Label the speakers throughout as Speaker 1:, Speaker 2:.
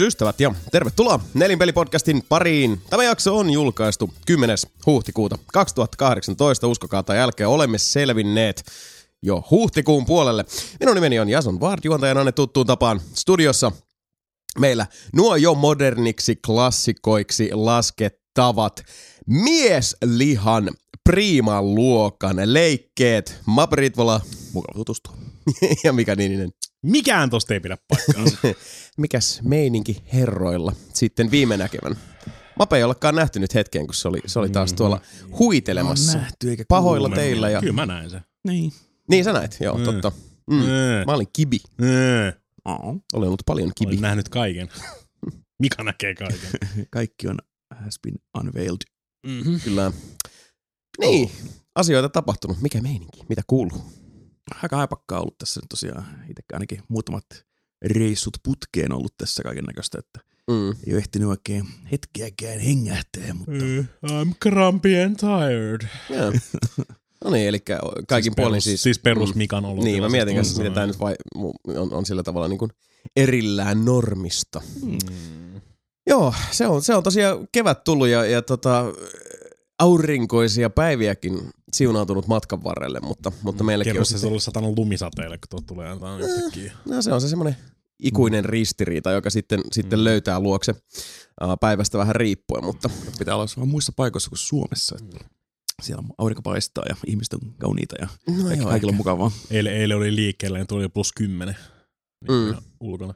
Speaker 1: Ystävät ja tervetuloa Nelinpelipodcastin pariin. Tämä jakso on julkaistu 10. huhtikuuta 2018. Uskokaa tai älkää, olemme selvinneet jo huhtikuun puolelle. Minun nimeni on Jason Vard, juontajana tuttuun tapaan studiossa. Meillä nuo jo moderniksi klassikoiksi laskettavat mieslihan priiman luokan leikkeet. Mape Ritvola
Speaker 2: Mukava tutustua.
Speaker 1: ja Mika Niininen.
Speaker 3: Mikään tosta ei pidä paikkaansa.
Speaker 1: Mikäs meininki herroilla sitten viime näkevän? Mape ei olekaan nähty nyt hetkeen, kun se oli, se oli taas tuolla huitelemassa.
Speaker 2: Nähty eikä
Speaker 1: Pahoilla
Speaker 2: kuulunut.
Speaker 1: teillä. Ja...
Speaker 3: Kyllä mä näin sen.
Speaker 2: Niin.
Speaker 1: Niin sä näit, joo,
Speaker 3: Mm.
Speaker 1: totta. Mm.
Speaker 3: Mm.
Speaker 1: Mä olin kibi.
Speaker 3: Mm.
Speaker 2: Oh.
Speaker 1: Olen ollut paljon kibi.
Speaker 3: Olen nähnyt kaiken. Mika näkee kaiken.
Speaker 2: Kaikki on has been unveiled.
Speaker 3: Mm-hmm.
Speaker 1: Kyllä. Niin, asioita tapahtunut. Mikä meininki? Mitä kuuluu?
Speaker 2: Aika haipakkaa ollut tässä nyt tosiaan. Itsekään ainakin muutamat reissut putkeen ollut tässä kaiken näköistä, että
Speaker 1: Mm.
Speaker 2: ei ole ehtinyt oikein hetkeäkään hengähtää, mutta
Speaker 3: Mm. I'm grumpy and tired.
Speaker 1: Joo. No niin, eli kaikin
Speaker 3: siis
Speaker 1: puolin
Speaker 3: perus,
Speaker 1: siis...
Speaker 3: Siis perus
Speaker 1: mm.
Speaker 3: Mikan ollut.
Speaker 1: Niin, mä mietin kanssa, miten tämä nyt vai, on, on sillä tavalla niin kuin erillään normista.
Speaker 3: Mm.
Speaker 1: Joo, se on, se on tosiaan kevät tullut ja, ja tota, aurinkoisia päiviäkin siunautunut matkan varrelle, mutta, mutta meilläkin on
Speaker 3: Kerro se
Speaker 1: sitten,
Speaker 3: ollut satanut lumisateelle, kun tuot tulee jotain yhtäkkiä.
Speaker 1: no, se on se semmoinen ikuinen ristiriita, joka sitten, sitten
Speaker 3: Mm.
Speaker 1: löytää luokse päivästä vähän riippuen, mutta
Speaker 2: pitää olla vaan muissa paikoissa kuin Suomessa. Että siellä aurinko paistaa ja ihmiset on kauniita ja
Speaker 1: no
Speaker 2: kaikki, kaikilla on mukavaa.
Speaker 3: Eilen, eilen oli liikkeellä ja tuli plus kymmenen niin
Speaker 1: Mm.
Speaker 3: mm. ulkona.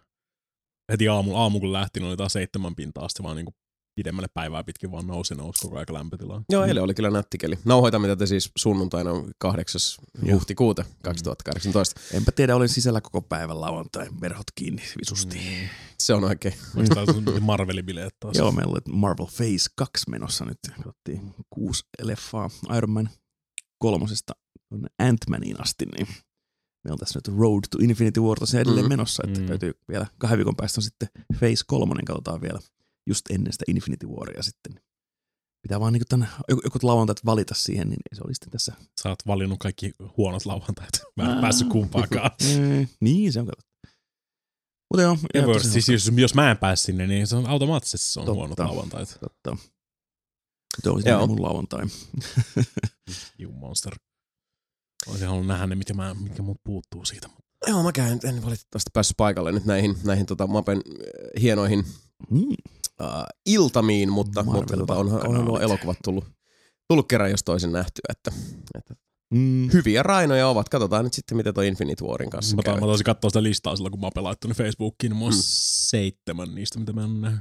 Speaker 3: Heti aamu, aamu kun lähti, niin oli taas seitsemän pintaa asti vaan niin pidemmälle päivää pitkin vaan nousi nousi koko ajan lämpötilaa.
Speaker 1: Joo, eilen oli kyllä nättikeli. Nauhoitamme tätä siis sunnuntaina 8.
Speaker 2: Joo.
Speaker 1: huhtikuuta 2018.
Speaker 2: Enpä tiedä, olen sisällä koko päivän lauantai, verhot kiinni visusti.
Speaker 3: Mm.
Speaker 1: Se on oikein.
Speaker 3: Onko tää sun Marvelin bileet taas?
Speaker 2: Joo, meillä oli Marvel Phase 2 menossa nyt. Katsottiin kuusi leffaa Iron Man kolmosesta Ant-Maniin asti, niin me on tässä nyt Road to Infinity War tosiaan edelleen
Speaker 1: Mm.
Speaker 2: menossa, että
Speaker 3: Mm.
Speaker 2: täytyy vielä kahden viikon päästä on sitten Phase 3, katsotaan vielä just ennen sitä Infinity Waria sitten. Pitää vaan niinku tämän, joku, joku lauantait valita siihen, niin se oli sitten tässä.
Speaker 3: Sä oot valinnut kaikki huonot lauantait. Mä en päässyt kumpaakaan.
Speaker 2: Mm, niin, se on katsottu. Mutta joo, tosi
Speaker 3: siis jos, jos mä en pääs sinne, niin se on automaattisesti se on
Speaker 2: Totta.
Speaker 3: huonot lauantait.
Speaker 2: Totta. Se oli
Speaker 1: Joo.
Speaker 2: sitten mun lauantai.
Speaker 3: You monster. Olisin halunnut nähdä ne, mitkä, mä, mitkä mut puuttuu siitä.
Speaker 1: Joo, mäkään en, en valitettavasti päässyt paikalle nyt näihin, näihin tota Mapen äh, hienoihin
Speaker 2: Mm.
Speaker 1: Äh, iltamiin, mutta,
Speaker 2: Marvel
Speaker 1: mutta tota, onhan, onhan nuo elokuvat tullut, tullut kerran jos toisin nähtyä, että, että
Speaker 2: Mm.
Speaker 1: hyviä rainoja ovat. Katsotaan nyt sitten, miten toi Infinite Warin kanssa
Speaker 3: Mä,
Speaker 1: käy.
Speaker 3: mä taisin katsoa sitä listaa silloin, kun mä pelaittu Facebookiin, niin mulla on
Speaker 1: Mm.
Speaker 3: seitsemän niistä, mitä mä en näe.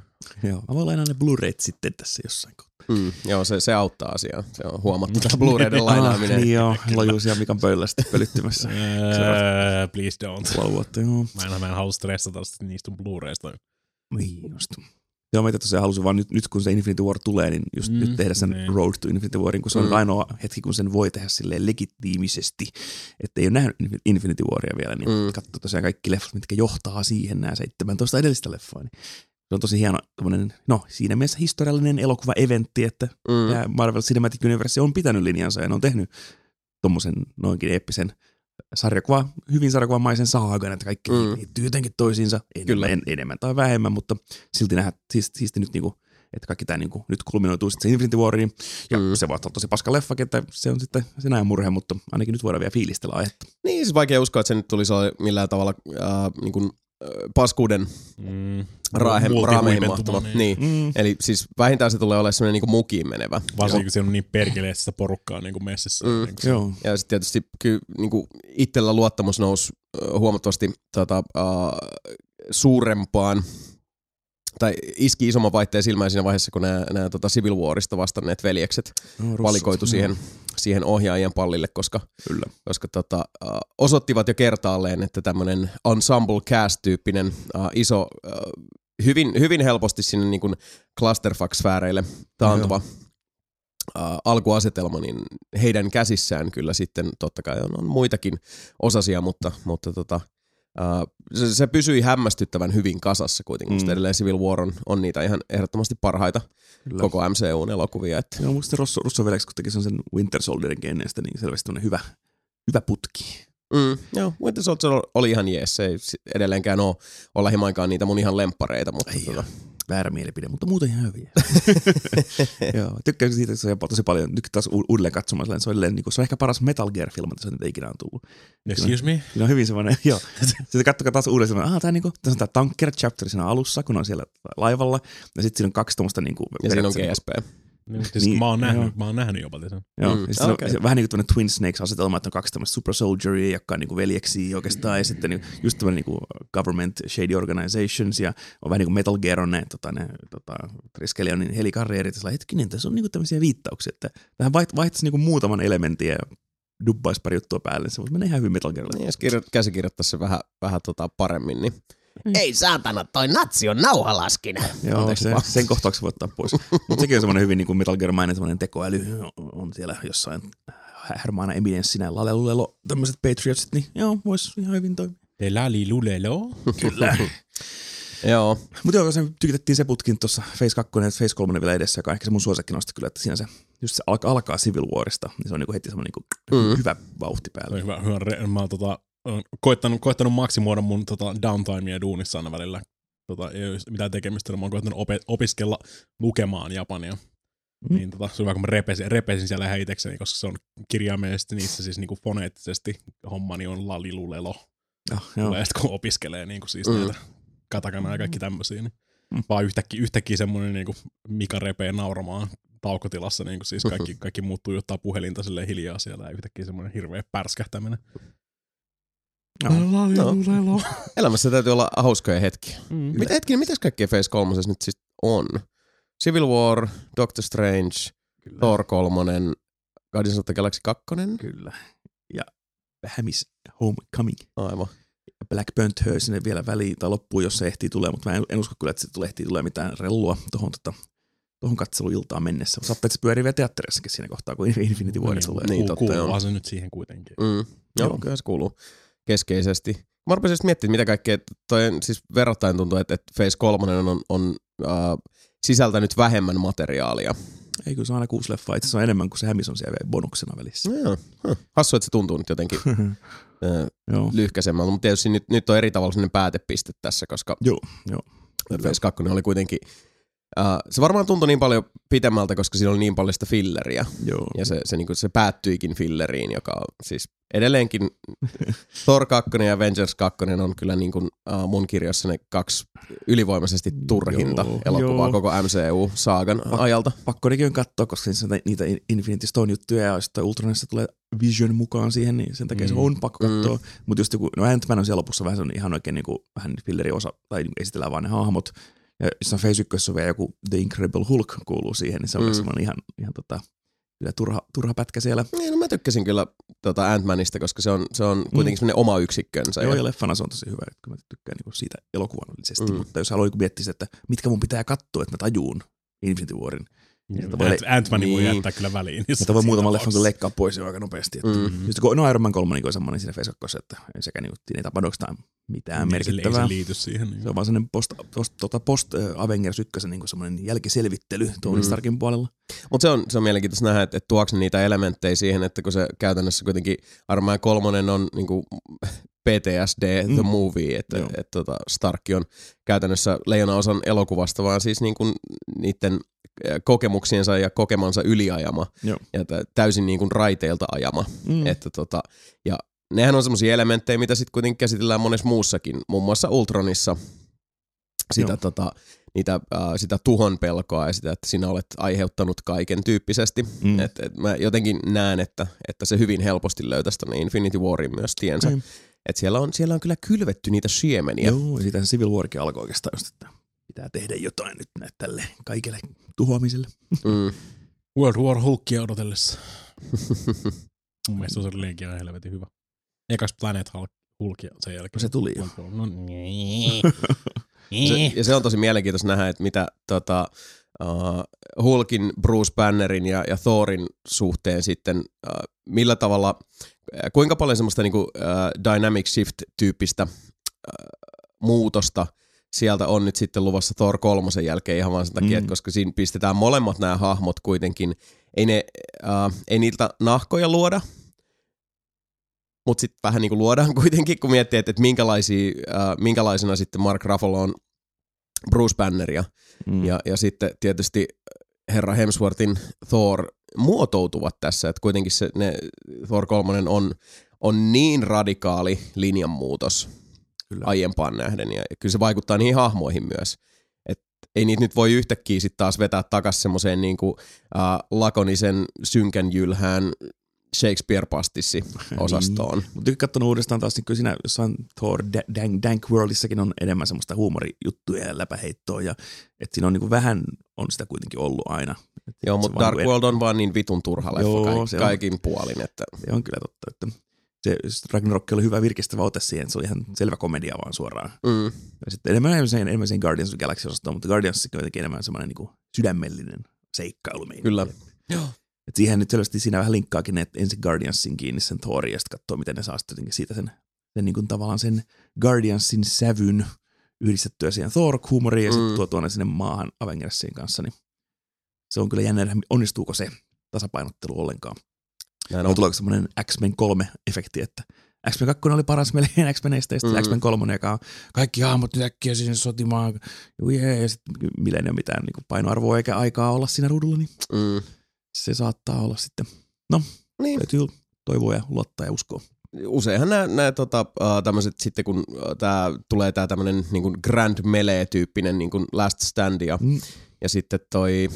Speaker 2: Joo, mä voin lainaa ne Blu-rayt sitten tässä jossain kohtaa.
Speaker 1: Mm, joo, se, se auttaa asiaa. Se on huomattu. Blu-rayden
Speaker 2: Ah,
Speaker 1: lainaaminen.
Speaker 2: niin joo, lajuusia Mikan pöydällä sitten pölyttymässä.
Speaker 3: Öö, please don't.
Speaker 2: Puoli vuotta, joo.
Speaker 3: Mä en, mä en halua stressata niistä Blu-raysta.
Speaker 2: Niin just. Joo, mä itse tosiaan halusin vaan nyt, nyt kun se Infinity War tulee, niin just mm, nyt tehdä sen
Speaker 3: niin.
Speaker 2: Road to Infinity Warin, kun se on
Speaker 1: Mm.
Speaker 2: ainoa hetki, kun sen voi tehdä silleen legitiimisesti, että ei ole nähnyt Infi- Infinity Waria vielä, niin
Speaker 1: Mm.
Speaker 2: katsoo tosiaan kaikki leffat, mitkä johtaa siihen, nämä 17 edellistä leffaa. Niin se on tosi hieno, no siinä mielessä historiallinen elokuva-eventti, että
Speaker 1: Mm.
Speaker 2: Marvel Cinematic Universe on pitänyt linjansa ja ne on tehnyt tommosen noinkin eeppisen sarjakuva, hyvin sarjakuvamaisen saagan, että kaikki
Speaker 1: Mm.
Speaker 2: liittyy jotenkin toisiinsa enemmän,
Speaker 1: Kyllä.
Speaker 2: en, enemmän tai vähemmän, mutta silti nähdä siis, siisti nyt niinku, että kaikki tämä niinku, nyt kulminoituu sitten se Infinity Wariin, ja
Speaker 1: Mm.
Speaker 2: se voi olla tosi paska leffa, että se on sitten sen ajan murhe, mutta ainakin nyt voidaan vielä fiilistellä aihetta.
Speaker 1: Niin, siis vaikea uskoa, että se nyt tulisi millään tavalla äh, niin kuin, paskuuden
Speaker 3: Mm.
Speaker 1: raahe, raameihin mahtuva. Niin.
Speaker 2: Mm.
Speaker 1: Eli siis vähintään se tulee olemaan semmoinen niin mukiin menevä.
Speaker 3: Varsinkin kun siellä on niin perkeleessä porukkaa niin kuin messissä.
Speaker 1: Mm.
Speaker 3: Niin
Speaker 2: Joo.
Speaker 1: Ja sitten tietysti kyllä niin kuin itsellä luottamus nousi huomattavasti tota, uh, suurempaan tai iski isomman vaihteen silmään siinä vaiheessa, kun nämä, nämä tota Civil Warista vastanneet veljekset
Speaker 2: No,
Speaker 1: valikoitu siihen, siihen ohjaajien pallille, koska,
Speaker 2: Kyllä.
Speaker 1: koska tota, osoittivat jo kertaalleen, että tämmöinen ensemble cast-tyyppinen uh, iso, uh, hyvin, hyvin helposti sinne niin kuin clusterfuck-sfääreille taantuva uh, alkuasetelma, niin heidän käsissään kyllä sitten totta kai on, on muitakin osasia, mutta, mutta tota, uh, se, se pysyi hämmästyttävän hyvin kasassa kuitenkin, mm. Edelleen Civil War on, on niitä ihan ehdottomasti parhaita
Speaker 2: Kyllä.
Speaker 1: koko MCUn elokuvia. Että,
Speaker 2: Joo, musta Russo, Russo veljeksi, kun teki sen Winter Soldierin ennen sitä, niin selvästi tämmöinen hyvä, hyvä putki.
Speaker 1: Mm, joo, Winter Soldier oli ihan jees. Se ei edelleenkään ole, ole lähimainkaan niitä mun ihan lemppareita, mutta
Speaker 2: Ei
Speaker 1: tota,
Speaker 2: Väärä mielipide, mutta muuten ihan hyviä. Joo, tykkäsin siitä, että se on tosi paljon. Nyt taas u- uudelleen katsomaan se on, niin kuin, se on ehkä paras Metal Gear-filmi, mitä se ikinä on tullut.
Speaker 3: Excuse me?
Speaker 2: Siinä on hyvin semmoinen, joo. Sitten katsokaa taas uudelleen semmoinen, ah, tää, niinku, tässä on tää tanker chapter siinä alussa, kun on siellä laivalla. Ja sitten siinä on kaksi tuommoista niinku,
Speaker 1: ja siinä on GSP.
Speaker 3: Niin, siis
Speaker 2: Niin,
Speaker 3: mä, oon nähnyt,
Speaker 2: joo.
Speaker 3: mä oon nähnyt jopa sen.
Speaker 2: Joo,
Speaker 1: Mm,
Speaker 2: ja sitten
Speaker 1: okei.
Speaker 2: okay. on vähän niin kuin Twin Snakes-asetelma, että on kaksi tämmöistä super soldieria, jotka on niin kuin veljeksiä oikeastaan, ja sitten niin, just tämmöinen niin kuin government shady organizations, ja on vähän niin kuin Metal Gear on ne, tota, ne tota, Triskelionin helikarrierit, ja sillä hetkinen, tässä on niin kuin tämmöisiä viittauksia, että tähän vaiht- vaihtaisi niin kuin muutaman elementin ja dubbaisi pari juttua päälle, se voisi mennä ihan hyvin Metal Gearille.
Speaker 1: Niin, jos kirjo- käsikirjoittaisi se vähän, vähän tota paremmin, niin
Speaker 4: Ei saatana, toi natsi on nauhalaskinen.
Speaker 2: Joo,
Speaker 1: Anteeksi
Speaker 2: se, sen kohtauksen voi ottaa pois. Mutta sekin on semmoinen hyvin niin kuin Metal Gear-mainen semmoinen tekoäly on siellä jossain härmaana eminenssinä lalelulelo, tämmöiset Patriotsit, niin joo, voisi ihan hyvin toimia.
Speaker 3: Te lali lulelo.
Speaker 2: Kyllä.
Speaker 1: joo.
Speaker 2: Mutta joo, se tykitettiin se putkin tuossa Face 2 ja Face 3 vielä edessä, joka on ehkä se mun suosikki nosta kyllä, että siinä se, just se alkaa, alkaa Civil Warista, niin se on niinku heti semmoinen niinku
Speaker 1: Mm.
Speaker 2: hyvä vauhti päällä.
Speaker 3: hyvä, hyvä re- mä oon tota, oon koittanut, koittanut maksimoida mun tota, downtimea duunissa aina välillä. Tota, ei ole mitään tekemistä, niin mä oon koittanut ope- opiskella lukemaan japania.
Speaker 2: Mm.
Speaker 3: Niin tota, se on hyvä, kun mä repesin, repesin siellä ihan itsekseni, koska se on kirjaimellisesti niissä siis niinku foneettisesti hommani on lalilulelo.
Speaker 2: Oh, joo.
Speaker 3: Tulee sitten kun opiskelee niinku siis
Speaker 1: Mm.
Speaker 3: mm. näitä katakana ja kaikki tämmöisiä. Niin
Speaker 2: Mm.
Speaker 3: Vaan yhtäkkiä, yhtäkkiä semmoinen niinku Mika repee nauramaan taukotilassa, niin kuin siis kaikki, kaikki muuttuu juttaa puhelinta silleen hiljaa siellä ja yhtäkkiä semmoinen hirveä pärskähtäminen.
Speaker 2: Joo.
Speaker 1: No. Elämässä täytyy olla hauskoja hetkiä.
Speaker 3: Mm.
Speaker 1: Mitä hetkinen, mitäs kaikkea Face 3 nyt siis on? Civil War, Doctor Strange,
Speaker 2: Kyllä.
Speaker 1: Thor 3, Guardians of the Galaxy 2.
Speaker 2: Kyllä. Ja vähän miss Homecoming.
Speaker 1: Aivan.
Speaker 2: Black Panther sinne vielä väliin tai loppuun, jos se ehtii tulee, mutta mä en, en usko kyllä, että se tulee, ehtii tulee mitään rellua tuohon tota, tohon katseluiltaan mennessä. Saattaa, että se pyörii vielä teatterissakin siinä kohtaa, kun Infinity War tulee.
Speaker 1: Niin, totta, joo.
Speaker 3: Kuuluuhan se nyt siihen kuitenkin.
Speaker 1: Mm. Joo,
Speaker 2: Joo.
Speaker 1: kyllä se kuuluu keskeisesti. Mä rupesin just miettimään, mitä kaikkea, toi siis verrattain tuntuu, että, että Phase 3 on, on äh, sisältänyt vähemmän materiaalia.
Speaker 2: Ei kyllä se on aina kuusi leffaa, itse asiassa on enemmän kuin se hämis on siellä bonuksena välissä.
Speaker 1: No joo. Huh. Hassu, että se tuntuu nyt jotenkin äh, lyhkäisemmältä, mutta tietysti nyt, nyt on eri tavalla sellainen päätepiste tässä, koska
Speaker 2: Joo, joo.
Speaker 1: Phase 2 oli kuitenkin, äh, se varmaan tuntui niin paljon pitemmältä, koska siinä oli niin paljon sitä filleriä.
Speaker 2: Joo.
Speaker 1: Ja se, se, niin se päättyikin filleriin, joka on siis edelleenkin Thor 2 ja Avengers 2 on kyllä niin kuin, mun kirjassa ne kaksi ylivoimaisesti turhinta
Speaker 2: Joo,
Speaker 1: elokuvaa
Speaker 2: joo.
Speaker 1: koko MCU-saagan
Speaker 2: Pak-
Speaker 1: ajalta.
Speaker 2: Pakko nekin on katsoa, koska on niitä Infinity Stone-juttuja ja sitten Ultronissa tulee Vision mukaan siihen, niin sen takia mm. se
Speaker 3: Mm.
Speaker 2: on pakko katsoa. Mm. Mutta just joku, no Ant-Man on siellä lopussa vähän, se on ihan oikein niinku, vähän filleri osa, tai niinku esitellään vaan ne hahmot. Ja jossain Phase 1 on vielä joku The Incredible Hulk kuuluu siihen, niin se on
Speaker 1: Mm.
Speaker 2: mm. semmoinen ihan, ihan tota, kyllä turha, turha pätkä siellä.
Speaker 1: Niin, no mä tykkäsin kyllä tota Ant-Manista, koska se on, se on kuitenkin mm. semmoinen oma yksikkönsä.
Speaker 2: Joo,
Speaker 1: ja,
Speaker 2: ja leffana se on tosi hyvä, että mä tykkään niinku siitä elokuvallisesti,
Speaker 1: Mm.
Speaker 2: mm. mutta jos haluaa niinku miettiä, sitä, että mitkä mun pitää katsoa, että mä tajuun Infinity Warin,
Speaker 3: Ant-
Speaker 2: voi-
Speaker 3: Ant-Man voi
Speaker 1: niin.
Speaker 3: jättää kyllä väliin.
Speaker 2: Että voi muutaman leffan kyllä leikkaa pois jo aika nopeasti. Että.
Speaker 1: Mm.
Speaker 2: Mm. Just kun no Iron Man 3 niin on semmoinen siinä 2, että ei sekä niin, siinä ei tapahdu oikeastaan mitään
Speaker 3: Niin, se-
Speaker 2: merkittävää.
Speaker 3: Ei se liity siihen. Niin.
Speaker 2: Se on vaan semmoinen post, post, tota post äh, Avengers 1 niin semmoinen jälkiselvittely Tony
Speaker 1: Mm.
Speaker 2: Starkin puolella.
Speaker 1: Mutta se on, se on mielenkiintoista nähdä, että, että tuoks ne niitä elementtejä siihen, että kun se käytännössä kuitenkin Iron Man 3 on niinku PTSD the
Speaker 2: Mm.
Speaker 1: movie, että et, tota Stark on käytännössä leijonaosan elokuvasta, vaan siis niinku niiden eh, kokemuksiensa ja kokemansa yliajama
Speaker 2: Joo.
Speaker 1: ja tä- täysin niinku raiteilta ajama.
Speaker 2: Mm.
Speaker 1: Että tota, ja nehän on semmoisia elementtejä, mitä sitten kuitenkin käsitellään monessa muussakin, muun muassa Ultronissa sitä,
Speaker 2: Joo.
Speaker 1: tota, niitä, äh, sitä tuhon pelkoa ja sitä, että sinä olet aiheuttanut kaiken tyyppisesti. Mm.
Speaker 2: Mm.
Speaker 1: Et, et mä jotenkin näen, että, että se hyvin helposti löytäisi tonne Infinity Warin myös tiensä.
Speaker 2: Niin.
Speaker 1: Et siellä, on, siellä on kyllä kylvetty niitä siemeniä.
Speaker 2: Joo, siitä Civil Warkin alkoi oikeastaan just, että pitää tehdä jotain nyt näet tälle kaikelle tuhoamiselle.
Speaker 1: Mm.
Speaker 3: World War Hulkia odotellessa. Mun mielestä se on edelleenkin ihan helvetin hyvä. Ekas Planet Hulk, Hulkia sen jälkeen.
Speaker 2: Se tuli jo.
Speaker 3: No, niin.
Speaker 1: Se, ja se on tosi mielenkiintoista nähdä, että mitä tota, uh, Hulkin, Bruce Bannerin ja, ja Thorin suhteen sitten, uh, millä tavalla, äh, kuinka paljon semmoista niinku, uh, dynamic shift-tyyppistä uh, muutosta sieltä on nyt sitten luvassa Thor kolmosen jälkeen ihan vaan sen takia,
Speaker 2: Mm.
Speaker 1: että koska siinä pistetään molemmat nämä hahmot kuitenkin, ei, ne, uh, ei niiltä nahkoja luoda, mutta sitten vähän niin kuin luodaan kuitenkin, kun miettii, että, että minkälaisia, äh, minkälaisena sitten Mark Ruffalo on Bruce Banneria.
Speaker 2: Mm.
Speaker 1: Ja, ja sitten tietysti herra Hemsworthin Thor muotoutuvat tässä, että kuitenkin se, ne, Thor 3 on, on niin radikaali linjanmuutos
Speaker 2: Kyllä.
Speaker 1: aiempaan nähden, ja kyllä se vaikuttaa niihin hahmoihin myös. Et ei niitä nyt voi yhtäkkiä sitten taas vetää takaisin semmoiseen niinku, äh, lakonisen synkän jylhään Shakespeare-pastissi osastoon.
Speaker 2: Mutta katsonut uudestaan taas, niin kyllä siinä jossain Thor Da- Dank, Dank Worldissakin on enemmän semmoista huumorijuttuja ja läpäheittoa. Ja, että siinä on niin kuin vähän, on sitä kuitenkin ollut aina. Et
Speaker 1: Joo, mutta
Speaker 2: vaan
Speaker 1: Dark
Speaker 2: niinku-
Speaker 1: World on vaan niin vitun turha leffa
Speaker 2: Joo, se on.
Speaker 1: kaikin puolin, että
Speaker 2: Se on kyllä totta, että se Ragnarok oli hyvä virkistävä ote siihen, että se oli ihan selvä komedia vaan suoraan.
Speaker 1: mm,
Speaker 2: Ja sitten enemmän, enemmän, sen, enemmän sen Guardians of the Galaxy-osastoon, mutta Guardians on jotenkin enemmän semmoinen niin sydämellinen seikkailu.
Speaker 1: Kyllä.
Speaker 2: Et siihen nyt selvästi siinä vähän linkkaakin, että ensin Guardiansin kiinni sen Thorin ja sitten katsoo, miten ne saa sitten siitä sen, sen niin kuin tavallaan sen Guardiansin sävyn yhdistettyä siihen Thor-huumoriin ja sitten
Speaker 1: Mm.
Speaker 2: tuo tuonne sinne maahan Avengersin kanssa, niin se on kyllä jännä, onnistuuko se tasapainottelu ollenkaan.
Speaker 1: Näin
Speaker 2: No.
Speaker 1: on.
Speaker 2: Tuleeko semmoinen X-Men 3-efekti, että X-Men 2 oli paras melkein X-Meneistä, ja sitten
Speaker 1: Mm.
Speaker 2: X-Men 3, joka on kaikki hahmot nyt äkkiä sinne sotimaan, Juu, jee, ja sitten millä ei ole mitään niin painoarvoa eikä aikaa olla siinä ruudulla, niin
Speaker 1: Mm.
Speaker 2: se saattaa olla sitten,
Speaker 1: Niin.
Speaker 2: täytyy toivoa ja luottaa ja uskoa.
Speaker 1: Useinhan nämä, nämä tota, tämmöiset sitten, kun uh, tää, tulee tämä tämmöinen niin Grand Melee-tyyppinen niin Last Stand ja,
Speaker 2: Mm.
Speaker 1: ja sitten toi,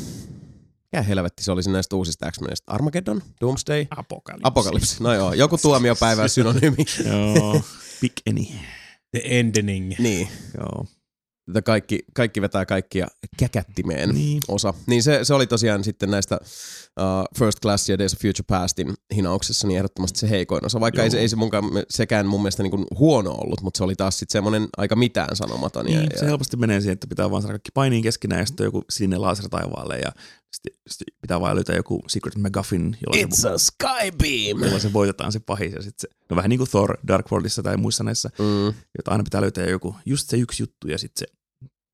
Speaker 1: mikä helvetti se olisi näistä uusista X-Menistä? Armageddon? Doomsday?
Speaker 2: Apokalypsi.
Speaker 1: Apokalypsi. No joo, joku tuomiopäivä synonyymi.
Speaker 2: Joo, Big Any.
Speaker 3: The Ending.
Speaker 1: niin.
Speaker 2: Joo.
Speaker 1: Tätä kaikki, kaikki vetää kaikkia käkättimeen
Speaker 2: Niin.
Speaker 1: osa. Niin se, se oli tosiaan sitten näistä uh, First Class ja Days of Future Pastin hinauksessa niin ehdottomasti se heikoin osa. Vaikka ei se, ei se munkaan, sekään mun mielestä niin kuin huono ollut, mutta se oli taas sitten semmoinen aika mitään sanomaton.
Speaker 2: Niin,
Speaker 1: ja,
Speaker 2: se helposti menee siihen, että pitää vaan saada kaikki painiin keskenään ja sitten on joku sininen laser taivaalle ja sitten, sitten pitää vaan löytää joku Secret McGuffin, jolla se,
Speaker 4: It's a skybeam.
Speaker 2: jolla se voitetaan se pahis. Ja sitten se, no vähän niin kuin Thor Dark Worldissa tai muissa näissä,
Speaker 1: mm,
Speaker 2: jota aina pitää löytää joku, just se yksi juttu ja sitten se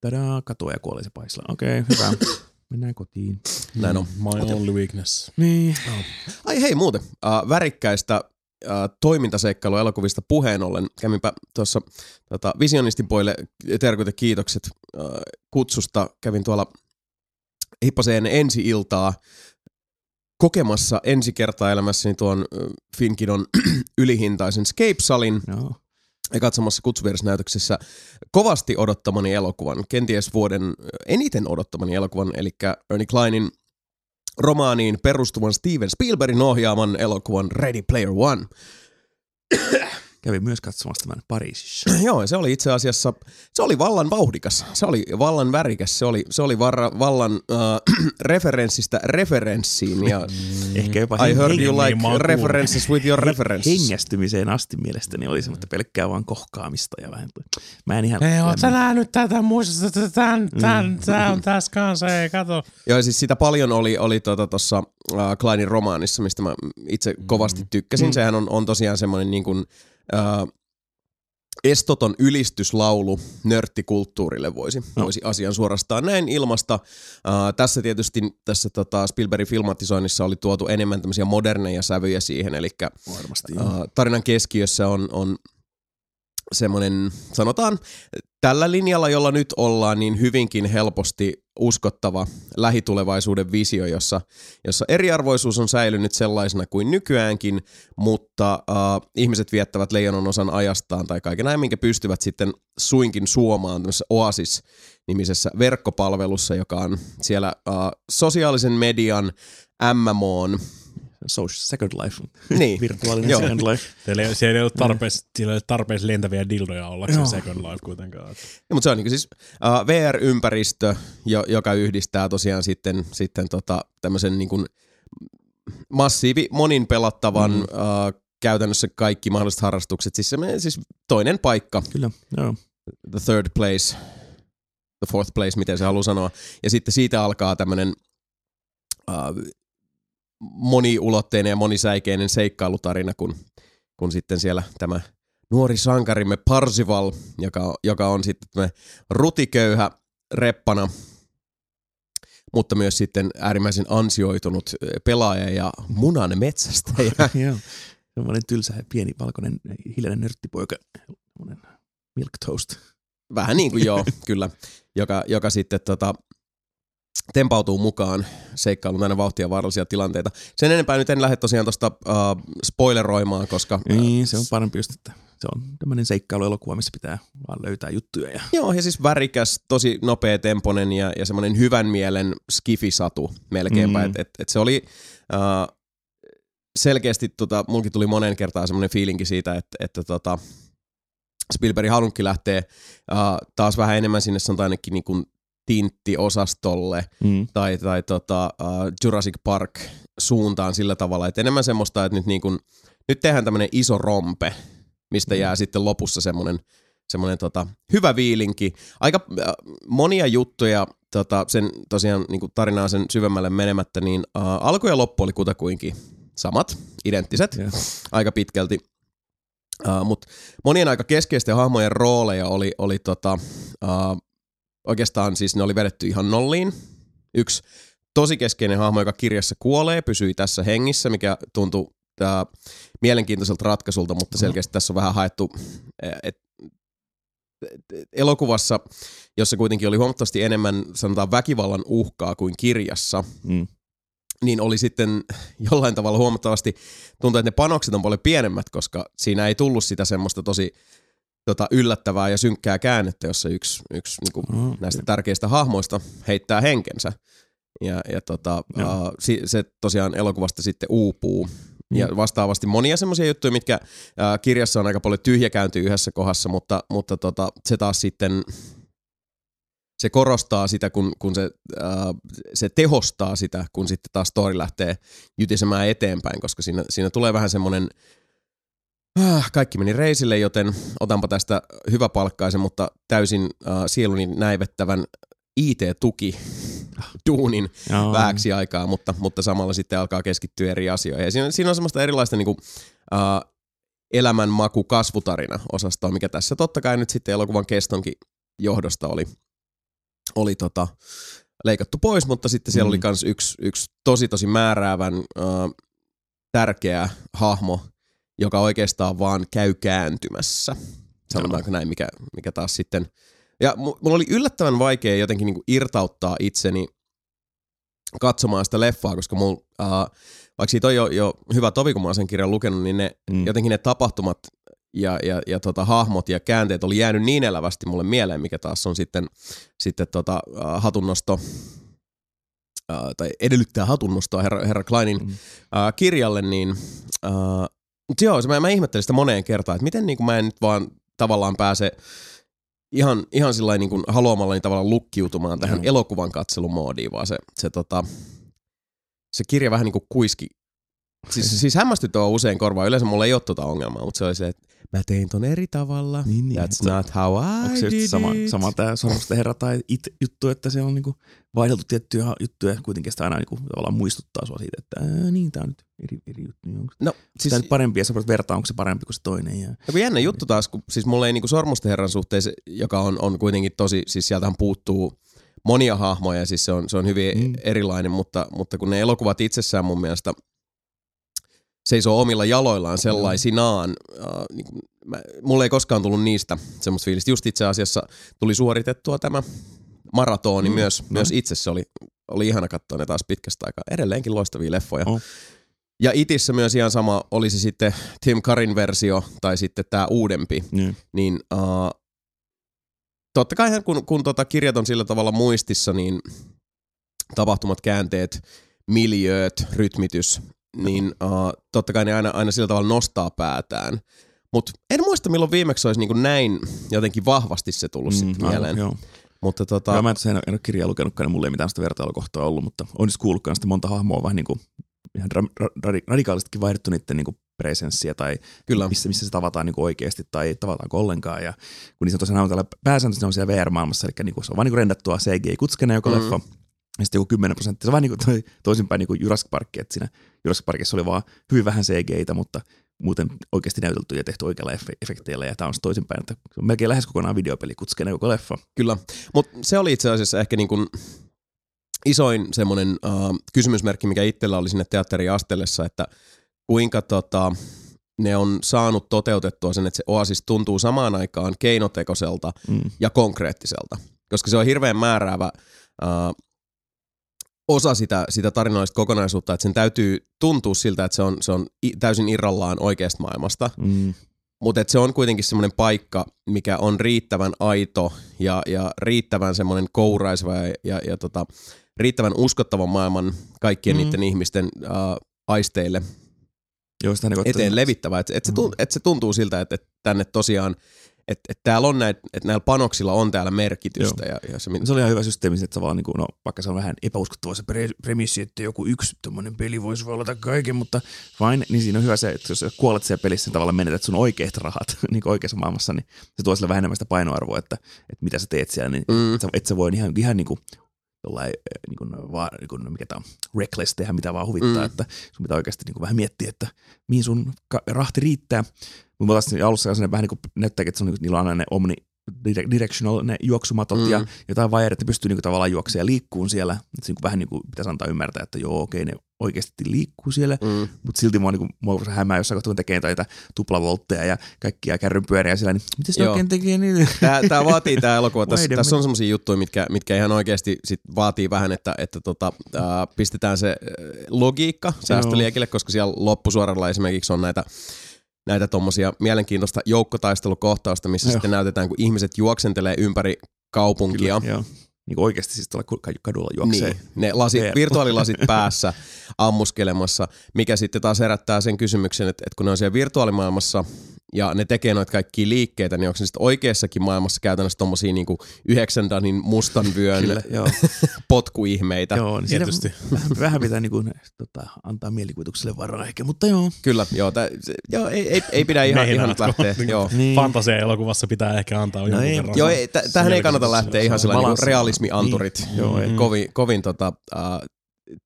Speaker 2: tadaa, katoaa ja kuolee se pahis. Okei, okay, hyvä. Mennään kotiin.
Speaker 1: näin on.
Speaker 3: My only weakness.
Speaker 2: Niin.
Speaker 1: Ai hei muuten, uh, värikkäistä uh, toimintaseikkailua elokuvista puheen ollen. Kävinpä tuossa tota, Visionistin poille terkut ja kiitokset uh, kutsusta. Kävin tuolla hippaseen ensi-iltaa kokemassa ensi kertaa elämässäni tuon Finkidon ylihintaisen Scape-salin
Speaker 2: Joo.
Speaker 1: ja katsomassa kutsuvierasnäytöksessä kovasti odottamani elokuvan, kenties vuoden eniten odottamani elokuvan, eli Ernie Kleinin romaaniin perustuvan Steven Spielbergin ohjaaman elokuvan Ready Player One.
Speaker 2: Kävin myös katsomassa tämän Pariisissa.
Speaker 1: Joo, se oli itse asiassa, se oli vallan vauhdikas, se oli vallan värikäs, se oli, se oli varra, vallan äh, referenssistä referenssiin ja
Speaker 2: Ehkä jopa
Speaker 1: I heard you like references with your references.
Speaker 2: hengästymiseen asti mielestäni oli semmoista pelkkää vaan kohkaamista ja vähän. Mä en ihan...
Speaker 3: Hei, oot sä nähnyt tätä, muistat, että tän, tän, tää on tässä kanssa, ei kato.
Speaker 1: Joo, siis sitä paljon oli oli tuossa tota, uh, Kleinin romaanissa, mistä mä itse kovasti tykkäsin.
Speaker 2: Mm.
Speaker 1: Sehän on, on tosiaan semmoinen niin kuin, uh, estoton ylistyslaulu nörttikulttuurille voisi,
Speaker 2: No.
Speaker 1: voisi asian suorastaan näin ilmasta. Uh, tässä tietysti tässä tota Spielbergin filmatisoinnissa oli tuotu enemmän tämmöisiä moderneja sävyjä siihen, eli
Speaker 2: Varmasti.
Speaker 1: uh, tarinan keskiössä on, on semmoinen, sanotaan tällä linjalla, jolla nyt ollaan, niin hyvinkin helposti uskottava lähitulevaisuuden visio, jossa, jossa eriarvoisuus on säilynyt sellaisena kuin nykyäänkin, mutta uh, ihmiset viettävät leijonan osan ajastaan tai kaiken näin, minkä pystyvät sitten suinkin suomaan tämmöisessä Oasis-nimisessä verkkopalvelussa, joka on siellä uh, sosiaalisen median MMOn
Speaker 2: Second Life.
Speaker 1: Niin.
Speaker 2: Virtuaalinen
Speaker 1: Joo.
Speaker 2: Second Life.
Speaker 3: Teillä ei, siellä ei ole tarpeeksi, siellä ei ole tarpeeksi lentäviä dildoja ollakseen Second Life kuitenkaan.
Speaker 1: Ja, mutta se on niin siis uh, VR-ympäristö, jo, joka yhdistää tosiaan sitten, sitten tota, tämmöisen niin kuin massiivi monin pelattavan
Speaker 2: Mm.
Speaker 1: uh, käytännössä kaikki mahdolliset harrastukset. Siis, semmoinen- siis toinen paikka,
Speaker 2: Kyllä, joo.
Speaker 1: the third place, the fourth place, miten se haluaa sanoa. Ja sitten siitä alkaa tämmöinen uh, moniulotteinen ja monisäikeinen seikkailutarina, kun, kun sitten siellä tämä nuori sankarimme Parsival, joka, joka on sitten tämä rutiköyhä reppana, mutta myös sitten äärimmäisen ansioitunut ö, pelaaja ja munan metsästäjä.
Speaker 2: joo. Semmoinen tylsä pieni valkoinen hiljainen nörttipoika. Milk toast.
Speaker 1: Vähän niin kuin joo, kyllä. Joka, joka sitten tota, tempautuu mukaan seikkailuun aina vauhtia vaarallisia tilanteita. Sen enempää nyt en lähde tosiaan tuosta uh, spoileroimaan, koska...
Speaker 2: Niin, se on parempi just, että se on tämmöinen seikkailuelokuva, missä pitää vaan löytää juttuja. Ja...
Speaker 1: Joo, ja siis värikäs, tosi nopea temponen ja, ja semmoinen hyvän mielen skifisatu melkeinpä. Mm. Että et, et se oli uh, selkeästi, tota, mulki tuli monen kertaan semmoinen fiilinki siitä, että, että tota, Spielberg halunnutkin lähteä uh, taas vähän enemmän sinne sanotaan ainakin niin kuin tintti-osastolle
Speaker 2: Mm.
Speaker 1: tai, tai tota, uh, Jurassic Park suuntaan sillä tavalla, että enemmän semmoista, että nyt, niin kun, nyt tehdään tämmöinen iso rompe, mistä
Speaker 2: Mm.
Speaker 1: jää sitten lopussa semmoinen, semmoinen tota, hyvä viilinki. Aika äh, monia juttuja tota, sen tosiaan niin tarinaa sen syvemmälle menemättä, niin äh, alku ja loppu oli kutakuinkin samat, identtiset
Speaker 2: Ja.
Speaker 1: aika pitkälti. Uh, Mutta monien aika keskeisten hahmojen rooleja oli, oli tota, uh, oikeastaan siis ne oli vedetty ihan nolliin. Yksi tosi keskeinen hahmo, joka kirjassa kuolee, pysyi tässä hengissä, mikä tuntui tää, mielenkiintoiselta ratkaisulta, mutta selkeästi tässä on vähän haettu, että elokuvassa, jossa kuitenkin oli huomattavasti enemmän sanotaan väkivallan uhkaa kuin kirjassa,
Speaker 2: Mm.
Speaker 1: niin oli sitten jollain tavalla huomattavasti, tuntuu, että ne panokset on paljon pienemmät, koska siinä ei tullut sitä semmoista tosi tota, yllättävää ja synkkää käännettä, jossa yksi, yksi niin kuin
Speaker 2: Oh,
Speaker 1: näistä tärkeistä hahmoista heittää henkensä. Ja, ja tota, uh, si, se tosiaan elokuvasta sitten uupuu. Ja
Speaker 2: Mm.
Speaker 1: vastaavasti monia semmoisia juttuja, mitkä uh, kirjassa on aika paljon tyhjäkäyntiä yhdessä kohdassa, mutta, mutta tota, se taas sitten se korostaa sitä, kun, kun se, uh, se tehostaa sitä, kun sitten taas story lähtee jytisemään eteenpäin, koska siinä, siinä tulee vähän semmoinen kaikki meni reisille, joten otanpa tästä hyvä palkkaisen, mutta täysin uh, sieluni näivettävän IT-tuki duunin
Speaker 2: Joo.
Speaker 1: vähäksi aikaa, mutta, mutta samalla sitten alkaa keskittyä eri asioihin. Ja siinä, siinä on semmoista erilaista niin kuin, uh, elämänmaku kasvutarina osastoa, mikä tässä totta kai nyt sitten elokuvan kestonkin johdosta oli, oli tota, leikattu pois, mutta sitten siellä
Speaker 2: Mm.
Speaker 1: oli myös yksi, yksi tosi tosi määräävän uh, tärkeä hahmo, joka oikeastaan vaan käy kääntymässä. Sanotaanko näin, mikä, mikä taas sitten... Ja mu- mulla oli yllättävän vaikea jotenkin niinku irtauttaa itseni katsomaan sitä leffaa, koska mulla, uh, vaikka siitä on jo, jo hyvä tovi, kun mä oon sen kirjan lukenut, niin ne,
Speaker 2: Mm.
Speaker 1: jotenkin ne tapahtumat ja, ja, ja tota, hahmot ja käänteet oli jäänyt niin elävästi mulle mieleen, mikä taas on sitten, sitten tota, uh, hatunnosto, uh, tai edellyttää hatunnostoa herra, herra Kleinin
Speaker 2: Mm.
Speaker 1: uh, kirjalle, niin uh, mut joo, se, mä, mä ihmettelin sitä moneen kertaan, että miten niin kuin mä en nyt vaan tavallaan pääse ihan, ihan sillä niin kuin haluamallani tavalla lukkiutumaan tähän
Speaker 2: Joo.
Speaker 1: elokuvan katselumoodiin, vaan se, se, tota, se kirja vähän niin kuin kuiski. Siis, siis hämmästyttävä usein korvaa. Yleensä mulla ei ole tota ongelmaa, mutta se oli se, että mä tein ton eri tavalla.
Speaker 2: Niin, niin.
Speaker 1: That's not how I
Speaker 2: Onko se
Speaker 1: did
Speaker 2: sama,
Speaker 1: it.
Speaker 2: sama tämä Sormusten herra tai it juttu, että se on niinku vaihdeltu tiettyjä juttuja ja kuitenkin sitä aina niinku tavallaan muistuttaa sua siitä, että ää, niin tämä on nyt eri, eri juttu. Niin onko
Speaker 1: No,
Speaker 2: siis, tämä nyt parempi ja sä voit vertaa, onko se parempi kuin se toinen. Ja,
Speaker 1: kun jännä juttu taas, kun siis mulla ei niinku Sormusten herran suhteen, se, joka on, on kuitenkin tosi, siis sieltähän puuttuu monia hahmoja, siis se on, se on hyvin
Speaker 2: mm.
Speaker 1: erilainen, mutta, mutta kun ne elokuvat itsessään mun mielestä seisoo omilla jaloillaan sellaisinaan, niin kuin mä, mulle ei koskaan tullut niistä semmoista fiilistä. Just itse asiassa tuli suoritettua tämä maratoni
Speaker 2: Mm,
Speaker 1: mm. myös,
Speaker 2: no.
Speaker 1: myös itse se oli, oli ihana katsoa ne taas pitkästä aikaa. Edelleenkin loistavia leffoja.
Speaker 2: Oh.
Speaker 1: Ja itissä myös ihan sama, oli se sitten Tim Karin versio tai sitten tämä uudempi,
Speaker 2: niin.
Speaker 1: niin uh, totta kai kun, kun tota kirjat on sillä tavalla muistissa, niin tapahtumat, käänteet, miljööt, rytmitys, niin uh, totta kai ne aina, aina sillä tavalla nostaa päätään. Mutta en muista milloin viimeksi olisi niin näin jotenkin vahvasti se tullut mm, sitten
Speaker 2: aivan,
Speaker 1: mieleen.
Speaker 2: Joo.
Speaker 1: Mutta tota,
Speaker 2: Joo, mä en, en, en ole kirjaa lukenutkaan, niin mulla ei mitään sitä vertailukohtaa ollut, mutta on siis kuullut kanssa, että monta hahmoa on vähän niin kuin ihan ra- ra- radikaalistikin vaihdettu niiden niin kuin presenssiä tai
Speaker 1: kyllä.
Speaker 2: missä, missä se tavataan niin kuin oikeasti tai tavataanko ollenkaan. Ja kun niissä on tosiaan täällä pääsääntöisesti on siellä VR-maailmassa, eli niin kuin se on vaan niin kuin rendattua CGI-kutskeena joka
Speaker 1: mm.
Speaker 2: leffa. Ja sitten joku 10 prosenttia. Se on vähän niin kuin toi, toisinpäin niin kuin Jurassic Park, että siinä Jurassic Parkissa oli vaan hyvin vähän CGI-tä, mutta muuten oikeasti näytelty ja tehty oikealla efe- efekteillä. Ja tämä on toisinpäin, että se on melkein lähes kokonaan videopeli kutskeena koko leffa.
Speaker 1: Kyllä, mutta se oli itse asiassa ehkä niin kuin isoin semmoinen uh, kysymysmerkki, mikä itsellä oli sinne teatteriin astellessa, että kuinka tota, ne on saanut toteutettua sen, että se Oasis tuntuu samaan aikaan keinotekoiselta
Speaker 2: Mm.
Speaker 1: ja konkreettiselta. Koska se on hirveän määräävä uh, osa sitä, sitä tarinallista kokonaisuutta, että sen täytyy tuntua siltä, että se on, se on täysin irrallaan oikeasta maailmasta.
Speaker 2: Mm.
Speaker 1: Mutta se on kuitenkin semmoinen paikka, mikä on riittävän aito ja, ja riittävän semmoinen kouraiseva ja, ja, ja tota, riittävän uskottavan maailman kaikkien
Speaker 2: Mm.
Speaker 1: mm. niiden ihmisten uh, aisteille
Speaker 2: niin
Speaker 1: eteen levittävä. Että et se, tun- et se tuntuu siltä, että et tänne tosiaan, että et täällä on näitä, että näillä panoksilla on täällä merkitystä. Ja, ja se,
Speaker 2: Se oli ihan hyvä systeemi, että tavallaan, niin kuin, no, vaikka se on vähän epäuskottava se pre- premissi, että joku yksi tämmöinen peli voisi vallata kaiken, mutta fine, niin siinä on hyvä se, että jos kuolet siellä pelissä, niin tavallaan menetät sun oikeat rahat niin kuin oikeassa maailmassa, niin se tuo sille vähän enemmän sitä painoarvoa, että, että mitä sä teet siellä, niin
Speaker 1: Mm.
Speaker 2: et, sä, et sä voi ihan, ihan niin kuin, jollain, eh, niin kuin, vaan, niin kuin, mikä tää on, reckless tehdä mitä vaan huvittaa,
Speaker 1: Mm.
Speaker 2: että sun pitää oikeasti niin kuin vähän miettiä, että mihin sun rahti riittää. Mutta taas alussa on vähän niin kuin näyttääkin, että se on, niin kuin, niillä on aina ne omni, dire- directional ne juoksumatot mm. ja jotain vaiheita, että pystyy niinku tavallaan juoksemaan ja liikkuun siellä. Et se niinku vähän niinku pitäisi antaa ymmärtää, että joo, okei, ne oikeasti liikkuu siellä,
Speaker 1: mm,
Speaker 2: mutta silti mua, niinku, mua se hämää jossain kohtaa, kun tekee näitä tuplavoltteja ja kaikkia kärrynpyöriä siellä, niin miten se oikein tekee niin?
Speaker 1: Tää, tää vaatii tää elokuva. Tässä, tässä on semmoisia juttuja, mitkä, mitkä ihan oikeasti sit vaatii vähän, että, että tota, ää, pistetään se logiikka säästöliekille, koska siellä loppusuoralla esimerkiksi on näitä näitä tommosia mielenkiintoista joukkotaistelukohtausta, missä
Speaker 2: Joo.
Speaker 1: sitten näytetään, kun ihmiset juoksentelee ympäri kaupunkia.
Speaker 2: Joo. Niinku oikeasti siis tuolla kadulla juoksee.
Speaker 1: Niin, ne lasit, virtuaalilasit päässä ammuskelemassa, mikä sitten taas herättää sen kysymyksen, että, että kun ne on siellä virtuaalimaailmassa ja ne tekee noita kaikkia liikkeitä, niin onko se sitten oikeassakin maailmassa käytännössä tommosia niinku yhdeksän danin mustan vyön
Speaker 2: Kyllä, joo.
Speaker 1: potkuihmeitä.
Speaker 2: joo niin
Speaker 3: Tietysti.
Speaker 2: vähän, vähän pitää niinku, tota, antaa mielikuvitukselle varaa ehkä, mutta joo.
Speaker 1: Kyllä, joo, tää, se, joo ei, ei, ei pidä ihan, ihan nyt lähteä.
Speaker 3: kun-
Speaker 1: joo.
Speaker 2: Niin.
Speaker 3: Fantasia-elokuvassa pitää ehkä antaa jonkun
Speaker 2: ei,
Speaker 3: verran.
Speaker 1: Joo, ei, t- tähän ei kannata lähteä ihan sellainen niin
Speaker 2: balanssi.
Speaker 1: realismianturit
Speaker 2: Niin, joo, ei.
Speaker 1: kovin, kovin tota, uh,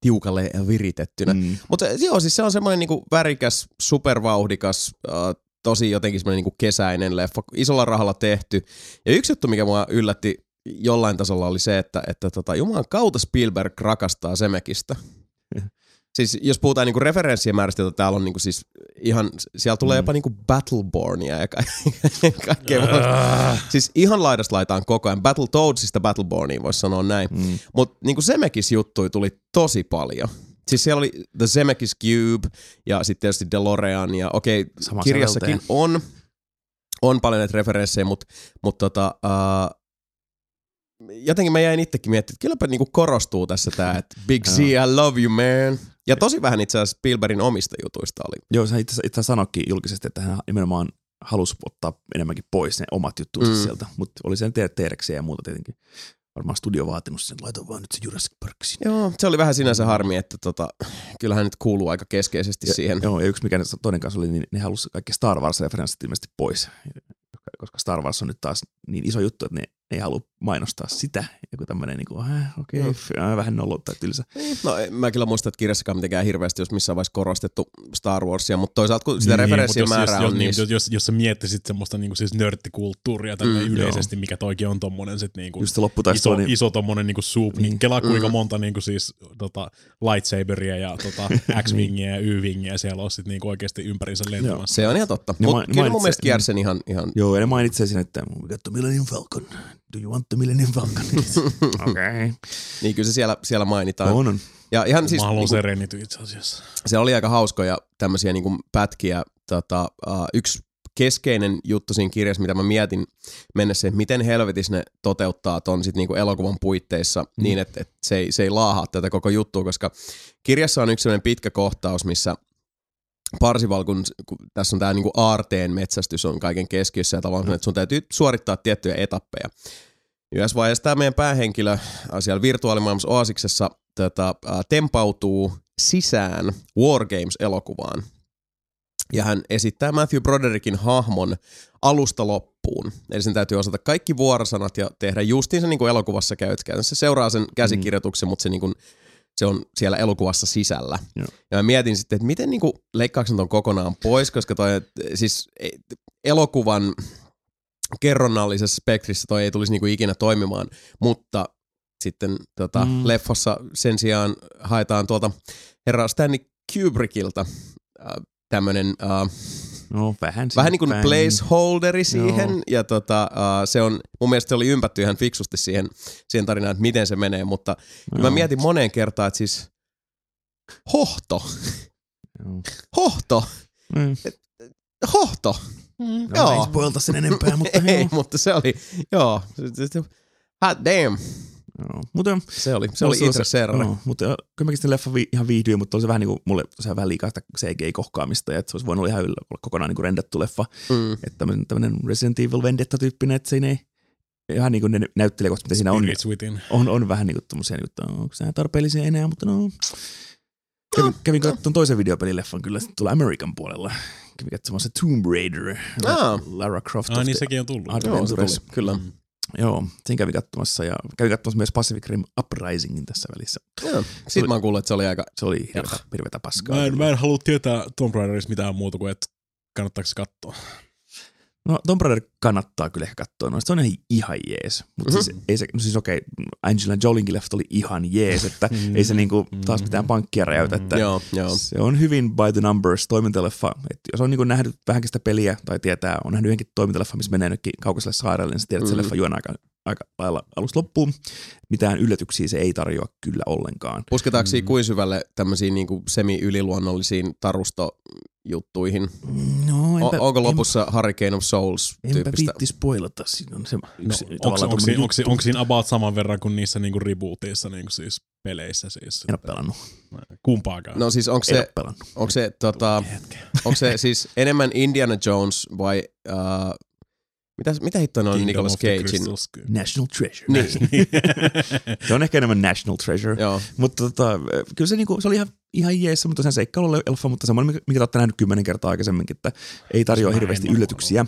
Speaker 1: tiukalle viritettynä.
Speaker 2: Mm.
Speaker 1: Mutta joo, siis se on semmoinen niinku värikäs, supervauhdikas, uh, tosi jotenkin semmoinen niinku kesäinen leffa, isolla rahalla tehty. Ja yksi juttu, mikä mua yllätti jollain tasolla oli se, että, että tota, Jumalan kautta Spielberg rakastaa Semekistä. Siis jos puhutaan niinku referenssien määrästä, joita täällä on niinku siis ihan, siellä tulee
Speaker 2: Mm.
Speaker 1: jopa niinku Battlebornia ja ka- kaikkea. muuta. siis ihan laidasta laitaan koko ajan. Battletoadsista Battleborniin voisi sanoa näin.
Speaker 2: Mm.
Speaker 1: Mutta niinku Semekis juttui tuli tosi paljon. Siis siellä oli The Zemeckis Cube ja sitten tietysti DeLorean ja okei,
Speaker 2: Sama
Speaker 1: kirjassakin on, on paljon näitä referenssejä, mutta mut tota, uh, jotenkin mä jäin itsekin miettimään, että kylläpä niinku korostuu tässä tää, että Big C, I love you man. Ja tosi vähän itse asiassa Spielbergin omista jutuista oli.
Speaker 2: Joo, hän itse, itse sanoikin julkisesti, että hän nimenomaan halusi ottaa enemmänkin pois ne omat juttuunsa
Speaker 1: Mm.
Speaker 2: mm. sieltä, mutta oli sen teereksiä ja muuta tietenkin. Varmaan studio vaatinut sen, laita vaan nyt se Jurassic Park sinne.
Speaker 1: Joo, se oli vähän sinänsä harmi, että tota, kyllähän nyt kuuluu aika keskeisesti
Speaker 2: Ja,
Speaker 1: siihen.
Speaker 2: Joo, ja yksi mikä toinen kanssa oli, niin ne halusi kaikki Star Wars-referenssit ilmeisesti pois. Koska Star Wars on nyt taas niin iso juttu, että ne ei halua mainostaa sitä. Joku tämmöinen niin kuin, äh, okei,
Speaker 1: Mm.
Speaker 2: okay, vähän nolottaa tylsä.
Speaker 1: No en- mä kyllä muista, että kirjassakaan mitenkään hirveästi, jos missään vaiheessa korostettu Star Warsia, mutta toisaalta kun sitä
Speaker 3: Niin,
Speaker 1: referenssien
Speaker 3: jos-
Speaker 1: määrää
Speaker 3: jos,
Speaker 1: on, niin
Speaker 3: jos, jos, jos, jos sä miettisit semmoista niinku siis nörttikulttuuria mm,
Speaker 1: Mm,
Speaker 3: yleisesti, mikä toikin on tommonen sit niinku
Speaker 2: Just se
Speaker 3: iso,
Speaker 2: niin,
Speaker 3: iso tommonen niinku soup, niin,
Speaker 2: Niin.
Speaker 3: kelaa kuinka
Speaker 1: Mm.
Speaker 3: monta niinku siis tota, lightsaberia ja tota, X-wingiä ja Y-wingiä siellä on sit niinku oikeesti ympärinsä lentämässä.
Speaker 1: se on ihan totta.
Speaker 2: Niin
Speaker 1: Mutta kyllä mun mielestä kiersi sen ihan, ihan
Speaker 2: Joo, ja ne mainitsee siinä, että Millennium Falcon. Do you want the Millennium Falcon? Okei. Okay.
Speaker 1: niin kyllä se siellä, siellä mainitaan.
Speaker 2: On, on.
Speaker 1: Ja ihan
Speaker 3: Siis,
Speaker 1: siis
Speaker 3: Mä haluan
Speaker 1: niinku,
Speaker 3: Serenity itse asiassa.
Speaker 1: se oli aika hauskoja tämmöisiä niinku pätkiä. Tota, uh, yksi keskeinen juttu siinä kirjassa, mitä mä mietin mennessä, että miten helvetissä ne toteuttaa ton sit niinku elokuvan puitteissa mm. niin, että, että se, ei, se ei laahaa tätä koko juttua, koska kirjassa on yksi sellainen pitkä kohtaus, missä Parsival, kun, kun tässä on tämä niinku aarteen metsästys on kaiken keskiössä ja tavallaan, että sun täytyy suorittaa tiettyjä etappeja. Yhdessä vaiheessa tämä meidän päähenkilö äh, siellä virtuaalimaailmassa Oasiksessa tota, tempautuu sisään War Games-elokuvaan. Ja hän esittää Matthew Broderickin hahmon alusta loppuun. Eli sen täytyy osata kaikki vuorosanat ja tehdä justiinsa niin kuin elokuvassa käyt. Se seuraa sen käsikirjoituksen, mm. mutta se, niin kuin, se on siellä elokuvassa sisällä.
Speaker 2: Joo.
Speaker 1: Ja mä mietin sitten, että miten niin kuin leikkaako ton kokonaan pois, koska toi, siis e, elokuvan kerronnallisessa spektrissä toi ei tulisi niinku ikinä toimimaan, mutta sitten tota. Mm. leffossa sen sijaan haetaan tuolta herra Stanley Kubrickilta äh, tämmönen äh,
Speaker 2: No vähän.
Speaker 1: vähän niin kuin
Speaker 2: päin.
Speaker 1: placeholderi siihen,
Speaker 2: Joo.
Speaker 1: ja tota, uh, se on, mun mielestä se oli ympätty ihan fiksusti siihen, siihen tarinaan, että miten se menee, mutta no. mä
Speaker 2: Joo.
Speaker 1: mietin moneen kertaan, että siis hohto,
Speaker 2: Joo.
Speaker 1: hohto,
Speaker 2: Mm.
Speaker 1: hohto,
Speaker 2: No,
Speaker 1: Joo.
Speaker 2: ei spoilta sen enempää, mutta
Speaker 1: ei,
Speaker 2: joo.
Speaker 1: mutta se oli, joo, hot damn,
Speaker 2: joo. Mutta
Speaker 1: se oli, se
Speaker 2: No,
Speaker 1: oli
Speaker 2: se on
Speaker 1: itse serra.
Speaker 2: Joo, mutta kyllä mäkin sitten leffa vi- ihan viihdyin, mutta oli se vähän niin kuin mulle se vähän liikaa sitä CGI-kohkaamista, ja että se olisi voinut olla ihan yllä, olla kokonaan niin kuin rendattu leffa.
Speaker 1: Mm.
Speaker 2: Että tämmöinen, tämmöinen Resident Evil Vendetta-tyyppinen, että siinä ei ihan niin kuin ne näyttelijäkohtat, mitä siinä on,
Speaker 3: Within.
Speaker 2: on, on vähän niin kuin tommosia, niin kuin, että onko nämä tarpeellisia enää, mutta no. Kävin, kävin katsomaan toisen videopelileffan kyllä sitten tuolla American puolella. Kävin katsomaan se Tomb Raider,
Speaker 1: Aa.
Speaker 2: Lara Croft.
Speaker 3: Ah, niin sekin on tullut.
Speaker 1: Joo, se tuli, kyllä.
Speaker 3: Mm.
Speaker 2: Joo, sen kävin katsomassa ja kävin katsomassa myös Pacific Rim Uprisingin tässä välissä.
Speaker 1: Joo. Sitten mä oon kuullut, että se oli aika,
Speaker 2: Se oli hirveätä, hirveätä paskaa.
Speaker 3: Mä en, mä en halua tietää Tomb Raiderista mitään muuta kuin, että kannattaako se katsoa.
Speaker 2: No Tomb Raider kannattaa kyllä ehkä katsoa. No, se on ihan, ihan jees. Mutta
Speaker 1: Mhm.
Speaker 2: siis, ei se, no siis okei, Angela Jolinkin lefta oli ihan jees, että ei se niinku taas mitään pankkia räjäytä, että
Speaker 1: joo.
Speaker 2: se on hyvin by the numbers toimintaleffa. Et jos on niinku nähnyt vähänkin sitä peliä tai tietää, on nähnyt yhdenkin toimintaleffa, missä menee jonnekin kaukaiselle saarelle, niin sä tiedät, että
Speaker 1: Mm.
Speaker 2: se leffa juon aika, aika lailla alusta loppuun. Mitään yllätyksiä se ei tarjoa kyllä ollenkaan.
Speaker 1: Pusketaanko
Speaker 2: Mm.
Speaker 1: siinä kuin syvälle tämmöisiin niinku semi-yliluonnollisiin tarustojuttuihin?
Speaker 2: No,
Speaker 1: O- onko lopussa Hurricane of Souls
Speaker 2: Enpä viitti spoilata. Siinä on se
Speaker 3: No,
Speaker 2: yksi
Speaker 3: onko,
Speaker 2: tavallaan
Speaker 3: onko,
Speaker 2: tommonen
Speaker 3: onko, onko siinä about saman verran kuin niissä niinku rebooteissa niinku siis peleissä siis?
Speaker 2: En ole pelannut.
Speaker 3: Kumpaakaan.
Speaker 1: No siis onko
Speaker 2: En
Speaker 1: se, onko se, tota, onko se siis enemmän Indiana Jones vai uh, mitä, mitä hittoa ne on
Speaker 3: Kingdom
Speaker 1: Nicolas Cagein?
Speaker 2: National Treasure.
Speaker 1: Niin,
Speaker 2: Se on ehkä enemmän National Treasure.
Speaker 1: joo.
Speaker 2: Mutta tota, kyllä se, niinku, se oli ihan, ihan jees, mutta sen seikkailuelfa, mutta semmoinen, mikä- mikä te olette nähnyt kymmenen kertaa aikaisemminkin, että ei tarjoa
Speaker 3: en
Speaker 2: hirveästi yllätyksiä.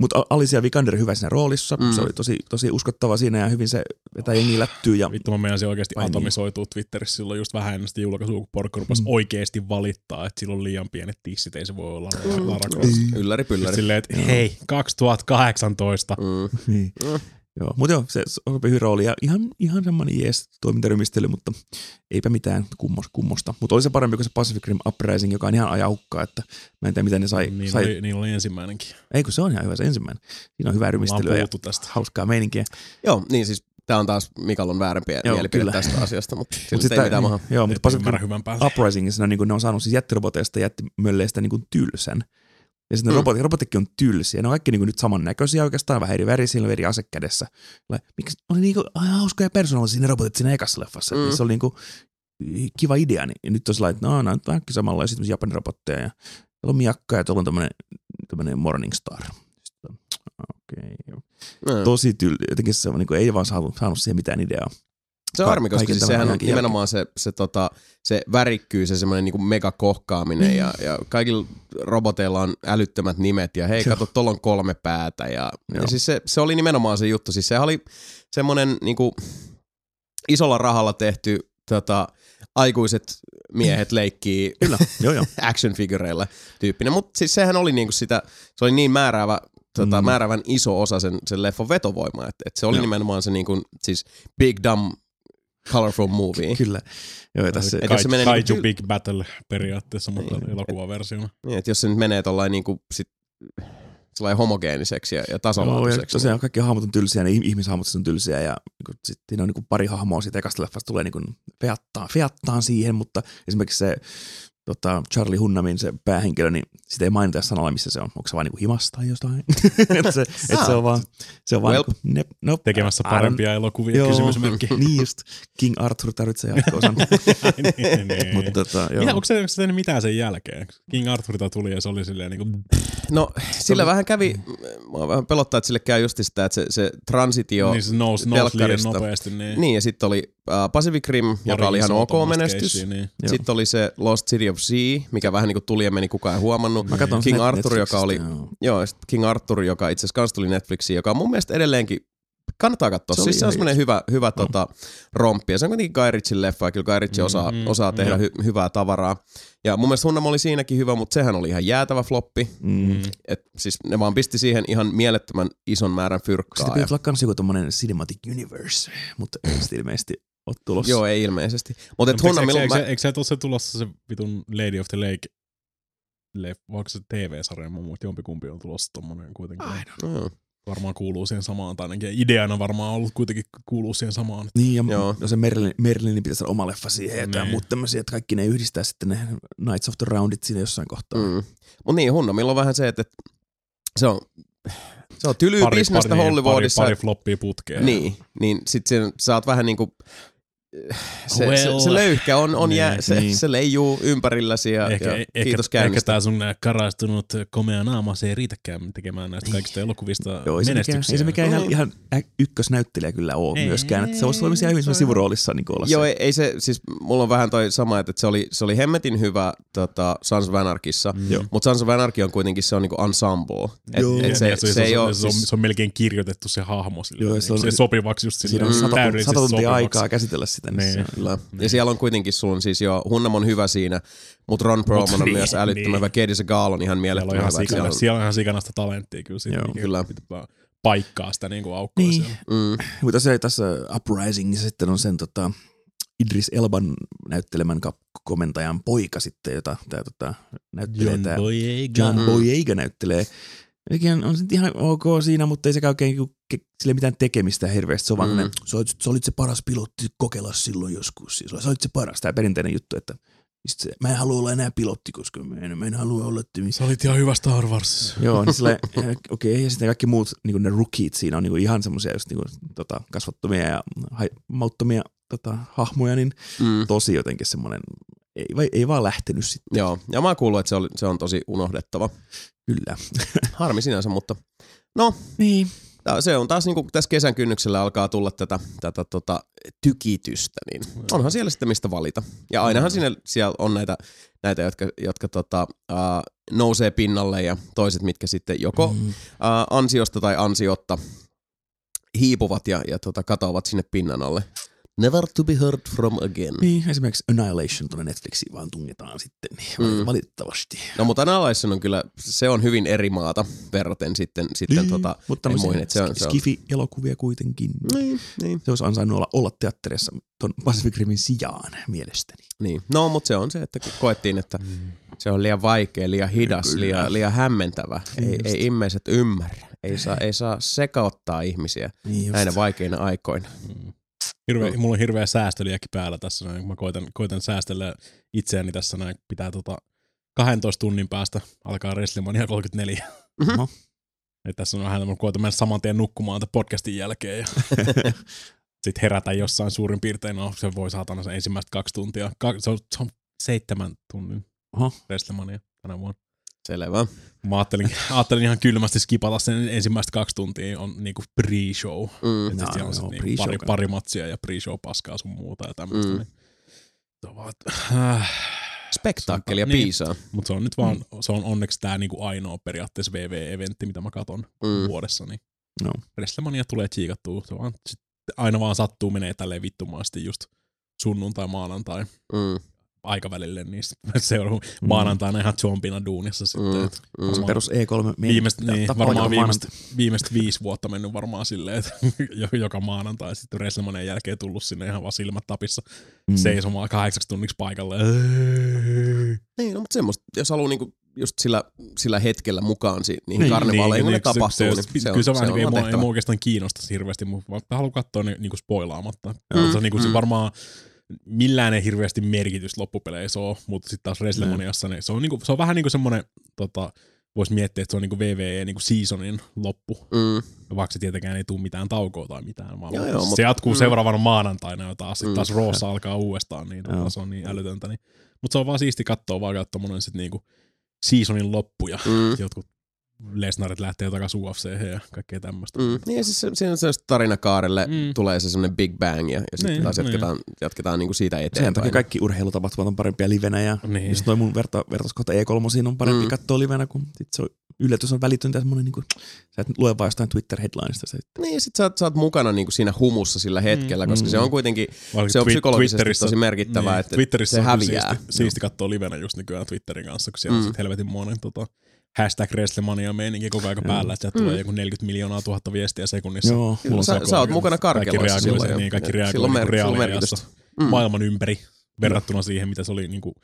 Speaker 2: Mutta Alicia Vikander hyvä siinä roolissa.
Speaker 1: Mm.
Speaker 2: Mm. Se oli tosi, tosi uskottava siinä ja hyvin se vetää jengi lättyy. Ja,
Speaker 3: Vittu mä meinasin oikeasti
Speaker 2: Vai niin?
Speaker 3: atomisoitua Twitterissä silloin just vähän ennen sitä julkaisua, kun porukka rupesi
Speaker 2: Mm.
Speaker 3: oikeasti valittaa, että sillä on liian pienet tissit, ei se voi olla
Speaker 1: Mm.
Speaker 3: Lara Croft.
Speaker 1: Ylläri pylläri.
Speaker 3: Silleen, että hei, 2018.
Speaker 1: Mm.
Speaker 2: niin. Joo, mutta joo, se sopi hyvin rooli ja ihan, ihan semmoinen jees toimintarymistely, mutta eipä mitään kummos, kummosta. Mutta oli se parempi kuin se Pacific Rim Uprising, joka on ihan ajaukkaa, että mä en tiedä miten ne sai.
Speaker 3: niin,
Speaker 2: sai
Speaker 3: oli, niin oli ensimmäinenkin.
Speaker 2: Ei kun se on ihan hyvä se ensimmäinen. Siinä on hyvää
Speaker 3: Ollaan
Speaker 2: rymistelyä ja
Speaker 3: tästä.
Speaker 2: hauskaa meininkiä.
Speaker 1: Joo, niin siis tää on taas Mikallon väärämpi
Speaker 2: Joo,
Speaker 1: mielipide
Speaker 2: kyllä.
Speaker 1: tästä asiasta, mutta
Speaker 2: Mut
Speaker 1: sillä
Speaker 2: sit
Speaker 1: ei
Speaker 2: tää-
Speaker 1: mitään maha.
Speaker 2: Joo, mutta Pacific Rim. Uprisingissa niin ne on saanut siis jättirobotteista ja jättimölleistä niin kuin tylsän. Ja sitten
Speaker 1: Mm.
Speaker 2: robotit, robotitkin on tylsiä. Ne on kaikki niin kuin nyt samannäköisiä oikeastaan, vähän eri värisiä, eri ase kädessä. Miksi oli niin kuin, hauskoja ja persoonallisia ne robotit siinä ekassa leffassa.
Speaker 1: Mm.
Speaker 2: Mm. Se oli niin kuin, kiva idea. Niin, ja nyt on sellainen, että no, nämä on vähän samalla ja sitten Japanin robotteja. Ja tuolla on miakka ja tuolla on tämmöinen, tämmöinen Morningstar. Okei. Okay.
Speaker 1: Mm.
Speaker 2: Tosi tyl, jotenkin se on, niin kuin, ei vaan saanut, saanut siihen mitään ideaa.
Speaker 1: Se on harmi, koska siis sehän on nimenomaan se, se, tota, se värikkyys ja semmoinen niinku megakohkaaminen ja, ja kaikilla roboteilla on älyttömät nimet ja hei,
Speaker 2: Joo.
Speaker 1: kato, tuolla on kolme päätä ja, ja siis se, se oli nimenomaan se juttu. Siis sehän oli semmoinen niinku isolla rahalla tehty tota, aikuiset miehet leikkii
Speaker 2: Kyllä, joo joo.
Speaker 1: action figureilla tyyppinen, mutta siis sehän oli niinku sitä, se oli niin määräävä, tota,
Speaker 2: Mm.
Speaker 1: määräävän iso osa sen, sen leffon vetovoimaa, että, että se oli
Speaker 2: Joo.
Speaker 1: nimenomaan se niinku, siis big dumb colorful movie.
Speaker 2: Kyllä. Joo, ja tässä,
Speaker 1: Et jos se menee
Speaker 3: Kaiju
Speaker 1: niinku tyl-
Speaker 3: Big Battle periaatteessa, mutta
Speaker 1: Niin.
Speaker 3: elokuvaversiona.
Speaker 1: Niin, että jos se nyt menee tollain niinku sit, sellainen homogeeniseksi ja, ja
Speaker 2: Joo, ja
Speaker 1: tasalaatuiseksi.
Speaker 2: tosiaan kaikki hahmot on tylsiä, ne ihmishahmot on tylsiä ja niin sitten siinä on niin pari hahmoa siitä ekasta leffasta tulee niin feattaan, feattaan siihen, mutta esimerkiksi se tota, Charlie Hunnamin se päähenkilö, niin sitä ei mainita sanalla, missä se on. Onko se vaan niin himasta tai jotain? et se, et se on vaan, se on vaan
Speaker 1: Well,
Speaker 2: niin kuin, ne, no,
Speaker 3: Tekemässä parempia elokuvia,
Speaker 2: Joo,
Speaker 3: kysymysmerkki.
Speaker 2: niin just. King Arthur tarvitsee jatko-osan.
Speaker 3: niin, niin.
Speaker 2: mutta tota, joo.
Speaker 3: Mitä, onko se, onko se tehnyt mitään sen jälkeen? King Arthurita tuli ja se oli silleen niin kuin,
Speaker 1: No sillä vähän kävi, mua vähän pelottaa, että sille käy just sitä, että se, se transitio,
Speaker 3: niin se nousi, nousi liian nopeasti. Niin,
Speaker 1: niin ja sitten oli uh, Pacific Rim, joka
Speaker 3: Pari
Speaker 1: oli ihan ok menestys.
Speaker 3: Niin.
Speaker 1: Sitten oli se Lost City of Sea, mikä vähän niin kuin tuli ja meni, kukaan ei huomannut.
Speaker 2: Mä katson
Speaker 1: King Arthur, joka oli,
Speaker 2: joo.
Speaker 1: joo, King Arthur, joka itse asiassa kans tuli Netflixiin, joka on mun mielestä edelleenkin kannattaa katsoa.
Speaker 2: Se
Speaker 1: siis se on semmoinen hyvä, hyvä tota, romppi. Ja se on kuitenkin Guy Ritchin leffa, ja kyllä Guy Ritchie osaa,
Speaker 3: Mhm,
Speaker 1: osaa tehdä
Speaker 3: joo.
Speaker 1: hy- hyvää tavaraa. Ja mun mielestä Hunnam oli siinäkin hyvä, mutta sehän oli ihan jäätävä floppi.
Speaker 2: Mm.
Speaker 3: Mm.
Speaker 1: Et siis ne vaan pisti siihen ihan mielettömän ison määrän
Speaker 2: Sitten
Speaker 1: fyrkkaa. Ja,
Speaker 2: pitäisi olla kans joku tommonen Cinematic Universe, mutta ilmeisesti ole tulossa.
Speaker 1: joo, ei ilmeisesti. Mutta et
Speaker 3: eikö,
Speaker 1: Hunnamilla...
Speaker 3: eikö,
Speaker 1: mä-
Speaker 3: eikö, eikö se ole se tulossa se vitun Lady of the Lake leff, onko se TV-sarja, mä muistin, jompikumpi on tulossa tommonen kuitenkin.
Speaker 2: Ai,
Speaker 1: Mm.
Speaker 3: Varmaan kuuluu siihen samaan, tai ainakin ideana varmaan ollut kuitenkin kuuluu siihen samaan.
Speaker 2: Niin, ja
Speaker 1: Joo.
Speaker 2: no se Merlin, Merlinin pitäisi olla oma leffa siihen ja jotain
Speaker 3: Niin.
Speaker 2: muut tämmöisiä, että kaikki ne yhdistää sitten ne Knights of the Roundit siinä jossain kohtaa.
Speaker 1: Mm. Mutta niin, Hunnomilla on vähän se, että, että se on, se on tylyä bisnestä
Speaker 3: pari,
Speaker 1: Hollywoodissa.
Speaker 3: pari, pari floppia putkeen.
Speaker 1: Niin, niin sit sen, sä oot vähän niinku, se,
Speaker 3: Well.
Speaker 1: se, se löyhkä on, on
Speaker 3: Niin,
Speaker 1: jää, se,
Speaker 2: niin.
Speaker 1: se leijuu ympärilläsi ja,
Speaker 3: Ehkä,
Speaker 1: ja
Speaker 3: ehkä,
Speaker 1: kiitos
Speaker 3: ehkä
Speaker 1: käynnistä.
Speaker 3: tää sun nää karastunut komea naama, se ei riitäkään tekemään näistä kaikista elokuvista
Speaker 2: Joo, ei se mikään,
Speaker 3: menestyksiä.
Speaker 2: ei se mikään ihan, ihan ykkösnäyttelijä kyllä ole
Speaker 3: Ei,
Speaker 2: myöskään. Että se voisi olla siellä hyvin
Speaker 3: se
Speaker 2: sivuroolissa niin olla
Speaker 1: Joo,
Speaker 2: se.
Speaker 1: ei, ei se, siis mulla on vähän toi sama, että se oli, se oli hemmetin hyvä tota, Sons of Anarchissa,
Speaker 3: Mm.
Speaker 1: Mutta Sons of Anarchy on kuitenkin se on niinku ensemble. Et,
Speaker 2: Joo.
Speaker 1: et
Speaker 3: Ja
Speaker 1: se, se, se, ei
Speaker 3: on,
Speaker 1: ole,
Speaker 3: se, on,
Speaker 1: siis,
Speaker 3: se on melkein kirjoitettu se hahmo sille,
Speaker 2: Joo,
Speaker 3: se,
Speaker 2: se on-
Speaker 3: se sopivaksi just sille
Speaker 2: Siinä on sata, sata tuntia aikaa käsitellä sitä. Niin.
Speaker 3: Niin.
Speaker 2: se on-
Speaker 1: Kyllä.
Speaker 3: Niin.
Speaker 1: Ja siellä on kuitenkin, on siis jo, Hunnam on hyvä siinä, mutta Ron Perlman on
Speaker 3: niin,
Speaker 1: myös älyttömän
Speaker 3: niin.
Speaker 1: hyvä. Katie Segal on ihan
Speaker 3: Siellä on
Speaker 1: mielettömän
Speaker 3: ihan,
Speaker 1: hyvä.
Speaker 3: sikana,
Speaker 1: siellä on-
Speaker 3: siellä on ihan sikanasta talenttia kyllä. Siinä
Speaker 2: Joo,
Speaker 3: niin
Speaker 1: kyllä.
Speaker 3: Pitää paikkaa sitä niin kuin aukkoa
Speaker 2: Niin.
Speaker 3: siellä.
Speaker 1: Mm,
Speaker 2: Mutta se tässä Uprisingissa sitten on sen tota, Idris Elban näyttelemän kap- komentajan poika sitten, jota tämä tota, näyttelee
Speaker 3: John
Speaker 2: tää
Speaker 3: Boyega.
Speaker 2: John
Speaker 1: Mm.
Speaker 2: Boyega näyttelee. Sekin on, ihan ok siinä, mutta ei se oikein niinku sille mitään tekemistä hirveästi. Se on vaan
Speaker 1: Mm.
Speaker 2: sä, olit, sä olit se paras pilotti kokeilla silloin joskus. Siis, sä olit se paras. Tämä perinteinen juttu, että se, mä en halua olla enää pilotti, koska mä en, mä en halua olla tymi.
Speaker 3: Sä olit ihan hyvä Star Wars.
Speaker 2: Joo, niin sille, okei, okay, ja sitten kaikki muut, niin ne rookiet siinä on niin ihan semmoisia just niin tota, kasvattomia ja hai- mauttomia tota, hahmoja, niin
Speaker 1: mm.
Speaker 2: tosi jotenkin semmoinen, ei, vai, ei vaan lähtenyt sitten.
Speaker 1: Joo, ja mä kuullut, että se, oli, se on tosi unohdettava.
Speaker 2: Kyllä.
Speaker 1: Harmi sinänsä, mutta no,
Speaker 2: Niin.
Speaker 1: se on taas niin kuin tässä kesän kynnyksellä alkaa tulla tätä, tätä tota, tykitystä, niin onhan siellä sitten mistä valita. Ja ainahan siinä, siellä on näitä, näitä jotka, jotka tota, uh, nousee pinnalle ja toiset, mitkä sitten joko
Speaker 2: Mm.
Speaker 1: ansiosta tai ansiotta hiipuvat ja, ja tota, katoavat sinne pinnan alle. Never to be heard from again.
Speaker 2: Niin, esimerkiksi Annihilation tuonne Netflixiin vaan tungetaan sitten, niin
Speaker 1: Mm.
Speaker 2: mm. valitettavasti.
Speaker 1: No mutta Annihilation on kyllä, se on hyvin eri maata verraten sitten, sitten
Speaker 2: Niin,
Speaker 1: tota,
Speaker 2: mutta
Speaker 1: muihin, että se on- se on-
Speaker 2: Skifi-elokuvia kuitenkin.
Speaker 1: niin, niin.
Speaker 2: Se olisi ansainnut olla, olla teatterissa ton Pacific Rimin sijaan mielestäni.
Speaker 1: Niin. No, mutta se on se, että koettiin, että se on liian vaikea, liian hidas,
Speaker 2: Kyllä.
Speaker 1: liian, liian hämmentävä. Ei,
Speaker 2: Just.
Speaker 1: ei ihmiset ymmärrä. Ei saa, ei saa sekauttaa ihmisiä
Speaker 2: Niin just.
Speaker 1: näinä vaikeina aikoina.
Speaker 3: Hirveä,
Speaker 1: Mm.
Speaker 3: mulla on hirveä säästöliäkin päällä tässä. Näin. Mä koitan, koitan säästellä itseäni tässä. Näin. Pitää tota 12 tunnin päästä alkaa WrestleMania 34.
Speaker 2: Oho.
Speaker 3: Et tässä on vähän, mä koitan mennä saman tien nukkumaan tämän podcastin jälkeen ja sitten herätä jossain suurin piirtein. No se voi saatana sen ensimmäistä kaksi tuntia. Ka- se, on, se on seitsemän tunnin
Speaker 2: Oho.
Speaker 3: WrestleMania tänä vuonna.
Speaker 1: Selvä.
Speaker 3: Mä ajattelin, ajattelin ihan kylmästi skipata sen ensimmäistä kaksi tuntia on niinku pre-show.
Speaker 1: Mm.
Speaker 2: No,
Speaker 3: siellä on niinku
Speaker 2: pre-show
Speaker 3: pari, pari matsia ja pre-show paskaa sun muuta ja tämmöistä.
Speaker 1: Mm.
Speaker 3: Mm. Niin. Vaan, äh,
Speaker 1: Spektaakkelia
Speaker 3: Niin.
Speaker 1: piisaa.
Speaker 3: mutta se on nyt vaan, se on onneksi tää niinku ainoa periaatteessa VV-eventti, mitä mä katon
Speaker 1: Mm.
Speaker 3: mm. vuodessa. Niin
Speaker 2: No.
Speaker 3: WrestleMania tulee tsiikattua. Se vaan sit aina vaan sattuu menee tälleen vittumaasti just sunnuntai, maanantai
Speaker 1: Mm.
Speaker 3: Aikavälille, niin seuraava maanantaina ihan zombina duunissa sitten.
Speaker 1: Mm.
Speaker 3: et
Speaker 1: Mm.
Speaker 3: varmaan-
Speaker 2: Perus E3
Speaker 3: Viimeistä, niin, varmaan
Speaker 2: joka
Speaker 3: viimeistä, viimeistä viisi vuotta mennyt varmaan silleen, että jo- joka maanantai sitten WrestleManian jälkeen tullut sinne ihan vaan silmät tapissa
Speaker 2: Mm.
Speaker 3: seisomaan kahdeksaksi tunniksi paikalle.
Speaker 1: Niin, no, mutta semmoista, jos haluaa niinku just sillä, sillä hetkellä mukaan si- niihin
Speaker 2: Niin,
Speaker 1: karnevaaleihin, kun ne
Speaker 3: se-
Speaker 1: tapahtuu,
Speaker 3: se,
Speaker 1: niin
Speaker 3: se, kyllä se, on vähän, niin, ei, mua, ei mua oikeastaan kiinnosta hirveästi, mutta haluan katsoa ne niin kuin spoilaamatta.
Speaker 1: Mm,
Speaker 3: Mm, se, on, niin kuin,
Speaker 1: mm.
Speaker 3: se varmaan millään ei hirveästi merkitystä loppupeleissä ole, mutta sitten taas WrestleManiassa niin se, on, niin kuin, se on vähän niin kuin semmoinen, tota, voisi miettiä, että se on niin kuin VVE niin kuin seasonin loppu,
Speaker 1: Mm.
Speaker 3: vaikka se tietenkään ei tule mitään taukoa tai mitään. Vaan
Speaker 1: Joo,
Speaker 3: se
Speaker 1: joo, mut-
Speaker 3: jatkuu
Speaker 1: mm.
Speaker 3: seuraavana maanantaina jo taas, sitten
Speaker 1: Mm.
Speaker 3: taas Roossa alkaa uudestaan, niin tota, se on niin älytöntä. Niin. Mutta se on vaan siisti katsoa vaan tommonen sit niinku seasonin loppu ja
Speaker 1: Mm.
Speaker 3: jotkut Lesnarit lähtee takaisin UFC ja kaikkea tämmöistä.
Speaker 1: Mm. Niin ja siis se, siinä on sellaista tarinakaarelle
Speaker 3: Mm.
Speaker 1: mm. tulee se semmoinen big bang ja, ja sitten
Speaker 3: Niin,
Speaker 1: taas
Speaker 3: niin.
Speaker 1: jatketaan, jatketaan niinku siitä
Speaker 2: Sen
Speaker 1: eteenpäin.
Speaker 2: takia kaikki urheilutapahtumat on parempia livenä ja
Speaker 3: Niin.
Speaker 2: just toi mun verta, vertauskohta E3 on parempi
Speaker 1: Mm.
Speaker 2: mm. katsoa livenä, kun sit se on, yllätys on välitöntä semmoinen, niin kuin, sä et lue vaan jostain Twitter-headlineista. Se,
Speaker 1: Niin ja sit sä oot, sä oot mukana niinku siinä humussa sillä hetkellä, koska
Speaker 2: Mm.
Speaker 1: se on kuitenkin,
Speaker 3: Vaikka
Speaker 1: se on
Speaker 3: Twi-
Speaker 1: psykologisesti
Speaker 3: Twitterissä-
Speaker 1: tosi merkittävää, että
Speaker 3: Twitterissä
Speaker 1: se häviää.
Speaker 3: Siisti, siisti katsoa livenä just nykyään Twitterin kanssa, kun siellä mm.
Speaker 1: Mm.
Speaker 3: on sit helvetin monen tota, hashtag WrestleMania meininki koko ajan päällä, että
Speaker 1: Mm.
Speaker 3: tulee joku 40 miljoonaa tuhatta viestiä sekunnissa.
Speaker 2: joo,
Speaker 1: Kyllä, sä, sä oot mukana karkeloissa silloin.
Speaker 3: niin, kaikki reagoi
Speaker 1: mer- silloin
Speaker 3: reaaliajassa.
Speaker 1: Mm.
Speaker 3: Maailman ympäri verrattuna siihen, mitä se oli niinku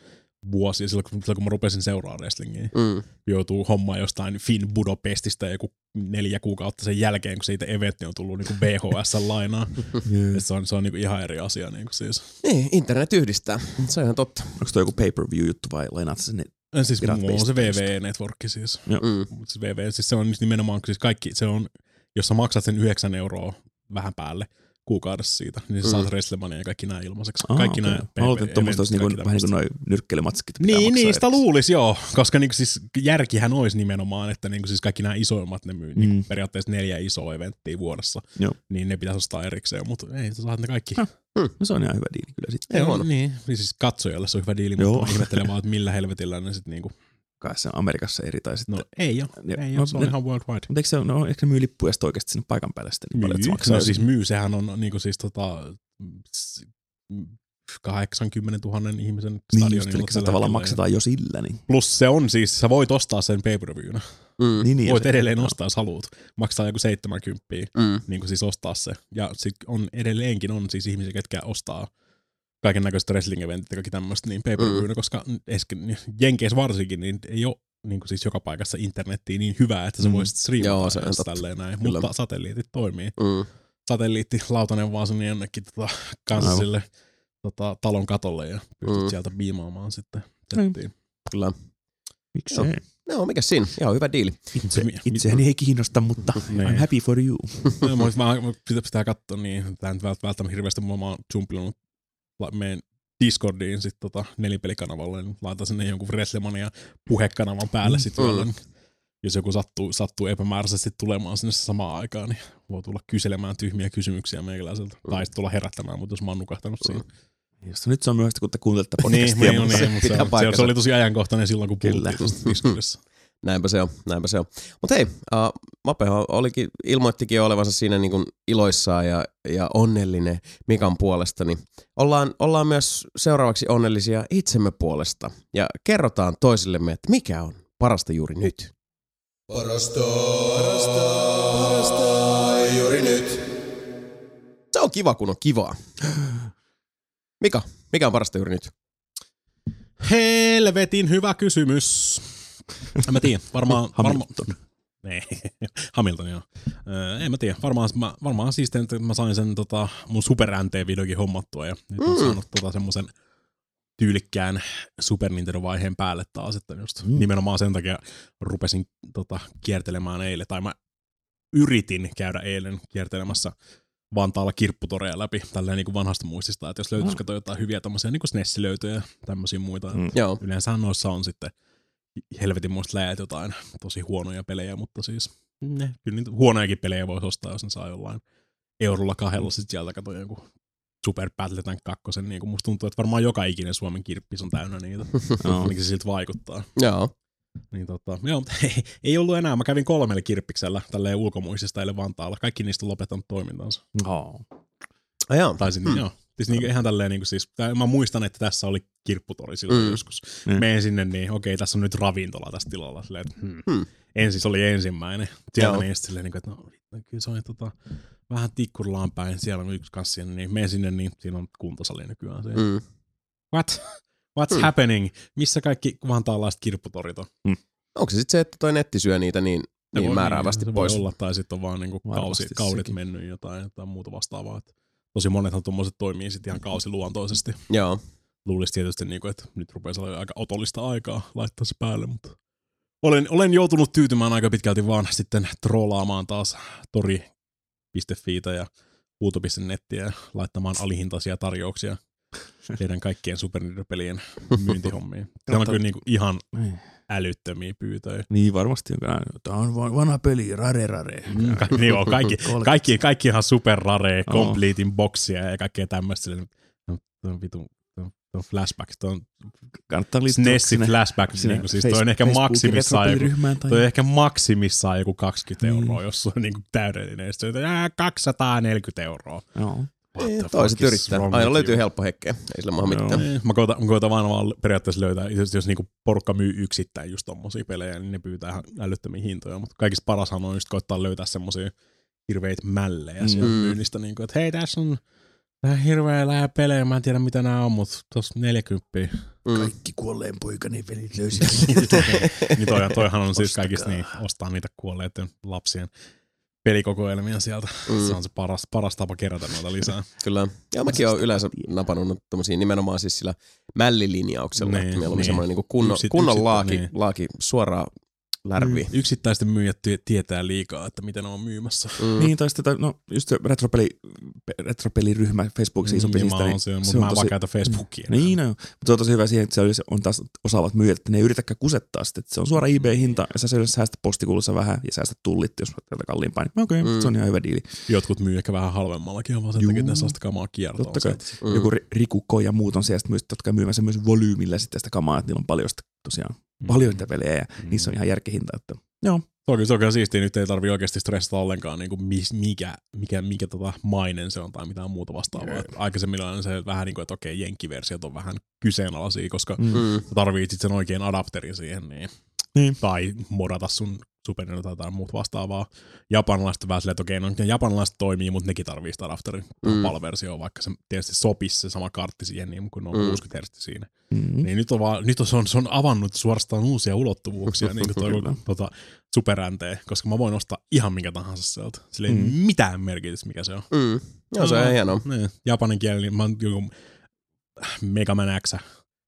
Speaker 3: vuosia silloin, kun, silloin, kun mä rupesin seuraamaan wrestlingiä.
Speaker 1: Mm.
Speaker 3: Joutuu hommaan jostain Finn Budapestista joku neljä kuukautta sen jälkeen, kun siitä eventti on tullut niinku VHS-lainaa. Et se on, se on niinku ihan eri asia. Niinku siis.
Speaker 1: Niin, internet yhdistää. Se on ihan totta.
Speaker 2: Onko toi joku pay-per-view-juttu vai lainaat sen?
Speaker 3: Ja Siis
Speaker 2: Pirate
Speaker 3: mulla on se VV-networkki siis.
Speaker 1: Mm.
Speaker 3: Mut siis VV, siis se on nimenomaan, siis kaikki, se on, jos sä maksat sen 9 euroa vähän päälle kuukaudessa siitä, niin sä
Speaker 1: Mm.
Speaker 3: saat WrestleMania ja kaikki nämä ilmaiseksi.
Speaker 2: Aa,
Speaker 3: kaikki
Speaker 2: okei.
Speaker 3: nämä
Speaker 2: Mä luulen, että tuommoista olisi niinku, vähän niin kuin noin nyrkkeilymatskit. pitää
Speaker 3: Niin, niin, sitä luulisi joo, koska niinku siis järkihän olisi nimenomaan, että niinku siis kaikki nämä isoimmat, ne myy mm.
Speaker 2: Mm.
Speaker 3: niinku periaatteessa neljä isoa eventtiä vuodessa,
Speaker 2: Joo.
Speaker 3: niin ne pitäisi ostaa erikseen, mutta ei, sä saat ne kaikki.
Speaker 2: Ah, No se on ihan hyvä diili kyllä sitten.
Speaker 1: Ei huono.
Speaker 3: Niin, siis katsojalle se on hyvä diili, mutta mä ihmettelen vaan, että millä helvetillä ne sitten niinku,
Speaker 2: Kai se on Amerikassa eri tai sitten.
Speaker 3: no ei ole,
Speaker 2: Joo.
Speaker 3: ei
Speaker 2: No,
Speaker 3: ole, se on
Speaker 2: ne-
Speaker 3: ihan worldwide.
Speaker 2: Mutta eikö se, no, eikö ne myy lippuja sitten oikeasti sinne paikan päälle sitten niin paljon, että se
Speaker 3: Myy.
Speaker 2: maksaa?
Speaker 3: No siis myy, sehän on niinku siis tota, s- 80 000 ihmisen
Speaker 2: niin
Speaker 3: stadioni.
Speaker 2: just, eli se tavallaan maksetaan jo sillä, niin.
Speaker 3: Plus se on siis, sä voit ostaa sen pay-per-viewna.
Speaker 1: Mm.
Speaker 2: Niin, niin
Speaker 3: Voit
Speaker 2: ja se-
Speaker 3: edelleen
Speaker 2: joo.
Speaker 3: ostaa, jos haluat. Maksaa joku 70
Speaker 1: Mm.
Speaker 3: niin kuin siis ostaa se. Ja sit on edelleenkin on siis ihmisiä, ketkä ostaa kaiken näköiset wrestling-eventit ja kaikki tämmöistä niin pay per
Speaker 1: Mm.
Speaker 3: koska äsken, Jenkeissä varsinkin niin ei ole niin kuin siis joka paikassa internettiin niin hyvää, että sä
Speaker 2: Mm.
Speaker 3: striimata
Speaker 1: Joo, se on totta.
Speaker 3: tälleen näin.
Speaker 1: Kyllä.
Speaker 3: Mutta satelliitit toimii.
Speaker 1: Mm.
Speaker 3: Satelliitti, lautanen vaan sinne jonnekin tota, kanssa
Speaker 2: Aivan.
Speaker 3: sille tota, talon katolle ja pystyt
Speaker 1: Mm.
Speaker 3: mm. sieltä biimaamaan sitten settiin.
Speaker 1: Kyllä.
Speaker 2: Miksei?
Speaker 1: No, mikä siinä? Ihan hyvä diili.
Speaker 2: Itse, itseäni ei kiinnosta, mutta
Speaker 3: Niin.
Speaker 2: I'm happy for you.
Speaker 3: No, mä, mä pitää, pitää katsoa, niin tämä nyt vält- välttämättä hirveästi, mutta mä oon meidän Discordiin sit tota nelipelikanavalle, niin laitan sinne jonkun Wrestlemania puhekanavan päälle sit
Speaker 1: Mm.
Speaker 3: niin jos joku sattuu, sattuu epämääräisesti tulemaan sinne samaan aikaan, niin voi tulla kyselemään tyhmiä kysymyksiä meikäläiseltä.
Speaker 1: Mm.
Speaker 3: Tai sitten tulla herättämään, mutta jos mä oon nukahtanut siinä.
Speaker 2: Josta nyt se on myöhäistä, kun te kuuntelette
Speaker 3: Niin,
Speaker 2: podcastia.
Speaker 3: niin, niin, mutta se, se, se, oli tosi ajankohtainen silloin, kun puhuttiin tuosta Discordissa.
Speaker 1: Näinpä se on, näinpä se on. Mutta hei, uh, Mapeho olikin, ilmoittikin olevansa siinä niin kuin iloissaan ja, ja onnellinen Mikan puolesta, niin ollaan, ollaan myös seuraavaksi onnellisia itsemme puolesta ja kerrotaan toisillemme, että mikä on parasta juuri nyt. Parasta, parasta, parasta juuri nyt. Se on kiva, kun on kivaa. Mika, mikä on parasta juuri nyt?
Speaker 3: Helvetin hyvä kysymys. En mä tiedä, varmaan... varma,
Speaker 2: Hamilton.
Speaker 3: Nee, Hamilton joo. Öö, en mä tiedä, varmaan, mä, varmaan siis, että mä sain sen tota, mun Super NT-videokin hommattua ja nyt on
Speaker 1: Mm.
Speaker 3: saanut tota, semmoisen tyylikkään Super Nintendo-vaiheen päälle taas, että just
Speaker 2: Mm.
Speaker 3: nimenomaan sen takia rupesin tota, kiertelemään eilen, tai mä yritin käydä eilen kiertelemässä Vantaalla kirpputoreja läpi, tälleen niin kuin vanhasta muistista, että jos löytyisikö
Speaker 2: Mm.
Speaker 3: jotain hyviä tämmöisiä niin SNES-löytöjä ja tämmöisiä muita.
Speaker 2: Mm.
Speaker 3: Yleensä noissa on sitten helvetin muista läjät jotain tosi huonoja pelejä, mutta siis ne, kyllä niitä huonojakin pelejä voisi ostaa, jos ne saa jollain eurolla kahdella sitten sieltä kato jonkun Super Battle Tank 2. Niin kuin musta tuntuu, että varmaan joka ikinen Suomen kirppis on täynnä niitä.
Speaker 2: Joo.
Speaker 3: Ainakin se siltä vaikuttaa.
Speaker 1: Joo.
Speaker 3: Niin tota, joo, mutta ei, ei, ollut enää. Mä kävin kolmella kirppiksellä tälleen ulkomuisista eilen Vantaalla. Kaikki niistä on lopettanut toimintansa.
Speaker 2: Oh.
Speaker 1: Ah, joo.
Speaker 3: Tai sitten,
Speaker 1: Hmm.
Speaker 3: joo. Siis niin, ihan tälleen, niin kuin siis, tää- mä muistan, että tässä oli kirpputori silloin
Speaker 1: Mm.
Speaker 3: joskus.
Speaker 2: Mm.
Speaker 3: Menen sinne, niin okei, tässä on nyt ravintola tässä tilalla. Silleen, että, hmm.
Speaker 1: Hmm.
Speaker 3: Ensin se oli ensimmäinen. Siellä niin silleen, niin kuin, että no, kyllä se on tota, vähän tikkurillaan päin. Siellä on yksi kassi, niin menen sinne, niin siinä on kuntosali nykyään. Siellä.
Speaker 1: Mm.
Speaker 3: What? What's
Speaker 1: Hmm.
Speaker 3: happening? Missä kaikki vantaalaiset kirpputorit on?
Speaker 1: Onko se sitten se, että toi netti syö niitä niin, niin määräävästi
Speaker 3: se
Speaker 1: pois?
Speaker 3: Voi olla, tai sitten on vaan niinku kausi, kaudet
Speaker 2: sekin.
Speaker 3: mennyt jotain, jotain muuta vastaavaa. Et tosi monethan tuommoiset toimii sitten ihan kausiluontoisesti.
Speaker 1: Joo.
Speaker 3: Luulisi tietysti, niinku, että nyt rupeaa olla aika otollista aikaa laittaa se päälle, mutta olen, olen joutunut tyytymään aika pitkälti vaan sitten troolaamaan taas tori.fiitä ja huuto.nettiä ja laittamaan alihintaisia tarjouksia teidän kaikkien Super Nintendo-pelien myyntihommiin. Tämä on kyllä niinku ihan älyttömiä pyytöjä.
Speaker 2: Niin varmasti. Tämä on va- vanha peli, rare rare.
Speaker 3: Mm, ka- niin on, kaikki, kaikki, kaikki ihan super rare,
Speaker 2: Oo.
Speaker 3: completein boxia ja kaikkea tämmöistä. No, vitu, tuo on- tuo on flashback, tuo on
Speaker 2: Kannattaa liittyä
Speaker 3: SNESin flashback,
Speaker 2: sinne
Speaker 3: niin kuin, siis toi on ehkä maksimissaan joku,
Speaker 2: tai...
Speaker 3: toi on ehkä maksimissaan joku 20
Speaker 2: Niin.
Speaker 3: euroa, jos on niin kuin täydellinen. Sitten on, "Ää, 240 euroa.
Speaker 2: Joo.
Speaker 1: Toiset yrittää. Aina löytyy helppo hekkeä. Ei sillä maha mitään.
Speaker 3: Niin, Mä koitan, mä koitan vaan, vaan periaatteessa löytää, jos, jos niinku porukka myy yksittäin just tommosia pelejä, niin ne pyytää ihan älyttömiä hintoja, mutta kaikista parashan on just koittaa löytää semmosia hirveitä mällejä
Speaker 2: Mm.
Speaker 3: sieltä myynnistä, niin kuin, että hei, tässä on, Tää hirveä lää pelejä, mä en tiedä mitä nämä on, mutta tuossa 40.
Speaker 1: Mm.
Speaker 2: Kaikki kuolleen poikani velit löysi.
Speaker 3: niin toi, toihan on siis
Speaker 2: Ostakaa.
Speaker 3: kaikista niin, ostaa niitä kuolleiden lapsien pelikokoelmia sieltä.
Speaker 1: Mm.
Speaker 3: Se on se paras, paras tapa kerätä noita lisää.
Speaker 1: Kyllä. Ja mäkin oon yleensä napannut noita tommosia nimenomaan siis sillä mällilinjauksella,
Speaker 3: Niin,
Speaker 1: että mieluummin
Speaker 3: niin.
Speaker 1: semmoinen niin kunnon, kunnon laaki,
Speaker 3: niin.
Speaker 1: laaki suoraan lärviin.
Speaker 3: Yksittäisten myyjät tie- tietää liikaa, että miten ne on myymässä.
Speaker 1: Mm.
Speaker 2: niin, tai sitten, no just se retropeli, retropeliryhmä Facebookissa isompi
Speaker 3: niin,
Speaker 2: niin
Speaker 3: oon se, mutta
Speaker 2: se on
Speaker 3: mä vaan
Speaker 2: tosi-
Speaker 3: käytä Facebookia.
Speaker 2: Niin, no. mutta se on tosi hyvä siihen, että se on taas osaavat myyjät, että ne ei yritäkään kusettaa sitä, että se on suora eBay-hinta, ja sä yleensä säästät postikulussa vähän, ja säästät tullit, jos tätä kalliimpaa, niin okei, okay,
Speaker 1: Mm.
Speaker 2: se on ihan hyvä diili.
Speaker 3: Jotkut myy ehkä vähän halvemmallakin, vaan sen
Speaker 2: Juu.
Speaker 3: takia, että ne saa sitä kamaa kiertoon.
Speaker 2: Totta kai.
Speaker 1: Mm.
Speaker 2: Joku Ri- Riku Ko ja muut on siellä myös totta kai myymässä myös volyymillä sitten sitä kamaa, että niillä on paljon sitä, tosiaan
Speaker 3: Mm.
Speaker 2: Paljon niitä pelejä, ja
Speaker 3: Mm.
Speaker 2: niissä on ihan järkihinta, että joo.
Speaker 3: Se on kyllä, se on kyllä siistiä, nyt ei tarvi oikeasti stressata ollenkaan, niin kuin mis, mikä, mikä, mikä tota mainen se on tai mitään muuta vastaavaa. Et Aikaisemmin on se vähän niin kuin, että okei, jenkkiversiot on vähän kyseenalaisia, koska
Speaker 2: Mm.
Speaker 1: Mm.
Speaker 3: tarvitset sen oikein adapterin siihen, niin,
Speaker 2: Niin.
Speaker 3: tai modata sun Super Nintendo tai muut vastaavaa. Japanilaiset on vähän silleen, että okei, no japanilaiset toimii, mutta nekin tarvii sitä adapterin
Speaker 1: Mm.
Speaker 3: palversioon, vaikka se tietysti sopisi se sama kartti siihen, niin kun on
Speaker 1: Mm.
Speaker 3: mm. 60 Hz siinä.
Speaker 2: Mm.
Speaker 3: Niin nyt on, vaan, nyt on, se, on, se on avannut suorastaan uusia ulottuvuuksia, niin kuin toi tota, superänteen, koska mä voin ostaa ihan minkä tahansa sieltä. Sillä ei
Speaker 2: Mm.
Speaker 3: mitään merkitystä, mikä se on.
Speaker 1: Mm. Joo, se on hienoa.
Speaker 3: Niin, japaninkielinen, mä oon joku Mega Man X,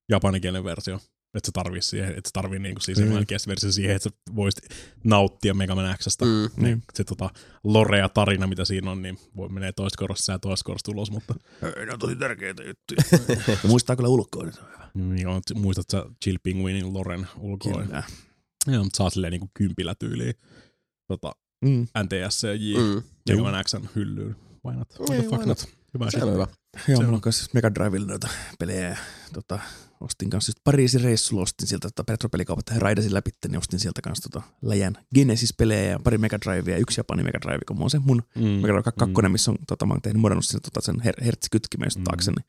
Speaker 3: japaninkielinen versio. Että se tarvii siihen, että se tarvii niinku siis
Speaker 2: Mm.
Speaker 3: versio siihen, että sä voisit nauttia Mega Man Xstä. Mm.
Speaker 1: Mm.
Speaker 2: Niin.
Speaker 3: Se tota, lore ja tarina, mitä siinä on, niin voi menee toista korosta ja toista korosta ulos, mutta
Speaker 2: Ne on tosi tärkeitä juttuja. ja muistaa kyllä ulkoa, niin se on hyvä.
Speaker 3: niin on, muistat sä Chill Penguinin loren ulkoa.
Speaker 2: Kyllä.
Speaker 3: Joo, mutta saa silleen niinku kympillä tyyliin tota,
Speaker 2: Mm.
Speaker 3: NTS ja J,
Speaker 1: Mm.
Speaker 3: Mega Man Xn hyllyyn. Why not? What
Speaker 1: Niin,
Speaker 3: the fuck
Speaker 1: why
Speaker 3: not? Hyvä
Speaker 1: Se on hyvä.
Speaker 2: Joo, mulla
Speaker 3: on.
Speaker 2: kanssa Mega Drivella noita pelejä. Tota, ostin kanssa just Pariisin reissulla, ostin sieltä tota, retropelikaupat ja raidasin läpi, niin ostin sieltä kanssa tota, läjän Genesis-pelejä ja pari Mega Drivea ja yksi Japani Mega Drive, kun mulla on se mun
Speaker 3: Mm.
Speaker 2: Mega Drive 2, missä on, tota, mä oon tehnyt modannut sinne tota, sen her- hertsikytkimen just
Speaker 3: Mm.
Speaker 2: taakse, niin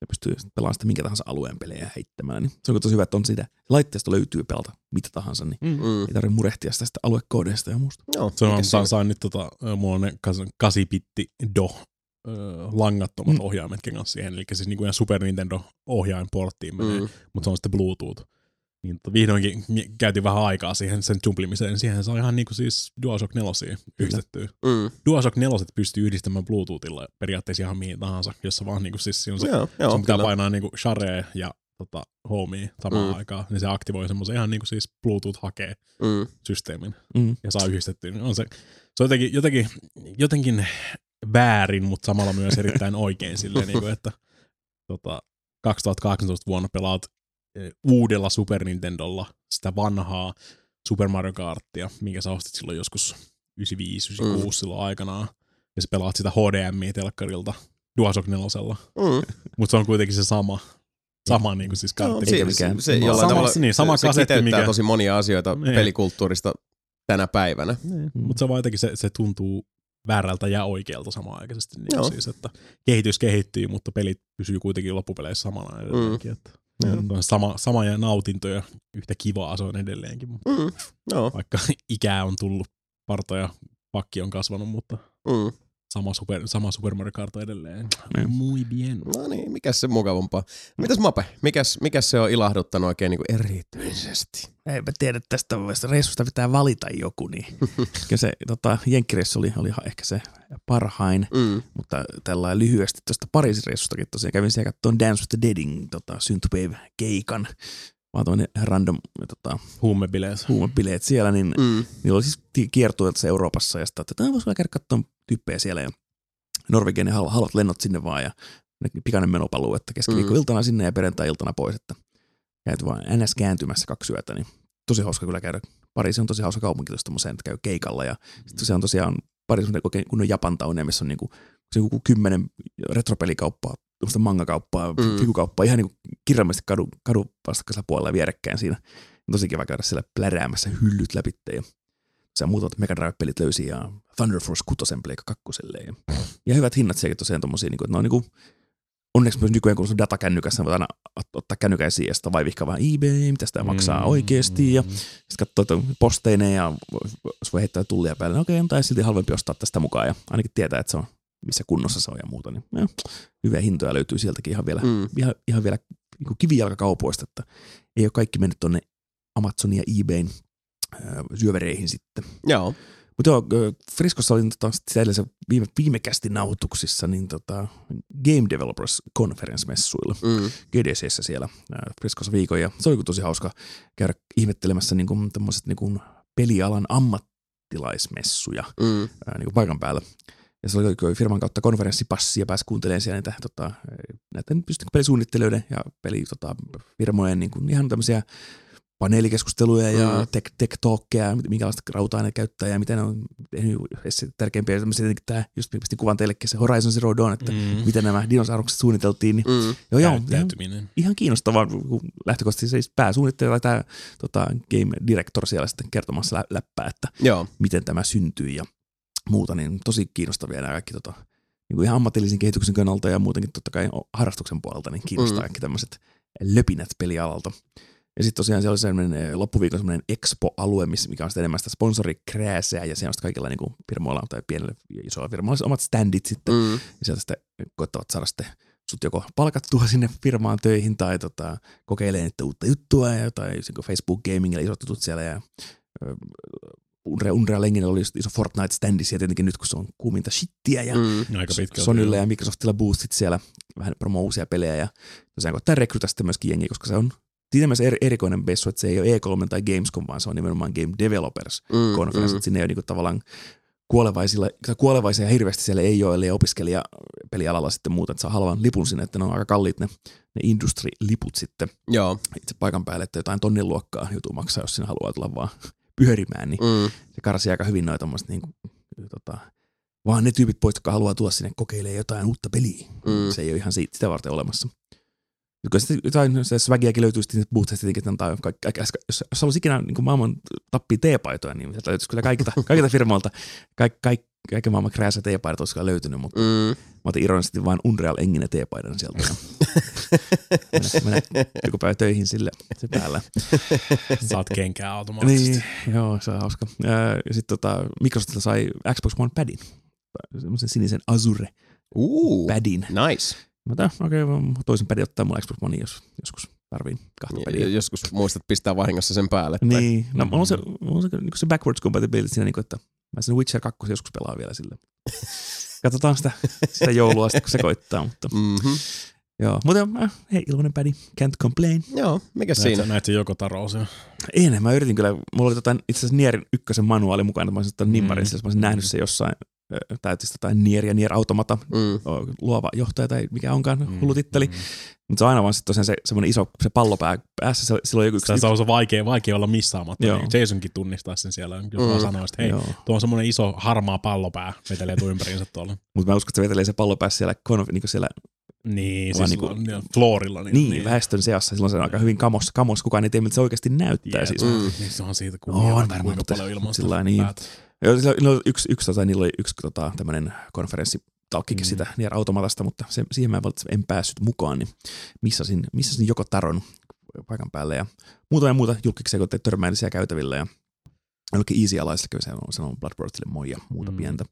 Speaker 2: ja pystyy pelaamaan sitä minkä tahansa alueen pelejä heittämään. Niin se on tosi hyvä, että on siitä laitteesta löytyy pelata mitä tahansa, niin
Speaker 3: Mm.
Speaker 1: Mm.
Speaker 2: ei tarvitse murehtia sitä, sitä aluekoodeista ja muusta.
Speaker 1: Joo,
Speaker 3: Se on, sain, sain nyt tota, mulla on ne kas- 8-bitti do langattomat
Speaker 2: Mm.
Speaker 3: ohjaimetkin kanssa siihen, eli siis niinku ihan Super Nintendo ohjainporttiin menee,
Speaker 1: Mm.
Speaker 3: mutta se on sitten Bluetooth. Niin tota, vihdoinkin käytiin vähän aikaa siihen sen jumplimiseen. Siihen saa ihan niinku siis DualShock 4 yhdistettyä.
Speaker 1: Mm.
Speaker 3: DualShock 4 pystyy yhdistämään Bluetoothilla periaatteessa ihan mihin tahansa, jossa vaan niinku siis siinä on se,
Speaker 1: Joo, joo,
Speaker 3: sun pitää
Speaker 1: kyllä.
Speaker 3: painaa niinku share ja tota, homea samaan
Speaker 1: Mm.
Speaker 3: aikaan, niin se aktivoi semmoisen ihan niinku siis Bluetooth hakee
Speaker 1: Mm.
Speaker 3: systeemin
Speaker 2: Mm.
Speaker 3: ja saa yhdistettyä. Niin on se, se on jotenkin, jotenkin, jotenkin väärin, mutta samalla myös erittäin oikein silleen, niin kuin, että tota, 2018 vuonna pelaat eh, uudella Super Nintendolla sitä vanhaa Super Mario Karttia, minkä sä ostit silloin joskus 95-96
Speaker 1: Mm.
Speaker 3: silloin aikanaan, ja sä pelaat sitä HDMI-telkkarilta DualShock 4.
Speaker 1: Mm.
Speaker 3: Mutta se on kuitenkin se sama, sama niin kuin siis
Speaker 1: Joo,
Speaker 3: kartti.
Speaker 1: se,
Speaker 2: Eikä
Speaker 1: se, se,
Speaker 2: No,
Speaker 1: jollain
Speaker 3: sama-
Speaker 1: tavalla,
Speaker 3: niin, sama
Speaker 1: se, se
Speaker 3: kasetti,
Speaker 1: kiteyttää
Speaker 3: mikä-
Speaker 1: tosi monia asioita
Speaker 3: Niin.
Speaker 1: pelikulttuurista tänä päivänä.
Speaker 3: Niin. Mutta se vaan jotenkin se, se tuntuu väärältä ja oikealta samaan aikaisesti. Niin
Speaker 1: Joo.
Speaker 3: siis, että kehitys kehittyy, mutta pelit pysyy kuitenkin loppupeleissä samana edelleenkin. Mm. Että
Speaker 1: Mm.
Speaker 3: on sama, sama ja nautinto ja yhtä kivaa se on edelleenkin.
Speaker 1: Mm. Joo.
Speaker 3: vaikka ikää on tullut, parta ja pakki on kasvanut, mutta
Speaker 1: Mm.
Speaker 3: Sama Super, sama Super Mario Kart on edelleen.
Speaker 2: Niin.
Speaker 3: Muy bien.
Speaker 1: No niin, mikäs se mukavampaa? Mitäs Mape, mikäs, mikäs se on ilahduttanut oikein niin kuin erityisesti?
Speaker 2: Eipä tiedä tästä. Reissusta pitää valita joku, niin kyllä se tota, jenkkireissu oli, oli ehkä se parhain,
Speaker 1: Mm.
Speaker 2: mutta tällä lyhyesti tuosta Pariisin reissustakin tosiaan kävin siellä katsomaan Dance with the Deadin tota, Synthwave-keikan, vaan tuonne random tota,
Speaker 3: Huumebileet.
Speaker 2: huumebileet siellä, niin
Speaker 1: Mm.
Speaker 2: niillä oli siis kiertueelta Euroopassa ja sitten että voisi vielä käydä katsomaan tyyppejä siellä ja Norvegian hal- halvat lennot sinne vaan ja ne- pikainen menopaluu, että keskiviikkoiltana sinne ja perjantai-iltana pois, että käyty vaan NS kääntymässä kaksi yötä, niin tosi hauska kyllä käydä. Pariisi on tosi hauska kaupunki tuossa tommoseen, että käy keikalla ja sitten se on tosiaan Pariisi on oikein kunnon Japan tauneen, missä on niinku, se joku kymmenen retropelikauppaa, tämmöistä mangakauppaa,
Speaker 1: Mm.
Speaker 2: fikukauppaa, ihan niinku kirjaimellisesti kadun, kadun vastakkaisella puolella vierekkäin siinä. Tosi kiva käydä siellä pläräämässä hyllyt läpi ja se muutamat Mega Drive-pelit löysi ja Thunder Force 6 Pleikka 2 ja, ja hyvät hinnat sielläkin tosiaan tommosia, niin kuin, että ne on niin kuin, onneksi myös nykyään kun on datakännykässä, voit aina ot- ottaa kännykän esiin ja sitten vaivihkaa vähän eBay, mitä sitä maksaa
Speaker 3: Mm.
Speaker 2: oikeasti ja sitten katsoo posteineen ja jos voi heittää tullia päälle, no okei, okay, tai silti halvempi ostaa tästä mukaan ja ainakin tietää, että se on missä kunnossa se on ja muuta. Niin, ja, hyviä hintoja löytyy sieltäkin ihan vielä,
Speaker 1: Mm.
Speaker 2: ihan, ihan vielä niin kivijalkakaupoista, että ei ole kaikki mennyt tonne Amazonin ja eBayn ää, syövereihin sitten.
Speaker 1: Joo.
Speaker 2: Mutta joo, ö, Friskossa olin tota, se viime, viimekästi nauhoituksissa, niin tota, Game Developers Conference-messuilla.
Speaker 1: Mm.
Speaker 2: GDCssä siellä ää, Friskossa viikon ja se oli tosi hauska käydä ihmettelemässä niin kuin, tämmöiset niin kuin pelialan ammattilaismessuja
Speaker 1: Mm.
Speaker 2: ää, niin kuin paikan päällä. Ja se oli kyllä firman kautta konferenssipassi ja pääsi kuuntelemaan siellä niitä, tota, näitä pystyykö pelisuunnittelijoiden ja peli, tota, firmojen niin kuin ihan tämmöisiä paneelikeskusteluja ja
Speaker 1: Mm.
Speaker 2: tech, tech talkia, minkälaista rautaa ne käyttää ja miten ne on tehnyt tärkeimpiä tämmöisiä, tietenkin tämä, just pistin kuvan teillekin se Horizon Zero Dawn, että
Speaker 3: Mm.
Speaker 2: miten nämä dinosaurukset suunniteltiin, niin
Speaker 1: Mm.
Speaker 2: joo, joo, ihan, ihan kiinnostavaa, kun lähtökohtaisesti siis pääsuunnittelija tai tämä tota, game director siellä sitten kertomassa lä- läppää, että
Speaker 1: Joo.
Speaker 2: miten tämä syntyi ja muuta, niin tosi kiinnostavia nämä kaikki tota, niin kuin ihan ammatillisen kehityksen kannalta ja muutenkin totta kai harrastuksen puolelta, niin kiinnostaa
Speaker 1: Mm.
Speaker 2: kaikki tämmöiset löpinät pelialalta. Ja sitten tosiaan siellä oli semmoinen eh, loppuviikon semmoinen expo-alue, missä, mikä on sitten enemmän sitä sponsorikrääseä ja siellä on sitten kaikilla niin firmoilla tai pienillä ja isoilla firmoilla omat standit sitten
Speaker 1: Mm.
Speaker 2: ja sieltä sitten koettavat saada sitten sut joko palkattua sinne firmaan töihin tai tota, kokeilemaan niitä uutta juttua ja tai niin kuin Facebook Gamingilla isot jutut siellä ja Unreal, Unreal Enginellä oli iso Fortnite-standi siellä tietenkin nyt, kun se on kuuminta shittiä ja
Speaker 1: Mm.
Speaker 3: Aika pitkälti.
Speaker 2: Sonylla
Speaker 3: joo.
Speaker 2: ja Microsoftilla boostit siellä vähän promo uusia pelejä ja tosiaan koittaa rekrytä sitten myöskin jengiä, koska se on siinä mielessä eri, erikoinen messu, että se ei ole E3 tai Gamescom, vaan se on nimenomaan Game Developers
Speaker 1: Mm.
Speaker 2: konferenssi,
Speaker 1: Mm.
Speaker 2: että sinne ei ole niinku tavallaan kuolevaisilla, kuolevaisia hirveästi siellä ei ole, ellei opiskelija pelialalla sitten muuta, että saa halvan lipun sinne, että ne on aika kalliit ne, ne industry-liput sitten
Speaker 1: Joo.
Speaker 2: itse paikan päälle, että jotain tonnin luokkaa joutuu maksaa, jos sinä haluaa tulla vaan pyörimään, niin
Speaker 1: Mm.
Speaker 2: se karsii aika hyvin noita tommoset niinku, tota, vaan ne tyypit pois, jotka haluaa tulla sinne kokeilemaan jotain uutta peliä.
Speaker 1: Mm.
Speaker 2: Se ei ole ihan siitä, sitä varten olemassa. Kyllä sitten jotain se swagiakin löytyy sitten boothista tietenkin, antaa kaikki, kaikki, jos, jos haluaisi ikinä niin maailman tappia teepaitoja, niin sieltä löytyisi kyllä kaikilta, kaikilta firmoilta kaikki, kaikki, kaiken maailman krääsä teepaita olisi kyllä löytynyt, mutta
Speaker 1: Mm.
Speaker 2: mä otin ironisesti vain Unreal Engine teepaidan sieltä. Ja mennä, mennä joku päivä töihin sille se päällä.
Speaker 3: Saat kenkää automaattisesti.
Speaker 2: Niin, joo, se on hauska. Sitten tota, Microsoftilla sai Xbox One padin, semmoisen sinisen Azure
Speaker 1: Uh.
Speaker 2: padin.
Speaker 1: Nice.
Speaker 2: Mä tämän, okei, okay, toisen padin ottaa mulle Xbox One, jos joskus tarviin kahta padia.
Speaker 1: J- Joskus muistat pistää vahingossa sen päälle. Tai...
Speaker 2: Niin, no mulla on se, mulla on se, niin se backwards compatibility siinä, niin kuin, että mä sen Witcher 2 joskus pelaan vielä sille. Katsotaan sitä, sitä joulua sitten, kun se koittaa, mutta
Speaker 1: Mm-hmm.
Speaker 2: joo. Mutta äh, hei, iloinen pädi, can't complain.
Speaker 1: Joo, mikä
Speaker 3: Näit,
Speaker 1: siinä?
Speaker 3: näit se joko tarous. jo.
Speaker 2: Ei, mä yritin kyllä, mulla oli tota, itse asiassa Nierin ykkösen manuaali mukana, mä olisin ottanut nimmarin,
Speaker 3: Mm.
Speaker 2: mm. mä olisin nähnyt se jossain, ö, täytyisi jotain Nier ja Nier Automata,
Speaker 1: Mm.
Speaker 2: luova johtaja tai mikä onkaan,
Speaker 3: Mm,
Speaker 2: hullu titteli.
Speaker 3: mm.
Speaker 2: Mutta se on aina vaan sitten tosiaan se semmoinen iso se pallopää päässä, se, sillä on joku yksi,
Speaker 3: Se on se vaikea, vaikea olla missaamatta.
Speaker 2: Joo.
Speaker 3: Niin Jasonkin tunnistaa sen siellä, jos
Speaker 1: Mm.
Speaker 3: vaan sanoo, että hei,
Speaker 2: Joo.
Speaker 3: tuo on semmoinen iso harmaa pallopää, vetelee tuon ympäriinsä tuolla.
Speaker 2: Mutta mä uskon, että se vetelee se pallo päässä siellä, konf, niin siellä
Speaker 3: Niin, siis
Speaker 2: niinku-
Speaker 3: niinku, floorilla. Niin,
Speaker 2: niin, niin, väestön seassa, silloin se on aika hyvin kamos, kamos kukaan ei tiedä, mitä se oikeasti näyttää.
Speaker 3: Jep.
Speaker 2: siis.
Speaker 1: Mm.
Speaker 3: Niin se on siitä
Speaker 2: On
Speaker 3: kuvia,
Speaker 2: varmaan,
Speaker 3: kuinka paljon ilmasta
Speaker 2: sillä lailla niin. Joo, yksi, yksi, tota, niillä oli yksi tota, tämmöinen konferenssi, talkkikin
Speaker 3: Mm.
Speaker 2: sitä Nier Automatasta, mutta se, siihen mä en päässyt mukaan, niin missasin, missasin joko taron paikan päälle ja muuta ja muuta julkiksia, kun törmäili siellä käytävillä ja jollekin easy alaisille kävi sanon, sanon Bloodborneille moi ja muuta
Speaker 3: mm.
Speaker 2: pientä.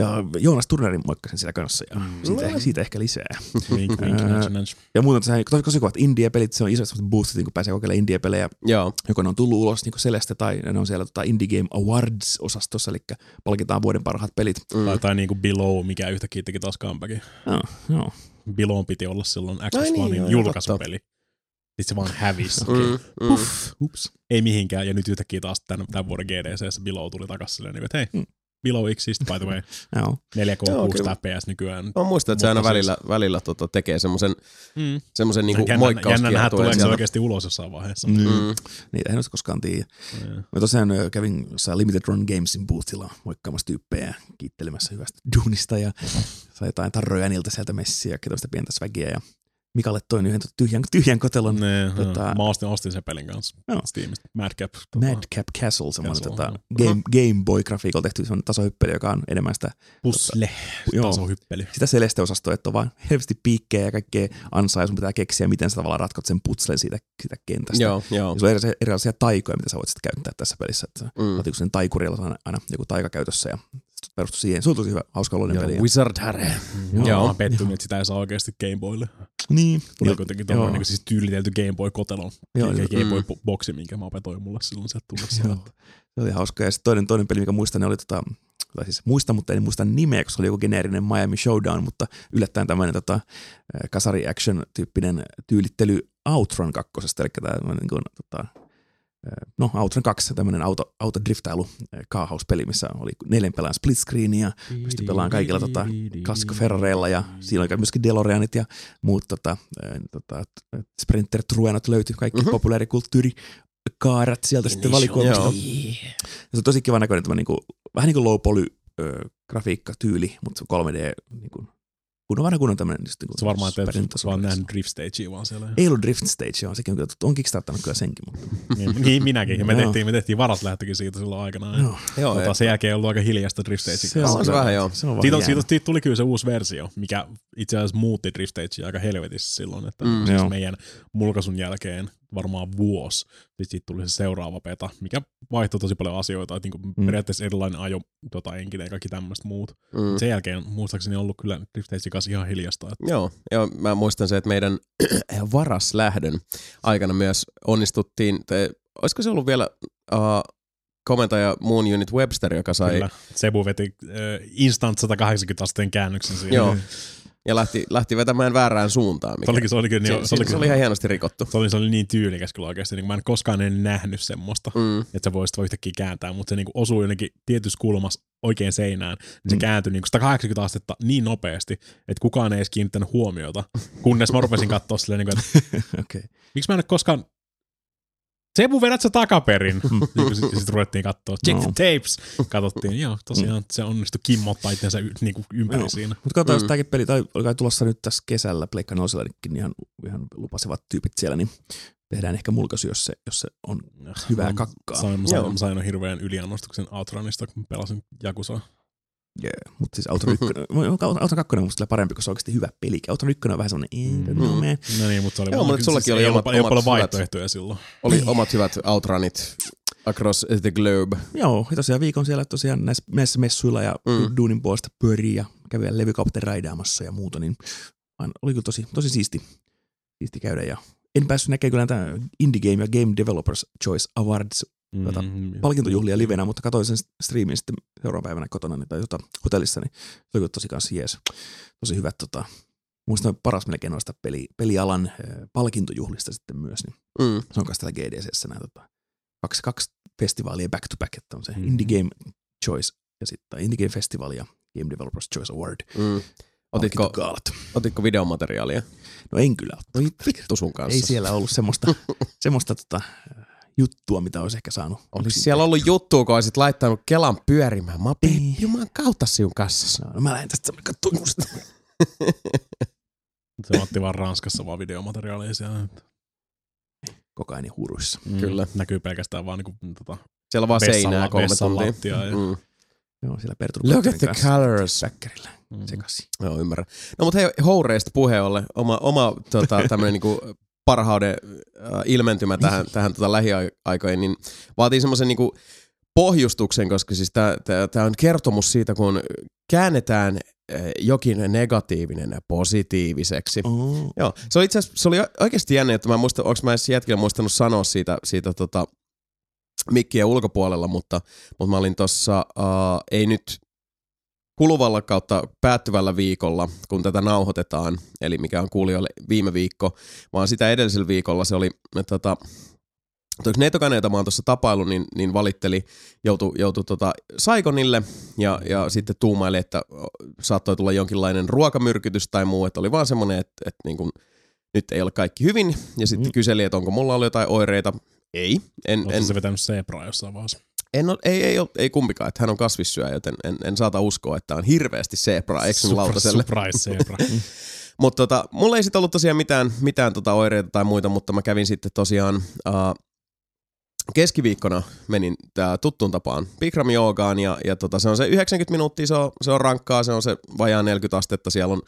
Speaker 2: Ja Joonas Turnerin moikkasin siellä kanssa ja
Speaker 3: Mm.
Speaker 2: mm. siitä, siitä, ehkä lisää.
Speaker 3: Nudge, nudge.
Speaker 2: Ja muuten se tosi, tosi kovat indie-pelit, se on iso boostit, kun pääsee kokeilemaan indie-pelejä,
Speaker 1: Joo.
Speaker 2: joko ne on tullut ulos niin Celeste tai ne on siellä tota Indie Game Awards-osastossa, eli palkitaan vuoden parhaat pelit.
Speaker 1: Mm.
Speaker 3: Tai, tai niinku Below, mikä yhtäkkiä teki taas comebackin.
Speaker 2: Joo, joo.
Speaker 3: Below piti olla silloin Xbox
Speaker 1: Ai niin, joo,
Speaker 3: julkaisupeli. Sitten se vaan hävisi.
Speaker 1: Mm. Mm.
Speaker 2: Uff, ups.
Speaker 3: Ei mihinkään, ja nyt yhtäkkiä taas tämän, tämän vuoden GDCssä Below tuli takaisin silleen, niin kuin, että hei,
Speaker 2: Mm.
Speaker 3: Below exists, by the way.
Speaker 2: Joo.
Speaker 3: 4K
Speaker 1: Joo,
Speaker 3: 6
Speaker 1: kyllä.
Speaker 3: FPS nykyään.
Speaker 1: Mä muistan, että se aina välillä, välillä tota, tekee semmoisen
Speaker 3: Mm.
Speaker 1: semmoisen niinku
Speaker 3: jännä, jännä nähdä, tuleeko se oikeasti ulos jossain vaiheessa.
Speaker 2: Mm.
Speaker 1: Mm.
Speaker 2: Niitä en olisi koskaan tiedä.
Speaker 3: Mm.
Speaker 2: Mä tosiaan kävin jossain Limited Run Gamesin boothilla moikkaamassa tyyppejä kiittelemässä hyvästä duunista ja sai jotain tarroja niiltä sieltä messiä ja tämmöistä pientä swagia ja Mikalle toin yhden tota tyhjän, tyhjän kotelon
Speaker 3: Ne,
Speaker 2: Tota-
Speaker 3: tota, mä ostin, ostin sen pelin kanssa
Speaker 2: Joo.
Speaker 3: Steamista. Madcap. Tota,
Speaker 2: Madcap Castle, semmoinen
Speaker 3: Castle,
Speaker 2: tota,
Speaker 3: joo.
Speaker 2: Game, Game Boy-grafiikolla tehty semmoinen tasohyppely, joka on enemmän sitä,
Speaker 3: Puzzle.
Speaker 2: joo,
Speaker 3: Tasohyppely.
Speaker 2: sitä Celeste-osastoa, että on vaan helvesti piikkejä ja kaikkea ansaa, ja sun pitää keksiä, miten sä tavallaan ratkot sen putslen siitä, siitä kentästä.
Speaker 1: Joo, joo.
Speaker 2: Ja sulla on erilaisia, erilaisia taikoja, mitä sä voit sitten käyttää tässä pelissä. Että
Speaker 1: mm.
Speaker 2: sen taikurilla on aina joku taika käytössä ja perustui siihen. Se oli tosi hyvä, hauska oloinen peli.
Speaker 1: Wizard Harry.
Speaker 3: Joo.
Speaker 1: Joo.
Speaker 3: Mä pettynyt, että sitä ei saa oikeasti Game Boylle.
Speaker 2: Niin.
Speaker 3: Tuli kuitenkin tuommoinen niin siis tyylitelty Game Boy kotelo.
Speaker 2: Joo,
Speaker 3: Game, Game Boy
Speaker 1: mm.
Speaker 3: boksi, minkä mä opetoin mulle silloin sieltä tullessa.
Speaker 2: Joo. Se oli hauska. Ja sitten toinen, toinen peli, mikä muistan, oli tota, tai siis muistan, mutta en muista nimeä, koska se oli joku geneerinen Miami Showdown, mutta yllättäen tämmöinen tota, kasari action-tyyppinen tyylittely Outrun kakkosesta, eli tämmöinen niin kuin, tota, no Outrun 2, tämmöinen auto, autodriftailu eh, kaahauspeli, missä oli neljän pelaajan split screen ja pystyi pelaamaan kaikilla tota, klassikko Ferrareilla ja siinä oli myöskin DeLoreanit ja muut tota, eh, tota, Sprinter Truenot löytyi, kaikki
Speaker 1: Mhm.
Speaker 2: mm-hmm. populaarikulttuuri kaarat sieltä sitten valikoimista. Ja se on tosi kiva näköinen tämä niinku, vähän niin kuin low poly ö, grafiikkatyyli, mutta se on 3D niin kuin, kunnon vanha kunnon tämmöinen. Just, niin
Speaker 3: Se varmaan, että
Speaker 2: Super
Speaker 3: et
Speaker 2: Nintendo
Speaker 3: vaan nähnyt Drift Stagea vaan siellä.
Speaker 2: Ei ollut Drift Stage, joo, sekin on. On kickstartannut kyllä senkin, mutta
Speaker 3: niin, niin, minäkin. Ja me tehtiin, me tehtiin varat lähtökin siitä silloin aikanaan.
Speaker 2: joo.
Speaker 1: Joo, et-
Speaker 3: sen jälkeen ei ollut aika hiljasta Drift Stagea
Speaker 2: Se
Speaker 1: on se vähän, joo.
Speaker 2: Se on vaan
Speaker 3: Siitä,
Speaker 2: jäänyt.
Speaker 3: siitä, siitä, tuli kyllä se uusi versio, mikä itse asiassa muutti Drift Stagea aika helvetissä silloin, että
Speaker 1: Mm.
Speaker 3: siis meidän mulkaisun jälkeen varmaan vuosi, sitten siitä tuli se seuraava beta, mikä vaihtoi tosi paljon asioita, että niinku
Speaker 2: Mm.
Speaker 3: periaatteessa erilainen ajo, tota, enkinen ja kaikki tämmöistä muut.
Speaker 1: Mm.
Speaker 3: Sen jälkeen muistaakseni on ollut kyllä Drift Stagein kanssa ihan hiljasta. Että
Speaker 1: Joo, joo, mä muistan se, että meidän varaslähdön aikana myös onnistuttiin, te, olisiko se ollut vielä uh, komentaja Moon Unit Webster, joka sai,
Speaker 3: kyllä, Sebu veti äh, instant 180 asteen käännöksen siihen.
Speaker 1: joo, ja lähti, lähti vetämään väärään suuntaan.
Speaker 3: Se olikin, se olikin,
Speaker 1: se,
Speaker 3: niin,
Speaker 1: se, se, oli ihan hienosti rikottu.
Speaker 3: se oli, se oli niin tyylikäs kyllä oikeasti. Niin mä en koskaan en nähnyt semmoista,
Speaker 1: Mm.
Speaker 3: että sä voisit vaan yhtäkkiä kääntää, mutta se niinku osui jonnekin tietyssä kulmassa oikein seinään, niin se
Speaker 2: Mm.
Speaker 3: kääntyi niinku 180 astetta niin nopeasti, että kukaan ei edes kiinnittänyt huomiota, kunnes mä rupesin katsoa silleen, niinku, että
Speaker 2: Okei.
Speaker 3: miksi mä en ole koskaan Sebu, vedät sä takaperin? niin sitten sit ruvettiin katsoa. Check
Speaker 2: No.
Speaker 3: the tapes. Katsottiin, joo, tosiaan se onnistui kimmottaa itsensä y- niinku ympäri
Speaker 2: Joo.
Speaker 3: siinä.
Speaker 2: Mutta katsotaan,
Speaker 1: Mm.
Speaker 2: jos tämäkin peli, tai oli kai tulossa nyt tässä kesällä, Pleikka Nousellekin ihan, ihan lupasivat tyypit siellä, niin tehdään ehkä mulkaisu, jos se, jos se on hyvää kakkaa.
Speaker 3: Sain, sain, sain hirveän yliannostuksen Outranista, kun pelasin Jakusaa.
Speaker 2: Yeah. Mutta siis Auto 1, Auto 2 on musta parempi, koska se on oikeasti hyvä peli. Auto 1 on vähän semmoinen, no
Speaker 1: Mm.
Speaker 3: No niin, mutta se oli
Speaker 1: Joo, mutta sullakin oli
Speaker 3: ei
Speaker 1: omat-
Speaker 3: ei
Speaker 1: omat
Speaker 3: paljon
Speaker 1: hyvät-
Speaker 3: vaihtoehtoja silloin.
Speaker 1: Oli omat hyvät outranit across the globe.
Speaker 2: Joo, ja tosiaan viikon siellä tosiaan näissä, näissä messuilla ja
Speaker 1: Mm.
Speaker 2: duunin puolesta pyörii ja kävi vielä levykaupaten raidaamassa ja muuta, niin oli kyllä tosi, tosi siisti, siisti käydä. Ja en päässyt näkemään kyllä tämä Indie Game ja Game Developers Choice Awards Tota,
Speaker 3: Mm,
Speaker 2: palkintojuhlia livenä, mutta katsoin sen streamin sitten seuraavan päivänä kotona niin- tai tota, hotellissa, niin se oli tosi kanssa jees. Tosi hyvät, tota, muistan paras melkein noista peli, pelialan äh, palkintojuhlista sitten myös, niin
Speaker 1: Mm.
Speaker 2: se on kanssa täällä GDCssä nämä tota, kaksi, kaksi festivaalia back to back, että on se mm. Indie Game Choice ja sitten Indie Game Festival ja Game Developers Choice Award.
Speaker 1: Mm. Otitko, otitko videomateriaalia?
Speaker 2: No en kyllä ottanut.
Speaker 1: Voi vittu sun kanssa.
Speaker 2: Ei siellä ollut semmoista, semmoista tota, juttua, mitä olisi ehkä saanut.
Speaker 1: Olisi siellä ollut juttua, kun olisit laittanut Kelan pyörimään. Mä oon juman kautta sinun kassassa.
Speaker 2: No, no mä lähden tästä semmoinen katsomaan musta.
Speaker 3: Se otti vaan Ranskassa vaan videomateriaalia siellä.
Speaker 2: Koko ajan huuruissa.
Speaker 3: Mm,
Speaker 1: Kyllä.
Speaker 3: Näkyy pelkästään vaan niinku, tota,
Speaker 1: Siellä vaan seinää
Speaker 3: ja-
Speaker 1: Mm.
Speaker 2: Joo, siellä Perttu
Speaker 1: Look at the
Speaker 2: kanssa
Speaker 1: colors.
Speaker 2: Säkkärillä
Speaker 3: mm.
Speaker 2: sekaisin.
Speaker 1: Joo, ymmärrän. No mutta hei, houreista puheen ollen, oma, oma tota, tämmöinen niinku parhauden äh, ilmentymä tähän, tähän tota lähiaikoihin, niin vaatii semmoisen niinku pohjustuksen, koska siis tämä on kertomus siitä, kun käännetään jokin negatiivinen positiiviseksi.
Speaker 2: Oh.
Speaker 1: Joo, se oli itse asiassa, se oli oikeasti jännä, että mä muistan, onko mä edes jätkellä muistanut sanoa siitä, siitä tota, mikkien ulkopuolella, mutta, mutta mä olin tossa, uh, ei nyt kuluvalla kautta päättyvällä viikolla, kun tätä nauhoitetaan, eli mikä on kuulijoille viime viikko, vaan sitä edellisellä viikolla se oli, että tota, Tuo Neitokainen, jota mä oon tuossa tapailu, niin, niin valitteli, joutui, joutui tota Saigonille ja, ja sitten tuumaili, että saattoi tulla jonkinlainen ruokamyrkytys tai muu, että oli vaan semmoinen, että, että niin kuin, nyt ei ole kaikki hyvin. Ja sitten
Speaker 2: Mm.
Speaker 1: kyseli, että onko mulla ollut jotain oireita. Ei, en,
Speaker 3: Oletko
Speaker 1: en,
Speaker 3: se vetänyt Zebraa jossain vaiheessa?
Speaker 1: En ole, ei, ei, ole, ei kumpikaan, että hän on kasvissyöjä, joten en, en saata uskoa, että on hirveästi zebraa eksynyt lautaselle.
Speaker 3: Surprise Zebra.
Speaker 1: Mutta tota, mulla ei sitten ollut tosiaan mitään, mitään tota oireita tai muita, mutta mä kävin sitten tosiaan uh, keskiviikkona menin tää tuttuun tapaan Bikram joogaan ja, ja tota, se on se 90 minuuttia, se on, se on rankkaa, se on se vajaa 40 astetta siellä on.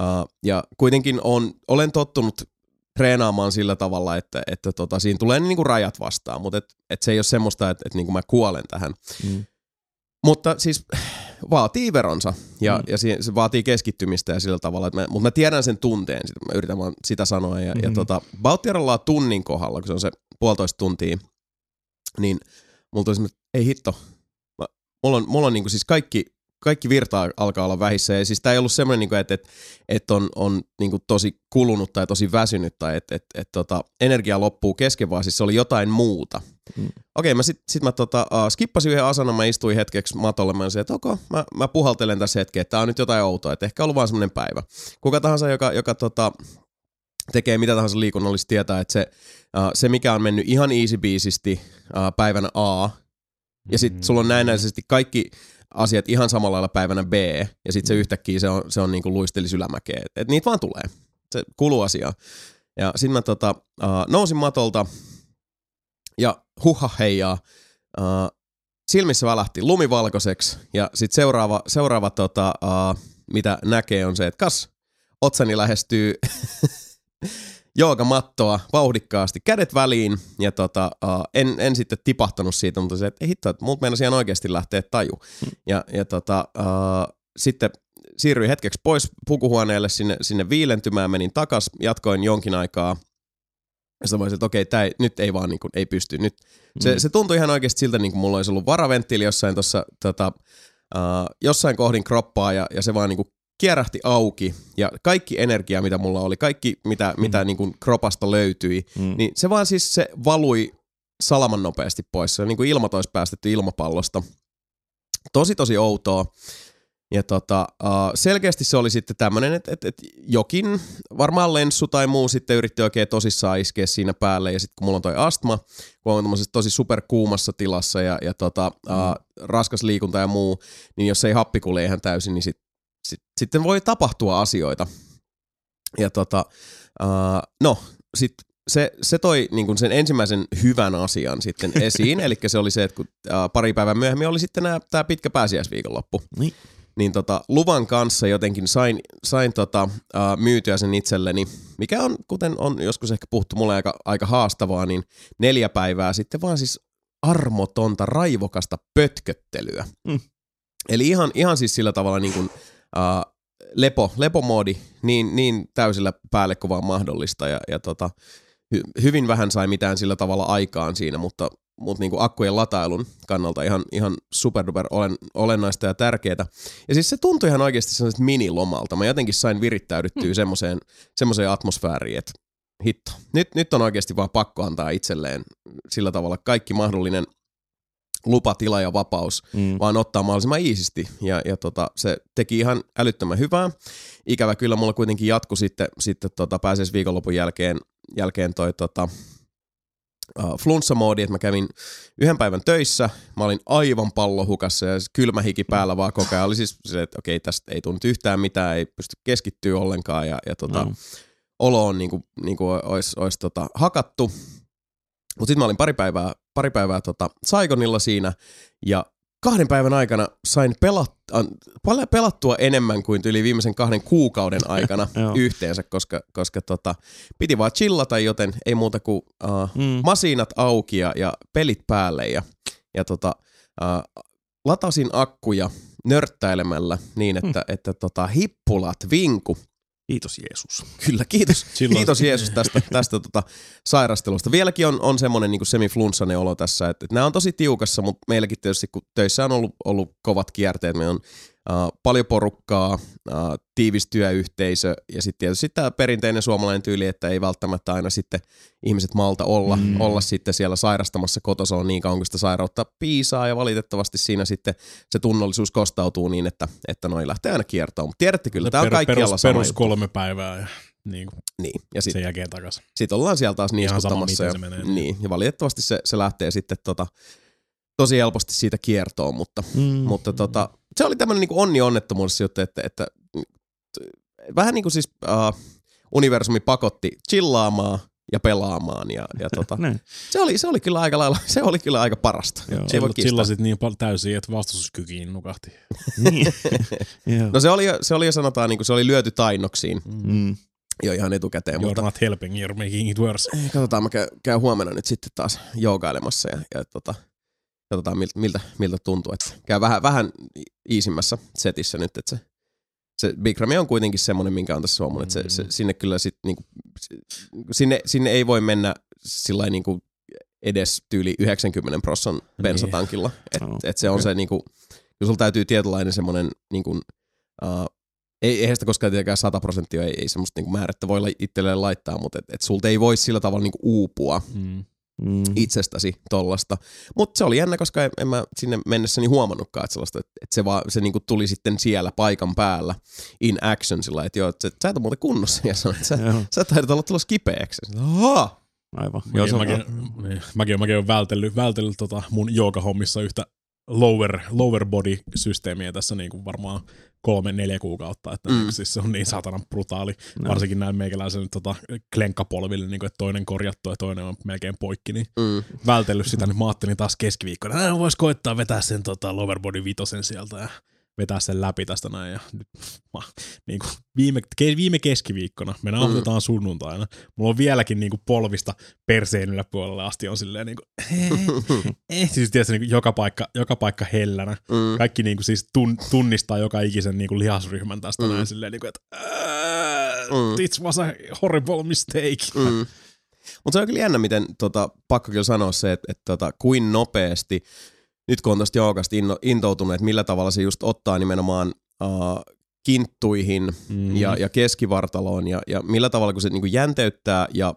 Speaker 1: Uh, ja kuitenkin on, olen tottunut treenaamaan sillä tavalla, että, että tota, siinä tulee niinku rajat vastaan, mutta et, et se ei ole semmoista, että et niinku mä kuolen tähän.
Speaker 2: Mm.
Speaker 1: Mutta siis vaatii veronsa ja,
Speaker 2: Mm.
Speaker 1: mm. ja se, se vaatii keskittymistä ja sillä tavalla, että mä, mutta mä tiedän sen tunteen, sitä, mä yritän vaan sitä sanoa. Ja, mm-hmm. ja
Speaker 2: Mhm.
Speaker 1: tota, Bauttiaralla tunnin kohdalla, kun se on se puolitoista tuntia, niin mulla tuli ei hitto, mä, mulla on, mulla on niinku siis kaikki, kaikki virta alkaa olla vähissä ja siis tää ei ollut semmoinen, niinku, että et, et on, on niinku tosi kulunut tai tosi väsynyt tai että et, et, tota, energia loppuu kesken, vaan siis se oli jotain muuta.
Speaker 2: Mm.
Speaker 1: Okei, mä sit, sit mä tota, uh, skippasin yhden asanan, mä istuin hetkeksi matolle, mä sanoin, että okay, mä, mä puhaltelen tässä hetken, että tää on nyt jotain outoa, että ehkä ollut vaan semmoinen päivä. Kuka tahansa, joka, joka tota, tekee mitä tahansa liikunnallista, tietää, että se, uh, se mikä on mennyt ihan easy biisisti uh, päivänä A, ja sitten sulla on näennäisesti kaikki asiat ihan samalla lailla päivänä B, ja sitten se yhtäkkiä se on, se on niinku luistelis ylämäkeä. Et, et niitä vaan tulee. Se kuuluu asiaan. Ja sitten mä tota, uh, nousin matolta, ja huha heijaa, uh, silmissä välähti lumivalkoiseksi, ja sitten seuraava, seuraava tota, uh, mitä näkee on se, että kas, otsani lähestyy joogamattoa vauhdikkaasti, kädet väliin, ja tota, uh, en, en sitten tipahtanut siitä, mutta se, että ei hitto, että multa meinasi ihan oikeasti lähteä taju. Ja, ja tota, uh, sitten siirryin hetkeksi pois pukuhuoneelle sinne, sinne viilentymään, menin takas, jatkoin jonkin aikaa, ja sitten voisin, että okei, tää ei, nyt ei vaan niin kuin, ei pysty. Nyt. Se, se tuntui ihan oikeasti siltä, niin kuin mulla olisi ollut varaventtiili jossain tuossa tota, uh, jossain kohdin kroppaa ja, ja se vaan niin kuin kierähti auki ja kaikki energia, mitä mulla oli, kaikki mitä, mm. mitä niin kuin kropasta löytyi,
Speaker 2: Mm.
Speaker 1: niin se vaan siis se valui salaman nopeasti pois. Se niin kuin ilmat olisi päästetty ilmapallosta. Tosi tosi outoa. Ja tota, uh, selkeästi se oli sitten tämmöinen, että et, et jokin, varmaan lenssu tai muu sitten yritti oikein tosissaan iskeä siinä päälle. Ja sitten kun mulla on toi astma, kun on tämmöisessä tosi superkuumassa tilassa ja, ja tota, uh, raskas liikunta ja muu, niin jos ei happi kulje ihan täysin, niin sit, sit, sitten voi tapahtua asioita. Ja tota, uh, no, sitten se, se toi niin kuin sen ensimmäisen hyvän asian sitten esiin, eli se oli se, että kun uh, pari päivää myöhemmin oli sitten tämä pitkä pääsiäisviikonloppu,
Speaker 2: Niin.
Speaker 1: niin tota, luvan kanssa jotenkin sain, sain tota, uh, myytyä sen itselleni, mikä on, kuten on joskus ehkä puhuttu mulle aika, aika haastavaa, niin neljä päivää sitten vaan siis armotonta, raivokasta pötköttelyä.
Speaker 2: Mm.
Speaker 1: Eli ihan, ihan siis sillä tavalla niin kuin, uh, lepo, lepomoodi niin, niin täysillä päälle kuin vaan mahdollista ja, ja tota, hy, hyvin vähän sai mitään sillä tavalla aikaan siinä, mutta, mutta niin kuin akkujen latailun kannalta ihan, ihan superduper olen, olennaista ja tärkeää. Ja siis se tuntui ihan oikeasti sellaiselta minilomalta. Mä jotenkin sain virittäydyttyä hmm. semmoiseen, semmoiseen atmosfääriin, että hitto, nyt, nyt on oikeasti vaan pakko antaa itselleen sillä tavalla kaikki mahdollinen lupa, tila ja vapaus,
Speaker 2: Mm.
Speaker 1: vaan ottaa mahdollisimman iisisti. Ja, ja tota, se teki ihan älyttömän hyvää. Ikävä kyllä mulla kuitenkin jatku sitten, sitten tota, pääsiäis viikonlopun jälkeen, jälkeen toi tota, uh, flunssamoodi, että mä kävin yhden päivän töissä, mä olin aivan pallohukassa ja kylmä hiki päällä vaan koko ajan. Oli siis se, että okei, tästä ei tullut yhtään mitään, ei pysty keskittyä ollenkaan ja, ja tota,
Speaker 2: No.
Speaker 1: olo on niinku, niinku olisi ois tota hakattu. Mutta sitten mä olin pari päivää, pari päivää tota Saigonilla siinä ja kahden päivän aikana sain pelat, paljon pelattua enemmän kuin yli viimeisen kahden kuukauden aikana yhteensä, koska, koska tota, piti vaan chillata, joten ei muuta kuin uh,
Speaker 2: Mm.
Speaker 1: masiinat auki ja, ja pelit päälle ja, ja tota, uh, latasin akkuja nörttäilemällä niin, että, mm. että tota, hippulat vinku.
Speaker 2: Kiitos Jeesus.
Speaker 1: Kyllä, kiitos.
Speaker 3: Silloin-
Speaker 1: Kiitos Jeesus tästä, tästä tota sairastelusta. Vieläkin on, on semmoinen niin semiflunssainen olo tässä, että, että nämä on tosi tiukassa, mutta meilläkin tietysti, kun töissä on ollut, ollut kovat kierteet, meillä on uh, paljon porukkaa, uh, tiivis työyhteisö ja sitten tietysti tämä perinteinen suomalainen tyyli, että ei välttämättä aina sitten ihmiset malta olla,
Speaker 2: Mm.
Speaker 1: olla sitten siellä sairastamassa kotosalla niin kauan, kun sitä sairautta piisaa ja valitettavasti siinä sitten se tunnollisuus kostautuu niin, että, että noin lähtee aina kiertoon. Mutta tiedätte kyllä, tämä on
Speaker 3: Per-
Speaker 1: kaikkialla
Speaker 3: perus,
Speaker 1: sama
Speaker 3: perus
Speaker 1: juttu.
Speaker 3: kolme päivää ja niin kuin,
Speaker 1: Niin, ja sitten
Speaker 3: sen jälkeen takaisin.
Speaker 1: sitten ollaan siellä taas
Speaker 3: Ihan sama,
Speaker 1: niiskuttamassa. Ja,
Speaker 3: se menee.
Speaker 1: niin, ja valitettavasti se, se lähtee sitten tota, tosi helposti siitä kiertoon, mutta,
Speaker 2: Mm.
Speaker 1: mutta tota, se oli tämmöinen niin onni onnettomuudessa juttu, että, että vähän niin kuin siis uh, universumi pakotti chillaamaan ja pelaamaan ja, ja tota, se, oli, se oli kyllä aika lailla, se oli kyllä aika parasta.
Speaker 2: Joo.
Speaker 1: Ei voi
Speaker 3: niin paljon täysin, että vastustuskykiin nukahti.
Speaker 2: niin.
Speaker 1: No se oli, jo- se oli jo sanotaan, niin kuin se oli lyöty tainnoksiin
Speaker 2: Mm.
Speaker 1: jo ihan etukäteen, mutta
Speaker 3: You're not helping, you're making it worse.
Speaker 1: katsotaan, mä käyn, käyn huomenna nyt sitten taas joogailemassa ja, ja tota, katsotaan miltä, miltä, miltä tuntuu. Että käy vähän, vähän iisimmässä setissä nyt, että se, se Big Ramy on kuitenkin semmoinen, minkä on tässä huomannut, että se, se, sinne kyllä sit, niinku, sinne, sinne ei voi mennä sillä niinku edes tyyli 90 prosan bensatankilla. Et,
Speaker 2: Joo.
Speaker 1: et se on se niinku, kun sulla täytyy tietynlainen semmoinen niinku, uh, ei, eihän sitä koskaan tietenkään 100 prosenttia, ei, ei semmoista niinku määrättä voi itselleen laittaa, mutta et, et sulta ei voi sillä tavalla niinku uupua
Speaker 3: Mm.
Speaker 2: Mm.
Speaker 1: itsestäsi tollasta. Mutta se oli jännä, koska en, en mä sinne mennessäni huomannutkaan, että sellaista, että, että se, vaan, se niinku tuli sitten siellä paikan päällä in action sillä, että joo, että sä, sä et ole muuten kunnossa ja sanoit, että sä, sä taidat olla tulossa kipeäksi. Ahaa!
Speaker 2: aivan. Joo, se
Speaker 3: Mäkin,
Speaker 2: on,
Speaker 3: mäkin, niin, mäkin, mäkin olen vältellyt, vältellyt tota mun joogahommissa yhtä lower, lower body systeemiä tässä niin kuin varmaan kolme, neljä kuukautta, että
Speaker 1: Mm.
Speaker 3: mm. siis se on niin saatanan brutaali,
Speaker 2: No.
Speaker 3: varsinkin näin meikäläisen tota, klenkkapolville, niin kuin, että toinen korjattu ja toinen on melkein poikki, niin
Speaker 1: Mm.
Speaker 3: vältellyt sitä, nyt mä ajattelin taas keskiviikkona, että vois koittaa vetää sen tota, lower body vitosen sieltä ja vetää sen läpi tästä näin. Ja nyt, mä, niin kuin viime, ke, viime keskiviikkona, me nauhoitetaan sunnuntaina, mulla on vieläkin niin kuin polvista perseen yläpuolelle asti on silleen niin kuin, eh, eh, siis tietysti niin kuin joka, paikka, joka paikka hellänä.
Speaker 1: Mm.
Speaker 3: Kaikki niin kuin siis tun, tunnistaa joka ikisen niin kuin lihasryhmän tästä
Speaker 1: Mm.
Speaker 3: mm. näin silleen niin kuin, että
Speaker 1: Mm.
Speaker 3: mm. it was a horrible mistake.
Speaker 1: Mm. Mutta se on kyllä jännä, miten tota, pakko kyllä sanoa se, että, että tota, kuin nopeasti, nyt kun on tuosta joogasta inno, intoutunut, että millä tavalla se just ottaa nimenomaan uh, kinttuihin
Speaker 3: Mm.
Speaker 1: ja, ja keskivartaloon ja, ja millä tavalla kun se niinku jänteyttää ja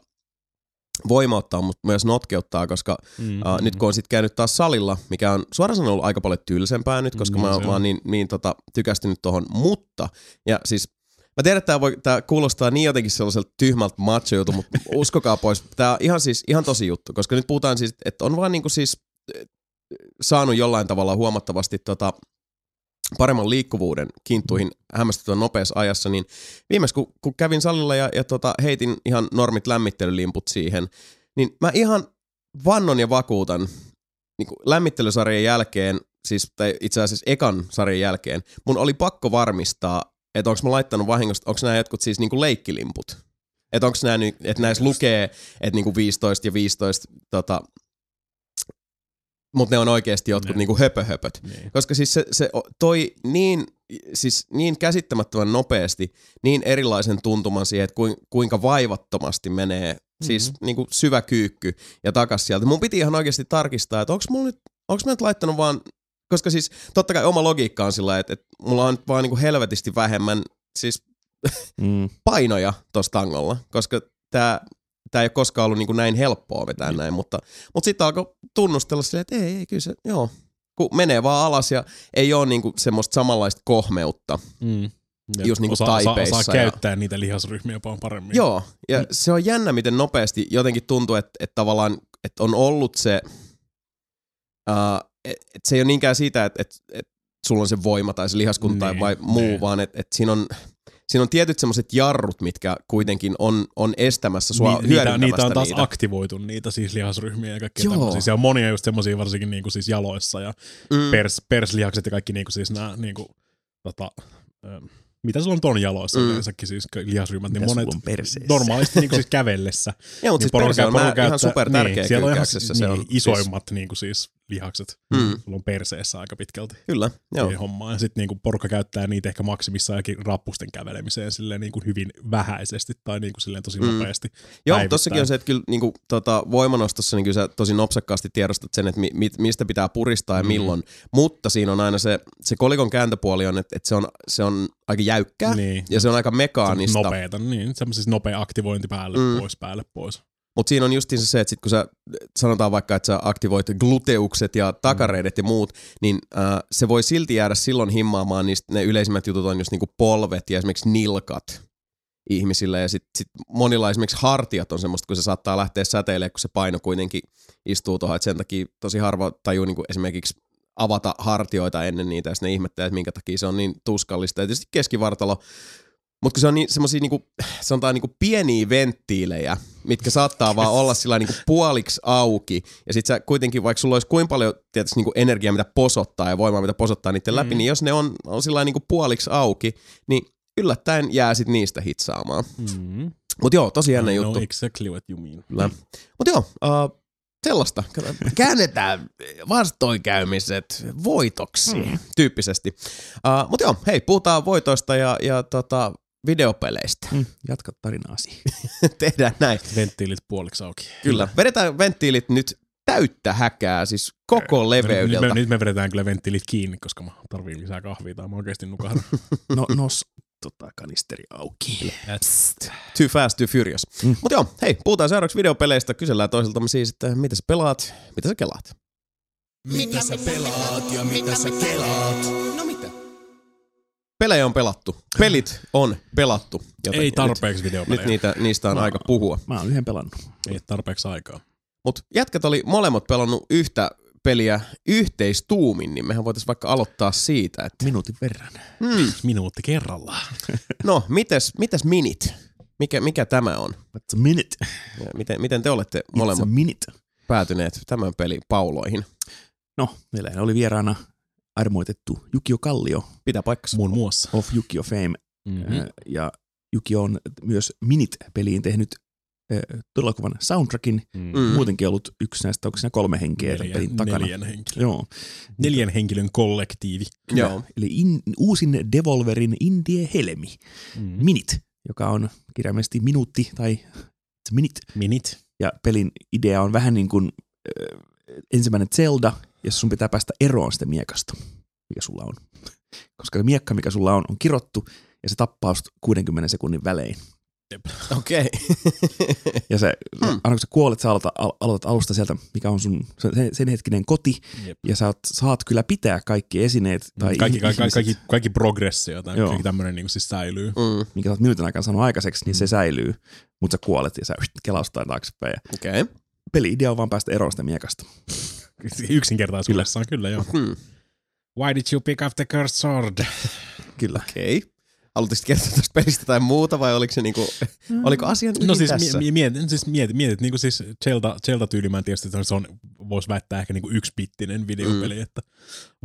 Speaker 1: voimauttaa, mutta myös notkeuttaa, koska
Speaker 3: mm.
Speaker 1: uh, nyt kun on sitten käynyt taas salilla, mikä on suoraan sanoen ollut aika paljon tylsempää nyt, koska
Speaker 3: Niin
Speaker 1: mä, mä
Speaker 3: on.
Speaker 1: oon niin, niin tota, tykästynyt tuohon, mutta, ja siis Mä tiedän, että tämä, voi, tää kuulostaa niin jotenkin sellaiselta tyhmältä macho juttu, mutta uskokaa pois. Tämä on ihan, siis, ihan tosi juttu, koska nyt puhutaan siis, että on vaan niinku siis saanut jollain tavalla huomattavasti tota, paremman liikkuvuuden kinttuihin hämmästyttävän nopeassa ajassa, niin viimeis kun, kun kävin salilla ja, ja tota, heitin ihan normit lämmittelylimput siihen, niin mä ihan vannon ja vakuutan niin kuin lämmittelysarjan jälkeen, siis, tai itse asiassa ekan sarjan jälkeen, mun oli pakko varmistaa, että onko mä laittanut vahingosta, onko nämä jotkut siis niin kuin leikkilimput. Että onko nämä että näissä lukee, että niinku 15 ja 15, tota, mutta ne on oikeasti jotkut
Speaker 3: Ne.
Speaker 1: niinku höpöhöpöt.
Speaker 3: Niin.
Speaker 1: Koska siis se, se toi niin, siis niin käsittämättömän nopeasti niin erilaisen tuntuman siihen, että kuin, kuinka vaivattomasti menee siis
Speaker 3: Mhm.
Speaker 1: niin kuin syvä kyykky ja takas sieltä. Mun piti ihan oikeasti tarkistaa, että onko mulla nyt, onko mä nyt laittanut vaan, koska siis totta kai oma logiikka on sillä, että, että mulla on nyt vaan niin kuin helvetisti vähemmän siis
Speaker 2: Mm.
Speaker 1: painoja tuossa tangolla, koska tämä tämä ei ole koskaan ollut niin kuin näin helppoa vetää
Speaker 3: Niin.
Speaker 1: näin, mutta, mutta sitten alkoi tunnustella silleen, että ei, ei, kyllä se, joo, kun menee vaan alas ja ei ole niinku semmoista samanlaista kohmeutta.
Speaker 3: Mm. Ja
Speaker 1: Just niinku
Speaker 3: osaa,
Speaker 1: taipeissa
Speaker 3: osaa,
Speaker 1: ja-
Speaker 3: osaa käyttää niitä lihasryhmiä paljon paremmin.
Speaker 1: Joo, ja
Speaker 3: Mm.
Speaker 1: se on jännä, miten nopeasti jotenkin tuntuu, että, että tavallaan että on ollut se, uh, että se ei ole niinkään siitä, että, että, että sulla on se voima tai se lihaskunta
Speaker 3: Niin,
Speaker 1: vai muu,
Speaker 3: niin.
Speaker 1: vaan että, että siinä on siinä on tietyt semmoiset jarrut, mitkä kuitenkin on, on estämässä sua
Speaker 3: Ni, niitä, niitä on taas
Speaker 1: niitä.
Speaker 3: aktivoitu, niitä siis lihasryhmiä ja kaikkea
Speaker 1: Joo.
Speaker 3: tämmöisiä. Siellä on monia just semmoisia varsinkin niinku siis jaloissa ja
Speaker 1: Mm.
Speaker 3: pers, perslihakset ja kaikki niinku siis nämä niinku, tota, ö, mitä sulla on ton jaloissa
Speaker 1: Mm.
Speaker 3: yleensäkin siis lihasryhmät, niin monet normaalisti niinku siis kävellessä.
Speaker 1: Joo, mutta siis
Speaker 3: porukka-
Speaker 1: perse on
Speaker 3: porukka
Speaker 1: ihan super tärkeä
Speaker 3: niin, siellä on ihan.
Speaker 1: Se
Speaker 3: niin,
Speaker 1: on,
Speaker 3: isoimmat niinku siis lihakset.
Speaker 1: Mm.
Speaker 3: Sulla on perseessä aika pitkälti.
Speaker 1: Kyllä, joo.
Speaker 3: Joo. hommaa. Ja sitten niinku porukka käyttää niitä ehkä maksimissaan jokin rappusten kävelemiseen silleen niinku hyvin vähäisesti tai niinku silleen tosi
Speaker 1: Mm.
Speaker 3: nopeasti.
Speaker 1: Joo,
Speaker 3: päivittäin.
Speaker 1: tossakin on se, että kyllä niin tota, voimanostossa niin kyllä sä tosi nopsakkaasti tiedostat sen, että mi, mi, mistä pitää puristaa ja
Speaker 3: Mm.
Speaker 1: milloin. Mutta siinä on aina se, se kolikon kääntöpuoli on, että, että se, on, se on aika jäykkää
Speaker 3: Niin.
Speaker 1: ja se on aika mekaanista.
Speaker 3: Nopeeta, niin. Semmoisessa nopea aktivointi päälle
Speaker 1: Mm.
Speaker 3: mm. pois, päälle pois.
Speaker 1: Mutta siinä on justiinsa se, että sit kun sä sanotaan vaikka, että sä aktivoit gluteukset ja takareidet ja muut, niin äh, se voi silti jäädä silloin himmaamaan niistä, ne yleisimmät jutut on just niinku polvet ja esimerkiksi nilkat ihmisille ja sitten sit monilla esimerkiksi hartiat on semmoista, kun se saattaa lähteä säteilemään, kun se paino kuitenkin istuu tuohon, että sen takia tosi harva tajuu niinku esimerkiksi avata hartioita ennen niitä ja sitten ne ihmettelee, että minkä takia se on niin tuskallista. Ja tietysti keskivartalo, mutta se on niin, semmosia niinku, sanotaan niinku pieniä venttiilejä, mitkä saattaa vaan olla sillä niinku puoliksi auki. Ja sit sä kuitenkin, vaikka sulla olisi kuinka paljon tietysti niinku energiaa, mitä posottaa ja voimaa, mitä posottaa niiden läpi,
Speaker 3: Mm.
Speaker 1: niin jos ne on, on sillä niinku puoliksi auki, niin yllättäen jää sit niistä hitsaamaan.
Speaker 3: Mm.
Speaker 1: Mut joo, tosi jännä juttu.
Speaker 3: know exactly what you mean.
Speaker 1: Kyllä. Mut joo, uh, sellaista. Käännetään vastoinkäymiset voitoksi, mm. tyyppisesti. Uh, Mutta joo, hei, puhutaan voitoista ja, ja tota, videopeleistä.
Speaker 2: Mm, jatka tarinaasi.
Speaker 1: Tehdään näin.
Speaker 3: Venttiilit puoliksi auki.
Speaker 1: Kyllä. Vedetään venttiilit nyt täyttä häkää, siis koko
Speaker 3: Nyt
Speaker 1: leveydeltä.
Speaker 3: me, nyt me vedetään kyllä venttiilit kiinni, koska mä tarviin lisää kahvia tai mä oikeasti nukahdan.
Speaker 2: No, nos tota, kanisteri auki.
Speaker 1: Too fast, too furious. Mm. Mutta joo, hei, puhutaan seuraavaksi videopeleistä. Kysellään toisiltamme siis, että mitä sä pelaat, mitä sä kelaat.
Speaker 5: Mitä sä pelaat ja mitä sä kelaat? No?
Speaker 1: Pelejä on pelattu. Pelit on pelattu. Joten
Speaker 3: Ei
Speaker 1: nyt-
Speaker 3: tarpeeksi
Speaker 1: Nyt,
Speaker 3: videopelejä.
Speaker 1: niitä, niistä on
Speaker 2: Mä-
Speaker 1: aika puhua.
Speaker 2: Mä oon yhden pelannut.
Speaker 3: Ei tarpeeksi aikaa.
Speaker 1: Mutta jätkät oli molemmat pelannut yhtä peliä yhteistuumin, niin mehän voitaisiin vaikka aloittaa siitä, että
Speaker 2: Minuutin verran.
Speaker 1: hmm,
Speaker 3: Minuutti kerrallaan.
Speaker 1: no, mites, mitäs minit? Mikä, mikä tämä on?
Speaker 2: What's a minute?
Speaker 1: Ja miten, miten te olette
Speaker 2: It's a
Speaker 1: molemmat
Speaker 2: minute.
Speaker 1: päätyneet tämän pelin pauloihin?
Speaker 2: No, meillä oli vieraana armoitettu Jukio Kallio
Speaker 1: Pitää paikkansa.
Speaker 3: Muun muassa.
Speaker 2: of Jukio Fame.
Speaker 3: Mm-hmm.
Speaker 2: Mm. Ja Jukio on myös Minit-peliin tehnyt äh, todella kovan soundtrackin.
Speaker 1: Mm.
Speaker 2: Mm. Muutenkin ollut yksi näistä, onko siinä kolme henkeä tämän pelin takana.
Speaker 3: neljän, henkilön,
Speaker 2: Joo.
Speaker 3: neljän henkilön kollektiivi.
Speaker 2: Kyllä.
Speaker 1: Joo.
Speaker 2: Eli in, uusin Devolverin Indie Helmi.
Speaker 3: Mm.
Speaker 2: Minit, joka on kirjaimellisesti minuutti tai minute.
Speaker 3: Minit.
Speaker 2: Ja pelin idea on vähän niin kuin äh, ensimmäinen Zelda, jossa sun pitää päästä eroon sitä miekasta, mikä sulla on. Koska se miekka, mikä sulla on, on kirottu ja se tappaa sut 60 sekunnin välein.
Speaker 1: Okei.
Speaker 2: Ja se,
Speaker 1: Hmm.
Speaker 2: aina kun sä kuolet, sä aloitat, al- aloitat alusta sieltä, mikä on sun sen, sen hetkinen koti,
Speaker 3: Jep.
Speaker 2: ja sä oot, saat kyllä pitää kaikki esineet tai
Speaker 3: kaikki,
Speaker 2: ih-
Speaker 3: kaikki, kaikki, kaikki progressio tai
Speaker 2: Joo.
Speaker 3: kaikki tämmöinen niin siis säilyy.
Speaker 1: mm.
Speaker 2: minkä sä oot minuutin aikana saanut aikaiseksi, niin se
Speaker 3: Mm.
Speaker 2: säilyy, mutta sä kuolet ja sä kelaustaan taaksepäin. Ja
Speaker 1: Okei. Okay.
Speaker 2: peli-idea on vaan päästä eroon sitä miekasta.
Speaker 3: Yksinkertaisuudessaan kyllä, kyllä joo.
Speaker 1: Hmm.
Speaker 3: Why did you pick up the cursed sword?
Speaker 2: Kyllä.
Speaker 1: Okei. Okay. Haluaisitko kertoa tästä pelistä tai muuta vai oliko se niinku, oliko asian
Speaker 3: No siis,
Speaker 1: tässä?
Speaker 3: mi- mietit, siis mietit, mietit niin kuin siis Zelda, Zelda-tyyli, mä en tiedä, että se on, voisi väittää ehkä niin kuin yksipittinen videopeli, mm. että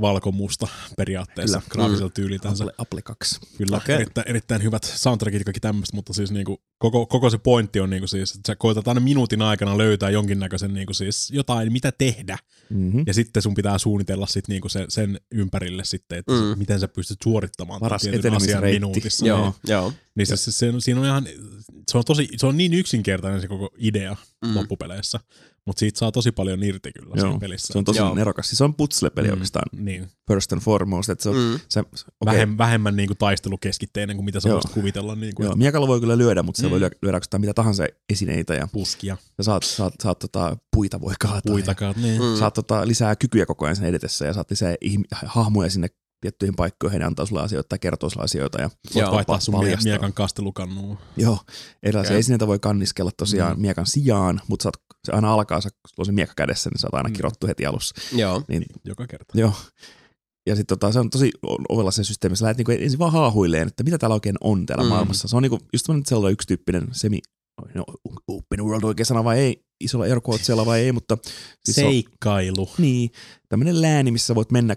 Speaker 3: valkomusta periaatteessa
Speaker 2: Kyllä.
Speaker 3: graafisella tyyliltänsä.
Speaker 2: Apple, Apple 2.
Speaker 3: Kyllä, okay. erittäin, erittäin hyvät soundtrackit kaikki tämmöistä, mutta siis niinku, koko, koko se pointti on niinku siis, että sä koetat aina minuutin aikana löytää jonkinnäköisen niinku siis jotain, mitä tehdä,
Speaker 2: Mm-hmm.
Speaker 3: ja sitten sun pitää suunnitella sit niinku se, sen ympärille sitten, että
Speaker 1: Mm.
Speaker 3: miten sä pystyt suorittamaan tämän
Speaker 2: Paras
Speaker 3: tietyn asian minuutissa.
Speaker 1: Joo,
Speaker 3: Niin.
Speaker 1: joo.
Speaker 3: Niin se, se, se, on- siinä on ihan, se on, tosi, se on niin yksinkertainen se koko idea
Speaker 1: mm.
Speaker 3: loppupeleissä, mutta siitä saa tosi paljon irti kyllä
Speaker 2: Joo,
Speaker 3: siinä pelissä.
Speaker 2: Se on tosi
Speaker 1: Joo.
Speaker 2: nerokas. Siis se on putsle-peli
Speaker 3: Mm,
Speaker 2: oikeastaan
Speaker 3: Niin,
Speaker 2: first and foremost. Että se on,
Speaker 1: Mm.
Speaker 2: mm. se, okay.
Speaker 3: Vähem, vähemmän niinku taistelukeskitteinen kuin mitä sä voisit kuvitella niinku,
Speaker 2: Joo, miekalla voi kyllä lyödä, mutta se
Speaker 3: Mm.
Speaker 2: voi lyödä, lyödä oikeastaan mitä tahansa esineitä ja
Speaker 3: puskia,
Speaker 2: sä saat, saat, saat tota, puita voi kaataa.
Speaker 3: puitakaan. Niin.
Speaker 1: Mm.
Speaker 2: Ja saat tota, lisää kykyjä koko ajan sen edetessä ja saat lisää ihm- hahmoja sinne tiettyihin paikkoihin ja antaa sulle asioita tai kertoo sulle asioita. Ja,
Speaker 3: Voit vaihtaa sun
Speaker 2: paljastaa.
Speaker 3: miekan kastelukannuun.
Speaker 2: joo, erilaisia
Speaker 1: Okei.
Speaker 2: esineitä voi kanniskella tosiaan
Speaker 3: Mm.
Speaker 2: miekan sijaan, mutta saat, se aina alkaa, sä, sulla on se miekka kädessä, niin sä oot aina
Speaker 3: Mm.
Speaker 2: kirottu heti alussa.
Speaker 1: Joo.
Speaker 2: Niin,
Speaker 3: Joka kerta.
Speaker 2: joo. Ja sitten tota, se on tosi ovella se systeemi. Sä lähdet niinku ensin vaan haahuilleen, että mitä täällä oikein on täällä
Speaker 1: Mm.
Speaker 2: maailmassa. Se on niinku just Zelda yksityyppinen semi, no, open world oikein sana vai ei, isolla airquotesilla vai ei, mutta siis se on,
Speaker 3: Seikkailu.
Speaker 2: niin, tämmöinen lääni, missä voit mennä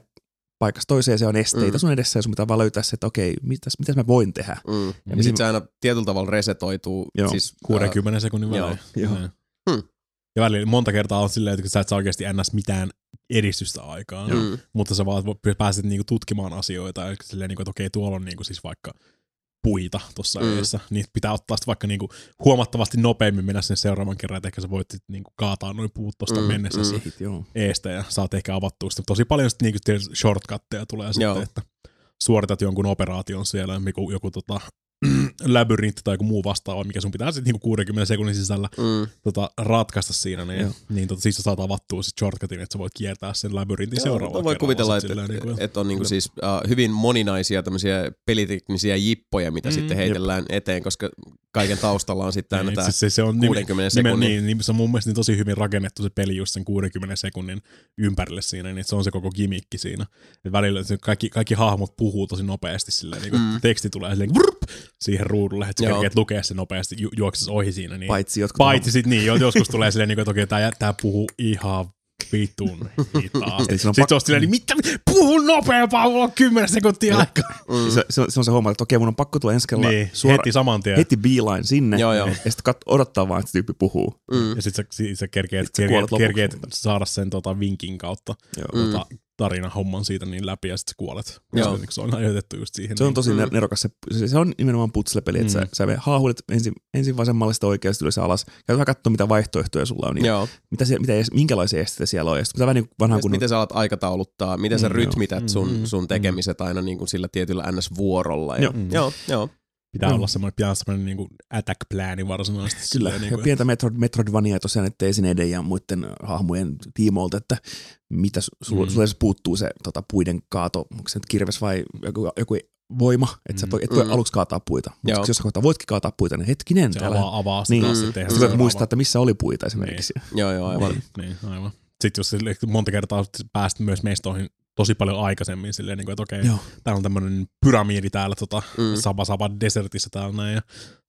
Speaker 2: paikasta toiseen, se on esteitä
Speaker 1: Mm.
Speaker 2: sun edessä ja sun pitää vaan löytää se, että okei, mitäs, mitäs mä voin tehdä.
Speaker 1: Mm. Ja,
Speaker 2: mihin-
Speaker 1: sitten se aina tietyllä tavalla resetoituu.
Speaker 2: Joo.
Speaker 1: Siis,
Speaker 3: 60 sekunnin
Speaker 1: joo,
Speaker 3: välein.
Speaker 2: joo.
Speaker 3: Niin.
Speaker 1: Hmm.
Speaker 3: Ja välillä monta kertaa on silleen, että sä et saa oikeasti ns. mitään edistystä aikaan,
Speaker 1: äh, mm.
Speaker 3: mutta sä vaan pääset niinku tutkimaan asioita ja silleen, niinku, että okei, tuolla on niinku siis vaikka puita tuossa
Speaker 1: Mm.
Speaker 3: edessä, niin pitää ottaa sitten vaikka niinku huomattavasti nopeammin mennä sen seuraavan kerran, että ehkä sä voit sit niinku kaataa noin puut tuosta
Speaker 1: Mm,
Speaker 3: mennessä
Speaker 1: mm.
Speaker 2: Sehit, joo.
Speaker 3: eestä ja saat ehkä avattua sitä. Tosi paljon sitten niinku shortcutteja tulee
Speaker 1: Joo.
Speaker 3: sitten, että suoritat jonkun operaation siellä, joku, joku tota, labyrintti tai joku muu vastaava, mikä sun pitää sitten niinku 60 sekunnin sisällä
Speaker 1: Mm.
Speaker 3: tota, ratkaista siinä, niin,
Speaker 2: Joo.
Speaker 3: niin tota, siis sä saat avattua sit shortcutin, että sä voit kiertää sen labyrintin
Speaker 1: Joo,
Speaker 3: seuraavaan
Speaker 1: voi kuvitella, että, että,
Speaker 3: niinku-
Speaker 1: että on niinku siis uh, hyvin moninaisia tämmöisiä peliteknisiä jippoja, mitä
Speaker 3: Mm,
Speaker 1: sitten
Speaker 3: jep.
Speaker 1: heitellään eteen, koska kaiken taustalla on sitten aina
Speaker 3: Niin,
Speaker 1: tämä
Speaker 3: se, se, on
Speaker 1: 60
Speaker 3: nimen,
Speaker 1: sekunnin.
Speaker 3: Niin, niin, se on mun mielestä niin tosi hyvin rakennettu se peli just sen 60 sekunnin ympärille siinä, niin se on se koko gimikki siinä. Et välillä se kaikki, kaikki hahmot puhuu tosi nopeasti silleen, niin
Speaker 1: Mm.
Speaker 3: mm. teksti tulee silleen vrp, siihen ruudulle, että sä kerkeet lukea se nopeasti, ju, juokses ohi siinä. Niin.
Speaker 2: Paitsi jotkut
Speaker 3: Paitsi sit niin, jo- joskus tulee silleen, niin kuin, että okei, tää, tää puhuu ihan vitun hitaasti. Sitten
Speaker 2: pak-
Speaker 3: se on silleen, niin mitä, puhu nopeampaa, mulla on 10 sekuntia aikaa.
Speaker 2: Mm. Se, se, on- se, on se homma, että okei, mun on pakko tulla ensi kerralla
Speaker 3: Niin,
Speaker 2: suora,
Speaker 3: heti saman tien.
Speaker 2: heti beeline sinne,
Speaker 1: Joo, joo.
Speaker 2: ja sitten kat- odottaa vaan, että se tyyppi puhuu.
Speaker 1: Mm.
Speaker 3: Ja sit sä, sit sä kerkeet,
Speaker 2: Sit
Speaker 3: kerkeet, kerkeet saada sen tota, vinkin kautta
Speaker 2: Joo.
Speaker 3: tota, tarinan homman siitä niin läpi ja sit sä kuolet.
Speaker 1: Joo.
Speaker 3: Se, on ajoitettu just siihen.
Speaker 2: Se on
Speaker 3: niin.
Speaker 2: tosi mm. nerokas. Se, se, on nimenomaan putslepeli, että
Speaker 3: Mm.
Speaker 2: sä, sä haahuilet ensin, ensin vasemmalle sitä oikeasti ylös ja alas. Käyt vähän katsoa, mitä vaihtoehtoja sulla on ja
Speaker 1: Joo.
Speaker 2: mitä se, mitä, minkälaisia esteitä siellä on. Ja sitten pitää vähän niin
Speaker 1: Ja sit
Speaker 2: kun...
Speaker 1: miten sä alat aikatauluttaa, miten sä
Speaker 2: Mm,
Speaker 1: rytmität sun,
Speaker 3: Mm, mm,
Speaker 1: sun tekemiset aina niin kuin sillä tietyllä NS-vuorolla. Ja,
Speaker 2: Joo.
Speaker 1: joo, joo.
Speaker 3: Pitää
Speaker 2: Joo.
Speaker 3: olla semmoinen, pitää olla semmoinen niin attack-plääni varsinaisesti.
Speaker 2: Kyllä,
Speaker 3: silleen
Speaker 2: ja
Speaker 3: niin kuin,
Speaker 2: pientä Metroid, Metroidvania tosiaan, että esineiden ja muiden hahmojen tiimoilta, että mitä su- sulla,
Speaker 3: Mm.
Speaker 2: mm. sulla edes puuttuu se tota, puiden kaato, onko se nyt kirves vai joku, joku voima, että sä
Speaker 3: Mm.
Speaker 2: voi, et voi
Speaker 1: Mm.
Speaker 2: aluksi kaataa puita. Mutta jos sä kohtaa voitkin kaataa puita, niin hetkinen,
Speaker 3: se
Speaker 2: täällä
Speaker 3: avaa, avaa sitä
Speaker 2: Niin.
Speaker 1: Mm.
Speaker 3: sitten.
Speaker 2: Sä voit muistaa, että missä oli puita esimerkiksi.
Speaker 1: Joo, joo, aivan.
Speaker 3: Niin, niin, aivan. Sitten jos monta kertaa pääst myös mestoihin tosi paljon aikaisemmin silleen, niin kuin, että okei,
Speaker 2: Joo.
Speaker 3: täällä on tämmöinen pyramiidi täällä tota,
Speaker 1: Mm.
Speaker 3: Saba Saba Desertissa täällä näin, ja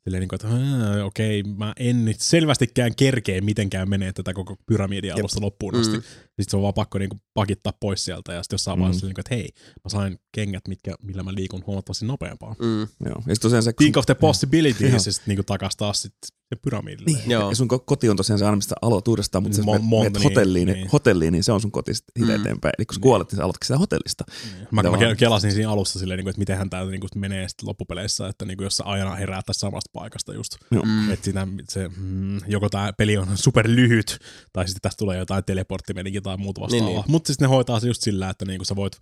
Speaker 3: silleen, niin kuin, että "Ää, okei, mä en nyt selvästikään kerkeä mitenkään menee tätä koko pyramidia alusta loppuun asti.
Speaker 1: Mm.
Speaker 3: Sitten se on vaan pakko niin kuin, pakittaa pois sieltä, ja sitten jossain
Speaker 2: Mm.
Speaker 3: vaiheessa, niin kuin, että hei, mä sain kengät, mitkä, millä mä liikun huomattavasti nopeampaa.
Speaker 1: Mm.
Speaker 2: Joo. Ja sitten tosiaan se...
Speaker 3: Think of the possibilities,
Speaker 2: Joo.
Speaker 3: ja sitten niin takas taas sit se pyramidille.
Speaker 2: Niin.
Speaker 1: Joo.
Speaker 2: Ja sun ko- koti on tosiaan se aina, mistä aloit uudestaan, mutta
Speaker 3: Mon- monta,
Speaker 2: menet
Speaker 3: niin,
Speaker 2: hotelliin, niin,
Speaker 3: niin.
Speaker 2: hotelliin, niin se on sun koti sitten
Speaker 1: Mm.
Speaker 2: mm. eteenpäin. Eli kun sä kuolet, niin sä aloitatkin sitä hotellista.
Speaker 3: Mä, mä
Speaker 2: Tavallaan.
Speaker 3: ke- kelasin siinä alussa silleen, niin kuin, että mitenhän tämä niin kuin, menee sitten loppupeleissä, että niin kuin, jos sä aina herää tästä samasta paikasta just.
Speaker 1: Mm.
Speaker 3: Että siinä, se, mm, joko tämä peli on super lyhyt, tai sitten tästä tulee jotain teleporttimeninkiä tai muuta vastaavaa.
Speaker 1: Niin,
Speaker 3: Niin,
Speaker 1: niin.
Speaker 3: Mutta sitten ne hoitaa se just sillä, että niinku sä voit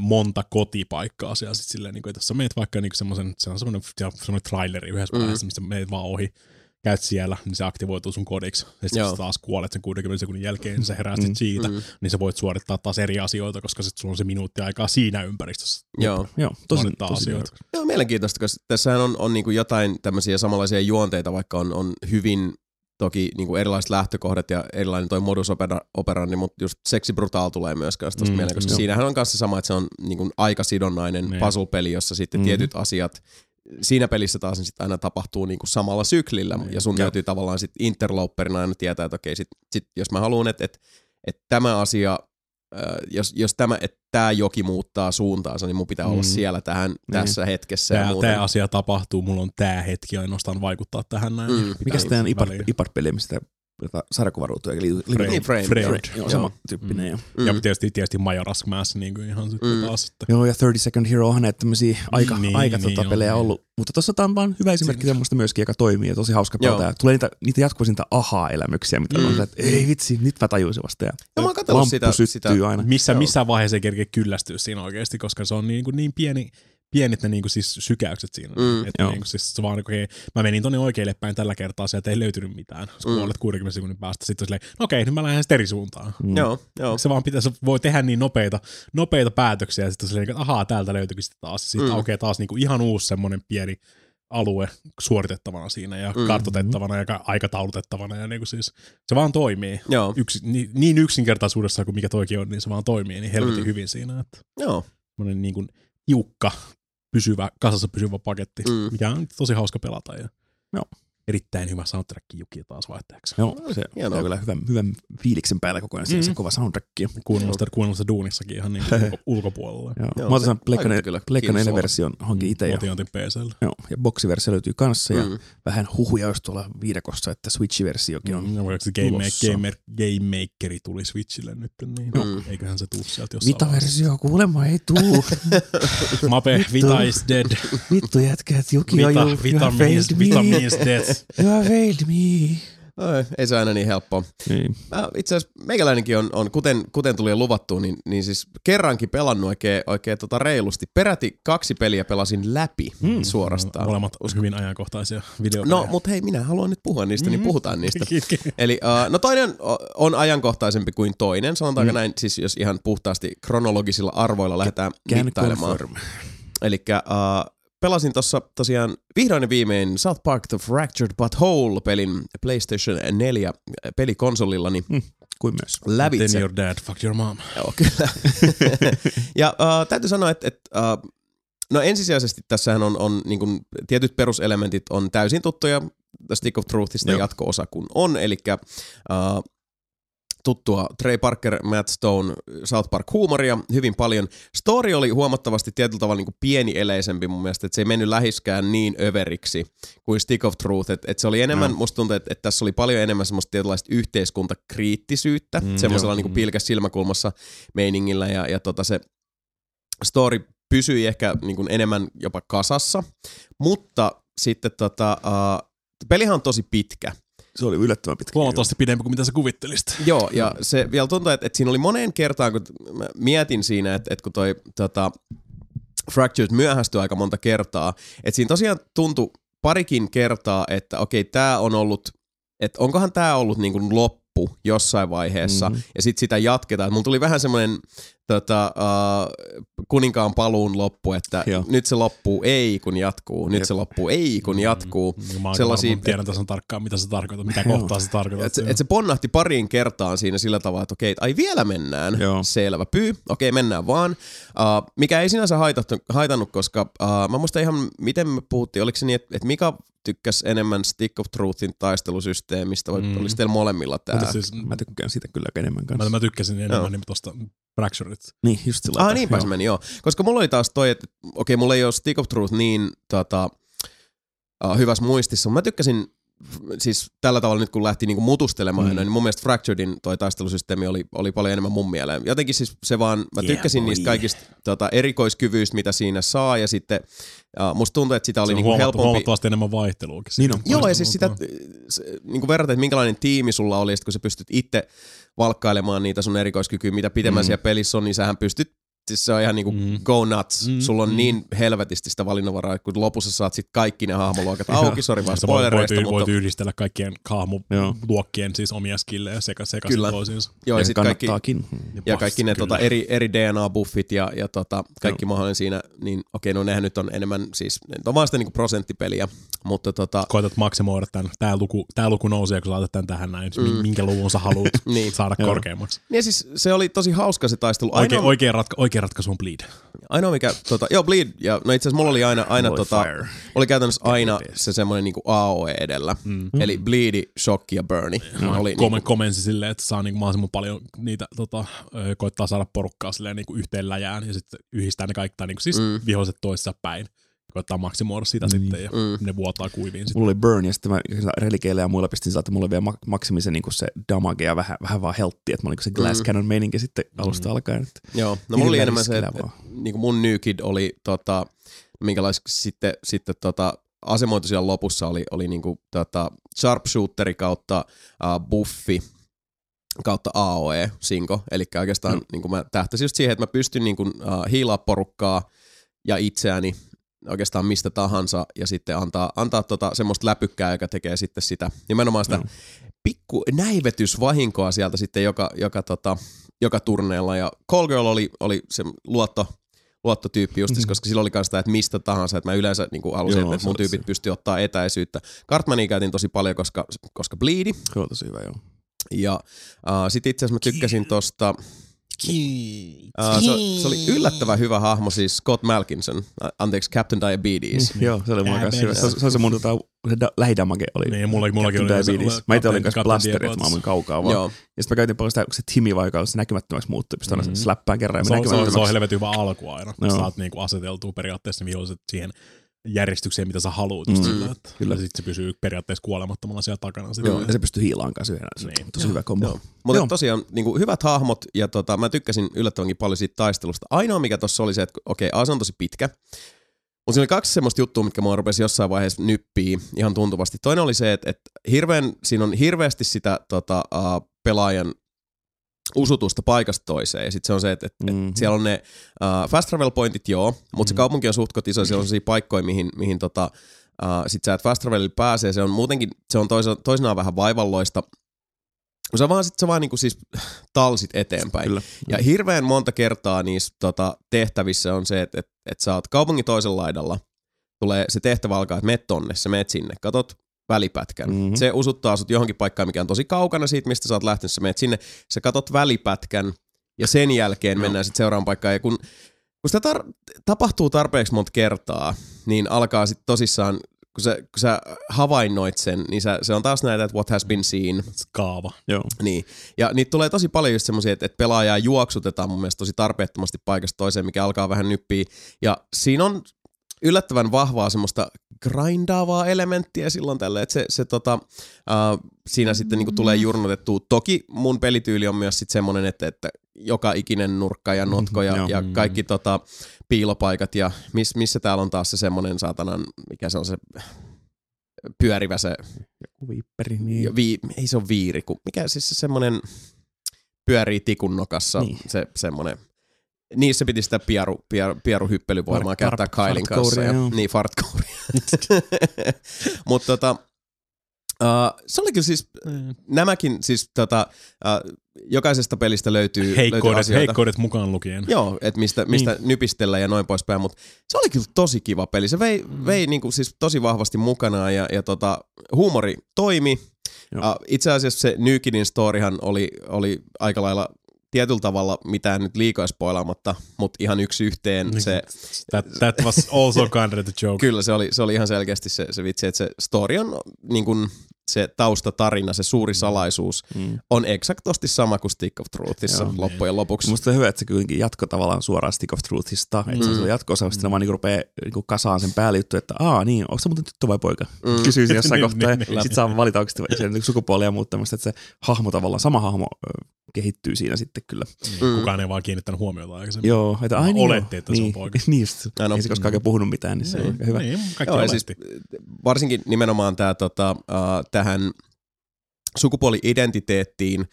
Speaker 3: monta kotipaikkaa siellä sit silleen, niinku, että jos sä meet vaikka niinku semmoisen, se on semmoinen, semmoinen traileri yhdessä
Speaker 1: Mm.
Speaker 3: vaiheessa, missä meet vaan ohi, käyt siellä, niin se aktivoituu sun kodiksi. Ja sitten sä taas kuolet sen 60 sekunnin jälkeen, niin sä heräät sit
Speaker 2: Mm.
Speaker 3: siitä,
Speaker 1: Mm.
Speaker 3: niin sä voit suorittaa taas eri asioita, koska sit sulla on se minuutti aikaa siinä ympäristössä.
Speaker 1: Joo.
Speaker 2: Joo, tosi, tosi
Speaker 3: asioita.
Speaker 1: Joo, mielenkiintoista, koska tässähän on, on niin jotain tämmöisiä samanlaisia juonteita, vaikka on, on hyvin toki niin kuin erilaiset lähtökohdat ja erilainen toi modus opera- operandi, mutta just seksi brutal tulee myös kanssa
Speaker 3: Mm,
Speaker 1: mieleen, koska
Speaker 2: joo.
Speaker 1: siinähän on kanssa sama, että se on niin kuin aikasidonnainen
Speaker 3: Niin.
Speaker 1: puzzle-peli, jossa sitten
Speaker 2: Mhm.
Speaker 1: tietyt asiat siinä pelissä taas niin sit aina tapahtuu niin kuin samalla syklillä,
Speaker 3: Niin.
Speaker 1: ja sun täytyy tavallaan sitten interloperina aina tietää, että okei, sit, sit jos mä haluan, että et, et tämä asia, jos, jos tämä, että tämä joki muuttaa suuntaansa, niin mun pitää olla
Speaker 2: Mhm.
Speaker 1: siellä tähän, tässä hetkessä ja
Speaker 3: Tämä,
Speaker 1: muuten.
Speaker 3: tämä asia tapahtuu, mulla on tämä hetki ainoastaan vaikuttaa tähän näin.
Speaker 1: Mm.
Speaker 3: Just
Speaker 2: tämä on
Speaker 3: väliin.
Speaker 2: IPAD-peli, mistä tota, sarjakuvaruutuja eli
Speaker 3: Frame.
Speaker 1: Niin, frame.
Speaker 3: Frame.
Speaker 1: Joo.
Speaker 2: Joo,
Speaker 1: Joo.
Speaker 2: sama tyyppinen. Joo.
Speaker 3: Ja
Speaker 1: Mm.
Speaker 3: tietysti, tietysti Majora's Mask niin kuin ihan sitten
Speaker 1: Mm.
Speaker 3: taas. Että.
Speaker 2: Joo, ja 30 Second Hero onhan näitä tämmöisiä aika,
Speaker 3: Niin,
Speaker 2: aika
Speaker 3: niin
Speaker 2: tota,
Speaker 3: on,
Speaker 2: pelejä
Speaker 3: niin.
Speaker 2: ollut. Mutta tuossa tämä on vaan hyvä esimerkki semmoista myöskin, joka toimii ja tosi hauska
Speaker 1: Joo.
Speaker 2: pelata. Ja tulee niitä, niitä jatkuvasti niitä ahaa-elämyksiä, mitä
Speaker 1: Mm.
Speaker 2: mm. on se, että ei vitsi, nyt mä tajusin vasta. Ja
Speaker 1: No mä oon sitä- sitä-
Speaker 2: aina.
Speaker 3: Missä,
Speaker 1: Joo.
Speaker 3: missä vaiheessa ei kerkeä kyllästyä siinä oikeasti, koska se on niin, kuin niin pieni, pienit ne niin kuin siis sykäykset siinä.
Speaker 1: Mm,
Speaker 3: että
Speaker 2: joo.
Speaker 3: niin kuin siis se vaan, okei, mä menin tonne oikealle päin tällä kertaa, sieltä ei löytynyt mitään. Sä
Speaker 1: Mm.
Speaker 3: kuolet 60 sekunnin päästä. Sitten on silleen, no okei, nyt mä lähden sitten eri suuntaan.
Speaker 2: Mm.
Speaker 1: Joo, joo.
Speaker 3: Se vaan pitää, se voi tehdä niin nopeita, nopeita päätöksiä ja sitten on silleen, että ahaa, täältä löytyykin sitten taas. Sitten
Speaker 1: Mm.
Speaker 3: aukeaa taas niin kuin ihan uusi semmoinen pieni alue suoritettavana siinä ja
Speaker 1: Mm.
Speaker 3: kartoitettavana ja ka- aikataulutettavana ja niin kuin siis se vaan toimii.
Speaker 1: Joo,
Speaker 3: Yksi, niin, niin yksinkertaisuudessa kuin mikä toikin on, niin se vaan toimii niin helvetin
Speaker 1: Mm.
Speaker 3: hyvin siinä. Että
Speaker 1: joo.
Speaker 3: niin kuin tiukka, pysyvä, kasassa pysyvä paketti,
Speaker 1: Mm.
Speaker 3: mikä on tosi hauska pelata. Ja
Speaker 2: Joo.
Speaker 3: Erittäin hyvä soundtrack Juki taas vaihteeksi.
Speaker 2: Joo, se
Speaker 1: Hienoa.
Speaker 2: on kyllä hyvän, hyvän fiiliksen päällä koko ajan. Mm. Se
Speaker 3: Mm.
Speaker 2: kova soundtrack. Joo.
Speaker 3: Kuunnella sitä, kuunnella sitä duunissakin ihan niin ulkopuolella.
Speaker 1: Joo,
Speaker 2: Joo, mä otan
Speaker 1: se
Speaker 2: sen Pleikka
Speaker 1: vaikutti kyllä
Speaker 2: Pleikka 4
Speaker 1: kiinnostavalta.
Speaker 2: version hankin itse. Ja,
Speaker 3: Otin, otin PClle.
Speaker 2: joo, ja boksiversio löytyy kanssa. Ja
Speaker 1: Mm.
Speaker 2: vähän huhuja olisi tuolla viidakossa, että Switch-versiokin on.
Speaker 3: Mm, vaikka se Game. Gamer, Game Makeri tuli Switchille nyt, niin
Speaker 1: Mm.
Speaker 3: eiköhän se tuu sieltä jossain
Speaker 2: Vita-versio kuulemma ei tuu.
Speaker 3: Mape, Vita is dead.
Speaker 2: Vittu jätkät, Juki on
Speaker 3: Vita,
Speaker 2: jo,
Speaker 3: Vita, means, Vita
Speaker 2: me.
Speaker 3: means death.
Speaker 2: You have failed me.
Speaker 1: Ai, ei se aina niin helppoa.
Speaker 2: Niin.
Speaker 1: Mä, itse asiassa meikäläinenkin on, on kuten, kuten tuli luvattu, niin, niin siis kerrankin pelannut oikein, oikein tota reilusti. Peräti kaksi peliä pelasin läpi mm. suorastaan.
Speaker 3: Molemmat hyvin ajankohtaisia videopelejä.
Speaker 1: No, mutta hei, minä haluan nyt puhua niistä, niin
Speaker 3: Mm.
Speaker 1: puhutaan niistä. Eli uh, no toinen on ajankohtaisempi kuin toinen, sanotaanko mm. näin, siis jos ihan puhtaasti kronologisilla arvoilla lähdetään
Speaker 2: Can
Speaker 1: mittailemaan. Eli uh, pelasin tuossa tosiaan vihdoin ja viimein South Park The Fractured But Whole-pelin PlayStation 4 pelikonsolillani
Speaker 2: Kuin myös.
Speaker 1: lävitse.
Speaker 3: Then your dad, fuck your mom.
Speaker 1: Joo, kyllä. ja uh, täytyy sanoa, että, että uh, no ensisijaisesti tässähän on, on niin kuin, tietyt peruselementit on täysin tuttuja The Stick of Truthista
Speaker 2: Joo.
Speaker 1: jatko-osa kun on, eli uh, tuttua Trey Parker, Matt Stone, South Park huumoria hyvin paljon. Story oli huomattavasti tietyllä tavalla niin kuin pieni-eleisempi mun mielestä, että se ei mennyt lähiskään niin överiksi kuin Stick of Truth. Että et se oli enemmän, no. musta tuntuu, että et tässä oli paljon enemmän semmoista tietynlaista yhteiskuntakriittisyyttä, mm, semmoisella niin kuin pilkäs silmäkulmassa meiningillä ja, ja tota se story pysyi ehkä niin kuin enemmän jopa kasassa, mutta sitten tota, uh, pelihän on tosi pitkä.
Speaker 2: Se oli yllättävän pitkä.
Speaker 3: Huomattavasti pidempi kuin mitä sä kuvittelisit.
Speaker 1: Joo, ja se vielä tuntuu, että, että siinä oli moneen kertaan, kun mä mietin siinä, että, että kun toi tota, Fractured myöhästyi aika monta kertaa, että siinä tosiaan tuntui parikin kertaa, että okei, tämä on ollut, että onkohan tämä ollut niin kuin loppu jossain vaiheessa, mm-hmm. ja sitten sitä jatketaan. Mulla tuli vähän semmoinen tota, uh, kuninkaan paluun loppu, että
Speaker 2: Joo.
Speaker 1: nyt se loppuu ei kun jatkuu, nyt
Speaker 2: Jep.
Speaker 1: se loppuu ei kun jatkuu.
Speaker 3: Niin Mä,
Speaker 1: Sellaisia-
Speaker 3: mä tiedän tasan tarkkaan, mitä se tarkoittaa, mitä kohtaa se tarkoittaa.
Speaker 1: Et se, et se ponnahti pariin kertaan siinä sillä tavalla, että okei, ai vielä mennään,
Speaker 2: Joo.
Speaker 1: selvä pyy, okei mennään vaan. Uh, mikä ei sinänsä haitattu, haitannut, koska uh, mä muistan ihan, miten me puhuttiin, oliko se niin, että, että Mika tykkäsi enemmän Stick of Truthin taistelusysteemistä, vai
Speaker 3: Mm.
Speaker 1: olisi teillä molemmilla tää?
Speaker 3: Mutta siis,
Speaker 2: Mä tykkään siitä kyllä enemmän kanssa.
Speaker 3: mä, mä tykkäsin enemmän niin tuosta Fracturet.
Speaker 2: Niin, just sillä
Speaker 1: Ah, niinpä
Speaker 2: Joo.
Speaker 1: se meni, joo. Koska mulla oli taas toi, että okei, mulla ei ole Stick of Truth niin tota, uh, hyvässä muistissa, mutta mä tykkäsin siis tällä tavalla nyt kun lähti niinku mutustelemaan, mm. niin mun mielestä Fracturedin toi taistelusysteemi oli, oli paljon enemmän mun mieleen. Jotenkin siis se vaan, mä
Speaker 2: Yeah,
Speaker 1: tykkäsin
Speaker 2: boy.
Speaker 1: niistä kaikista tota, erikoiskyvyistä, mitä siinä saa, ja sitten uh, musta tuntuu, että sitä oli
Speaker 3: Se on
Speaker 1: niinku
Speaker 3: huomatta,
Speaker 1: helpompi.
Speaker 3: huomattavasti enemmän vaihteluakin.
Speaker 2: Niin on.
Speaker 1: Joo, ja siis sitä, se, niin kuin verraten, että minkälainen tiimi sulla oli, ja kun sä pystyt itse valkkailemaan niitä sun erikoiskykyä, mitä pitemmän mm. siellä pelissä on, niin sähän pystyt, siis se on ihan niinku
Speaker 3: Mm.
Speaker 1: go nuts.
Speaker 3: Mm,
Speaker 1: Sulla on
Speaker 3: mm.
Speaker 1: niin helvetisti sitä valinnanvaraa, että kun lopussa saat sit kaikki ne hahmoluokat auki, sori vaan
Speaker 3: voit, voit,
Speaker 1: spoilereista,
Speaker 3: voit,
Speaker 1: mutta
Speaker 3: yhdistellä kaikkien hahmoluokkien siis omia skillejä sekä sekaisin
Speaker 1: Kyllä.
Speaker 3: toisiinsa.
Speaker 1: joo, ja,
Speaker 2: Ja
Speaker 1: sit kaikki,
Speaker 2: kannattaakin.
Speaker 1: ja kaikki ne
Speaker 3: Kyllä.
Speaker 1: tota, eri, eri DNA-buffit ja, ja tota, kaikki mahdollinen siinä, niin okei, no nehän nyt on enemmän, siis ne on vaan sitä niinku prosenttipeliä, mutta tota,
Speaker 3: Koetat maksimoida tämän. Tää luku, tää luku nousee, kun laitat tämän tähän näin. Mm. Minkä luvun sä haluat
Speaker 1: Niin.
Speaker 3: saada
Speaker 2: Joo.
Speaker 3: korkeammaksi.
Speaker 1: niin siis se oli tosi hauska se taistelu.
Speaker 3: Oikea,
Speaker 1: Ainoa,
Speaker 3: oikea, ratka, oikea ratkaisu on bleed.
Speaker 1: Ainoa mikä, tota, joo Bleed, ja no itse asiassa mulla oli aina, aina
Speaker 2: Boy
Speaker 1: tota,
Speaker 2: Fire.
Speaker 1: oli käytännössä aina se semmoinen niinku AOE edellä. Mm. Eli Bleedi, Shock ja Burni.
Speaker 3: Mä
Speaker 1: oli
Speaker 3: Komen,
Speaker 1: niinku,
Speaker 3: komensi silleen, että saa niinku mahdollisimman paljon niitä, tota, koittaa saada porukkaa silleen niinku yhteen läjään ja sitten yhdistää ne kaikki, tai niinku siis
Speaker 1: Mm.
Speaker 3: mm. viholliset toissa päin. Koittaa maksimoida sitä niin. sitten ja
Speaker 1: Mm.
Speaker 3: ne vuotaa kuiviin sitten.
Speaker 2: Mulla oli burn ja sitten mä relikeillä ja muilla pistin sillä, että mulla oli vielä mak- maksimisen niin se damage ja vähän, vähän vaan heltti, että mulla oli se glass
Speaker 1: Mm.
Speaker 2: cannon meininki sitten alusta alkaen. Että
Speaker 1: joo, no mulla oli enemmän se, että
Speaker 2: riskeillä
Speaker 1: et, niinku mun New Kid oli, tota, minkälais sitten, sitten tota, asemoitu siellä lopussa oli, oli niinku, tota, sharpshooteri kautta uh, buffi kautta AOE sinko, eli oikeastaan
Speaker 2: Mm.
Speaker 1: mm. niin mä tähtäisin just siihen, että mä pystyn niin kuin, uh, hiilaa porukkaa ja itseäni oikeastaan mistä tahansa ja sitten antaa, antaa tota semmoista läpykkää, joka tekee sitten sitä nimenomaan sitä
Speaker 2: Joo.
Speaker 1: pikku näivetysvahinkoa sieltä sitten joka, joka, tota, joka turneella ja Call Girl oli, oli se luotto, luottotyyppi justis, mm-hmm. koska sillä oli myös sitä, että mistä tahansa, että mä yleensä niin kuin halusin,
Speaker 2: Joo,
Speaker 1: että mun tyypit
Speaker 2: se.
Speaker 1: pystyy ottaa etäisyyttä. Cartmania käytin tosi paljon, koska, koska bleedi,
Speaker 2: se on tosi hyvä, joo.
Speaker 1: ja uh, sitten itse asiassa mä tykkäsin tosta, uh, se, se oli yllättävän hyvä hahmo, siis Scott Malkinson, anteeksi, Captain Diabetes.
Speaker 2: Mm, joo, se oli mulla kanssa hyvä. Se, se, on se mun tota, se da, lähidamage oli.
Speaker 3: Niin, mulla, mullakin oli
Speaker 2: Captain
Speaker 3: se-
Speaker 2: Diabetes. Mä itse olin kanssa
Speaker 3: Captain
Speaker 2: blasteri, että
Speaker 3: Diabetes.
Speaker 2: mä ammuin kaukaa vaan.
Speaker 1: Joo,
Speaker 2: Ja sitten mä käytin paljon sitä, kun se Timi vaikka se näkymättömäksi muuttui, pystyi aina
Speaker 3: Mhm.
Speaker 2: släppään kerran
Speaker 3: Se on, se, on, se on helvetin hyvä alku aina.
Speaker 2: Joo.
Speaker 3: Saat niinku aseteltua periaatteessa ne viholliset siihen järjestykseen, mitä sä haluat.
Speaker 2: Mm.
Speaker 3: Sillä, että,
Speaker 2: Kyllä.
Speaker 3: Ja sitten se pysyy periaatteessa kuolemattomana siellä takana. Sit
Speaker 2: Joo, ja se pystyy hiilaan kanssa on
Speaker 3: Niin.
Speaker 2: tosi hyvä kombo.
Speaker 1: Joo. Mutta
Speaker 2: Joo.
Speaker 1: tosiaan niin kuin hyvät hahmot ja tota, mä tykkäsin yllättävänkin paljon siitä taistelusta. Ainoa mikä tuossa oli se, että okei, okay, se on tosi pitkä. Mutta siinä oli kaksi semmoista juttua, mitkä mua rupesi jossain vaiheessa nyppii ihan tuntuvasti. Toinen oli se, että, että hirveän, siinä on hirveästi sitä tota, uh, pelaajan usutusta paikasta toiseen. Ja sitten se on se, että, että, mm-hmm.
Speaker 2: Mhm.
Speaker 1: siellä on ne uh, fast travel pointit, joo, mutta mm-hmm. se kaupunki on suhtkot iso, siellä on sellaisia paikkoja, mihin, mihin tota, uh, sit sä et fast travelilla pääsee. Se on muutenkin, se on toisa, toisinaan vähän vaivalloista, sä vaan, sit sä vaan niinku siis talsit eteenpäin.
Speaker 2: Kyllä.
Speaker 1: Ja hirveän monta kertaa niissä tota, tehtävissä on se, että et, et sä oot kaupungin toisella laidalla, tulee se tehtävä alkaa, että meet tonne, sä meet sinne, katot välipätkän.
Speaker 2: Mhm.
Speaker 1: Mm-hmm. Se usuttaa sut johonkin paikkaan, mikä on tosi kaukana siitä, mistä sä oot lähtenyt, sä meet sinne, sä katot välipätkän ja sen jälkeen mennään sitten seuraavaan paikkaan. Ja kun, kun sitä tar- tapahtuu tarpeeksi monta kertaa, niin alkaa sitten tosissaan kun sä, kun sä havainnoit sen, niin sä, se on taas näitä, että what has been seen.
Speaker 3: Kaava.
Speaker 2: Joo.
Speaker 1: Niin. Ja niitä tulee tosi paljon just semmoisia, että, että pelaajaa juoksutetaan mun mielestä tosi tarpeettomasti paikasta toiseen, mikä alkaa vähän nyppiä. Ja siinä on yllättävän vahvaa semmoista grindaavaa elementtiä silloin tälle, että se, se tota, uh, siinä sitten niinku tulee jurnutettua. Toki mun pelityyli on myös sitten semmoinen, että, että joka ikinen nurkka ja notko ja,
Speaker 2: Joo.
Speaker 1: ja kaikki tota, piilopaikat ja miss, missä täällä on taas se semmoinen saatanan, mikä se on se pyörivä se,
Speaker 2: Joku viipperi, niin.
Speaker 1: vi, ei se ole viiri, kun, mikä siis se semmoinen pyörii tikun nokassa,
Speaker 2: niin.
Speaker 1: se semmoinen, Niissä piti sitä pieru, pieru, pieruhyppelyvoimaa
Speaker 2: Fart-
Speaker 1: käyttää Kailin kanssa. Ja,
Speaker 2: joo.
Speaker 1: niin, fartkouria. Mutta tota, uh, se oli kyllä siis, nämäkin siis tota, uh, jokaisesta pelistä löytyy, löytyy
Speaker 3: Heikkoudet,
Speaker 1: asioita.
Speaker 3: heikkoudet mukaan lukien.
Speaker 1: Joo, että mistä, mistä niin. nypistellä ja noin poispäin, mutta se oli kyllä tosi kiva peli. Se vei, mm. vei niinku siis tosi vahvasti mukanaan ja, ja tota, huumori toimi.
Speaker 2: Joo.
Speaker 1: Uh, itse asiassa se New Kidin storyhan oli, oli aika lailla tietyllä tavalla mitään nyt liikoja spoilaamatta, mutta ihan yksi yhteen
Speaker 3: Niin,
Speaker 1: se,
Speaker 3: That, that was also kind of the joke.
Speaker 1: kyllä se oli, se oli ihan selkeästi se, se vitsi, että se story on niin kuin se taustatarina, se suuri salaisuus
Speaker 2: Mm.
Speaker 1: on eksaktosti sama kuin Stick of Truthissa
Speaker 2: Joo.
Speaker 1: loppujen lopuksi.
Speaker 2: Musta on hyvä, että se kuitenkin jatko tavallaan suoraan Stick of Truthista. Mm. Että se on se jatko-osa, sitten vaan niinku rupeaa niinku kasaan sen päälle juttu, että aa niin, onko se muuten tyttö vai poika? Mm. Kysyy jossain
Speaker 3: Niin,
Speaker 2: kohtaa ja
Speaker 3: niin, niin.
Speaker 2: sitten saa valita oikeasti siellä niinku sukupuolia muuttamista, että se hahmo tavallaan, sama hahmo kehittyy siinä sitten kyllä.
Speaker 1: Mm.
Speaker 3: Kukaan ei vaan kiinnittänyt huomiota aikaisemmin.
Speaker 2: Joo, että ai niin,
Speaker 3: oletti,
Speaker 2: joo.
Speaker 3: että se on
Speaker 2: niin,
Speaker 3: poika.
Speaker 2: Niin just,
Speaker 1: Ai no.
Speaker 2: ei se koskaan oikein puhunut mitään, niin se on aika hyvä.
Speaker 3: Niin, kaikki
Speaker 1: Joo,
Speaker 3: oletti.
Speaker 1: siis varsinkin nimenomaan tää, tota, uh, tähän sukupuoli-identiteettiin, uh,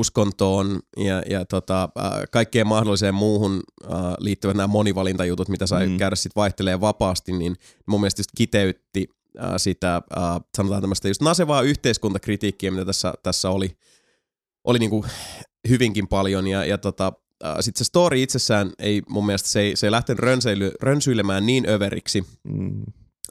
Speaker 1: uskontoon ja, ja tota, uh, kaikkeen mahdolliseen muuhun uh, liittyvät nämä monivalintajutut, mitä sai
Speaker 2: Mm.
Speaker 1: mm. käydä sitten vaihtelee vapaasti, niin mun mielestä just kiteytti uh, sitä, uh, sanotaan tämmöistä just nasevaa yhteiskuntakritiikkiä, mitä tässä, tässä oli, oli niinku hyvinkin paljon ja, ja tota, uh, sitten se story itsessään ei mun mielestä, se ei, se ei lähtenyt rönseily, rönsyilemään niin överiksi,
Speaker 2: Mm.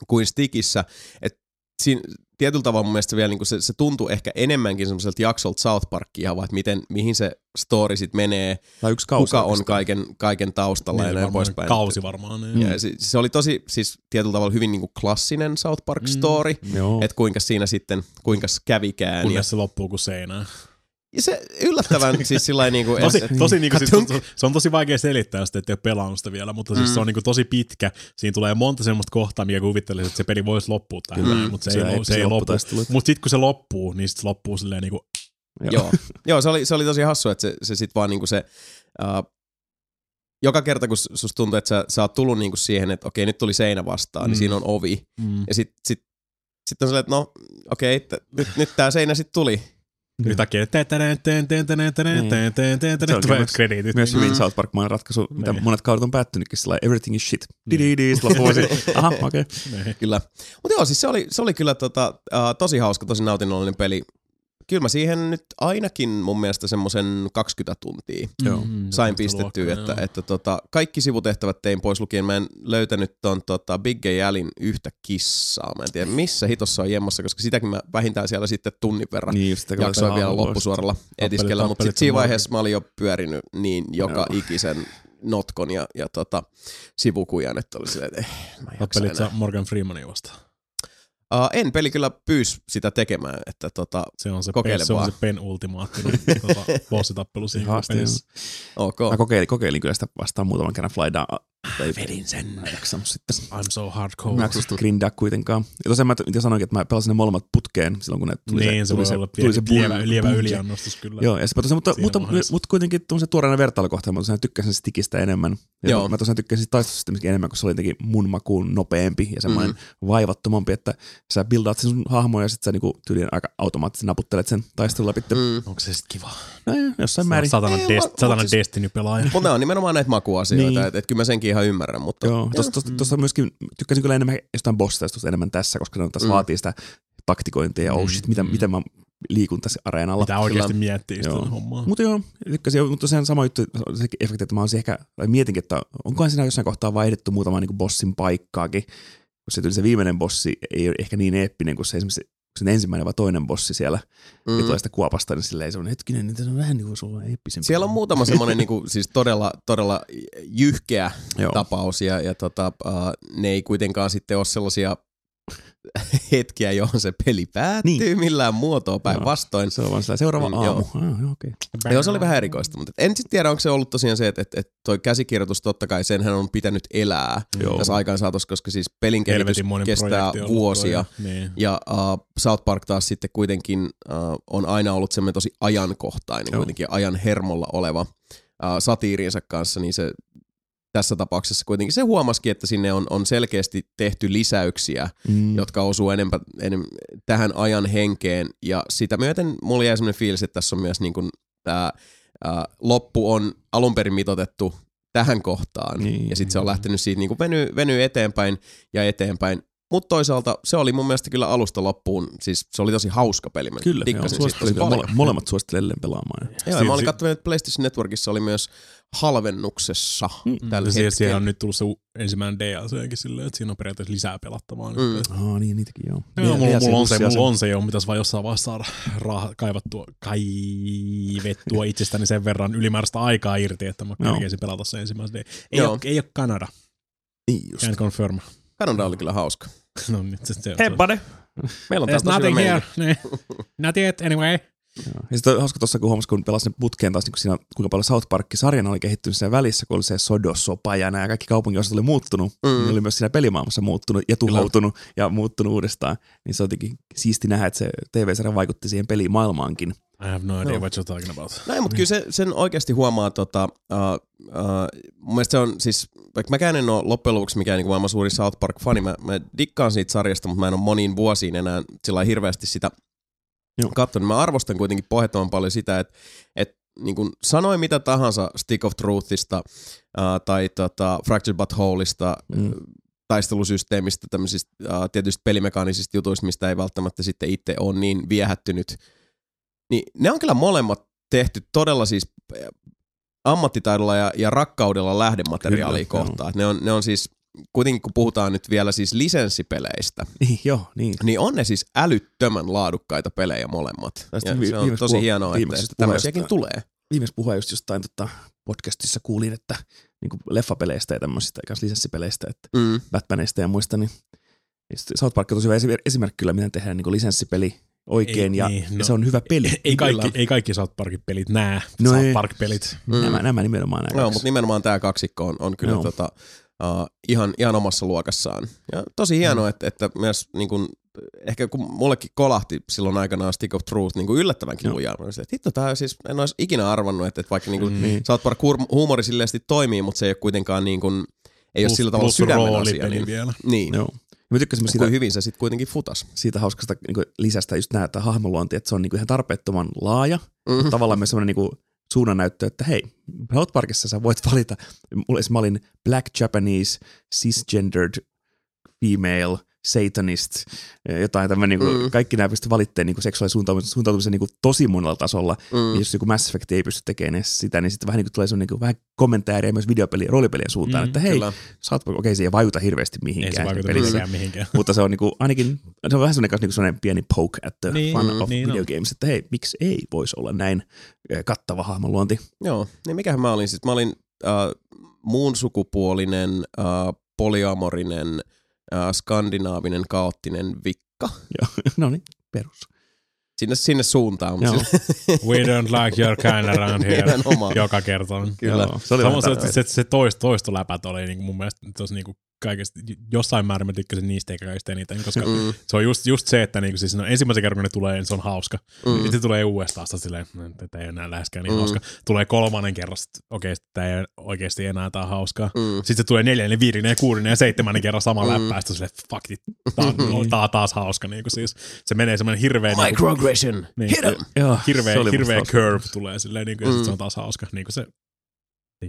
Speaker 1: kuin Stickissä. Et siinä, tietyllä tavalla mun mielestä se, vielä, niin se, se tuntuu ehkä enemmänkin semmoiselta jaksolta South Parkia, vaan että miten, mihin se story sit menee,
Speaker 2: Tai yksi kausi
Speaker 1: kuka on kaiken, kaiken taustalla
Speaker 3: Niin,
Speaker 1: ja näin poispäin.
Speaker 3: Kausi varmaan. Niin.
Speaker 1: Ja se, se, oli tosi siis tietyllä tavalla hyvin niin kuin klassinen South Park story, mm. Että kuinka siinä sitten, kuinka kävikään. Ja,
Speaker 3: Kunnes se loppuu kuin seinään.
Speaker 1: Ja se yllättävän siis sillä niin kuin,
Speaker 3: Tosi, tosi niinku, sit,
Speaker 1: Katunk.
Speaker 3: se on tosi vaikea selittää, jos te ette ole pelannut sitä vielä, mutta siis
Speaker 1: Mm.
Speaker 3: se on niinku tosi pitkä. Siinä tulee monta semmoista kohtaa, mikä kuvittelisi, että se peli voisi loppua tähän, näin, mutta se,
Speaker 2: Se
Speaker 3: ei, se
Speaker 2: se
Speaker 3: ei loppu. Mutta sitten kun se loppuu, niin sit se loppuu silleen niinku,
Speaker 1: Joo, Joo se, oli, se oli tosi hassu, että se, se sit vaan niinku se, uh, joka kerta kun susta tuntuu, että sä, sä oot tullut niinku siihen, että okei nyt tuli seinä vastaan, mm.
Speaker 3: Mm.
Speaker 1: niin siinä on ovi.
Speaker 3: mm.
Speaker 1: Ja sit, sit, sit on silleen, että no okei, t- nyt, nyt tää seinä sit tuli.
Speaker 3: Joo.
Speaker 2: Yhtäkkiä
Speaker 3: tulee krediitit.
Speaker 2: Myös hyvin South park ratkaisu, mitä monet kaudet on päättynytkin sillä everything is shit. Dididi, Aha, okei.
Speaker 1: Kyllä. Mutta joo, siis se oli, se oli kyllä tota, tosi hauska, tosi nautinnollinen peli. Kyllä mä siihen nyt ainakin mun mielestä semmoisen 20 tuntia
Speaker 2: Joo.
Speaker 3: Mm,
Speaker 1: sain pistettyä, että,
Speaker 3: joo.
Speaker 1: että tota, kaikki sivutehtävät tein pois lukien. Mä en löytänyt ton tota, Big Gay Alin yhtä kissaa. Mä en tiedä missä hitossa on jemmassa, koska sitäkin mä vähintään siellä sitten tunnin verran
Speaker 2: Niin just,
Speaker 1: jaksoin vielä loppusuoralla etiskellä, mutta sitten siinä vaiheessa mä olin jo pyörinyt niin joka
Speaker 2: Joo.
Speaker 1: ikisen notkon ja, ja tota, sivukujan, että oli silleen, että eh, mä
Speaker 3: Tappelit sä Morgan Freemania vastaan.
Speaker 1: Uh, en, peli kyllä pyys sitä tekemään, että tota,
Speaker 3: Se on se,
Speaker 1: Kokeile
Speaker 3: se, on se pen ultimaattinen tota, bossitappelu siinä pelissä.
Speaker 1: ok.
Speaker 2: Mä kokeilin, kokeilin kyllä sitä vastaan muutaman kerran Fly Tai vedin sen. Mä en jaksanut sitten.
Speaker 3: I'm so hardcore.
Speaker 2: Mä jaksanut grindaa kuitenkaan. Ja tosiaan mä mitä sanoinkin, että mä pelasin ne molemmat putkeen silloin, kun ne tuli
Speaker 3: niin, se,
Speaker 2: tuli
Speaker 3: voi olla
Speaker 2: tuli se
Speaker 3: lievä, lievä yliannostus kyllä.
Speaker 2: Joo, ja sit mä tosiaan, mutta, mutta,
Speaker 3: vaiheessa.
Speaker 2: mutta kuitenkin tuommoisen tuoreena vertailukohta, mä tosiaan tykkäsin stikistä enemmän. Ja
Speaker 1: Joo.
Speaker 2: Mä tosiaan tykkäsin siitä taistelusysteemistä enemmän, kun se oli jotenkin mun makuun nopeampi ja semmoinen mm. vaivattomampi, että sä buildaat sen sun hahmoja ja sit sä niinku tyyliin aika automaattisesti naputtelet sen taistelun läpi. Mm.
Speaker 3: Onko se sitten kiva?
Speaker 2: No, jossain määrin.
Speaker 3: Satana,
Speaker 1: Ei,
Speaker 3: Dest- satana Destiny-pelaaja.
Speaker 1: Mutta ne on nimenomaan näitä makuasioita, Niin. että et kyllä mä senkin ihan ymmärrän, mutta
Speaker 2: Joo, tuossa, tuossa, tuossa myöskin tykkäsin kyllä enemmän jostain bossitaistosta enemmän tässä, koska ne taas
Speaker 1: Mm.
Speaker 2: vaatii sitä taktikointia ja oh
Speaker 3: Mm,
Speaker 2: shit, mitä,
Speaker 3: mm.
Speaker 2: miten mä liikun tässä areenalla.
Speaker 3: Pitää oikeasti
Speaker 1: Kyllä.
Speaker 3: miettiä sitä
Speaker 2: Joo.
Speaker 3: hommaa.
Speaker 2: Mutta joo, tykkäsin, mutta tosiaan sama juttu, se efekti, että mä olisin ehkä, tai mietinkin, että onkohan siinä jossain kohtaa vaihdettu muutama niin bossin paikkaakin, kun se tuli se viimeinen bossi, ei ole ehkä niin eeppinen kuin se esimerkiksi sen ensimmäinen vai toinen bossi siellä, mm. sitä kuopasta, niin silleen se on hetkinen, niin se on vähän niin kuin sulla eeppisempi.
Speaker 1: siellä on muutama semmoinen niinku, siis todella, todella jyhkeä
Speaker 2: Joo.
Speaker 1: tapaus ja, ja tota, uh, ne ei kuitenkaan sitten ole sellaisia hetkiä, johon se peli päättyy niin. millään muotoa päinvastoin.
Speaker 2: Se on vaan seuraava
Speaker 1: Mm,
Speaker 2: aamu.
Speaker 1: joo.
Speaker 2: Ah, joo, okei. Okay.
Speaker 1: Joo, se oli vähän erikoista, mutta en sitten tiedä, onko se ollut tosiaan se, että, että, että toi käsikirjoitus totta kai, senhän on pitänyt elää
Speaker 2: Joo.
Speaker 1: tässä aikaan saatossa, koska siis pelin kehitys kestää vuosia.
Speaker 3: toi, Niin.
Speaker 1: Ja uh, South Park taas sitten kuitenkin uh, on aina ollut semmoinen tosi ajankohtainen,
Speaker 2: Joo.
Speaker 1: kuitenkin ajan hermolla oleva uh, satiiriinsa kanssa, niin se tässä tapauksessa kuitenkin se huomasikin, että sinne on, on selkeästi tehty lisäyksiä,
Speaker 2: Mm.
Speaker 1: jotka osuu enempä, enem, tähän ajan henkeen, ja sitä myöten mulla jäi semmoinen fiilis, että tässä on myös niin kuin tämä ää, loppu on alun perin mitotettu tähän kohtaan,
Speaker 2: Niin.
Speaker 1: ja sitten se on lähtenyt siitä niin kuin venyy, venyy eteenpäin ja eteenpäin, mutta toisaalta se oli mun mielestä kyllä alusta loppuun, siis se oli tosi hauska peli, mä
Speaker 2: Kyllä, joo, suosittelen, mole, molemmat suosittelen pelaamaan.
Speaker 1: Joo, ja mä olin katsonut, että PlayStation Networkissa oli myös halvennuksessa
Speaker 2: Mm.
Speaker 1: tällä
Speaker 3: Ja siihen, siihen
Speaker 1: hetkellä.
Speaker 3: on nyt tullut se ensimmäinen DLCkin silleen, että siinä on periaatteessa lisää pelattavaa.
Speaker 1: Mm.
Speaker 3: nyt.
Speaker 2: Aa, niin niitäkin joo.
Speaker 3: Joo, mulla,
Speaker 2: Vielä
Speaker 3: mulla, on se, mulla on se jo, mitäs vaan jossain vaiheessa saada raha, kaivattua, kaivettua itsestäni sen verran ylimääräistä aikaa irti, että mä kerkesin pelata se ensimmäisen. Ei,
Speaker 1: Joo.
Speaker 3: ole, ei ole Kanada,
Speaker 2: Niin just.
Speaker 3: can't confirm.
Speaker 1: Kanada oli kyllä hauska.
Speaker 3: No niin, se, se,
Speaker 2: Hey buddy!
Speaker 1: Meillä on taas tosi
Speaker 3: nothing
Speaker 1: hyvä
Speaker 3: here. Niin. Not yet, anyway.
Speaker 2: Joo. Ja sitten on hauska tuossa, kun huomasi, kun pelasin putkeen taas, niin kun siinä, kuinka paljon South Park-sarjana oli kehittynyt siinä välissä, kun oli se Sodosopa ja nämä kaikki kaupunginosat oli muuttunut,
Speaker 1: Mm.
Speaker 2: mm. niin oli myös siinä pelimaailmassa muuttunut ja tuhoutunut ja muuttunut uudestaan. Niin se on jotenkin siisti nähdä, että se TV-sarja vaikutti siihen pelimaailmaankin.
Speaker 3: I have no idea
Speaker 1: Joo.
Speaker 3: what you're talking about.
Speaker 1: Näin, mutta kyllä se, sen oikeasti huomaa, tota, uh, uh, mun mielestä se on siis, vaikka mäkään en ole loppujen lopuksi mikään niin maailman suuri South Park-fani, mä, mä dikkaan siitä sarjasta, mutta mä en ole moniin vuosiin enää sillä hirveästi sitä
Speaker 2: Joo.
Speaker 1: katsonut. Mä arvostan kuitenkin pohjattoman paljon sitä, että, että niin kuin sanoi mitä tahansa Stick of Truthista uh, tai tota, Fractured But Wholeista,
Speaker 2: Mm.
Speaker 1: taistelusysteemistä, tämmöisistä uh, tietysti pelimekaanisista jutuista, mistä ei välttämättä sitten itse ole niin viehättynyt. Niin ne on kyllä molemmat tehty todella siis ammattitaidolla ja, ja rakkaudella lähdemateriaalia kohtaan. Ne on, ne on siis, kuitenkin kun puhutaan nyt vielä siis lisenssipeleistä,
Speaker 2: Niin, joo, niin.
Speaker 1: niin on ne siis älyttömän laadukkaita pelejä molemmat.
Speaker 2: Tästä
Speaker 1: Ja
Speaker 2: vi-
Speaker 1: se on tosi
Speaker 2: puhu-
Speaker 1: hienoa, että, tämmöisiäkin tulee.
Speaker 2: Viimeis puhua just jostain tota, podcastissa kuulin, että niin kuin leffapeleistä ja tämmöisistä kanssa lisenssipeleistä, että
Speaker 1: Mm.
Speaker 2: Batmanista ja muista, niin niin South Park on tosi hyvä esi- esimerkki kyllä, miten tehdään niin kuin lisenssipeli oikein
Speaker 3: Ei,
Speaker 2: ja,
Speaker 3: niin,
Speaker 2: ja
Speaker 3: no.
Speaker 2: se on hyvä peli.
Speaker 3: Ei kaikki, ei kaikki South Parkin pelit nää
Speaker 2: No
Speaker 3: South. Park-pelit.
Speaker 1: Mm.
Speaker 2: Nämä, nämä nimenomaan nämä
Speaker 1: Joo,
Speaker 2: kaksi.
Speaker 1: mutta nimenomaan tämä kaksikko on, on kyllä
Speaker 2: Joo.
Speaker 1: tota, uh, ihan, ihan omassa luokassaan. Ja tosi hienoa, mm. että, että myös niin kun, ehkä kun mullekin kolahti silloin aikanaan Stick of Truth niin kuin yllättävänkin
Speaker 2: Joo.
Speaker 1: lujaa. Mä olisin, että hitto, tää siis, en olisi ikinä arvannut, että, että vaikka niin kuin,
Speaker 3: Mm.
Speaker 2: Niin.
Speaker 1: South Park huumori silleesti toimii, mutta se ei ole kuitenkaan niin kuin, ei ole
Speaker 3: Plus-
Speaker 1: sillä tavalla sydämen asia. Niin,
Speaker 3: vielä.
Speaker 1: niin.
Speaker 2: Joo. Mä tykkäsin myös
Speaker 1: Siitä,
Speaker 2: siitä,
Speaker 1: hyvin se sitten kuitenkin futas.
Speaker 2: siitä hauskasta niin lisästä just nää, että hahmoluonti, että se on niin kuin ihan tarpeettoman laaja.
Speaker 1: Mm.
Speaker 2: Tavallaan myös semmoinen niin suunnannäyttö, että hei, South Parkissa sä voit valita. Mulla mä olin black Japanese, cisgendered female, satanist, jotain tämmöinen, niin
Speaker 1: Mm.
Speaker 2: kuin, kaikki nämä pystyy valitteen niin seksuaalisen suuntautumisen, niin kuin tosi monella tasolla.
Speaker 1: Mm.
Speaker 2: Ja jos joku Mass Effect ei pysty tekemään edes sitä, niin sitten vähän niin kuin tulee semmoinen niin kuin, vähän kommentaaria myös videopeli- ja roolipelien suuntaan,
Speaker 3: Mm,
Speaker 2: että hei,
Speaker 1: Kyllä.
Speaker 2: Park, okei, se ei vaikuta hirveästi
Speaker 3: Ei se
Speaker 2: mihinkään.
Speaker 3: vaikuta
Speaker 2: pelissä.
Speaker 3: mihinkään.
Speaker 2: Mutta se on niinku, ainakin, se on vähän semmoinen, kanssa niinku semmoinen pieni poke at the
Speaker 3: Niin,
Speaker 2: fun of
Speaker 3: niin
Speaker 2: video games, että hei, miksi ei voisi olla näin eh, kattava hahmonluonti.
Speaker 1: Joo, niin mikähän mä olin siis? Mä olin äh, muun sukupuolinen, äh, polyamorinen, äh, skandinaavinen, kaoottinen vikka.
Speaker 2: Joo, no niin, perus.
Speaker 1: Sinne, sinne suuntaan.
Speaker 2: Joo.
Speaker 3: We don't like your kind around here. Joka kerta.
Speaker 1: Kyllä.
Speaker 2: Joo, se oli
Speaker 3: Samoin se, se, se toisto, toistoläpät oli niinku mun mielestä tosi niinku kaikesta, jossain määrin mä tykkäsin niistä eikä kaikista eniten, koska mm. Se on just, just se, että niinku siis no, ensimmäisen kerran kun ne tulee, niin se on hauska. Mm. Sitten tulee uudestaan sitä silleen, että tämä ei enää läheskään niin
Speaker 1: Mm.
Speaker 3: hauska. Tulee kolmannen kerran, okei, okay, tämä ei oikeasti enää tää hauskaa.
Speaker 1: mm.
Speaker 3: Sitten se tulee neljännen, viidennen ja kuudennen ja seitsemännen kerran sama
Speaker 1: Mm.
Speaker 3: läppää, sitten silleen, fuck it, tää on, tää on taas hauska. Niinku siis, se menee semmoinen hirveä, niinku,
Speaker 4: Microaggression.
Speaker 3: Niin.
Speaker 4: Hit.
Speaker 2: Joo,
Speaker 3: hirveä,
Speaker 2: se
Speaker 3: hirveä curve tulee silleen, niinku, ja sit
Speaker 1: Mm.
Speaker 3: se on taas hauska. Niinku se,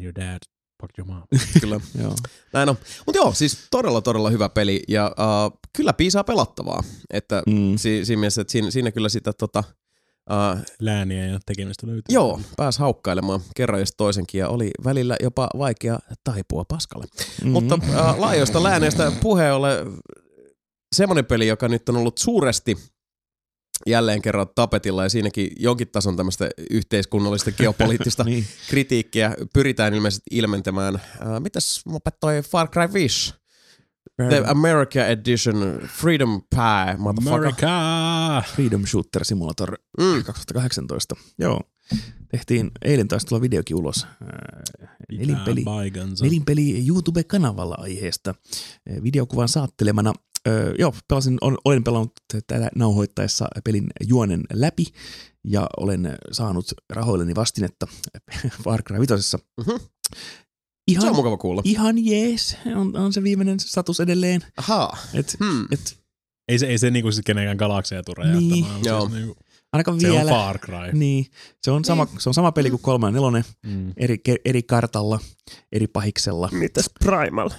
Speaker 3: your dad, fuck your mom.
Speaker 1: Kyllä.
Speaker 2: Joo.
Speaker 1: Näin on. Mutta joo, siis todella, todella hyvä peli ja uh, kyllä piisaa pelattavaa. Että
Speaker 2: Mm.
Speaker 1: si, siinä mielessä, että siinä, siinä kyllä sitä tota, uh,
Speaker 3: Lääniä ja tekemistä löytyy.
Speaker 1: joo, pääs haukkailemaan kerran jos toisenkin ja oli välillä jopa vaikea taipua paskalle.
Speaker 2: Mm-hmm.
Speaker 1: Mutta uh, laajoista lääneistä puheen ole semmoinen peli, joka nyt on ollut suuresti jälleen kerran tapetilla ja siinäkin jonkin tason tämmöistä yhteiskunnallista geopoliittista
Speaker 2: niin.
Speaker 1: kritiikkiä pyritään ilmeisesti ilmentämään. Äh, mitäs mopet toi Far Cry 5? The America Edition Freedom Pie, motherfucker.
Speaker 3: America!
Speaker 2: Freedom Shooter Simulator
Speaker 1: Mm.
Speaker 2: 2018. Joo. Tehtiin eilen taas tulla videokin ulos. Nelinpeli,
Speaker 3: Baigansa.
Speaker 2: nelinpeli YouTube-kanavalla aiheesta. Videokuvan saattelemana. Öö, joo, pelasin, on, olen pelannut tätä nauhoittaessa pelin juonen läpi ja olen saanut rahoilleni vastinetta Far Cry 5.
Speaker 1: Mhm.
Speaker 2: Ihan,
Speaker 1: Se on mukava kuulla.
Speaker 2: ihan jees, on, on se viimeinen status edelleen.
Speaker 1: Ahaa.
Speaker 2: Et,
Speaker 1: Hmm.
Speaker 2: et,
Speaker 3: Ei se, ei se niinku sit kenenkään galakseja ture
Speaker 2: Niin.
Speaker 3: jättämään, mutta
Speaker 1: Joo.
Speaker 3: Siis niinku,
Speaker 2: ainakaan
Speaker 3: se
Speaker 2: vielä.
Speaker 3: on Far Cry.
Speaker 2: Niin, se on, sama, se on sama peli kuin kolme ja nelonen,
Speaker 3: Mm.
Speaker 2: eri, eri kartalla, eri pahiksella.
Speaker 6: Mitäs Primal?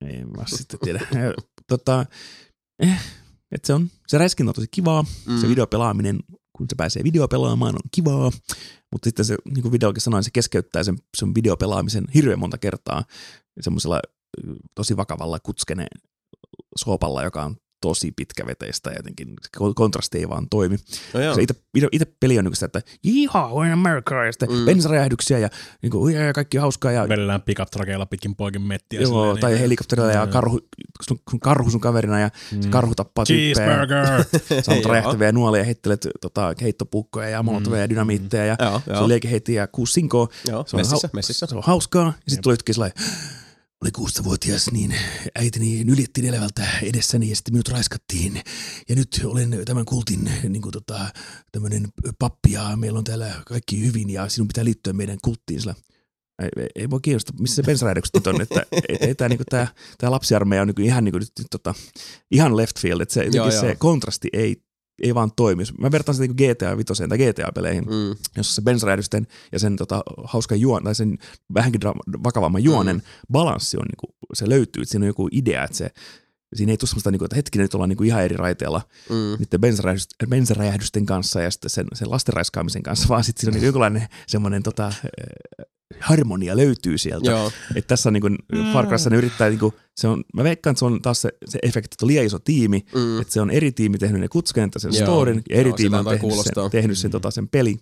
Speaker 2: En mä sitten tiedä. Tota, eh, et se on, se räiskintä on tosi kivaa, mm. se videopelaaminen, kun se pääsee videopelaamaan, on kivaa, mutta sitten se, niin kuin videokin sanoin, se keskeyttää sen, sen videopelaamisen hirveän monta kertaa semmoisella tosi vakavalla kutskeneen soopalla, joka on tosi pitkäveteistä ja jotenkin kontrasti ei vaan toimi.
Speaker 1: No joo.
Speaker 2: Se itse, peli on niin sitä, että jihaa, we're in America, ja sitten
Speaker 1: Mm.
Speaker 2: mm. bensaräjähdyksiä ja, niin kuin, ja kaikki hauskaa. Ja,
Speaker 3: Vedellään pickup trakeilla pitkin poikin mettiä.
Speaker 2: joo,
Speaker 3: silleen,
Speaker 2: tai
Speaker 3: niin-
Speaker 2: helikopterilla ja
Speaker 3: Joo.
Speaker 2: karhu, sun, sun karhu sun kaverina ja mm. se karhu tappaa tyyppejä.
Speaker 3: Cheeseburger!
Speaker 1: Joo.
Speaker 2: räjähtäviä nuolia ja heittelet tota, heittopukkoja ja molotoveja ja dynamiitteja ja
Speaker 1: Joo,
Speaker 2: se on liekeheitti ja kuusi sinkoa.
Speaker 1: Joo,
Speaker 2: Se on,
Speaker 1: messissä,
Speaker 2: hau-
Speaker 1: messissä.
Speaker 2: se on hauskaa. Ja sitten tuli yhtäkkiä sellainen, oli 16-vuotias, niin äitini nyljettiin elävältä edessäni ja sitten minut raiskattiin. Ja nyt olen tämän kultin niin kuin tota, tämmöinen pappi ja meillä on täällä kaikki hyvin ja sinun pitää liittyä meidän kulttiin. Sillä, ei, ei, ei voi kiinnostaa, missä se bensaräjähdykset nyt on, että ei, ei tämä niinku, tää, tää lapsiarmeija on niinku ihan, niinku, nyt, nyt, tota, ihan left field, että se,
Speaker 1: Joo,
Speaker 2: jotenkin se
Speaker 1: joo.
Speaker 2: kontrasti ei, ei vaan toimi. Mä vertaan sitä niinku GTA 5 tai GTA-peleihin,
Speaker 1: Mm.
Speaker 2: jossa se bensaräjähdysten ja sen tota, hauskan juon, tai sen vähänkin dra- vakavamman juonen mm. balanssi on, niinku, se löytyy, että siinä on joku idea, että se Siinä ei tule semmoista, niinku, että hetkinen, nyt ollaan niinku ihan eri raiteella
Speaker 1: Mm.
Speaker 2: niiden bensaräjähdysten, bensaräjähdysten kanssa ja sitten sen, sen lastenraiskaamisen kanssa, vaan sitten siinä on niinku jonkinlainen semmoinen tota, harmonia löytyy sieltä.
Speaker 1: Joo.
Speaker 2: Että tässä on niinku, Far Cryssa ne yrittää, niinku, se on, mä veikkaan, että se on taas se, se efekti, että on liian iso tiimi,
Speaker 1: Mm.
Speaker 2: että se on eri tiimi tehnyt ne kutsukenttä, sen
Speaker 1: Joo.
Speaker 2: storin, ja eri
Speaker 1: Joo,
Speaker 2: tiimi on tehnyt
Speaker 1: kuulostaa.
Speaker 2: sen, tehnyt sen, tota, sen pelin.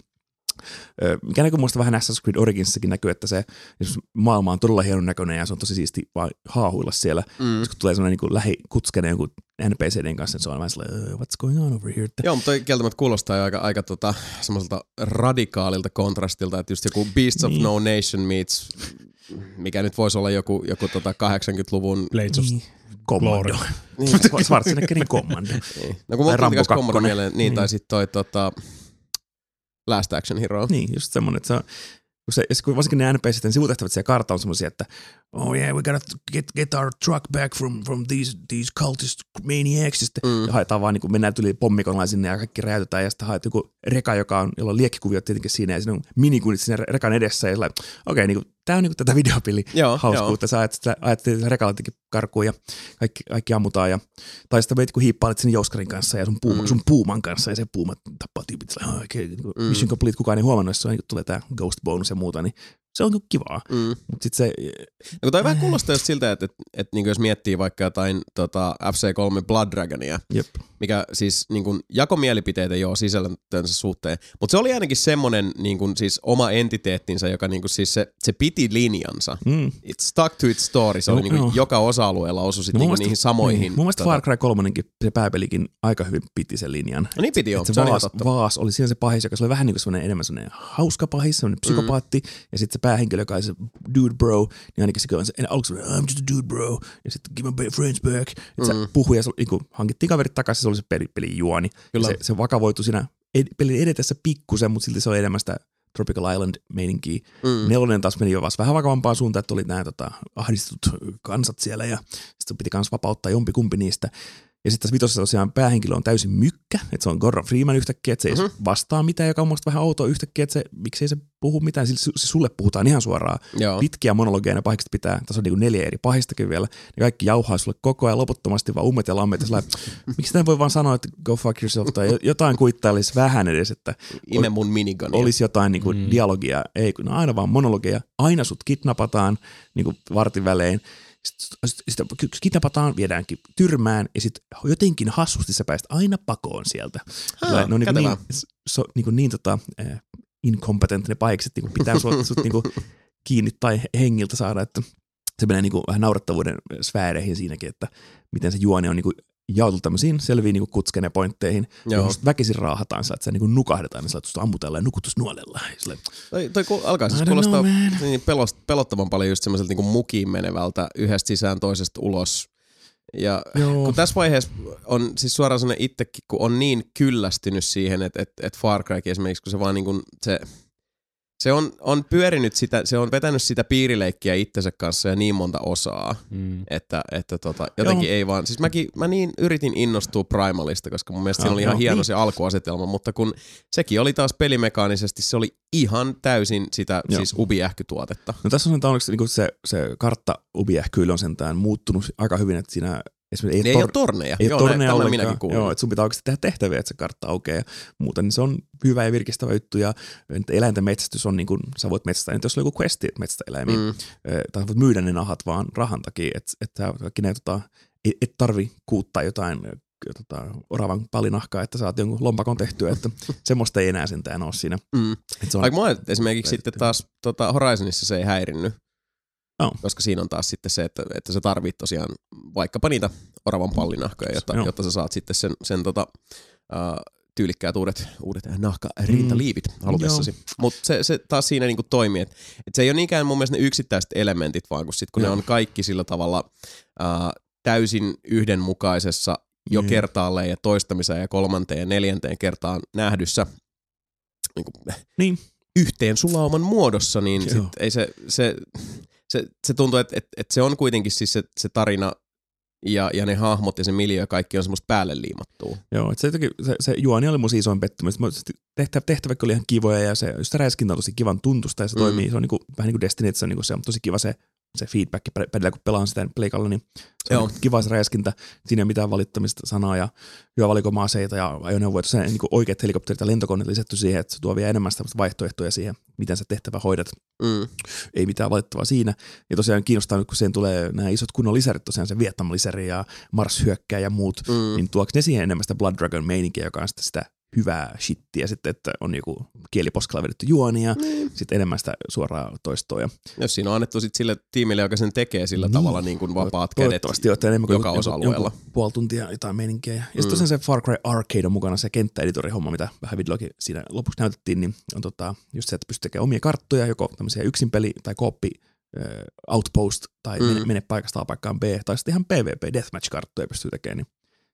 Speaker 2: Mikä näkyy muista vähän Assassin's Creed Originsissakin näkyy, että se jos maailma on todella hienon näköinen ja se on tosi siisti vaan haahuilla siellä.
Speaker 1: Mm.
Speaker 2: Jos kun tulee sellainen niin lähikutskeinen joku NPCden kanssa, niin se on vähän sellainen, "Uh, what's going on over here?
Speaker 1: Joo, mutta toi kieltämättä kuulostaa jo aika, aika tota, semmoiselta radikaalilta kontrastilta, että just joku Beasts of
Speaker 2: Niin.
Speaker 1: No Nation meets, mikä nyt voisi olla joku, joku tota 80-luvun...
Speaker 3: Blades of
Speaker 2: Niin. Commando.
Speaker 1: Niin,
Speaker 2: Schwarzeneggerin Commando.
Speaker 1: niin. No kun mulla
Speaker 2: Tai
Speaker 1: tuli Commando mieleen, niin, tai
Speaker 2: Niin.
Speaker 1: sitten toi tota, Last Action Hero.
Speaker 2: Niin, just semmoinen, että se on, kun se, kun varsinkin ne NPCiden sivutehtävät siellä kartalla on semmoisia, että oh yeah, we gotta get, get our truck back from, from these, these cultist maniacs. Ja sitten
Speaker 1: Mm.
Speaker 2: haetaan vaan, niin kuin mennään yli pommikonalla sinne ja kaikki räjäytetään ja sitten haet joku reka, joka on, jolla on liekkikuviot tietenkin siinä ja siinä on minikunit siinä rekan edessä ja okei, okay, niin tämä on niin kuin tätä videopeli hauskuutta. Sä ajat, jotenkin karkuun ja kaikki, kaikki ammutaan. Ja, tai sitten meitä kun hiippailet sen jouskarin kanssa ja sun, puuma,
Speaker 1: Mm.
Speaker 2: sun puuman kanssa ja se puuma tappaa tyypit. Sillä, okay,
Speaker 1: Mm.
Speaker 2: mm. Mission complete, kukaan ei huomannut, jos se on, niin tulee tämä ghost bonus ja muuta, niin se on kivaa.
Speaker 1: Mm.
Speaker 2: Mutta sitten se,
Speaker 1: No, kun toi vähän kuulostaa just siltä, että, että, että niin jos miettii vaikka jotain tota, FC3 Blood Dragonia,
Speaker 2: jep.
Speaker 1: mikä siis niin kuin, jako mielipiteitä joo sisältönsä suhteen, mutta se oli ainakin semmoinen niin kuin, siis oma entiteettinsä, joka niin kuin, siis se, se piti linjansa.
Speaker 2: Mm.
Speaker 1: It stuck to its story, se
Speaker 2: No,
Speaker 1: oli niin kuin,
Speaker 2: joo.
Speaker 1: joka osa-alueella osui sit,
Speaker 2: No,
Speaker 1: niin kuin, niihin samoihin.
Speaker 2: Niin. Mun mielestä
Speaker 1: tota-
Speaker 2: Far Cry 3 se pääpelikin aika hyvin piti sen linjan.
Speaker 1: No niin piti joo, se,
Speaker 2: se vaas, vaas oli siinä se pahis, joka se oli vähän niin kuin enemmän semmoinen hauska pahis, semmoinen
Speaker 1: Mm.
Speaker 2: psykopaatti, ja sitten päähenkilö, joka oli se dude bro, niin ainakin se on se, aluksi I'm just a dude bro, ja sitten give my friends back, että se
Speaker 1: Mm.
Speaker 2: puhui ja se, niin kuin, hankittiin kaverit takaisin, se oli se peli, pelin juoni.
Speaker 1: Kyllä.
Speaker 2: Se, se vakavoitui siinä ed, pelin edetessä pikkusen, mutta silti se oli enemmän sitä Tropical Island-meininkiä.
Speaker 1: Mm.
Speaker 2: Nelonen taas meni jo vasta vähän vakavampaan suuntaan, että oli nämä tota, ahdistetut kansat siellä ja sitten piti myös vapauttaa jompikumpi niistä. Ja sitten tässä vitosessa tosiaan päähenkilö on täysin mykkä, että se on Gordon Freeman yhtäkkiä, että se ei
Speaker 1: Mhm.
Speaker 2: mm-hmm. vastaa mitään, joka on musta vähän outoa yhtäkkiä, että se, miksei se puhu mitään, sillä se sulle puhutaan ihan suoraan.
Speaker 1: Joo.
Speaker 2: Pitkiä monologeja ne pahikset pitää, tässä on niin neljä eri pahistakin vielä, ja kaikki jauhaa sulle koko ajan loputtomasti vaan ummet ja lammet, ja miksi tämä voi vaan sanoa, että go fuck yourself, tai jotain kuittailisi vähän edes, että
Speaker 1: Ime mun minigania.
Speaker 2: olisi jotain niin kuin
Speaker 3: Mm.
Speaker 2: mm. dialogia, ei kun aina vaan monologeja, aina sut kidnapataan niin kuin vartin välein, sitten sit, sit kidnapataan, viedäänkin tyrmään ja sitten jotenkin hassusti sä pääset aina pakoon sieltä. Ne on niin, niin, so, niin, kuin niin tota, äh, incompetent ne paikset, niin kuin pitää sut, sut niin kuin kiinni tai hengiltä saada, että se menee niin kuin vähän naurettavuuden sfääreihin siinäkin, että miten se juoni on niin kuin jaoteltu tämmöisiin selviin niin kutsken ja pointteihin,
Speaker 1: Joo.
Speaker 2: johon väkisin raahataan, sillä, että se niin nukahdetaan, niin sillä, ammutellaan ja nukutusnuolella. Ja sillä,
Speaker 1: Toi, toi ku- alkaa siis kuulostaa
Speaker 2: know,
Speaker 1: niin pelost, pelottavan paljon just semmoiselta niin mukiin menevältä yhdestä sisään toisesta ulos. Ja
Speaker 2: Joo.
Speaker 1: kun tässä vaiheessa on siis suoraan sellainen itsekin, kun on niin kyllästynyt siihen, että, että, että Far Cry esimerkiksi, kun se vaan niin kuin se, se on, on pyörinyt sitä, se on vetänyt sitä piirileikkiä itsensä kanssa ja niin monta osaa,
Speaker 3: Mm.
Speaker 1: että, että tota, jotenkin
Speaker 2: Joo.
Speaker 1: ei vaan, siis mäkin, mä niin yritin innostua Primalista, koska mun mielestä siinä oli ihan
Speaker 2: joo,
Speaker 1: hieno
Speaker 2: niin.
Speaker 1: se alkuasetelma, mutta kun sekin oli taas pelimekaanisesti, se oli ihan täysin sitä
Speaker 2: Joo.
Speaker 1: siis ubiähkytuotetta.
Speaker 2: No tässä on sentään onneksi niin se, se kartta ubiähkyily on sentään muuttunut aika hyvin, että siinä esimerkiksi
Speaker 1: Ei,
Speaker 2: tor-
Speaker 1: ei ole torneja.
Speaker 2: Ei
Speaker 1: Joo,
Speaker 2: ole
Speaker 1: näin-
Speaker 2: torneja ollenkaan.
Speaker 1: minäkin kuulin.
Speaker 2: Joo, että sun pitää oikeasti tehdä tehtäviä, että se kartta aukeaa muuta, niin se on hyvä ja virkistävä juttu. Ja eläinten metsästys on niin kuin, sä voit metsästää, nyt jos on joku questi metsästä eläimiä, mm. Tai voit myydä ne nahat vaan rahan takia, että että kaikki ne, tota, et, et tarvi kuuttaa jotain tota, oravan palinahkaa, että saat jonkun lompakon tehtyä, että semmoista ei enää sentään ole siinä.
Speaker 1: Mm.
Speaker 2: Että se on,
Speaker 1: Vaikka mua esimerkiksi sitten taas tota Horizonissa se ei häirinnyt.
Speaker 2: Joo.
Speaker 1: Koska siinä on taas sitten se, että, että sä tarvit tosiaan vaikkapa niitä oravan pallinahkoja, jotta,
Speaker 2: Joo.
Speaker 1: jotta sä saat sitten sen, sen tota, uh, tyylikkäät uudet, uudet nahkarintaliivit mm. halutessasi. Mutta se, se taas siinä niinku toimii, että et se ei ole niinkään mun mielestä ne yksittäiset elementit, vaan kun, sit, kun ne on kaikki sillä tavalla uh, täysin yhdenmukaisessa jo kertaalleen ja toistamiseen ja kolmanteen ja neljänteen kertaan nähdyssä niin kuin,
Speaker 2: Niin.
Speaker 1: yhteen sulauman muodossa, niin
Speaker 2: Joo.
Speaker 1: sit ei se, se, se, se tuntuu, että et, et se on kuitenkin siis se, se tarina ja, ja ne hahmot ja se miljö ja kaikki on semmoista päälle liimattua.
Speaker 2: Joo, että se, jotenkin- se, se juoni oli mun isoin pettymys. Tehtävä, tehtäväkin oli ihan kivoja ja se, just se räiskintä on tosi kivan tuntusta ja se
Speaker 1: mm.
Speaker 2: toimii. Se on niinku, vähän niin kuin Destiny, että se on, niinku, se on tosi kiva se, se feedback pedillä, kun pelaan sitä pleikalla, niin se on kiva se räiskintä. Siinä ei ole mitään valittamista sanaa ja hyvä valikoima aseita ja ajoneuvoja. Se niin oikeat helikopterit ja lentokoneet lisätty siihen, että se tuo vielä enemmän sitä vaihtoehtoja siihen, miten sä tehtävä hoidat
Speaker 1: Mm.
Speaker 2: ei mitään valittavaa siinä. Ja tosiaan kiinnostaa nyt, kun siihen tulee nämä isot kunnon lisärit, tosiaan se Vietnam-lisäri ja Mars hyökkää ja muut,
Speaker 1: Mm.
Speaker 2: niin tuoks ne siihen enemmän sitä Blood Dragon meininkiä, joka on sitten sitä hyvää shittiä sitten, että on joku kieliposkalla vedetty juoni ja
Speaker 1: Niin.
Speaker 2: sitten enemmän sitä suoraa toistoa. Ja
Speaker 1: Jos siinä on annettu sit sille tiimille, joka sen tekee sillä
Speaker 2: Niin.
Speaker 1: tavalla niin kuin vapaat kädet.
Speaker 2: Toivottavasti olette enemmän kuin
Speaker 1: joka osa-alueella.
Speaker 2: puoli tuntia jotain meininkiä. Ja, sitten
Speaker 1: Mm.
Speaker 2: tosiaan se Far Cry Arcade on mukana, se kenttäeditori-homma, mitä vähän videollakin siinä lopuksi näytettiin, niin on tota, just se, että pystyy tekemään omia karttoja, joko tämmöisiä yksinpeli- tai kooppi äh, outpost tai
Speaker 1: Mm.
Speaker 2: mm. mene, mene paikasta A paikkaan B, tai sitten ihan PvP deathmatch-karttoja pystyy tekemään. Niin.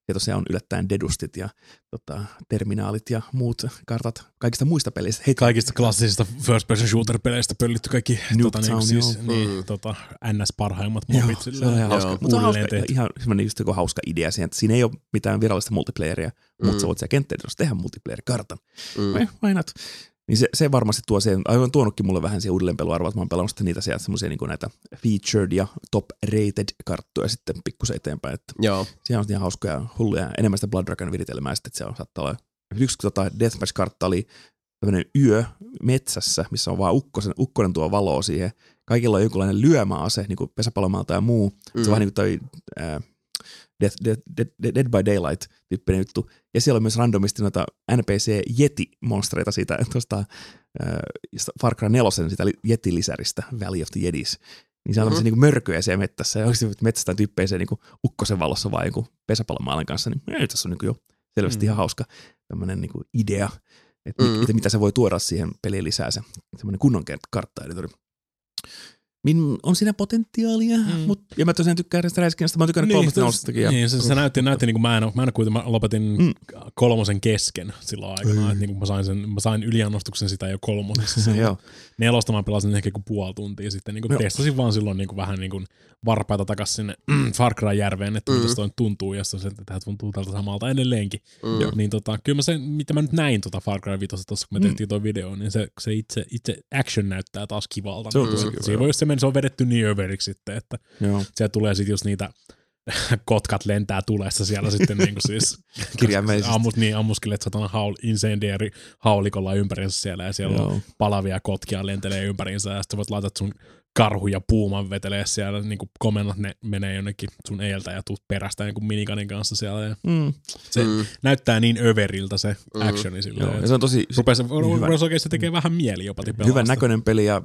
Speaker 2: Ja tosiaan on yllättäen dedustit ja tota, terminaalit ja muut kartat kaikista muista peleistä. Hei,
Speaker 3: Kaikista klassisista first person shooter-peleistä pöllitty kaikki tota, niin, siis,
Speaker 2: joo.
Speaker 3: niin,
Speaker 1: Mm.
Speaker 3: tota, NS parhaimmat
Speaker 2: Joo,
Speaker 3: mobit.
Speaker 2: se on ihan hauska.
Speaker 1: Joo.
Speaker 2: Mutta se on hauska, ihan semmoinen just joku hauska idea siihen, että siinä ei ole mitään virallista multiplayeria, mm. mutta sä voit siellä kenttäeditossa tehdä multiplayer-kartan.
Speaker 1: Mm.
Speaker 2: Mm. Why not? Niin se, se varmasti tuo siihen, aivan tuonutkin mulle vähän siihen uudelleenpeluarvoa, että mä oon pelannut niitä sieltä semmoisia niin näitä featured ja top rated karttoja sitten pikkusen eteenpäin, että
Speaker 1: Joo.
Speaker 2: siellä on ihan hauskoja hulluja, enemmän sitä Blood Dragon viritelmää sitten, että se on saattaa olla, yksi tota Deathmatch-kartta oli tämmöinen yö metsässä, missä on vaan ukkosen, ukkonen tuo valoa siihen. Kaikilla on jonkunlainen lyömäase, niin kuin pesäpalomaalta ja muu. Mm. Se on vähän niin kuin toi ää, Dead, Dead by Daylight tyyppinen juttu. Ja siellä on myös randomisti noita NPC-jeti-monstreita siitä tuosta ää, Far Cry 4 sitä li- Yeti-lisäristä, Valley of the Jedis. Niin se on
Speaker 1: Mhm.
Speaker 2: mm-hmm. niin mörköjä siellä metsässä. Ja oikeasti metsästä tyyppejä siellä niin ukkosen valossa vai joku pesäpalomaalan kanssa. Niin ei, tässä on niin jo selvästi
Speaker 3: Mm.
Speaker 2: ihan hauska tämmöinen niin idea, että
Speaker 1: Mm.
Speaker 2: mm. mitä, mitä se voi tuoda siihen peliin lisää se semmoinen kunnon kartta-editori. Min, on siinä potentiaalia,
Speaker 3: Mm.
Speaker 2: mut, ja mä tosiaan tykkään tästä räiskinnästä, mä oon tykännyt niin, kolmesta. Ja,
Speaker 3: Niin, se, se näytti, näytti niin kuin mä en, mä en kuitenkin, mä lopetin
Speaker 2: Mm.
Speaker 3: kolmosen kesken silloin aikana,
Speaker 2: Mm.
Speaker 3: että niin kuin mä sain, sen, mä sain yliannostuksen sitä jo kolmosessa.
Speaker 2: Joo.
Speaker 3: Nelosta mä pelasin ehkä kuin puoli tuntia sitten, niin kuin testasin vaan silloin niin kuin vähän niin kuin varpaita takas sinne Far Cry järveen, että
Speaker 1: Mm.
Speaker 3: mitä toi tuntuu, ja sitten se, että tämä tuntuu tältä samalta edelleenkin.
Speaker 1: Mm.
Speaker 3: Niin tota, kyllä mä sen, mitä mä nyt näin tota Far Cry 5 tuossa, kun me
Speaker 2: Mm.
Speaker 3: tehtiin tuo video, niin se, se itse, itse action näyttää taas kivalta.
Speaker 2: Se on
Speaker 3: Niin
Speaker 2: tosi kiva,
Speaker 3: Siinä voi se, meni, se on vedetty niin överiksi sitten, että
Speaker 2: Joo.
Speaker 3: sieltä tulee sitten just niitä kotkat lentää tulessa siellä sitten niinku siis
Speaker 2: Kirjaimellisesti.
Speaker 3: ammut, niin, ammuskelet satana haul, incendiary haulikolla ympärinsä siellä ja siellä on
Speaker 2: Joo.
Speaker 3: palavia kotkia lentelee ympärinsä ja sitten voit laittaa sun karhu ja puuman vetelee siellä, niin kuin komennat ne menee jonnekin sun eiltä ja tuut perästä niin kuin minikanin kanssa siellä. Ja
Speaker 2: Mm.
Speaker 3: se
Speaker 1: Mm.
Speaker 3: mm. näyttää niin överiltä se actioni silleen.
Speaker 2: Joo, ja se on tosi se,
Speaker 3: Rupesi,
Speaker 2: hyvä.
Speaker 3: rupesi oikeasti tekee vähän mieli jopa
Speaker 2: hyvän näköinen peli ja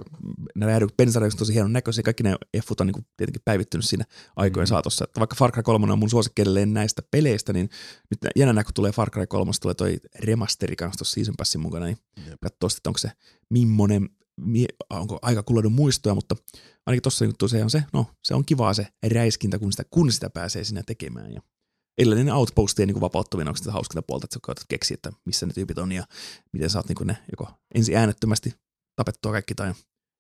Speaker 2: ne räjähdyt pensarikset on tosi hienon näköisiä. Kaikki ne effut on niin kuin tietenkin päivittynyt siinä aikojen
Speaker 3: Mhm.
Speaker 2: saatossa. Että vaikka Far Cry 3 on mun suosikki edelleen näistä peleistä, niin nyt jännä näkö tulee Far Cry 3, tulee toi remasteri kanssa tuossa Season Passin mukana, niin katsoo sitten, onko se millainen, onko aika kulunut muistoja, mutta ainakin tuossa juttu se on se, no se on kivaa se räiskintä, kun sitä, kun sitä pääsee sinne tekemään. Ja edellinen outpostien niin vapauttaminen on sitä hauskinta puolta, että sä koetat keksiä, että missä ne tyypit on ja miten saat niin ne joko ensin äänettömästi tapettua kaikki tai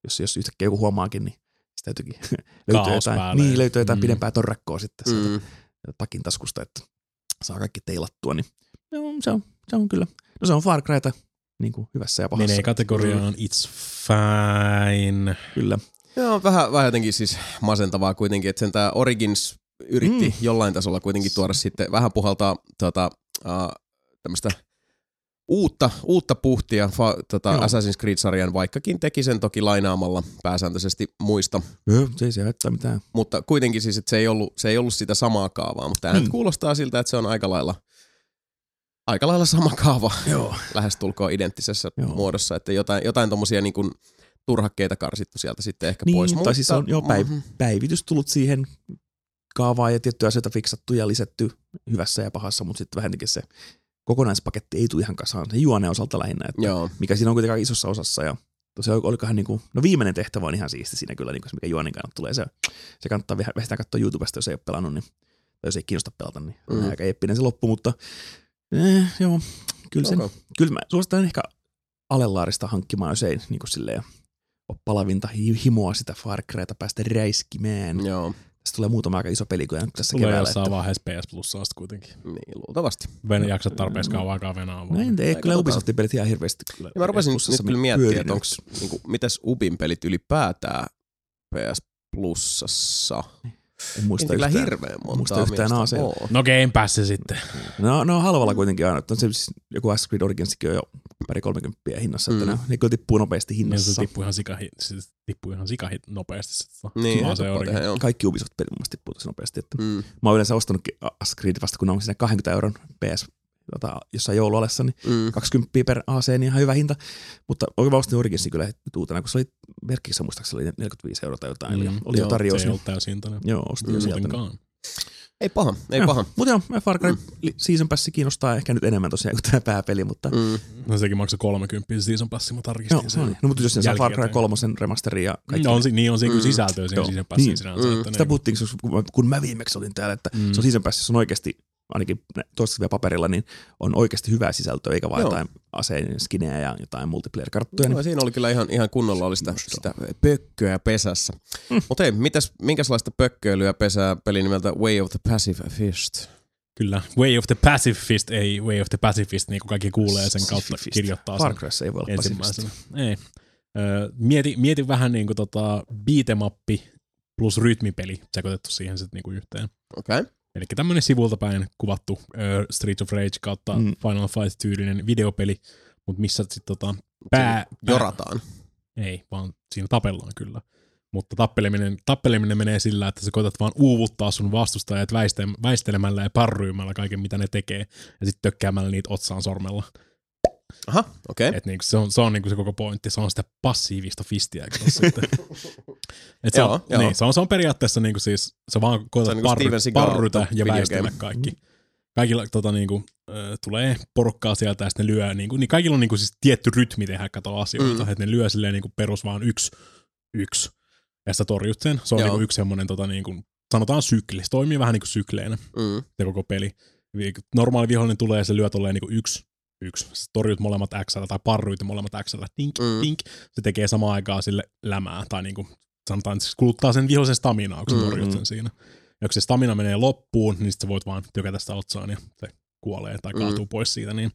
Speaker 2: jos, jos yhtäkkiä joku huomaakin, niin sitä täytyykin löytyy
Speaker 3: Kaos
Speaker 2: jotain,
Speaker 3: päälle.
Speaker 2: niin, löytyy jotain
Speaker 3: Mm.
Speaker 2: pidempää torrakkoa sitten sieltä
Speaker 1: Mm.
Speaker 2: takin taskusta, että saa kaikki teilattua, niin joo, se, on, se on kyllä, no se on Far Cryta niin kuin hyvässä ja pahassa.
Speaker 3: Menee kategoriaan It's Fine.
Speaker 2: Kyllä.
Speaker 1: Joo, vähän, vähän jotenkin siis masentavaa kuitenkin, että sen tämä Origins yritti
Speaker 2: Mm.
Speaker 1: mm. jollain tasolla kuitenkin tuoda sitten vähän puhaltaa tota, uh, tämmöistä uutta, uutta puhtia fa, tota. Assassin's Creed-sarjan, vaikkakin teki sen toki lainaamalla pääsääntöisesti muista,
Speaker 2: Joo, se ei se haittaa mitään.
Speaker 1: mutta kuitenkin siis, että se ei ollut, se ei ollut sitä samaa kaavaa, mutta tämä
Speaker 2: Niin.
Speaker 1: nyt kuulostaa siltä, että se on aika lailla, aika lailla sama kaava
Speaker 2: Joo.
Speaker 1: lähestulkoon identtisessä
Speaker 2: Joo.
Speaker 1: Muodossa, että jotain, jotain tommosia niin kuin turhakkeita karsittu sieltä sitten ehkä
Speaker 2: Niin,
Speaker 1: pois.
Speaker 2: tai siis on jo päiv-
Speaker 1: mhm.
Speaker 2: päivitys tullut siihen kaavaan ja tiettyjä asioita fiksattu ja lisätty hyvässä ja pahassa, mutta sitten vähän se kokonaispaketti ei tule ihan kasaan. Se juoneen osalta lähinnä, että
Speaker 1: Joo.
Speaker 2: mikä siinä on kuitenkin isossa osassa ja tosiaan olikohan niinku, no viimeinen tehtävä on ihan siisti siinä kyllä, niinku, se mikä juonin kannalta tulee. Se, se kannattaa vähän katsoa YouTubesta, jos ei ole pelannut, niin, tai jos ei kiinnosta pelata, niin mm.
Speaker 1: Mm.
Speaker 2: aika eeppinen se loppu, mutta eh, joo, kyllä, sen,
Speaker 1: Okay.
Speaker 2: kyllä mä suosittelen ehkä alelaarista hankkimaan, jos ei niin kuin silleen, ole palavinta hi- himoa sitä Far Cryta päästä räiskimään.
Speaker 1: Joo,
Speaker 2: Tästä tulee muutama aika iso peli kyllä nyt tässä
Speaker 3: Tulee
Speaker 2: keväällä.
Speaker 3: jossain
Speaker 2: Että,
Speaker 3: vaiheessa PS Plussa asti kuitenkin.
Speaker 1: niin luultavasti.
Speaker 3: Ven jaksa tarpeeksi kauan aikaa venää vaan.
Speaker 2: no en tiedä, kyllä
Speaker 1: katsotaan.
Speaker 2: Ubisoftin pelit ihan hirveästi kyllä.
Speaker 1: Ja mä rupesin nyt, kyllä miettimään, että onks, niinku, mitäs Ubin pelit ylipäätään PS Plussassa.
Speaker 2: En muista
Speaker 1: kyllä
Speaker 2: yhtään.
Speaker 1: hirveän monta.
Speaker 2: muista yhtään AC.
Speaker 3: No Game Pass se sitten.
Speaker 2: No, no halvalla kuitenkin aina. että On se siis, joku Assassin's Creed Originsikin on jo pari 30 hinnassa, että
Speaker 1: Mm.
Speaker 2: ne, ne kyllä tippuu nopeasti
Speaker 3: Niin se
Speaker 2: hinnassa.
Speaker 3: tippui ihan sikahi, se tippui ihan sikahit nopeasti. Se, tota,
Speaker 1: Niin,
Speaker 3: se
Speaker 1: tehdä, joo.
Speaker 2: Kaikki Ubisoft-pelit mun mielestä tippuu tosi nopeasti. Että
Speaker 1: Mm.
Speaker 2: mä oon yleensä ostanut Assassin's Creed vasta, kun ne on siinä 20 euron PS tota, jossain joulualessa, niin
Speaker 1: Mm.
Speaker 2: 20 per AC, niin ihan hyvä hinta. Mutta oikein ostin Originsin kyllä nyt uutena, kun se oli merkissä muistaakseni oli 45 euroa tai jotain. Mm, oli jo
Speaker 1: joo,
Speaker 2: tarjous.
Speaker 3: Se ei
Speaker 2: Niin,
Speaker 3: ollut täysin hintainen.
Speaker 2: joo, ostin jo
Speaker 1: Mm,
Speaker 2: sieltä. Niin.
Speaker 1: Ei paha, ei
Speaker 2: Joo,
Speaker 1: paha.
Speaker 2: Mutta joo, Far Cry li- Season Pass kiinnostaa ehkä nyt enemmän tosiaan kuin tämä pääpeli, mutta
Speaker 1: Mm.
Speaker 3: No sekin maksoi 30 se season passi, mä tarkistin
Speaker 2: Joo,
Speaker 3: sen.
Speaker 2: no, niin. no, mutta jos se saa Far Cry
Speaker 3: jälkikäteen.
Speaker 2: 3 remasteri ja kaikki.
Speaker 3: No, on, si- niin on siinä kyllä
Speaker 1: Mm.
Speaker 3: sisältöä siinä
Speaker 2: Joo.
Speaker 3: season passin
Speaker 2: Niin.
Speaker 3: sinänsä.
Speaker 1: Mm.
Speaker 2: Sitä puhuttiin, kun- mä viimeksi olin täällä, että
Speaker 3: Mm.
Speaker 2: mm. se on Season Passissa on oikeasti, ainakin toistaiseksi vielä paperilla, niin on oikeasti hyvää sisältöä, eikä
Speaker 1: Joo.
Speaker 2: jotain aseen skinejä ja jotain multiplayer-karttoja.
Speaker 1: No,
Speaker 2: Niin,
Speaker 1: siinä oli kyllä ihan, ihan kunnolla oli sitä, sitä pökköä pesässä.
Speaker 2: Mm.
Speaker 1: Mutta hei, mitäs, minkälaista pökköilyä pesää peli nimeltä Way of the Passive Fist?
Speaker 3: Kyllä. Way of the Pacifist, ei Way of the Pacifist, niin kuin kaikki kuulee sen kautta kirjoittaa
Speaker 2: Far
Speaker 3: sen
Speaker 2: Cryssa ei voi olla
Speaker 3: ensimmäisenä. Ei. Öö, mieti, mieti vähän niin kuin tota beatemappi plus rytmipeli sekoitettu siihen sitten niinku yhteen.
Speaker 1: Okei. Okay.
Speaker 3: Eli tämmöinen sivulta päin kuvattu ö, Street of Rage kautta
Speaker 2: Mm.
Speaker 3: mm. Final Fight-tyylinen videopeli, mutta missä sitten tota, pää, pää,
Speaker 1: Jorataan.
Speaker 3: ei, vaan siinä tapellaan kyllä. Mutta tappeleminen, tappeleminen menee sillä, että sä koetat vaan uuvuttaa sun vastustajat väiste- väistelemällä ja parryymällä kaiken, mitä ne tekee, ja sitten tökkäämällä niitä otsaan sormella.
Speaker 1: Aha, okei. Okay.
Speaker 3: Et niinku se on, se, on niinku se koko pointti, se on sitä passiivista fistiä. sitten? Et se,
Speaker 1: Joo,
Speaker 3: on,
Speaker 1: joo.
Speaker 3: Niin, se, on, se on periaatteessa niinku siis, se vaan koetat
Speaker 1: niinku
Speaker 3: parry, parrytä ja väistellä kaikki. Kaikilla tota, niinku, tulee porukkaa sieltä ja sitten ne lyö, niinku, niin kaikilla on niinku, siis tietty rytmi tehdä kato asioita,
Speaker 1: Mm.
Speaker 3: että ne lyö silleen niinku, perus vaan yksi, yksi, ja sä torjut sen. Se on
Speaker 1: Joo.
Speaker 3: niinku, yksi semmoinen, tota, niinku, sanotaan sykli, se toimii vähän niin kuin sykleinä
Speaker 1: Mm.
Speaker 3: se koko peli. Normaali vihollinen tulee ja se lyö tolleen niinku yksi, yksi. Sä torjut molemmat x tai parruit molemmat x tink,
Speaker 1: Mm.
Speaker 3: mm. tink. Se tekee samaan aikaan sille lämää, tai niinku, sanotaan, että se kuluttaa sen vihollisen staminaa, kun sä
Speaker 1: Mm,
Speaker 3: torjut
Speaker 2: mm.
Speaker 3: sen siinä. Ja kun se stamina menee loppuun, niin sit sä voit vaan tykätä sitä otsaan ja se kuolee tai
Speaker 1: Mm.
Speaker 3: kaatuu pois siitä. Niin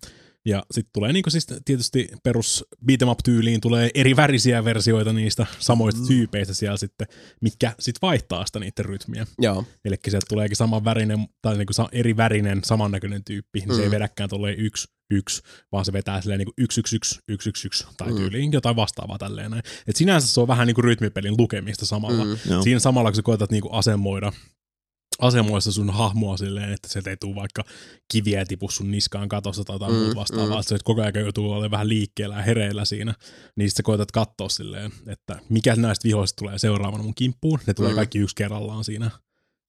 Speaker 3: Ja sitten tulee niinku siis tietysti perus beat'em up tyyliin tulee eri värisiä versioita niistä samoista
Speaker 1: Mm.
Speaker 3: tyypeistä siellä sitten, mitkä sitten vaihtaa sitä niiden rytmiä.
Speaker 1: Joo.
Speaker 3: Eli sieltä tuleekin saman värinen, tai niinku sa- eri värinen, samannäköinen tyyppi, niin se ei
Speaker 1: Mm.
Speaker 3: vedäkään tolleen yksi, yksi, vaan se vetää silleen niinku yksi, yksi, yksi, yksi, yksi, yksi, tai
Speaker 1: Mm.
Speaker 3: tyyliin jotain vastaavaa tälleen näin. Et sinänsä se on vähän niinku rytmipelin lukemista samalla.
Speaker 1: Mm.
Speaker 2: Joo.
Speaker 3: Siinä samalla, kun sä koetat niinku asemoida, asemoissa sun hahmoa silleen, että sieltä ei tule vaikka kiviä tipu sun niskaan katossa tai jotain
Speaker 1: Mm,
Speaker 3: muuta vastaavaa,
Speaker 1: mm.
Speaker 3: että se koko ajan joutuu olemaan vähän liikkeellä ja hereillä siinä, niin sit sä koetat katsoa silleen, että mikä näistä vihoista tulee seuraavana mun kimppuun, ne tulee
Speaker 1: Mm.
Speaker 3: kaikki yksi kerrallaan siinä,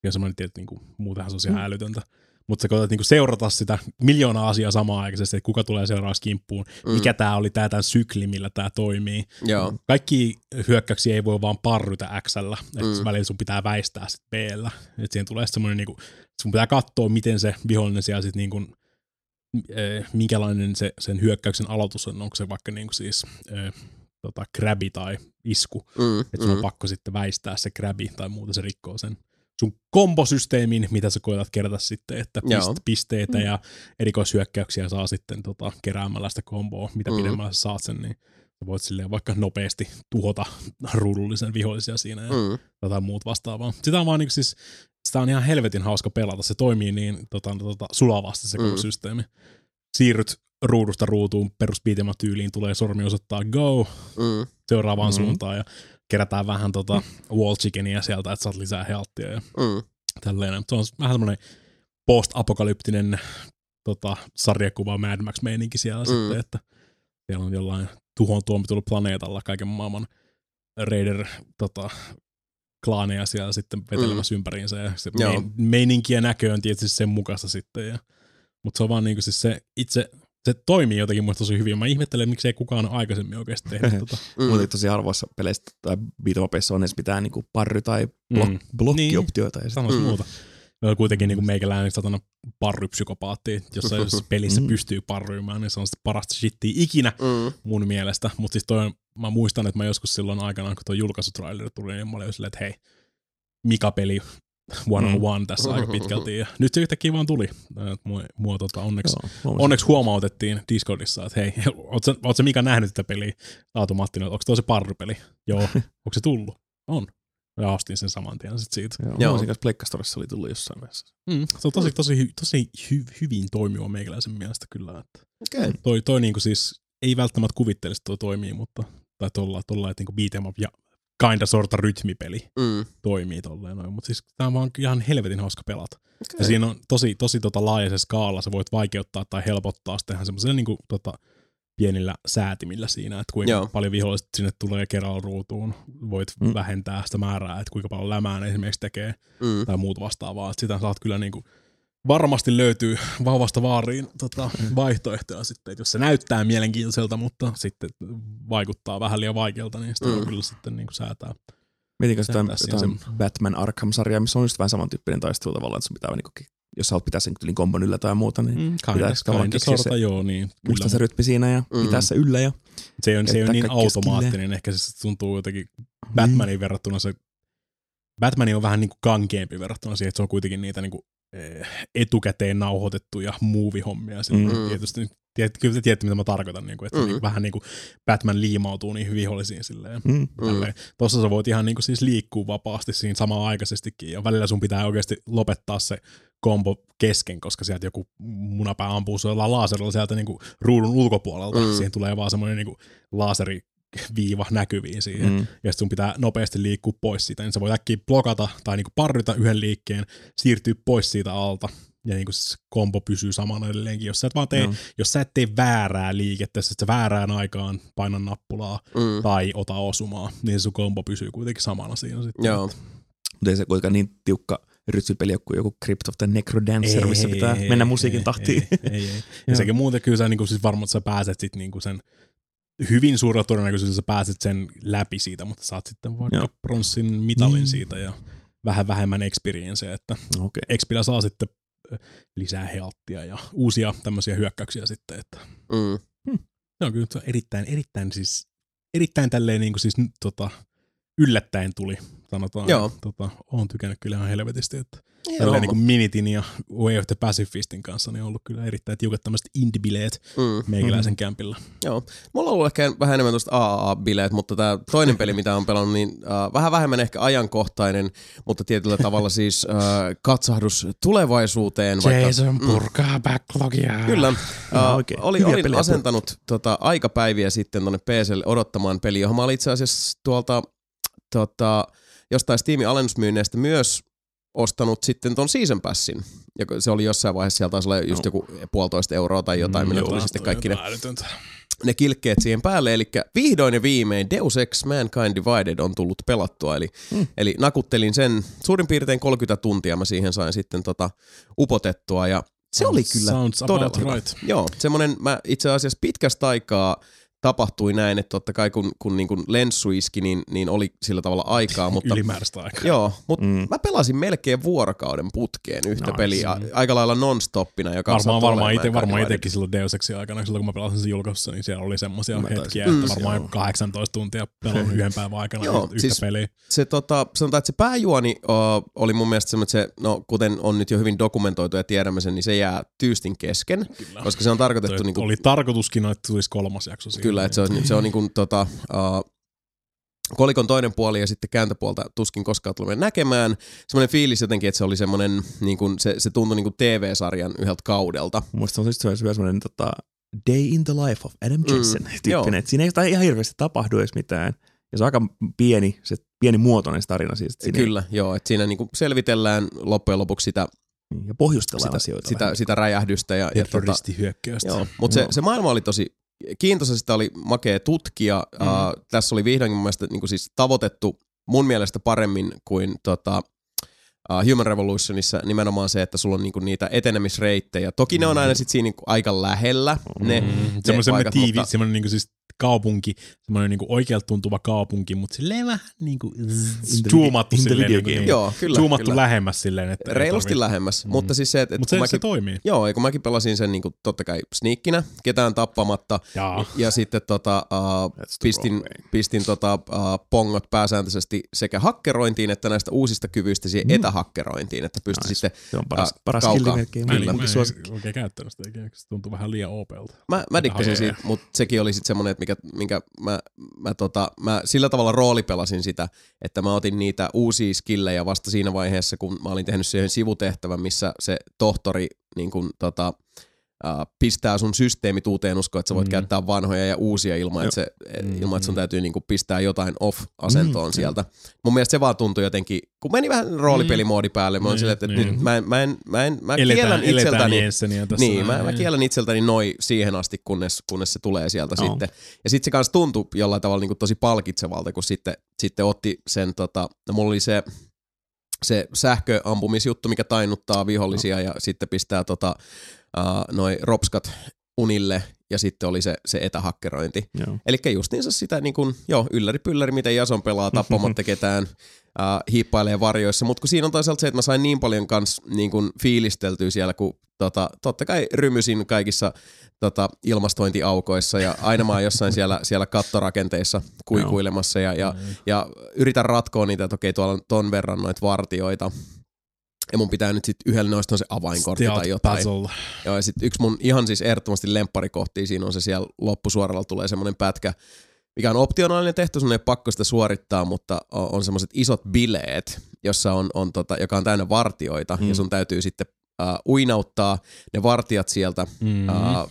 Speaker 3: ja semmoinen tietysti niinku, muutenhan se on ihan älytöntä. Mutta sä koetat niinku seurata sitä miljoonaa asiaa samaan aikaisesti, että kuka tulee seuraavaksi kimppuun,
Speaker 1: Mm.
Speaker 3: mikä tää oli tää tämän sykli, millä tämä toimii.
Speaker 1: Joo.
Speaker 3: Kaikki hyökkäyksiä ei voi vaan parrytä x että
Speaker 1: Mm.
Speaker 3: välillä sun pitää väistää sit b Että siihen tulee semmoinen niinku, sun pitää katsoa, miten se vihollinen siellä sit niinku, eh, minkälainen se, sen hyökkäyksen aloitus on, onko se vaikka niinku siis eh, tota, krabi tai isku,
Speaker 1: Mm.
Speaker 3: että sun on
Speaker 1: Mm.
Speaker 3: pakko sitten väistää se krabi tai muuta se rikkoo sen sun kombosysteemin, mitä sä koetat kerätä sitten, että
Speaker 1: Joo.
Speaker 3: pist, pisteitä ja erikoishyökkäyksiä saa sitten tota, keräämällä sitä komboa, mitä
Speaker 1: Mm.
Speaker 3: mm. pidemmällä sä saat sen, niin sä voit silleen vaikka nopeasti tuhota ruudullisen vihollisia siinä ja mm.
Speaker 1: Mm.
Speaker 3: jotain muut vastaavaa. Sitä on vaan niin siis, sitä on ihan helvetin hauska pelata. Se toimii niin tota, tota, sulavasti se koko
Speaker 1: Mm.
Speaker 3: systeemi. Siirryt ruudusta ruutuun perus beat'em up tyyliin, tulee sormi osoittaa go
Speaker 1: Mm.
Speaker 3: seuraavaan mm. suuntaan ja kerätään vähän tota wall chickenia sieltä, että saat lisää healttia ja
Speaker 1: Mm.
Speaker 3: tälleen. Se on vähän semmoinen post-apokalyptinen tota, sarjakuva Mad Max-meininki siellä
Speaker 1: Mm.
Speaker 3: sitten, että siellä on jollain tuhon tuomitulla planeetalla kaiken maailman raider tota, klaaneja siellä sitten vetelemässä mm. ympäriinsä ja se
Speaker 1: Joo.
Speaker 3: mein, meininki ja näkö on tietysti sen mukaista sitten. Ja, mutta se on vaan niinku siis se itse, se toimii jotenkin muista tosi hyvin. Mä ihmettelen, miksei kukaan ole aikaisemmin oikeasti tehnyt tota.
Speaker 1: Mm.
Speaker 2: Mutta tosi harvoissa peleissä tai beatemapeissa on edes mitään niinku parry- tai blok-
Speaker 3: Mm.
Speaker 2: blokkioptioita. Ja sit-
Speaker 3: Sanois
Speaker 1: Mm.
Speaker 3: muuta. On kuitenkin niin meikäläinen satana parrypsykopaatti, jossa jos pelissä
Speaker 2: Mm.
Speaker 3: pystyy parryymään, niin se on sitä parasta shittiä ikinä
Speaker 1: Mm.
Speaker 3: mun mielestä. Mutta siis toi, on- mä muistan, että mä joskus silloin aikanaan, kun tuo julkaisutraileri tuli, niin mä olin silleen, että hei, Mika-peli one on one tässä aika pitkälti. Ja nyt se yhtäkkiä vaan tuli. Et Mua, mua tota, onneksi,
Speaker 2: Joo,
Speaker 3: onneksi huomautettiin Discordissa, että hei, oot sä, oot sä Mika nähnyt tätä peliä? Automaattinen, onko tuo se parrypeli? Joo, onko se tullut? On. Ja ostin sen saman tien sit siitä.
Speaker 2: Joo,
Speaker 1: Joo.
Speaker 2: Pleikkastorissa oli tullut jossain vaiheessa.
Speaker 3: Mm, se on tosi, tosi, hy, tosi hy, hyvin toimiva meikäläisen mielestä kyllä. Että
Speaker 1: Okei.
Speaker 3: toi, toi niinku siis, ei välttämättä kuvittelisi, että toi toimii, mutta tai tolla, tolla että niinku beat 'em up ja kinda sorta rytmipeli
Speaker 1: Mm.
Speaker 3: toimii tolleen noin, mutta siis tää on vaan ihan helvetin hauska pelata. Ja
Speaker 1: Okei.
Speaker 3: siinä on tosi, tosi tota laaja se skaala, sä voit vaikeuttaa tai helpottaa sitä ihan semmoisella niinku tota, pienillä säätimillä siinä, että kuinka
Speaker 1: Joo.
Speaker 3: Paljon viholliset sinne tulee kerralla ruutuun. Voit
Speaker 2: Mm.
Speaker 3: vähentää sitä määrää, että kuinka paljon lämää ne esimerkiksi tekee
Speaker 1: Mm.
Speaker 3: tai muut vastaavaa. Et sitä saat kyllä niinku, varmasti löytyy vauvasta vaariin tota, vaihtoehtoja sitten, että jos se näyttää mielenkiintoiselta, mutta sitten vaikuttaa vähän liian vaikealta, niin sitä
Speaker 1: Mm.
Speaker 3: mm. kyllä sitten niinku säätää.
Speaker 2: Mietinkö sitä Batman Arkham-sarjaa, missä on just vähän samantyyppinen taistelu tavallaan, että sun pitää niinku, jos sä haluat pitää sen tylin kombon yllä tai muuta, niin
Speaker 3: Mm,
Speaker 2: pitäisi tavallaan keksiä
Speaker 3: sorta,
Speaker 2: se-
Speaker 3: joo, niin
Speaker 2: muistaa se
Speaker 3: kyllä.
Speaker 2: rytmi siinä ja
Speaker 1: Mm.
Speaker 2: pitää se yllä ja
Speaker 3: Se on, se ei ole
Speaker 2: käyttää
Speaker 3: niin automaattinen, ehkä se tuntuu jotenkin Batmanin verrattuna se, Batman on vähän niin kuin kankeampi verrattuna siihen, että se on kuitenkin niitä niin kuin, etukäteen nauhoitettuja movie-hommia. Mm.
Speaker 1: Mm.
Speaker 3: Tietysti, tiedät, kyllä te tiedätte, mitä mä tarkoitan, niin kuin, että
Speaker 1: Mm.
Speaker 3: mm. niin, vähän niin kuin Batman liimautuu niihin vihollisiin silleen.
Speaker 2: Mm.
Speaker 1: Mm.
Speaker 3: Tälleen. Tossa sä voit ihan niin kuin siis liikkua vapaasti siinä samaan aikaisestikin, ja välillä sun pitää oikeasti lopettaa se kombo kesken, koska sieltä joku munapää ampuu sua jollain laaserilla sieltä niin kuin ruudun ulkopuolelta.
Speaker 1: Mm.
Speaker 3: Mm. Siihen tulee vaan semmoinen niin kuin laaseriviiva näkyviin siihen. Mm. Ja sun pitää nopeasti liikkua pois siitä, niin sä voit äkkiä blokata tai niinku parryta yhden liikkeen, siirtyä pois siitä alta, ja niinku siis kombo pysyy samana edelleenkin. Jos sä et vaan tee,
Speaker 2: Joo.
Speaker 3: jos sä et tee väärää liikettä, jos sä väärään aikaan paina nappulaa
Speaker 1: Mm.
Speaker 3: tai ota osumaa, niin sun kombo pysyy kuitenkin samana siinä sitten.
Speaker 1: Joo.
Speaker 2: Mutta ei se kuitenkaan niin tiukka rytmipeli kuin joku Crypt of the Necrodancer, missä pitää
Speaker 3: Ei,
Speaker 2: mennä
Speaker 3: ei,
Speaker 2: musiikin
Speaker 3: ei,
Speaker 2: tahtiin.
Speaker 3: Ei, ei, ei. Ja sekin muuten kyllä sä niinku siis varmaan, että sä pääset sit niinku sen hyvin suurella todennäköisyydellä sä pääset sen läpi siitä, mutta saat sitten vaikka
Speaker 2: Joo.
Speaker 3: pronssin mitalin
Speaker 2: Niin.
Speaker 3: siitä ja vähän vähemmän experiencea, että
Speaker 2: Okei.
Speaker 3: Expillä saa sitten lisää healttia ja uusia tämmöisiä hyökkäyksiä sitten, että
Speaker 1: Mm.
Speaker 3: se on kyllä on erittäin, erittäin siis, erittäin tälleen niin kuin siis tota, yllättäen tuli sanotaan.
Speaker 1: Joo.
Speaker 3: Tota, oon tykännyt kyllä ihan helvetisti, että
Speaker 1: Homma.
Speaker 3: niin kuin Minitin ja Way of the Pacifistin kanssa niin on ollut kyllä erittäin tiukat tämmöiset indie-bileet
Speaker 1: Mm.
Speaker 3: meikäläisen kämpillä.
Speaker 1: Joo. Mulla on ollut ehkä vähän enemmän tuosta AAA-bileet, mutta tämä toinen peli, mitä on pelannut, niin äh, vähän vähemmän ehkä ajankohtainen, mutta tietyllä tavalla siis äh, katsahdus tulevaisuuteen.
Speaker 3: Jason purkaa backlogia.
Speaker 1: Kyllä.
Speaker 2: Ihan
Speaker 1: Uh,
Speaker 2: oikein.
Speaker 1: oli, olin
Speaker 2: pelejä
Speaker 1: asentanut tota, aikapäiviä sitten tuonne PClle odottamaan peliä, johon mä olin itse asiassa tuolta tota, jostain Steamin alennusmyynneistä myös ostanut sitten ton Season Passin. Ja se oli jossain vaiheessa, sieltä taisi olla just
Speaker 2: No.
Speaker 1: joku puolitoista euroa tai jotain, millä tuli sitten kaikki ne,
Speaker 3: älytöntä.
Speaker 1: ne kilkkeet siihen päälle. Eli vihdoin ja viimein Deus Ex Mankind Divided on tullut pelattua. Eli,
Speaker 2: Hmm.
Speaker 1: eli nakuttelin sen suurin piirtein 30 tuntia mä siihen sain sitten tota, upotettua ja se oli kyllä
Speaker 3: Sounds
Speaker 1: todella hyvä.
Speaker 3: right.
Speaker 1: Joo, semmoinen, mä itse asiassa pitkästä aikaa tapahtui näin, että totta kai kun, kun niin kuin lenssu iski, niin, niin oli sillä tavalla aikaa, mutta
Speaker 3: Ylimääräistä aikaa.
Speaker 1: Joo, mutta
Speaker 2: Mm.
Speaker 1: mä pelasin melkein vuorokauden putkeen yhtä
Speaker 2: Nice.
Speaker 1: peliä, a- aika lailla non-stoppina, joka
Speaker 3: Varmaan, varmaan, ite, varmaan itekin silloin Deus Exin aikana, silloin kun mä pelasin sen julkaisussa, niin siellä oli semmoisia hetkiä,
Speaker 1: Mm,
Speaker 3: että varmaan
Speaker 2: joo.
Speaker 3: 18 tuntia pelannut yhden päivän aikana
Speaker 1: Joo,
Speaker 3: yhtä
Speaker 1: siis-
Speaker 3: peliä.
Speaker 1: se tota, sanotaan, että se pääjuoni uh, oli mun mielestä semmoinen, että se, no kuten on nyt jo hyvin dokumentoitu ja tiedämme sen, niin se jää tyystin kesken,
Speaker 3: Kyllä.
Speaker 1: koska se on tarkoitettu
Speaker 3: Toi
Speaker 1: niin kuin,
Speaker 3: Oli tarkoituskin, että tulisi kolmas jakso siihen.
Speaker 1: Kyllä, että se on, se on niin kuin, tota, uh, kolikon toinen puoli ja sitten kääntöpuolta tuskin koskaan tulemme näkemään. Semmoinen fiilis jotenkin, että se oli semmoinen, niin kuin, se, se tuntui niin kuin TV-sarjan yhdeltä kaudelta.
Speaker 2: Se on siis semmoinen tota, Day in the Life of Adam
Speaker 1: Mm,
Speaker 2: Jensen mm, tyyppinen. Siinä ei ihan hirveästi tapahdu edes mitään. Ja se on aika pieni, se pieni muotoinen se tarina siis. Siinä
Speaker 1: Kyllä, joo, että siinä niin kuin selvitellään loppujen lopuksi sitä,
Speaker 2: Ei, ja pohjustellaan
Speaker 1: sitä,
Speaker 2: asioita.
Speaker 1: sitä,
Speaker 2: vähän.
Speaker 1: sitä räjähdystä. Ja, ja tota,
Speaker 3: Terroristihyökkäystä.
Speaker 1: Joo, mutta se,
Speaker 2: Joo.
Speaker 1: se maailma oli tosi kiintoisa, sitä oli makea tutkia.
Speaker 2: Mm.
Speaker 1: Mm. Uh, tässä oli vihdoinkin mun mielestä niin kuin siis tavoitettu mun mielestä paremmin kuin tota, uh, Human Revolutionissa nimenomaan se, että sulla on niinku niitä etenemisreittejä. Toki ne on aina sit siinä niinku aika lähellä, ne,
Speaker 3: Mm,
Speaker 1: ne
Speaker 3: semmoinen, tiivi,
Speaker 1: mutta-
Speaker 3: semmoinen niinku siis kaupunki, semmoinen niinku oikealta tuntuva kaupunki, mutta silleen vähän niinku zoomattu silleen,
Speaker 2: video
Speaker 3: niinku,
Speaker 2: game.
Speaker 3: niin,
Speaker 1: Joo, kyllä.
Speaker 3: zoomattu
Speaker 1: kyllä.
Speaker 3: lähemmäs silleen, että ei
Speaker 1: Reilusti
Speaker 3: tarvi-
Speaker 1: lähemmäs.
Speaker 3: Mm.
Speaker 1: Mutta siis se, että,
Speaker 3: Mutta se, mäkin... se toimii.
Speaker 1: joo, ja kun mäkin pelasin sen niinku, totta kai sniikkinä, ketään tappamatta,
Speaker 3: Jaa.
Speaker 1: ja sitten tota, uh, pistin, pistin tota, uh, pongot pääsääntöisesti sekä hakkerointiin että näistä uusista kyvyistä siihen
Speaker 2: Mm.
Speaker 1: etähakkerointiin, että pystyi
Speaker 2: Nice.
Speaker 1: sitten
Speaker 2: Se on paras,
Speaker 1: Ää,
Speaker 2: paras melkein.
Speaker 3: Mä en, oikein käyttänyt sitä se tuntuu vähän liian OPlta.
Speaker 1: Mä, mä dikkasin siitä, mutta sekin oli sitten semmoinen, että mikä, minkä mä, mä, tota, mä sillä tavalla roolipelasin sitä, että mä otin niitä uusia skillejä vasta siinä vaiheessa, kun mä olin tehnyt siihen sivutehtävän, missä se tohtori niin kun, tota, pistää sun systeemit uuteen uskoon, että sä voit
Speaker 3: Mm.
Speaker 1: käyttää vanhoja ja uusia ilman, että, se,
Speaker 3: Mm,
Speaker 1: ilman, että sun
Speaker 3: mm.
Speaker 1: täytyy niin pistää jotain off-asentoon
Speaker 2: Mm,
Speaker 1: sieltä. Mun mielestä se vaan tuntui jotenkin, kun meni vähän roolipelimoodi päälle, mä oon
Speaker 3: Niin,
Speaker 1: silleen, että
Speaker 3: niin.
Speaker 1: nyt mä en, mä en, mä en, mä
Speaker 3: Eletään,
Speaker 1: kiellän
Speaker 3: eletään
Speaker 1: itseltäni,
Speaker 3: tässä.
Speaker 1: niin, mä, mä kiellän itseltäni noin siihen asti, kunnes, kunnes se tulee sieltä
Speaker 2: Joo.
Speaker 1: sitten. Ja sitten se kanssa tuntui jollain tavalla niin kuin tosi palkitsevalta, kun sitten, sitten otti sen, tota, no mulla oli se, se sähköampumisjuttu, mikä tainnuttaa vihollisia ja sitten pistää tota, uh, noi ropskat unille ja sitten oli se, se etähakkerointi. Eli justiinsa sitä niin kuin, joo, ylläri pylläri, miten Jason pelaa tappamatta ketään, äh, hiippailee varjoissa, mutta kun siinä on toisaalta se, että mä sain niin paljon kans niin kuin fiilisteltyä siellä, kun tota, totta kai rymysin kaikissa tota, ilmastointiaukoissa ja aina mä oon jossain siellä, siellä kattorakenteissa kuikuilemassa ja, ja, ja yritän ratkoa niitä, että okei, tuolla on ton verran noita vartioita. Ja mun pitää nyt sitten yhdellä noista on se avainkortti
Speaker 3: Stealth
Speaker 1: tai jotain.
Speaker 3: puzzle.
Speaker 1: Joo, ja sit yksi mun ihan siis ehdottomasti lempparikohtia siinä on se siellä loppusuoralla tulee semmoinen pätkä, mikä on optionaalinen tehty, sun ei pakko sitä suorittaa, mutta on, semmoiset isot bileet, jossa on, on tota, joka on täynnä vartioita,
Speaker 2: Mm.
Speaker 1: ja sun täytyy sitten uh, uinauttaa ne vartijat sieltä
Speaker 3: Mm.
Speaker 1: uh,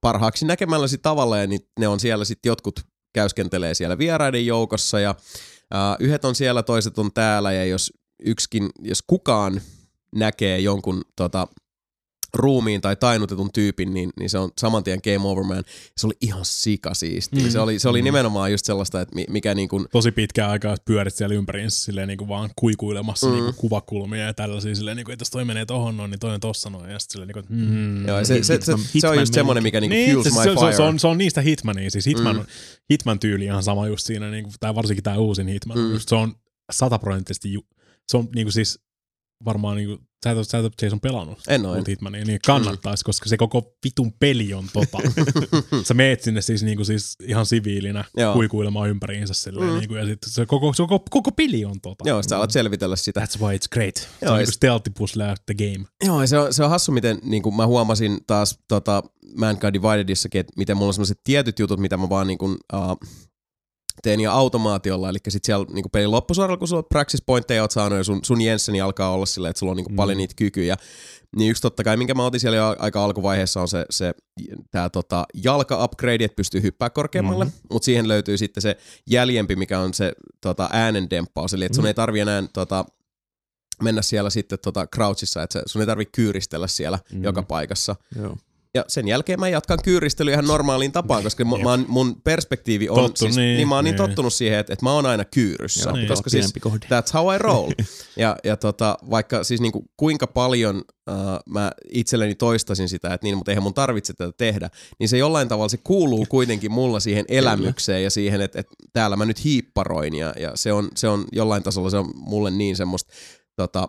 Speaker 1: parhaaksi näkemälläsi tavalla, ja ni- ne on siellä sitten jotkut käyskentelee siellä vieraiden joukossa, ja uh, yhdet on siellä, toiset on täällä, ja jos yksikin, jos kukaan näkee jonkun tota, ruumiin tai tainutetun tyypin, niin, niin se on saman tien game over man. Se oli ihan sikasiisti.
Speaker 3: Mm.
Speaker 1: Mm. Se, oli, se oli
Speaker 3: Mm.
Speaker 1: nimenomaan just sellaista, että mi- mikä niin kuin,
Speaker 3: tosi pitkään aikaa pyörit siellä ympäriinsä silleen niin kuin vaan kuikuilemassa mm. Niin kuin kuvakulmia ja tällaisia silleen, niin kuin, että jos toi menee tohon noin, niin toi on tossa noin. Ja sitten silleen, niin kuin, mm.
Speaker 1: joo, se, se, se, se,
Speaker 2: Hitman-
Speaker 1: se on just semmoinen, mikä niin kuin
Speaker 3: Niin,
Speaker 1: fuels
Speaker 3: se,
Speaker 1: my
Speaker 3: se,
Speaker 1: fire.
Speaker 3: se, se, on, se on niistä Hitmania, siis Hitman, mm. Hitman tyyli ihan sama just siinä, niin kuin, tää, varsinkin tämä uusin Hitman, mm.
Speaker 1: Mm.
Speaker 3: just se on sataprosenttisesti, ju- se on niin kuin siis varmaan niinku, sä et, ole- sä et ole Jason pelannut.
Speaker 1: En.
Speaker 3: Old Hitmania, niin kannattaisi, koska se koko vitun peli on tota. sä meet sinne siis, niinku, siis ihan siviilinä
Speaker 1: Joo.
Speaker 3: kuikuilemaan ympäriinsä silleen,
Speaker 1: Mm.
Speaker 3: niinku, ja sitten se koko, se koko, koko peli on tota.
Speaker 1: Joo, sä alat selvitellä sitä.
Speaker 3: That's why it's great. Se
Speaker 1: Joo,
Speaker 3: on
Speaker 1: ja
Speaker 3: niinku
Speaker 1: sit-
Speaker 3: stealthy puzzle the game.
Speaker 1: Joo, se on, se on hassu, miten niin kuin mä huomasin taas tota, Mankind Dividedissakin, että miten mulla on sellaiset tietyt jutut, mitä mä vaan niin kuin, uh, teen ja automaatiolla, eli sitten siellä niin pelin loppusuoralla, kun sulla on praxis pointteja oot saanut ja sun, sun Jensseni alkaa olla silleen, että sulla on niin
Speaker 3: Mm.
Speaker 1: paljon niitä kykyjä, niin yksi totta kai, minkä mä otin siellä jo aika alkuvaiheessa on se, se tää tota, jalka-upgrade, että pystyy hyppää korkeammalle,
Speaker 3: Mhm.
Speaker 1: mm-hmm. mutta siihen löytyy sitten se jäljempi, mikä on se tota, äänendemppaus, eli että sun
Speaker 3: Mm.
Speaker 1: ei tarvi enää tota, mennä siellä sitten tota crouchissa, että sun ei tarvitse kyyristellä siellä
Speaker 3: mm.
Speaker 1: joka paikassa.
Speaker 2: Joo.
Speaker 1: Ja sen jälkeen mä jatkan kyyristelyä ihan normaaliin tapaan, koska mä, mä oon, mun perspektiivi on
Speaker 3: Tottu,
Speaker 1: siis,
Speaker 3: niin,
Speaker 1: niin, mä oon niin
Speaker 3: niin.
Speaker 1: tottunut siihen, että, että mä oon aina kyyryssä.
Speaker 2: Joo,
Speaker 3: niin.
Speaker 1: koska siis
Speaker 2: pienempi kohde.
Speaker 1: that's how I roll. ja, ja tota, vaikka siis niinku kuinka paljon uh, mä itselleni toistasin sitä, että niin, mutta eihän mun tarvitse tätä tehdä, niin se jollain tavalla se kuuluu kuitenkin mulla siihen elämykseen ja siihen, että, että täällä mä nyt hiipparoin ja, ja se, on, se on jollain tasolla se on mulle niin semmoista tota,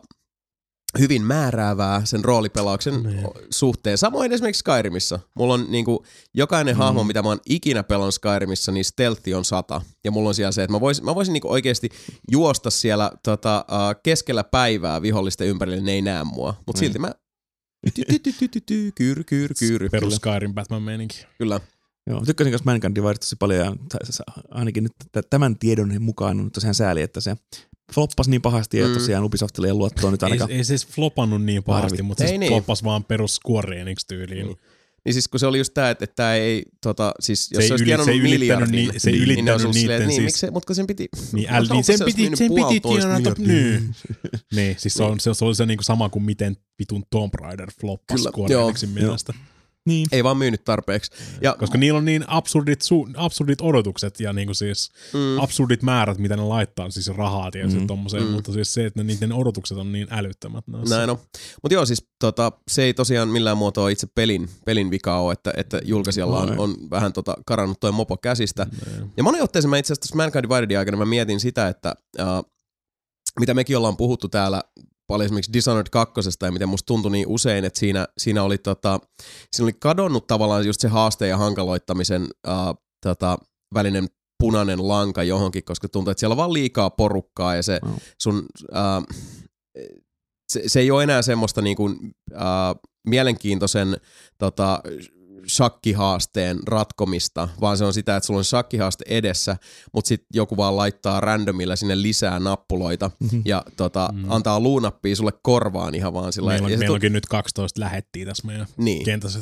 Speaker 1: hyvin määräävää sen roolipelauksen
Speaker 3: Niin.
Speaker 1: suhteen. Samoin esimerkiksi Skyrimissa. Mulla on niinku, jokainen mm. hahmo, mitä mä oon ikinä pelannut Skyrimissa, niin stealthi on sata. Ja mulla on siellä se, että mä voisin, mä voisin niinku oikeasti juosta siellä tota, uh, keskellä päivää vihollisten ympärille, ne ei näe mua. Mutta
Speaker 2: Mm.
Speaker 1: silti mä kyyry, kyyry, kyyry.
Speaker 3: Perus. Skyrim Batman meininki.
Speaker 1: Kyllä.
Speaker 2: Joo, tykkäsin kanssa Mankind Divided tosi paljon ja ainakin nyt tämän tiedon mukaan on tosiaan sääli, että se floppasi niin pahasti ja
Speaker 1: Mm.
Speaker 2: tosiaan Ubisoftille ei luottoa nyt
Speaker 3: Ei,
Speaker 2: ainakaan.
Speaker 3: ei se edes flopannut niin pahasti,
Speaker 2: Harvi.
Speaker 3: mutta se
Speaker 1: Ei niin.
Speaker 3: floppasi vaan perus Square Enix tyyliin.
Speaker 1: Niin. Niin siis kun se oli just tää, että, että tää ei, tota, siis jos
Speaker 3: ei
Speaker 1: se, olisi tienannut
Speaker 3: se ei ylittänyt
Speaker 1: miljardin,
Speaker 3: ni- se ei
Speaker 1: niin,
Speaker 3: ylittänyt niitten
Speaker 1: silleen, että niin,
Speaker 3: siis-
Speaker 1: miksi se, mutta kun sen piti,
Speaker 3: Niin, äl, niin sen
Speaker 1: se
Speaker 3: piti, sen piti tienata. Niin. niin, siis se, on, se, se oli se niinku sama kuin miten vitun Tomb Raider floppasi
Speaker 1: Kyllä,
Speaker 3: Square
Speaker 1: joo,
Speaker 3: Enixin mielestä.
Speaker 2: Niin.
Speaker 1: ei vaan myynyt tarpeeksi. Ja,
Speaker 3: Koska niillä on niin absurdit, su, absurdit odotukset ja niinku siis
Speaker 1: mm,
Speaker 3: absurdit määrät, mitä ne laittaa, siis rahaa tietysti
Speaker 2: Mm.
Speaker 3: mm. tommoseen,
Speaker 1: Mm.
Speaker 3: mutta siis se, että ne, niiden odotukset on niin älyttömät. Noissa.
Speaker 1: Näin on. Mutta joo, siis tota, se ei tosiaan millään muotoa itse pelin, pelin vika ole, että, että julkaisijalla on, on vähän tota, karannut toi mopo käsistä.
Speaker 3: Näin.
Speaker 1: Ja monen otteeseen mä itse asiassa Mankind Dividedin aikana mä mietin sitä, että uh, mitä mekin ollaan puhuttu täällä paljon esimerkiksi Dishonored 2. ja miten musta tuntui niin usein, että siinä, siinä, oli, tota, siinä oli kadonnut tavallaan just se haasteen ja hankaloittamisen uh, tota, välinen punainen lanka johonkin, koska tuntuu, että siellä on vaan liikaa porukkaa ja se sun... Uh, se, se ei ole enää semmoista niinku, uh, mielenkiintoisen tota, shakkihaasteen ratkomista, vaan se on sitä, että sulla on shakkihaaste edessä, mutta sitten joku vaan laittaa randomilla sinne lisää nappuloita
Speaker 2: Mhm.
Speaker 1: ja tota,
Speaker 3: Mm.
Speaker 1: antaa luunappia sulle korvaan ihan vaan sillä
Speaker 3: Meillä, on,
Speaker 1: ja
Speaker 3: meillä
Speaker 1: tu-
Speaker 3: onkin nyt 12 lähettiä tässä meidän
Speaker 1: niin.
Speaker 3: kentässä.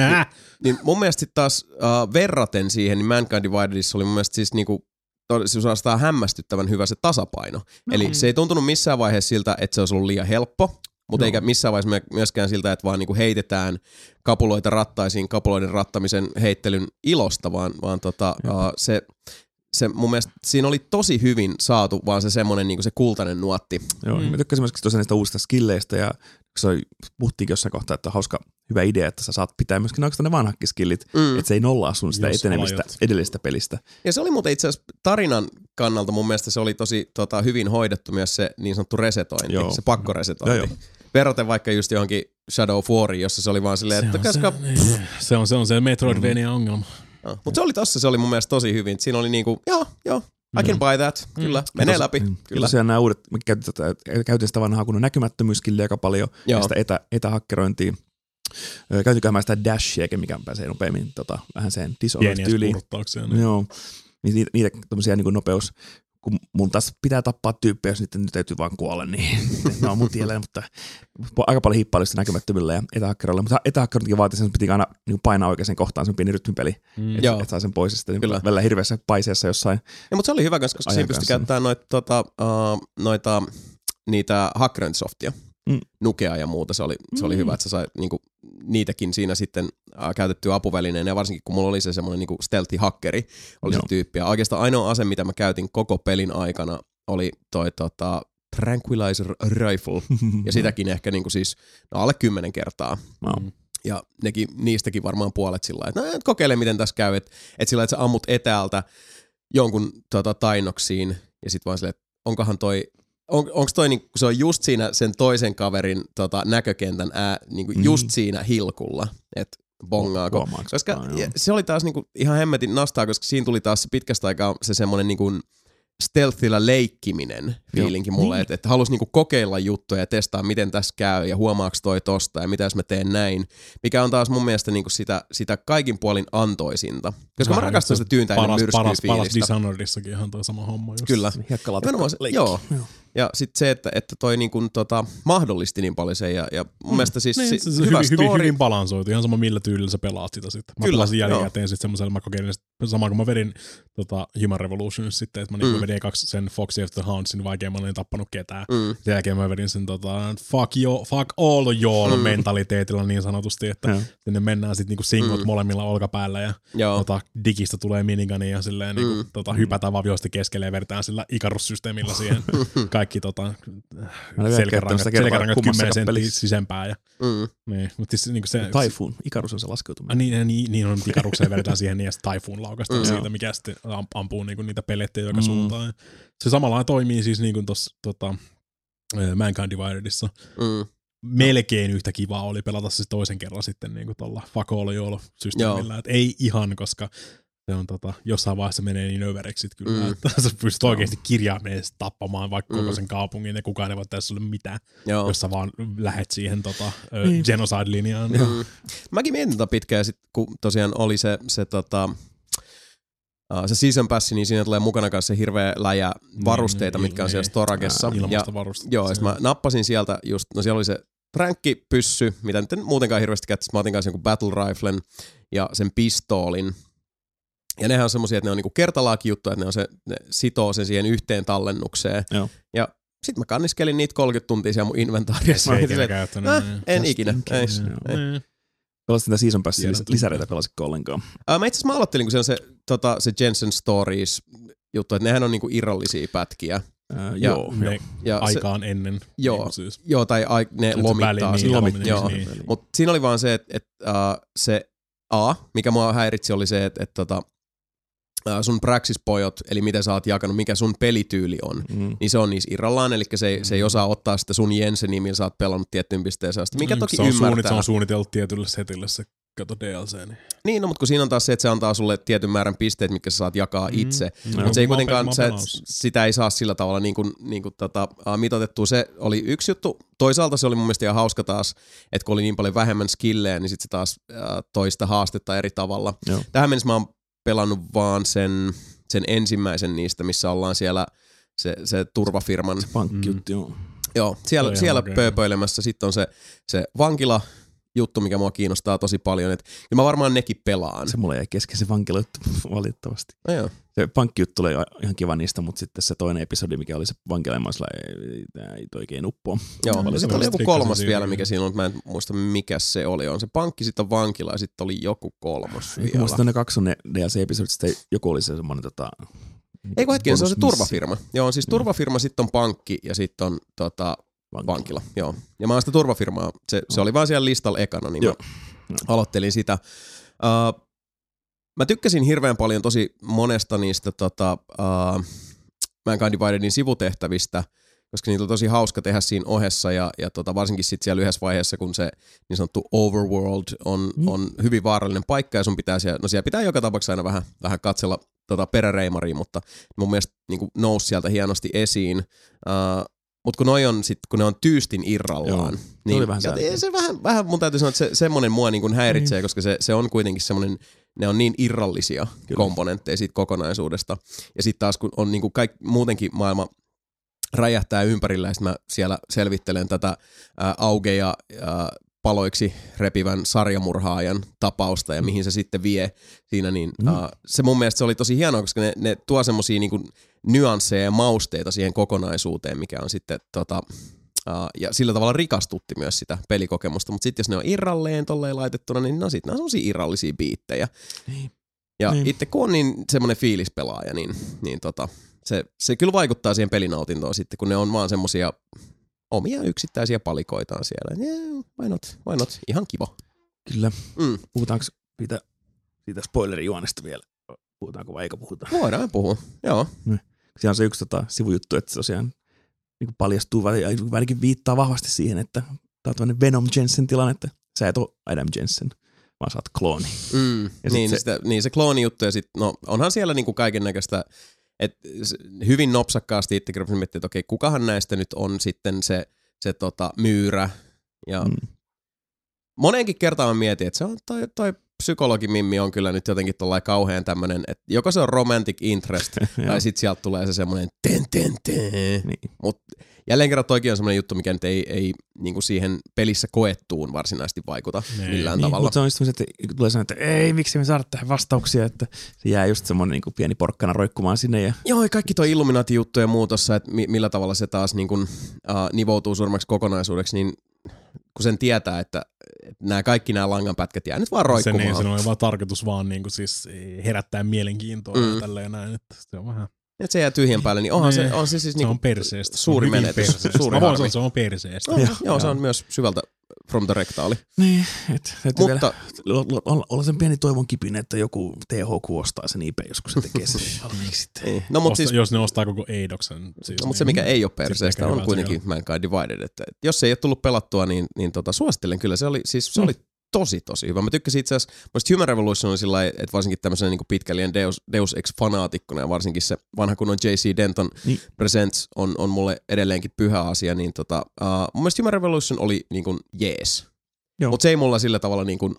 Speaker 3: Äh!
Speaker 1: Niin mun mielestä taas uh, verraten siihen, niin Mankind Dividedissa oli mun mielestä siis niinku suorastaan hämmästyttävän hyvä se tasapaino. No. Eli se ei tuntunut missään vaiheessa siltä, että se olisi ollut liian helppo, mutta eikä missään vaiheessa myö- myöskään siltä, että vaan niinku heitetään kapuloita rattaisiin kapuloiden rattamisen heittelyn ilosta, vaan, vaan tota, uh, se, se mun mielestä siinä oli tosi hyvin saatu vaan se semmoinen niinku se kultainen nuotti.
Speaker 2: Joo,
Speaker 3: Mm.
Speaker 2: mm. mä tykkäsin myöskin tosiaan niistä uusista skilleistä ja se oli, puhuttiinkin jossain kohtaa, että on hauska, hyvä idea, että sä saat pitää myöskin oikeastaan ne vanhatkin skillit,
Speaker 1: Mm.
Speaker 2: että se ei nollaa sun sitä
Speaker 3: Jos
Speaker 2: etenemistä
Speaker 3: alajat.
Speaker 2: edellisestä pelistä.
Speaker 1: Ja se oli muuten itse asiassa tarinan kannalta mun mielestä se oli tosi tota, hyvin hoidettu myös se niin sanottu resetointi,
Speaker 2: Joo.
Speaker 1: se pakkoresetointi.
Speaker 2: Joo, joo.
Speaker 1: Verraten vaikka just johonkin Shadow of Wariin, jossa se oli vaan silleen, että
Speaker 3: on
Speaker 1: koska...
Speaker 3: se, niin. se, on, se on se Metroidvania-ongelma.
Speaker 1: No. Mutta se oli tossa, se oli mun mielestä tosi hyvin. Siinä oli niinku, joo, joo, I can buy that, kyllä, menee läpi,
Speaker 2: mm.
Speaker 1: Kyllä.
Speaker 2: Tosiaan nämä uudet, me käytiin, tätä, käytiin sitä vanhaa kunnon näkymättömyyskilliä aika paljon,
Speaker 1: Joo.
Speaker 2: ja sitä etä, etähakkerointia. Ö, Käytiinköhän mä sitä dashiakin, mikä pääsee nopeammin tota, vähän sen Dishonored-tyyliin.
Speaker 3: Niin.
Speaker 2: Joo. Niin niitä, niitä tämmöisiä niin nopeus, kun mun taas pitää tappaa tyyppejä, jos niiden nyt täytyy vaan kuolla, niin ne on mun tiellä, mutta aika paljon hiippailusta näkymättömillä ja etähakkeroilla. Mutta etähakkerointikin vaatii sen, että piti aina niin painaa oikeaan kohtaan sen pieni rytmipeli,
Speaker 3: Mm.
Speaker 2: että et saa sen pois. Ja sitten
Speaker 1: Kyllä.
Speaker 2: välillä hirveässä paiseessa jossain.
Speaker 1: Ja, mutta se oli hyvä, koska siinä pystyi käyttämään noita, tota, uh, noita niitä hakkerointisoftia,
Speaker 2: Mm.
Speaker 1: nukea ja muuta. Se oli, se oli
Speaker 2: Mm.
Speaker 1: hyvä, että sä sai niinku, niitäkin siinä sitten uh, käytettyä apuvälineen. Ja varsinkin kun mulla oli se semmoinen niinku stealthy-hakkeri, oli
Speaker 2: Joo.
Speaker 1: se tyyppi. Ja oikeastaan ainoa ase, mitä mä käytin koko pelin aikana, oli toi tota, Tranquilizer Rifle. Ja sitäkin ehkä niinku siis no, alle kymmenen kertaa.
Speaker 2: Wow.
Speaker 1: Ja nekin, niistäkin varmaan puolet sillä lailla, että no, et kokeile miten tässä käy, että et sillä että sä ammut etäältä jonkun tota, tainnoksiin ja sitten vaan silleen, että onkohan toi, on, onko toi, niin, kun se on just siinä sen toisen kaverin tota, näkökentän ää, niin kuin just siinä hilkulla, että bongaako. Koska
Speaker 2: joo.
Speaker 1: se oli taas niinku ihan hemmetin nastaa, koska siinä tuli taas pitkästä aikaa se semmoinen niinku stealthilla leikkiminen fiilinki mulle, että, että halusi niinku kokeilla juttuja ja testaa, miten tässä käy ja huomaako toi tosta ja mitä jos mä teen näin, mikä on taas mun mielestä niinku sitä, sitä kaikin puolin antoisinta. Koska mä
Speaker 3: Vähän
Speaker 1: rakastan sitä tyyntäinen
Speaker 3: paras,
Speaker 1: myrskyä
Speaker 3: paras, paras. Dishonoredissakin ihan toi sama homma just.
Speaker 1: Kyllä. Nimenomaan se-
Speaker 2: leikki.
Speaker 1: joo. Ja sitten se, että, että toi niinku, tota, mahdollisti niin paljon sen ja, ja mun mielestä siis
Speaker 3: Niin, se, se
Speaker 1: hyvä
Speaker 3: hyvin,
Speaker 1: story.
Speaker 3: hyvin, hyvin balansoitu, ihan sama millä tyylillä sä pelaat sitä sitten. Mä
Speaker 1: Kyllä,
Speaker 3: pelasin jälkikäteen sitten semmoisella, mä kokeilin sit, sama kun mä vedin tota, Human Revolution sitten, että mä niinku
Speaker 1: Mm.
Speaker 3: vedin kaksi sen Foxy of the Houndsin, vaikea mä en tappanut ketään.
Speaker 1: Mm.
Speaker 3: Sen jälkeen mä vedin sen tota, fuck, yo, fuck all y'all
Speaker 1: Mm.
Speaker 3: mentaliteetilla niin sanotusti, että
Speaker 2: Joo.
Speaker 3: sinne mennään sitten niinku singot
Speaker 1: Mm.
Speaker 3: molemmilla olkapäällä ja
Speaker 1: Joo.
Speaker 3: tota, digistä tulee minigani ja silleen niinku,
Speaker 1: Mm.
Speaker 3: tota, hypätään vaviosti keskelle ja vedetään sillä Icarus-systeemillä siihen kaikki tota, selkärangat, selkärangat 10
Speaker 2: kummassakaan
Speaker 3: senttiä
Speaker 2: pelissä.
Speaker 3: sisempään. Ja,
Speaker 1: Mm.
Speaker 3: niin, mutta siis niinku se,
Speaker 2: Typhoon. Ikarus on se
Speaker 3: Ah,
Speaker 2: laskeutuminen.
Speaker 3: niin, niin, niin on, Ikarukseen vedetään siihen niin, Typhoon laukastaan
Speaker 1: Mm.
Speaker 3: siitä, mikä sitten am- ampuu niinku niitä pelettejä joka
Speaker 2: Mm.
Speaker 3: suuntaan. Ja Se samalla toimii siis niinku tuossa tota, eh, Mankind Dividedissa.
Speaker 1: Mm.
Speaker 3: Melkein yhtä kivaa oli pelata se toisen kerran sitten niinku tuolla Fuck All Y'all systeemillä. Et ei ihan, koska se on tota, jossain vaiheessa menee niin överiksi kyllä,
Speaker 1: Mm.
Speaker 3: mm. että sä pystyt oikeasti kirjaimeen tappamaan vaikka
Speaker 1: Mm.
Speaker 3: koko sen kaupungin ja kukaan ei voi tehdä sulle mitään,
Speaker 1: Joo.
Speaker 3: jos sä vaan lähet siihen tota,
Speaker 2: Niin.
Speaker 3: genocide-linjaan.
Speaker 1: Mm. Mäkin mietin tätä pitkään, ja sit, kun tosiaan oli se, se, tota, uh, se season pass, niin siinä tulee mukana kanssa se hirveä läjä varusteita,
Speaker 3: Niin,
Speaker 1: mitkä on siellä
Speaker 3: niin.
Speaker 1: Storagessa.
Speaker 3: Ää,
Speaker 1: Ja, joo, ja mä nappasin sieltä just, no siellä oli se tränkkipyssy, mitä nyt en muutenkaan hirveästi käyttäisi. Mä otin kanssa jonkun battle riflen ja sen pistoolin. Ja nehän on semmosia, että ne on niinku kertalaaki juttu, että ne, on se, ne sitoo sen siihen yhteen tallennukseen.
Speaker 2: Joo.
Speaker 1: Ja sit mä kanniskelin niitä 30 tuntia siellä mun inventaarissa.
Speaker 3: Mä ikinä käyttänyt.
Speaker 1: äh,
Speaker 3: niin.
Speaker 1: en
Speaker 2: Just
Speaker 1: ikinä.
Speaker 2: in
Speaker 1: Ei.
Speaker 3: Niin.
Speaker 2: Pelasit sitä Season Passin
Speaker 3: Tiedän,
Speaker 2: lis- lisäreitä, pelasitko ollenkaan?
Speaker 1: Ää, mä itse asiassa mä aloittelin, kun se on se, tota, se Jensen Stories juttu, että nehän on niinku irrallisia pätkiä.
Speaker 2: Ää,
Speaker 1: Ja
Speaker 2: joo.
Speaker 3: Ne
Speaker 1: Ja se,
Speaker 3: aikaan ennen.
Speaker 1: Joo.
Speaker 3: Niin, siis.
Speaker 1: joo, tai ai, ne
Speaker 3: Se
Speaker 1: lomittaa
Speaker 3: väliin, niin, lomit-
Speaker 1: joo.
Speaker 3: niin.
Speaker 1: Mutta siinä oli vaan se, että et, uh, se A, mikä mua häiritsi, oli se, että et, tota, sun praxispojot, eli miten sä oot jakanut, mikä sun pelityyli on,
Speaker 2: Mm.
Speaker 1: niin se on niissä irrallaan, eli se, ei- se ei osaa ottaa sitä sun Jensenin, millä sä oot pelannut tiettyyn pisteeseen asti, mikä
Speaker 3: Mm,
Speaker 1: toki
Speaker 3: se on, suunnit,
Speaker 1: ymmärtää.
Speaker 3: se on suunniteltu tietylle setille se kato DLC. Niin.
Speaker 1: Niin, no, mutta kun siinä on taas se, että se antaa sulle tietyn määrän pisteet, mitkä sä saat jakaa
Speaker 3: Mm.
Speaker 1: itse.
Speaker 3: No,
Speaker 1: Mutta se ei kuitenkaan, sä
Speaker 3: sitä.
Speaker 1: ei saa sillä tavalla niin kuin, niin kuin tota, mitotettua. Se oli yksi juttu. Toisaalta se oli mun mielestä ihan hauska taas, että kun oli niin paljon vähemmän skillejä, niin sitten se taas uh, toi sitä haastetta eri tavalla.
Speaker 2: Joo.
Speaker 1: Tähän mennessä mä oon pelannut vaan sen, sen ensimmäisen niistä, missä ollaan siellä se, se turvafirman.
Speaker 2: Pankkiuttu, joo.
Speaker 1: Joo, siellä, siellä pööpöilemässä. Sitten on se, se vankila juttu, mikä mua kiinnostaa tosi paljon. Et, ja mä varmaan nekin pelaan.
Speaker 2: Se mulle jäi kesken se vankilayuttu valitettavasti.
Speaker 1: No joo.
Speaker 2: Se pankkijuttu tuli ihan kiva niistä, mutta sitten se toinen episodi, mikä oli se vankila, mä olin sillä, ei, ei oikein uppoa.
Speaker 1: Joo, ja
Speaker 3: se
Speaker 1: sitten oli joku kolmas
Speaker 3: siinä,
Speaker 1: vielä, mikä siinä on, mutta mä en muista mikä se oli. On se pankki, sitten vankila ja sitten oli joku kolmas vielä.
Speaker 2: ne kaksi ne DLC-episodit, sitten joku oli se semmoinen tota...
Speaker 1: Ei kun hetken, se on se turvafirma. Joo, on siis turvafirma, sitten on pankki ja sitten on tota,
Speaker 2: Vankila.
Speaker 1: vankila. Joo. Ja mä oon sitä turvafirmaa, se, se oli vaan siellä listalla ekana, niin
Speaker 2: Joo.
Speaker 1: mä aloittelin sitä. Uh, mä tykkäsin hirveän paljon tosi monesta niistä tota, uh, Mankind Dividedin sivutehtävistä, koska niitä on tosi hauska tehdä siinä ohessa ja, ja tota, varsinkin sitten siellä yhdessä vaiheessa, kun se niin sanottu overworld on,
Speaker 2: Mm.
Speaker 1: on hyvin vaarallinen paikka ja sun pitää siellä, no siellä pitää joka tapauksessa aina vähän, vähän katsella tota peräreimariin, mutta mun mielestä niin nousi sieltä hienosti esiin. Uh, mutta kun noi on sit, kun ne on tyystin irrallaan,
Speaker 2: Joo.
Speaker 1: niin
Speaker 2: vähän
Speaker 1: ja se vähän, vähän, mun täytyy sanoa, että se, semmoinen mua niin kuin häiritsee,
Speaker 2: Niin.
Speaker 1: koska se, se on kuitenkin semmoinen, ne on niin irrallisia Kyllä. komponentteja siitä kokonaisuudesta. Ja sitten taas kun on niin kuin kaik, muutenkin maailma räjähtää ympärillä ja mä siellä selvittelen tätä ää, augeja ää, paloiksi repivän sarjamurhaajan tapausta ja mihin se sitten vie siinä, niin
Speaker 2: Mm.
Speaker 1: ää, se mun mielestä se oli tosi hienoa, koska ne, ne tuo semmosia niinku nyansseja ja mausteita siihen kokonaisuuteen, mikä on sitten tota, ää, ja sillä tavalla rikastutti myös sitä pelikokemusta, mutta sitten jos ne on irralleen tolleen laitettuna, niin no sit ne on semmosia irrallisia biittejä.
Speaker 2: Niin.
Speaker 1: Ja
Speaker 2: Niin.
Speaker 1: itse kun on niin semmoinen fiilispelaaja, niin, niin tota, se, se kyllä vaikuttaa siihen pelinautintoon sitten, kun ne on vaan semmosia omia yksittäisiä palikoitaan siellä. Yeah, why not, why not, ihan kiva.
Speaker 2: Kyllä.
Speaker 1: Mm.
Speaker 2: Puhutaanko siitä, siitä spoilerijuonesta vielä? Puhutaanko vai eikö puhuta?
Speaker 1: Voidaan puhua, joo.
Speaker 2: Siinä on se yksi tota, sivujuttu, että tosiaan niin paljastuu, vai ainakin viittaa vahvasti siihen, että tämä on tämmöinen Venom Jensen tilanne, että sä et ole Adam Jensen, vaan sä oot klooni.
Speaker 1: Mm,
Speaker 2: Ja
Speaker 1: niin, se,
Speaker 2: se-
Speaker 1: sitä, niin se kloonijuttu ja sit, no onhan siellä niinku kaiken näköistä, että hyvin nopsakkaasti rupesin miettimään, että okei, kukahan näistä nyt on sitten se, se tota, myyrä. Ja. Mm. moneenkin kertaan mä mietin, että se on toi, toi psykologimimmi on kyllä nyt jotenkin tollain kauhean tämmönen, että joko se on romantic interest, tai sit sieltä tulee se semmoinen ten ten ten.
Speaker 2: Niin.
Speaker 1: Mut jälleen kerran toikin on semmoinen juttu, mikä nyt ei, ei niinku siihen pelissä koettuun varsinaisesti vaikuta
Speaker 3: Ei.
Speaker 1: millään
Speaker 2: Niin,
Speaker 1: tavalla.
Speaker 2: mutta se on just että kun tulee sanoa, että ei, miksi me saada tähän vastauksia, että se jää just semmoinen niin pieni porkkana roikkumaan sinne ja
Speaker 1: Joo, ja kaikki tuo Illuminati-juttu ja muu tossa, että mi- millä tavalla se taas niin kun, uh, nivoutuu suuremmaksi kokonaisuudeksi, niin kun sen tietää, että, nämä kaikki nämä langanpätkät jää nyt vaan
Speaker 3: Sen,
Speaker 1: roikkumaan.
Speaker 3: ei, sen on vaan tarkoitus vaan niinku siis herättää mielenkiintoa
Speaker 1: Mm.
Speaker 3: ja tälleen näin, että se on vähän,
Speaker 1: että se jää tyhjän päälle, niin onhan se,
Speaker 3: Niin.
Speaker 1: on se siis
Speaker 3: se
Speaker 1: niin
Speaker 3: on perseestä.
Speaker 1: suuri
Speaker 3: se on hyvin
Speaker 1: menetys,
Speaker 3: perseestä.
Speaker 1: suuri
Speaker 3: Mä voin sanoa, se on perseestä.
Speaker 1: No, joo,
Speaker 2: Joo,
Speaker 1: se on myös syvältä from the rectaali.
Speaker 2: Niin, et, täytyy
Speaker 1: Mutta
Speaker 2: vielä olla, olla, olla sen pieni toivon kipinä, että joku THQ ostaa sen IP, joskus se tekee sen valmiiksi
Speaker 1: niin. no, mutta
Speaker 3: Osta,
Speaker 1: siis,
Speaker 3: jos ne ostaa koko Eidoksen. Siis
Speaker 1: no, mutta se mikä ei ole perseestä on kuitenkin Mankind Divided. Että että jos se ei ole tullut pelattua, niin, niin tota, suosittelen kyllä. Se oli, siis, se oli tosi tosi hyvä. Mä tykkäsin itse asiassa, musta Human Revolution oli sillä lailla, että varsinkin tämmöisen niin pitkälien Deus, Deus Ex-fanaatikkona ja varsinkin se vanha kunnon J.C. Denton
Speaker 2: Niin.
Speaker 1: Presents on, on mulle edelleenkin pyhä asia, niin tota, uh, mun mielestä Human Revolution oli niin kuin jees. Mutta se ei mulla sillä tavalla niin kuin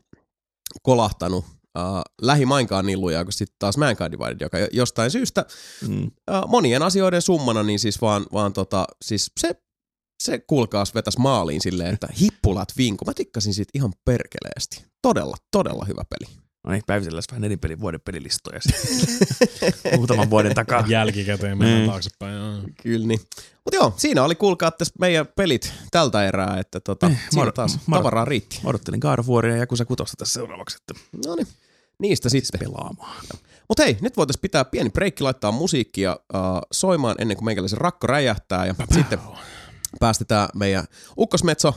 Speaker 1: kolahtanut uh, lähimainkaan niin lujaa kuin sitten taas Mankind Divided, joka jo- jostain syystä
Speaker 2: Mm.
Speaker 1: uh, monien asioiden summana, niin siis vaan, vaan tota, siis se, se kuulkaas vetäs maaliin silleen, että hippulat vinku. Mä tikkasin siitä ihan perkeleesti. Todella, todella hyvä peli.
Speaker 2: No niin, päiviselläs vähän nelinpelin vuoden pelilistoja sitten. muutaman vuoden takaa.
Speaker 3: Jälkikäteen mennään
Speaker 2: Niin.
Speaker 3: taaksepäin. joo.
Speaker 1: Kyllä niin. Mutta joo, siinä oli kuulkaa tässä meidän pelit tältä erää, että tota,
Speaker 2: Eh,
Speaker 1: siinä
Speaker 2: mar-
Speaker 1: taas
Speaker 2: mar-
Speaker 1: tavaraa riitti.
Speaker 2: Mä odottelin Waria ja Jakusa kutosta tässä seuraavaksi, että
Speaker 1: No niin, niistä sitten.
Speaker 2: pelaamaan.
Speaker 1: Mutta hei, nyt voitaisiin pitää pieni breikki, laittaa musiikkia uh, soimaan ennen kuin meikäläisen rakko räjähtää ja sitten päästetään meidän ukkosmetso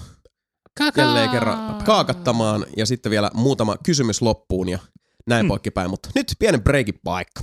Speaker 1: jälleen kerran kaakattamaan ja sitten vielä muutama kysymys loppuun ja näin mm. poikkipäin. Mutta nyt pienen breikin paikka.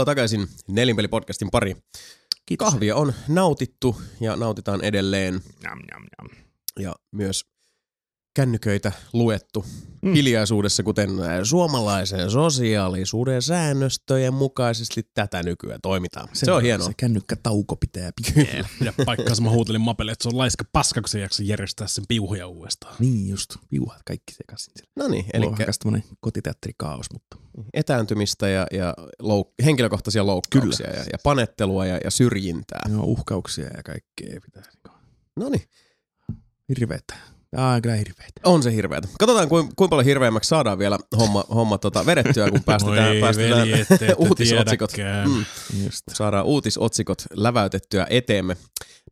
Speaker 1: Tervetuloa takaisin Nelinpeli-podcastin pari.
Speaker 2: Kiitos.
Speaker 1: Kahvia on nautittu ja nautitaan edelleen
Speaker 2: Jam, jam, jam.
Speaker 1: ja myös kännyköitä luettu
Speaker 2: Mm.
Speaker 1: hiljaisuudessa, kuten suomalaisen sosiaalisuuden säännöstöjen mukaisesti tätä nykyään toimitaan. Se, se on hienoa.
Speaker 2: Se kännykkätauko pitää pitää.
Speaker 3: Ja paikkaansa mä huutelin Mapelle, että se on laiska paska, kun se jaksa järjestää sen piuhuja uudestaan.
Speaker 2: niin just, piuhat kaikki sekaisin.
Speaker 1: No niin,
Speaker 2: Eli tämmönen kotiteatterikaos, mutta
Speaker 1: etääntymistä ja, ja louk- henkilökohtaisia loukkauksia ja, ja panettelua ja, ja syrjintää.
Speaker 2: joo, uhkauksia ja kaikkea pitää. niinku-
Speaker 1: No niin,
Speaker 2: Hirveetä. Aa, kyllä hirveetä.
Speaker 1: on se hirveätä. Katsotaan, kuinka kuin paljon hirveämmäksi saadaan vielä homma, homma tota vedettyä, kun päästetään,
Speaker 3: Oi,
Speaker 1: päästetään
Speaker 3: veli, ette, ette
Speaker 1: uutisotsikot. Mm.
Speaker 2: Just.
Speaker 1: saadaan uutisotsikot läväytettyä eteemme.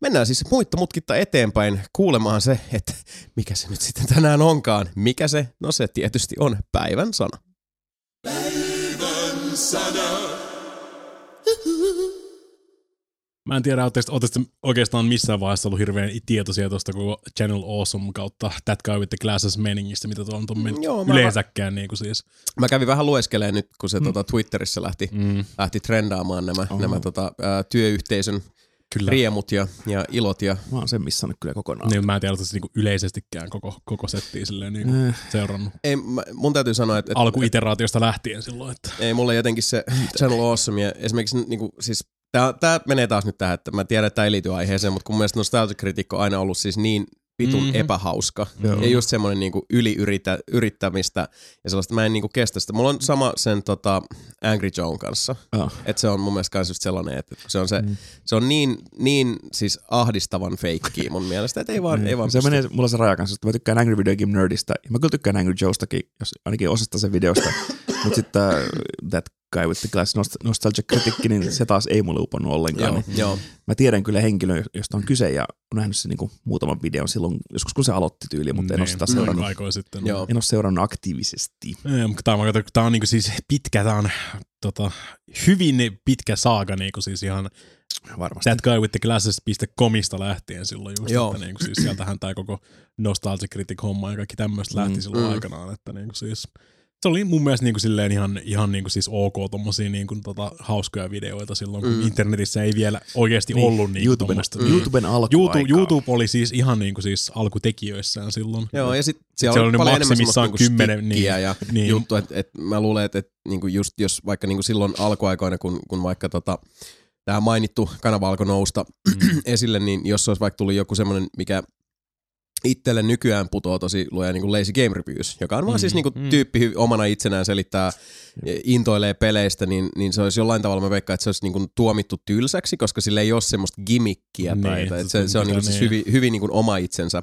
Speaker 1: Mennään siis muitta mutkitta eteenpäin kuulemaan se, että mikä se nyt sitten tänään onkaan. Mikä se? No se tietysti on päivän sana.
Speaker 3: Mä en tiedä, ootteko te oikeastaan missään vaiheessa ollut hirveän tietoisia tuosta koko Channel Awesome kautta That Guy with the Glasses meningistä, mitä tuolla on tuon
Speaker 1: Joo, mä-
Speaker 3: yleensäkään niin kuin siis.
Speaker 1: Mä kävin vähän lueskeleen nyt, kun se mm. tota, Twitterissä lähti,
Speaker 3: Mm.
Speaker 1: lähti trendaamaan nämä,
Speaker 2: Oho.
Speaker 1: nämä tota, ää, työyhteisön
Speaker 3: Kyllä.
Speaker 1: riemut ja, ja ilot ja
Speaker 2: Mä oon sen missannut kyllä kokonaan.
Speaker 3: Niin, mä en tiedä, että niinku yleisestikään koko, koko settiä silleen niinku
Speaker 2: Eh.
Speaker 3: seurannut.
Speaker 1: ei, mä, mun täytyy sanoa, että, että
Speaker 3: Alkuiteraatiosta lähtien silloin, että
Speaker 1: ei mulle jotenkin se Channel Awesome ja esimerkiksi niinku, siis tää, tää menee taas nyt tähän, että mä tiedän, että tää ei liity aiheeseen, mutta kun mun mielestä Nostalgia Critic on aina ollut siis niin vitun
Speaker 3: Mhm.
Speaker 1: mm-hmm. epähauska.
Speaker 2: Joo.
Speaker 1: Ja just semmoinen niinku yliyrittä, yrittämistä ja sellaista, mä en niinku kestä sitä. Mulla on sama sen tota, Angry Joan kanssa.
Speaker 2: Ah.
Speaker 1: Että se on mun mielestä kans just sellainen, että se on, se, mm. se on niin, niin siis ahdistavan feikkiä mun mielestä, että ei vaan, ei vaan
Speaker 2: se
Speaker 1: pysty.
Speaker 2: menee mulla se raja kanssa, että mä tykkään Angry Video Game Nerdistä. Ja mä kyllä tykkään Angry Joestakin, jos ainakin osasta sen videosta. Mutta sitten uh, That Guy with the Glass Nost- Nostalgia Critic, niin se taas ei mulle uponnut ollenkaan.
Speaker 1: Joo,
Speaker 2: Niin
Speaker 1: joo.
Speaker 2: mä tiedän kyllä henkilön, josta on kyse ja on nähnyt sen niinku muutaman videon silloin, joskus kun se aloitti tyyli, mutta en ole sitä
Speaker 3: niin,
Speaker 2: seurannut.
Speaker 3: aikoja sitten.
Speaker 1: Joo.
Speaker 2: En ole seurannut aktiivisesti.
Speaker 3: Tämä on, tää on niinku siis pitkä, tämä on tota, hyvin pitkä saaga niinku siis ihan
Speaker 2: Varmasti.
Speaker 3: That Guy with the Glasses.comista lähtien silloin just,
Speaker 1: Joo.
Speaker 3: että niinku siis sieltähän tämä koko Nostalgia Critic homma ja kaikki tämmöistä lähti
Speaker 2: Mm,
Speaker 3: silloin
Speaker 1: mm.
Speaker 3: aikanaan, että niinku siis se oli mun mielestä niinku silleen ihan, ihan niinku siis ok tommosia niinku tota hauskoja videoita silloin, kun
Speaker 1: Mm.
Speaker 3: internetissä ei vielä oikeasti niin, ollut niinku
Speaker 2: YouTuben,
Speaker 3: tommosta.
Speaker 2: mm. YouTuben alku
Speaker 3: YouTube, YouTube oli siis ihan niinku siis alkutekijöissään silloin.
Speaker 1: Joo, ja sitten siellä
Speaker 3: Se
Speaker 1: on
Speaker 3: oli
Speaker 1: paljon enemmän
Speaker 3: maksimissaan
Speaker 1: niinku
Speaker 3: 10,
Speaker 1: stikkiä
Speaker 3: niin,
Speaker 1: ja
Speaker 3: niin.
Speaker 1: juttu, että et mä luulen, että et, niinku just jos vaikka niinku silloin alkuaikoina, kun, kun vaikka tota, tämä mainittu kanava alkoi nousta
Speaker 3: Mm.
Speaker 1: esille, niin jos olisi vaikka tullut joku semmoinen, mikä itselle nykyään putoo tosi luja niin kuin Lazy Game Reviews, joka on vaan
Speaker 3: Mm,
Speaker 1: siis niin kuin
Speaker 3: mm.
Speaker 1: tyyppi omana itsenään selittää, intoilee peleistä, niin, niin se olisi jollain tavalla, mä veikkaan, että se olisi niin kuin tuomittu tylsäksi, koska sillä ei ole semmoista gimmickiä
Speaker 3: Niin,
Speaker 1: tai, tai se, se on
Speaker 3: mitä
Speaker 1: niin kuin siis hyvin, hyvin niin kuin oma itsensä.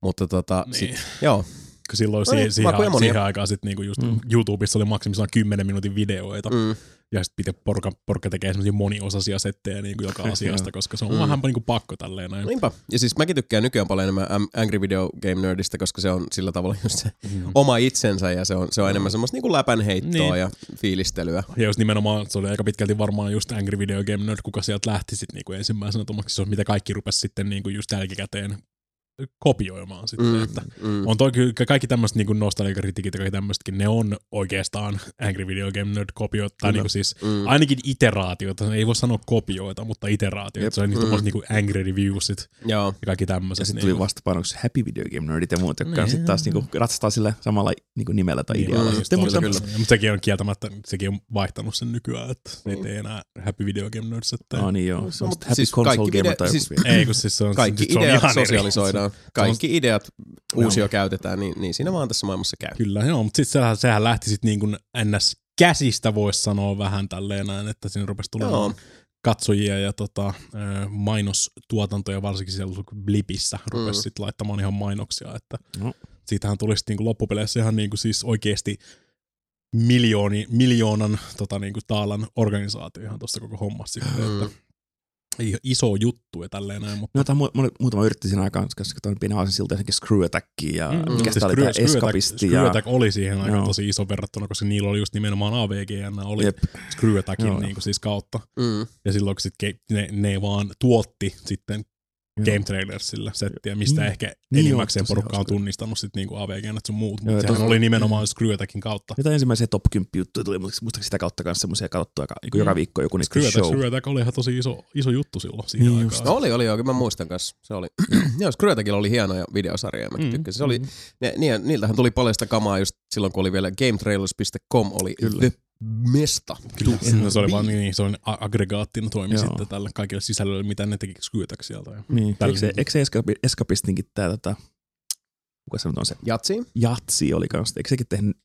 Speaker 1: Mutta tota,
Speaker 3: Niin.
Speaker 1: sit, joo,
Speaker 3: kun silloin
Speaker 1: No niin,
Speaker 3: siihen, siihen, aikaan sit niinku just
Speaker 2: mm.
Speaker 3: YouTubessa oli maksimissaan 10 minuutin videoita, mm.
Speaker 1: Mm,
Speaker 3: ja sitten pitää porka, porka tekee semmoisia moniosaisia settejä niinku joka asiasta, koska se on
Speaker 1: Mm.
Speaker 3: mm. vähän niinku pakko tälleen näin.
Speaker 1: niinpä. Ja siis mäkin tykkään nykyään paljon enemmän Angry Video Game Nerdistä, koska se on sillä tavalla just se
Speaker 3: Mm.
Speaker 1: oma itsensä ja se on, se on enemmän semmoista niin kuin läpänheittoa
Speaker 3: Niin.
Speaker 1: ja fiilistelyä.
Speaker 3: Ja just nimenomaan se oli aika pitkälti varmaan just Angry Video Game Nerd, kuka sieltä lähti sit niinku ensimmäisenä tommoksi, se on mitä kaikki rupesi sitten niinku just jälkikäteen kopioimaan sitten, mm. että
Speaker 1: mm.
Speaker 3: on toi kyllä kaikki tämmöiset niinku nostalgiakritiikit ja kaikki tämmöisetkin, ne on oikeastaan Angry Video Game Nerd kopioita, tai niinku siis
Speaker 1: Mm.
Speaker 3: ainakin iteraatioita, ei voi sanoa kopioita, mutta iteraatioita,
Speaker 2: Jep.
Speaker 3: se on niitä
Speaker 1: Mm.
Speaker 3: mm. niinku Angry Reviewsit
Speaker 1: Joo.
Speaker 3: ja kaikki tämmöiset.
Speaker 2: Ja sitten tuli vastapainoksi Happy Video Game Nerdit ja muut, jotka sitten taas niinku ratsastaa sillä samalla niinku nimellä tai
Speaker 3: Niin,
Speaker 2: idealla.
Speaker 1: mm,
Speaker 2: Sitten, mutta,
Speaker 1: kyllä.
Speaker 3: Mutta sekin on kieltämättä, sekin on vaihtanut sen nykyään, että niitä ei enää Happy Video Game Nerds, että
Speaker 2: No niin joo, se on
Speaker 1: No,
Speaker 2: sitten Happy
Speaker 1: siis
Speaker 2: Console
Speaker 1: video-
Speaker 2: tai joku
Speaker 1: siis-
Speaker 3: ei kun siis se on,
Speaker 1: Kaikki ideat
Speaker 3: ihan on-
Speaker 1: Kaikki ideat uusio käytetään, niin, niin siinä vaan tässä maailmassa käy.
Speaker 3: Kyllä, joo, mutta sitten sehän, sehän lähti sitten niin kuin ns. käsistä voisi sanoa vähän tälleen näin, että siinä rupesi tulemaan
Speaker 1: Joo.
Speaker 3: katsojia ja tota, mainostuotantoja, varsinkin siellä Blipissä rupesi
Speaker 1: Mm.
Speaker 3: sitten laittamaan ihan mainoksia, että
Speaker 2: No.
Speaker 3: siitähän tuli sitten niin loppupeleissä ihan niin kuin siis oikeasti miljooni, miljoonan tota, niin kuin taalan organisaatio ihan tuosta koko hommasta. Sitten,
Speaker 1: Mm.
Speaker 3: että iso juttu ja tälleen näin, mutta
Speaker 2: No jotain mu- mu- muutama yritti siinä aikaan, koska katsoin pienen aasin siltä jotenkin Screw Attackia ja
Speaker 3: Mm,
Speaker 2: mikä
Speaker 3: siis
Speaker 2: sitä oli
Speaker 3: Screw-
Speaker 2: tämä
Speaker 3: Screw Attack-
Speaker 2: Escapisti.
Speaker 3: Screw
Speaker 2: Ja,
Speaker 3: Attack oli siihen aikaan
Speaker 2: Joo.
Speaker 3: tosi iso verrattuna, koska niillä oli just nimenomaan AVGN, oli
Speaker 2: Jep.
Speaker 3: Screw Attackin
Speaker 2: Joo.
Speaker 3: niin kuin siis kautta.
Speaker 1: Mm.
Speaker 3: Ja silloin kun sit ke- ne, ne vaan tuotti sitten. Game Trailersille settiä, mistä
Speaker 2: Niin.
Speaker 3: ehkä
Speaker 2: Niin
Speaker 3: enimmäkseen porukka on tunnistanut sit niinku AVGn sun muut, mutta sehän
Speaker 2: tosi-
Speaker 3: oli nimenomaan Screw Attackin kautta.
Speaker 2: Jotain ensimmäisiä top 10 juttuja tuli, mutta muistaakseni sitä kautta kanssa semmoisia katsottua joka, niin joka
Speaker 3: Mm.
Speaker 2: viikko joku niistä
Speaker 3: Screw Attack,
Speaker 2: show.
Speaker 3: Screw Attack oli ihan tosi iso, iso juttu silloin siihen
Speaker 2: Niin
Speaker 3: aikaan.
Speaker 2: just.
Speaker 1: No oli, oli joo, kyllä mä muistan kanssa. Se oli. Joo, Screw Attackilla oli hienoja videosarjoja, mä
Speaker 3: Mm,
Speaker 1: tykkäsin. Se oli, ne, ni- niiltähän tuli paljon sitä kamaa just silloin, kun oli vielä GameTrailers.com oli
Speaker 2: Kyllä.
Speaker 1: the mesta.
Speaker 3: Kyllä, se oli vaan niin, se on a- aggregaattina toimi
Speaker 2: Joo.
Speaker 3: sitten tälle kaikille sisällölle, mitä ne teki Attack sieltä. Ja
Speaker 2: Niin.
Speaker 3: Tällä
Speaker 2: Eikö se,
Speaker 3: niinku-
Speaker 2: eikö se Escapi, Escapistinkin tää, tota, kuka se nyt on se,
Speaker 1: Jatsi?
Speaker 2: Jatsi oli kanssa, eikö sekin tehnyt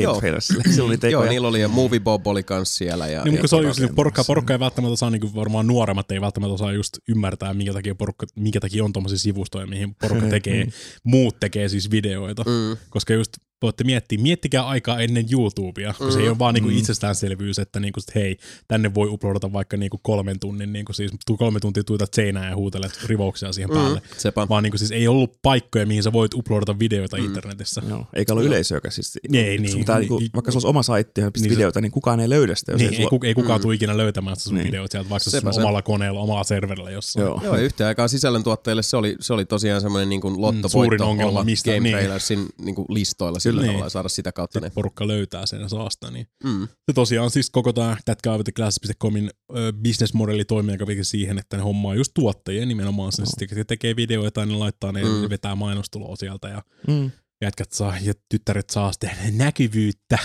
Speaker 2: Game. Trailersille? Oli
Speaker 1: Joo, niillä oli ja Movie Bob oli kans siellä. Ja,
Speaker 3: Niin,
Speaker 1: ja
Speaker 3: se oli
Speaker 1: tota-
Speaker 3: just, niin porukka, porukka ei välttämättä osaa, niin varmaan nuoremmat ei välttämättä osaa just ymmärtää, minkä takia, porukka, minkä takia on tuommoisia sivustoja, mihin porukka tekee, muut tekee siis videoita.
Speaker 1: Mm.
Speaker 3: Koska just voitte miettiä, miettikää aikaa ennen YouTubea, kun se ei ole vaan niinku itsestäänselvyys, että niinku, sit, hei, tänne voi uploadata vaikka niinku kolmen tunnin, niinku siis tuu kolme tuntia tuitat seinään ja huutelet rivouksia siihen päälle.
Speaker 1: Mm. Sepä.
Speaker 3: Vaan niinku siis ei ollut paikkoja, mihin sä voit uploadata videoita mm. internetissä.
Speaker 2: Joo, eikä ollut yleisöäkään. Siis,
Speaker 3: Ei, niin.
Speaker 2: pitää,
Speaker 3: Niin,
Speaker 2: niinku,
Speaker 3: niin.
Speaker 2: vaikka sulla olisi oma saitti ja
Speaker 3: Niin
Speaker 2: videoita, niin kukaan ei löydä sitä. Jos
Speaker 3: Niin, ei,
Speaker 2: sulla-
Speaker 3: ku, ei kukaan mm. tule ikinä löytämään sitä sun
Speaker 2: Niin.
Speaker 3: videoita sieltä, vaikka se
Speaker 1: Sepä
Speaker 3: on
Speaker 1: se.
Speaker 3: omalla koneella, omalla serverillä jossain.
Speaker 2: Joo.
Speaker 1: Joo, ja yhtä aikaa sisällöntuottajille se oli, se oli tosiaan semmoinen niin kuin lottovoitto
Speaker 3: suurin ongelma,
Speaker 1: olla
Speaker 3: mistä-
Speaker 1: Game
Speaker 3: niin.
Speaker 1: Trailersin niin listoilla silloin
Speaker 2: Kyllä.
Speaker 1: tavallaan saada sitä kautta ne.
Speaker 3: Sitten porukka löytää sen ja saa sitä. Niin.
Speaker 1: Mm.
Speaker 3: Ja tosiaan siis koko tämä thatguywiththeglasses.comin ö, business-modeli toimii aika siihen, että ne hommaa just tuottajia nimenomaan sen, sitten, ne tekee videoita ja ne laittaa ne
Speaker 1: Mm.
Speaker 3: vetää mainostuloa sieltä ja
Speaker 2: Mm.
Speaker 3: jätkät saa ja tyttäret saa sitten näkyvyyttä